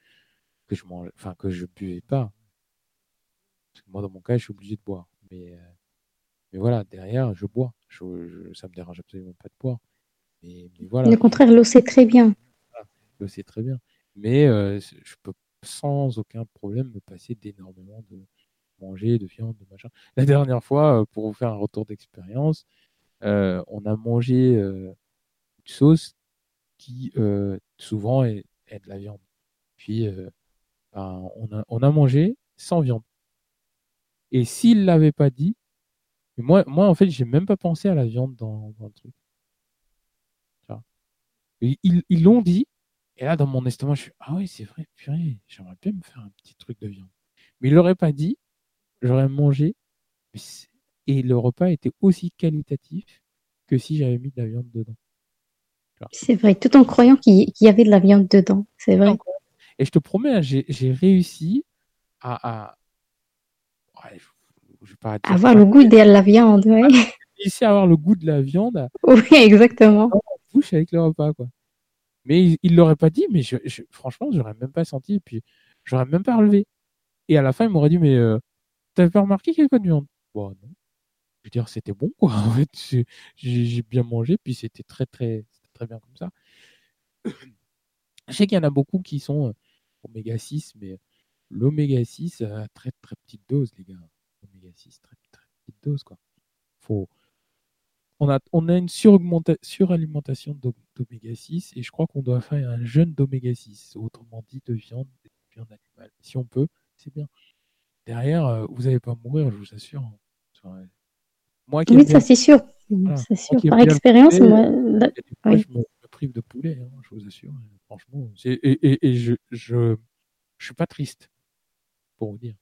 que je enfin, que je buvais pas. Parce que moi, dans mon cas, je suis obligé de boire. Mais, euh, mais voilà, derrière, je bois. Je, ça me dérange absolument pas de boire. Mais, voilà. Au contraire, l'eau, c'est très bien. L'eau, c'est très bien. Mais euh, je peux sans aucun problème me passer d'énormément de manger, de viande, de machin. La dernière fois, euh, pour vous faire un retour d'expérience, euh, on a mangé une sauce qui souvent est, de la viande. Puis ben, on, a, on a mangé sans viande. Et s'il ne l'avait pas dit, moi, moi, en fait, j'ai même pas pensé à la viande dans, le truc. ils l'ont dit, et là, dans mon estomac, je suis Ah oui, c'est vrai, purée, j'aimerais bien me faire un petit truc de viande. Mais ils l'auraient pas dit, j'aurais mangé, et le repas était aussi qualitatif que si j'avais mis de la viande dedans. C'est vrai, tout en croyant qu'il y avait de la viande dedans, c'est vrai. Et je te promets, hein, j'ai réussi à, avoir le goût de la viande, ouais. À avoir le goût de la viande. Oui, exactement. bouche avec le repas, quoi. Mais il ne l'aurait pas dit, mais je, je, franchement, j'aurais même pas senti, et puis j'aurais même pas relevé. Et à la fin, il m'aurait dit, mais euh, t'avais pas remarqué qu'il y avait de viande? Bon, non. Je veux dire, c'était bon, quoi. En fait, j'ai bien mangé, puis c'était très, très, très bien comme ça. Je sais qu'il y en a beaucoup qui sont euh, oméga 6, mais l'oméga 6 à très, très petite dose, les gars. 6, très, très petite dose, quoi. Faut, on a, on a une suralimentation d'oméga 6 et je crois qu'on doit faire un jeûne d'oméga 6, autrement dit de viande, viande animale. Si on peut, c'est bien. Derrière, euh, vous n'allez pas mourir, je vous assure. Hein. Moi oui, ça c'est sûr. sûr. Par expérience, moi, je me, prive de poulet, hein, je vous assure. Franchement, et, et, je, je, je suis pas triste, pour vous dire.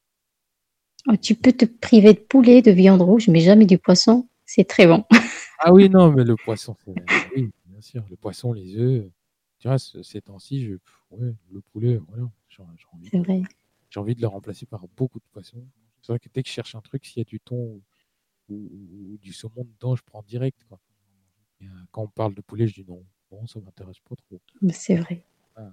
Oh, tu peux te priver de poulet, de viande rouge, mais jamais du poisson. C'est très bon. Ah oui, non, mais le poisson, oui, bien sûr, le poisson, les œufs. Tu vois, ces temps-ci, je... le poulet, voilà, j'ai envie, envie, de le remplacer par beaucoup de poissons. C'est vrai que dès que je cherche un truc, s'il y a du thon ou, du saumon dedans, je prends direct. Quoi. Euh, quand on parle de poulet, je dis non, bon, ça m'intéresse pas trop. C'est vrai. Ah,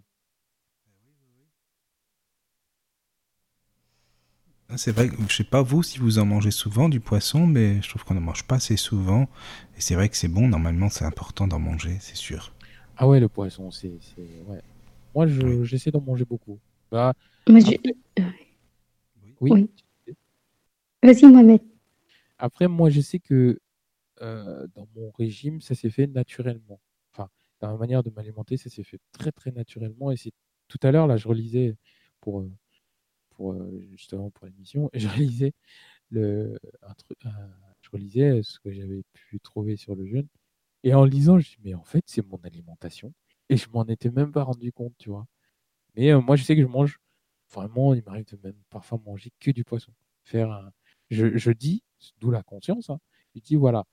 c'est vrai, je sais pas vous si vous en mangez souvent du poisson, mais je trouve qu'on n'en mange pas assez souvent. Et c'est vrai que c'est bon, normalement c'est important d'en manger, c'est sûr. Ah ouais, le poisson, c'est. Ouais. Moi, j'essaie d'en manger beaucoup. Bah, oui. oui. Vas-y, Mohamed. Après, moi, je sais que euh, dans mon régime, ça s'est fait naturellement. Enfin, dans ma manière de m'alimenter, ça s'est fait très, très naturellement. Et c'est tout à l'heure, là, je relisais pour. Euh, pour euh, justement pour l'émission. Et je relisais le je relisais ce que j'avais pu trouver sur le jeûne. Et en lisant je dis mais en fait c'est mon alimentation. Et je m'en étais même pas rendu compte tu vois. Mais euh, moi je sais que je mange vraiment il m'arrive de même parfois manger que du poisson. Faire je dis d'où la conscience hein, je dis voilà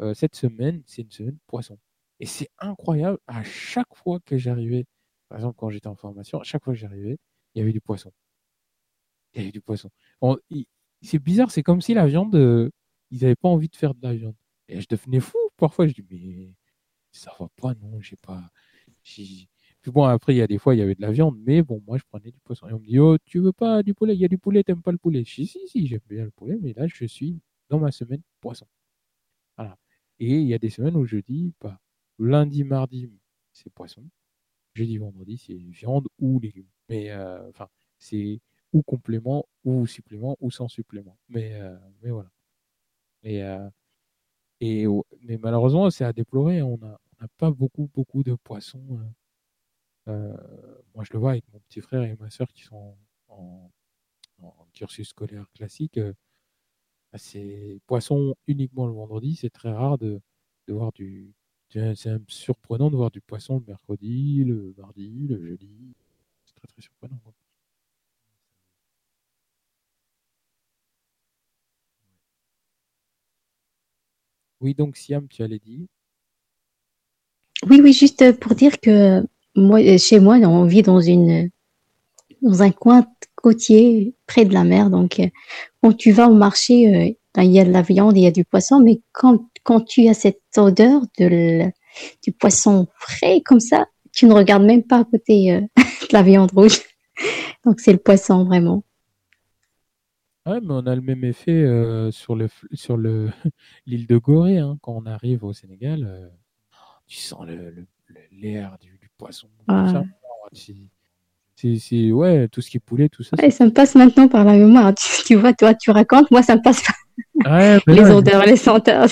euh, cette semaine c'est une semaine poisson. Et c'est incroyable à chaque fois que j'arrivais par exemple quand j'étais en formation à chaque fois que j'arrivais il y avait du poisson il y avait du poisson. C'est bizarre, c'est comme si la viande, euh, ils n'avaient pas envie de faire de la viande. Et je devenais fou. Parfois, je dis, mais ça va pas, non, j'ai pas. Puis bon, après, il y a des fois, il y avait de la viande, mais bon, moi, je prenais du poisson. Et on me dit, oh, tu veux pas du poulet? Il y a du poulet, t'aimes pas le poulet? Je dis, si, si, j'aime bien le poulet, mais là, je suis dans ma semaine poisson. Voilà. Et il y a des semaines où je dis, pas lundi, mardi, c'est poisson. Jeudi, vendredi, c'est viande ou légumes. Mais, euh, enfin, c'est ou complément, ou supplément, ou sans supplément. Mais, euh, mais voilà. Et, euh, et, mais malheureusement, c'est à déplorer. Hein. On n'a on pas beaucoup, beaucoup de poissons. Euh, moi, je le vois avec mon petit frère et ma soeur qui sont en, cursus scolaire classique. Bah, c'est poisson uniquement le vendredi. C'est très rare de, de voir du. C'est surprenant de voir du poisson le mercredi, le mardi, le jeudi. C'est très très surprenant. Oui, donc Siam, tu allais dire? Oui, oui, juste pour dire que moi, chez moi, on vit dans une dans un coin côtier près de la mer. Donc, quand tu vas au marché, euh, il y a de la viande, il y a du poisson, mais quand, quand tu as cette odeur de du poisson frais comme ça, tu ne regardes même pas à côté euh, de la viande rouge. Donc, c'est le poisson vraiment. Ouais, mais on a le même effet euh, sur le sur le l'île de Gorée hein. quand on arrive au Sénégal, euh, tu sens le, l'air du, poisson, ah. C'est ouais, tout ce qui est poulet, tout ça. ça me passe maintenant par la mémoire. Tu, vois, toi, tu racontes, moi, ça me passe pas. les odeurs, les senteurs.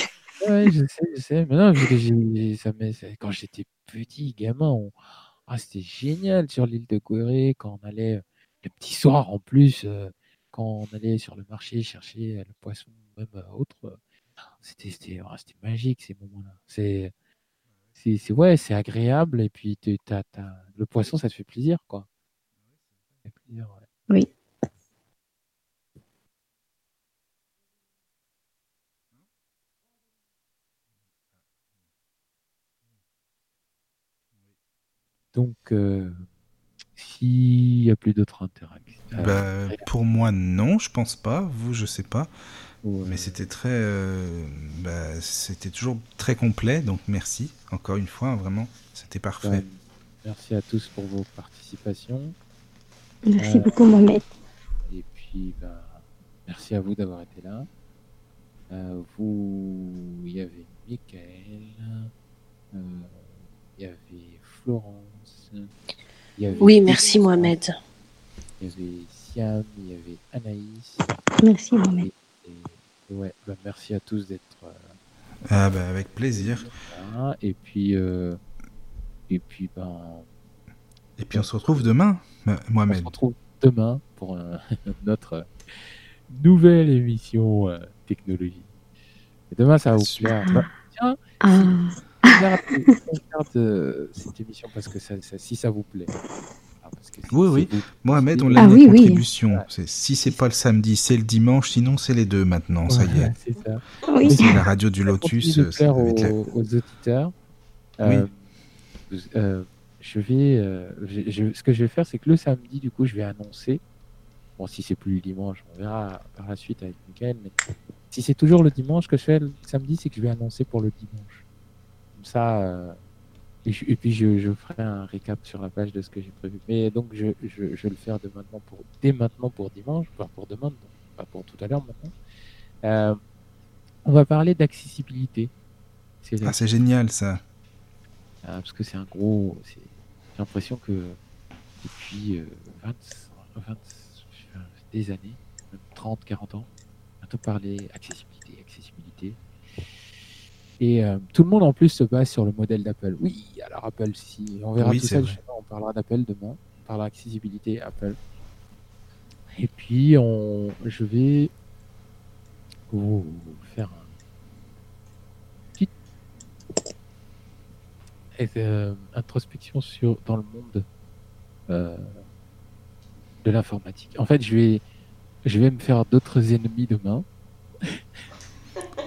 Ouais, je sais, je sais. Mais non, ça quand j'étais petit, gamin, ah, c'était génial sur l'île de Gorée quand on allait le petit soir en plus quand on allait sur le marché chercher le poisson, même autre, c'était magique ces moments-là. C'est c'est ouais, c'est agréable et puis le poisson, ça te fait plaisir, quoi. Oui. Donc, s'il n'y a plus d'autres interactions. Bah, pour moi, non, je pense pas. Vous, je sais pas. Mais c'était très, bah, c'était toujours très complet, donc merci encore une fois, vraiment, c'était parfait. merci à tous pour vos participations. Merci beaucoup Mohamed. Et puis, bah, merci à vous d'avoir été là. Euh, vous, il y avait Michael, euh, il y avait Florence. y avait oui, merci Mohamed. Il y avait Siam, il y avait Anaïs. Merci Mohamed. ouais, bah, merci à tous d'être. Euh, ah bah, avec plaisir. Et puis, et puis ben. Et puis on se retrouve demain, Mohamed. On se retrouve demain pour notre nouvelle émission technologie. Et demain, ça va vous plaire. Bah, tiens, ah. Euh, cette émission parce que ça, si ça vous plaît. Ah, oui, oui. Mohamed, on l'a ah, oui, contribution. Si c'est pas le samedi, c'est le dimanche. Sinon, c'est les deux maintenant. Ça y est. c'est ça. Oui. la radio du Lotus. Euh, ça aux, aux, auditeurs. Euh, euh, je vais, je, ce que je vais faire, c'est que le samedi, du coup, je vais annoncer. Bon, si c'est plus le dimanche, on verra par la suite avec Michael. Mais si c'est toujours le dimanche que je fais le samedi, c'est que je vais annoncer pour le dimanche. Comme ça, et, puis je, ferai un récap sur la page de ce que j'ai prévu. Mais donc je, je, vais le faire de maintenant pour, dès maintenant pour dimanche, enfin pour demain, pas pour tout à l'heure maintenant. Euh, on va parler d'accessibilité. C'est ah, c'est génial ça. Ah, parce que c'est un gros. J'ai l'impression que depuis 20, euh, 20, des années, 30, 40 ans, parler accessibilité, accessibilité. Et euh, tout le monde en plus se base sur le modèle d'Apple. Oui, alors Apple, si on verra tout ça, on parlera d'Apple demain, on parlera accessibilité Apple. Et puis on, je vais vous faire un petit euh, introspection sur dans le monde euh, de l'informatique. En fait, je vais je vais me faire d'autres ennemis demain.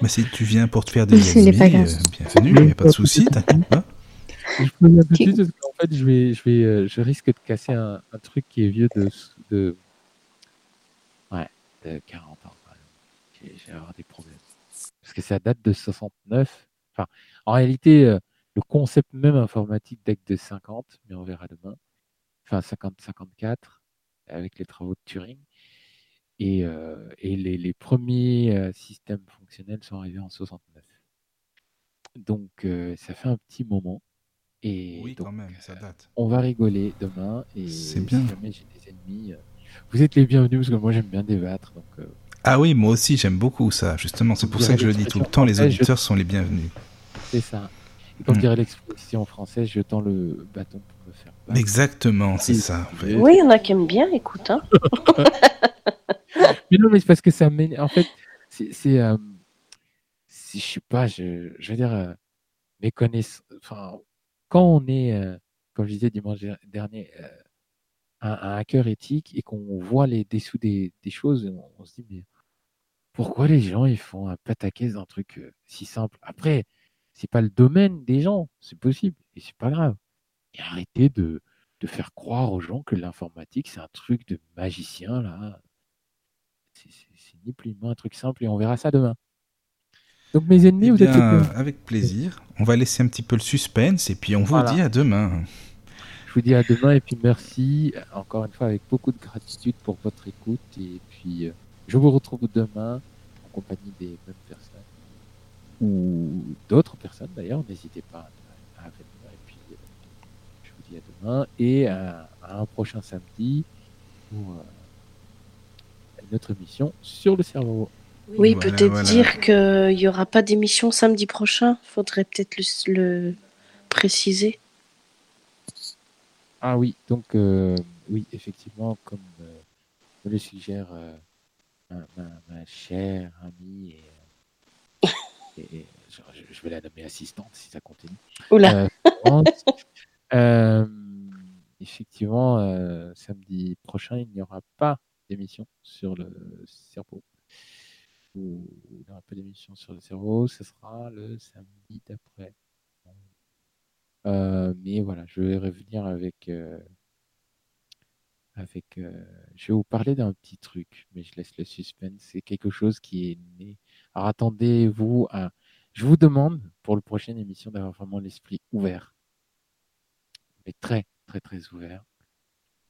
Mais si tu viens pour te faire des ennemis, euh, bienvenue, il n'y a pas de souci, t'inquiète pas. Je peux parce qu'en fait, je, vais, je, vais, euh, je risque de casser un, un, truc qui est vieux de, de, ouais, de 40 ans. Je vais avoir des problèmes. Parce que ça date de 69. Enfin, en réalité, euh, le concept même informatique date de 50, mais on verra demain. Enfin, 50-54, avec les travaux de Turing. Et, euh, et les, les, premiers euh, systèmes fonctionnels sont arrivés en 69. Donc euh, ça fait un petit moment. Et oui, quand même, ça date. On va rigoler demain. Et c'est bien. Si jamais j'ai des ennemis, vous êtes les bienvenus parce que moi j'aime bien débattre. Donc, ah oui, moi aussi j'aime beaucoup ça. Justement, c'est pour ça que je le dis tout le temps. Les auditeurs sont les bienvenus. C'est ça. Et quand mm. dirait l'expression française, je tends le bâton pour me faire Exactement, c'est ça. Oui, il y en a qui aiment bien, écoute. Hein. mais non, mais c'est parce que ça m'énerve. En fait, c'est. Euh, si je sais pas, je, je veux dire, euh, mes connaissances. Enfin, quand on est, euh, comme je disais dimanche dernier, un, hacker éthique et qu'on voit les dessous des, des choses, on, se dit, mais pourquoi les gens ils font un pataquès d'un truc si simple? Après, c'est pas le domaine des gens, c'est possible et c'est pas grave. Et arrêtez de, de faire croire aux gens que l'informatique c'est un truc de magicien là c'est ni plus ni moins un truc simple et on verra ça demain. Donc mes ennemis, eh vous êtes Avec plaisir. On va laisser un petit peu le suspense et puis on vous dit à demain. Je vous dis à demain et puis merci encore une fois avec beaucoup de gratitude pour votre écoute et puis euh, je vous retrouve demain en compagnie des mêmes personnes ou d'autres personnes d'ailleurs. N'hésitez pas à venir et puis euh, je vous dis à demain et à, un prochain samedi euh, notre émission sur le cerveau. Oui, peut-être dire qu'il n'y aura pas d'émission samedi prochain. faudrait peut-être le, préciser. Ah oui, donc euh, oui, effectivement, comme euh, le suggère euh, ma, chère amie, et, je, vais la nommer assistante si ça continue. Oula. effectivement, samedi prochain, il n'y aura pas d'émission sur le cerveau. Ou il aura pas d'émission sur le cerveau, ce sera le samedi d'après. mais voilà, je vais revenir avec avec. je vais vous parler d'un petit truc, mais je laisse le suspense. C'est quelque chose qui est né. Alors attendez-vous à. Je vous demande pour la prochaine émission d'avoir vraiment l'esprit ouvert, mais très très très ouvert,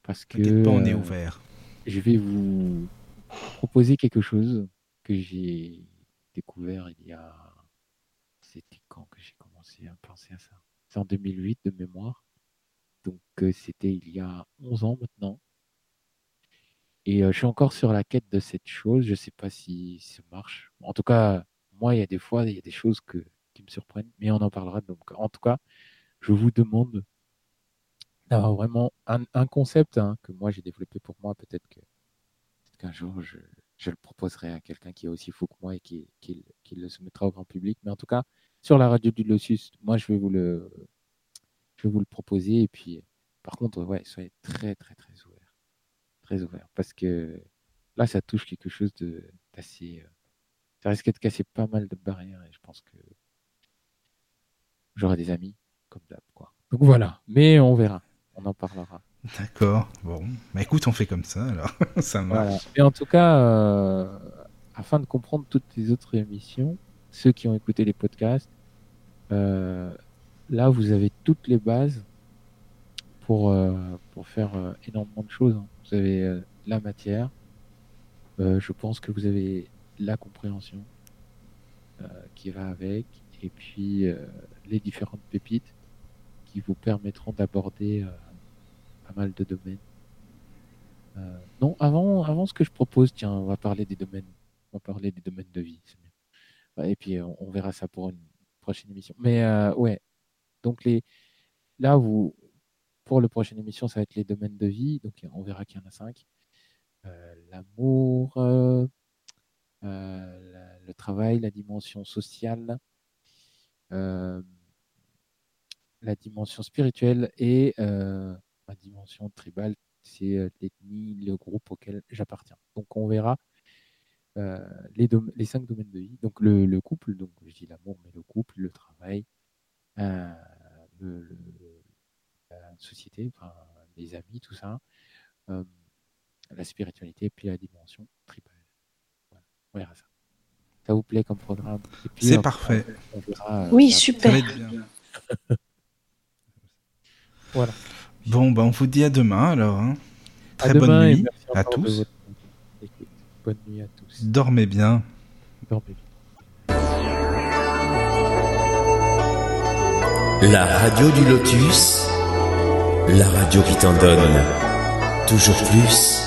parce que. Pas, on est ouvert. Je vais vous proposer quelque chose que j'ai découvert il y a. C'était quand que j'ai commencé à penser à ça? C'est en 2008 de mémoire. Donc c'était il y a 11 ans maintenant. Et je suis encore sur la quête de cette chose. Je ne sais pas si ça marche. En tout cas, moi, il y a des fois, il y a des choses que, qui me surprennent, mais on en parlera. Donc, en tout cas, je vous demande d'avoir vraiment un, concept hein, que moi j'ai développé pour moi. Peut-être que qu'un jour je, le proposerai à quelqu'un qui est aussi fou que moi et qui, qui, le soumettra au grand public. Mais en tout cas, sur la radio du Lotus, moi je vais vous le, je vais vous le proposer. Et puis, par contre, ouais, soyez très, très, très ouverts très ouvert parce que là, ça touche quelque chose d'assez. Euh, ça risque de casser pas mal de barrières et je pense que j'aurai des amis comme d'hab, quoi. Donc voilà, mais on verra, on en parlera. D'accord, bon, bah écoute, on fait comme ça alors, ça marche. Et en tout cas, euh, afin de comprendre toutes les autres émissions, ceux qui ont écouté les podcasts, euh, là vous avez toutes les bases pour, pour faire énormément de choses. Hein vous avez euh, la matière, euh, je pense que vous avez la compréhension euh, qui va avec, et puis les différentes pépites qui vous permettront d'aborder pas mal de domaines. non, avant, avant ce que je propose, tiens, on va parler des domaines. On va parler des domaines de vie. Et puis on, verra ça pour une prochaine émission. Mais ouais, donc les, là vous, pour la prochaine émission, ça va être les domaines de vie. Donc, on verra qu'il y en a cinq. Euh, l'amour, euh, euh, le travail, la dimension sociale, la dimension spirituelle et la dimension tribale, c'est l'ethnie, le groupe auquel j'appartiens. Donc, on verra les, les, cinq domaines de vie. Donc, le, couple, donc je dis l'amour, mais le couple, le travail, le société, enfin, les amis, tout ça, euh, la spiritualité, puis la dimension tribale. Voilà, on verra ça. Ça vous plaît comme programme? C'est parfait. Euh, oui, super. voilà. Bon, ben, on vous dit à demain alors. Hein. Très bonne nuit à tous. Bonne nuit à tous. Dormez bien. Dormez bien. La radio du Lotus la radio qui t'en donne toujours plus.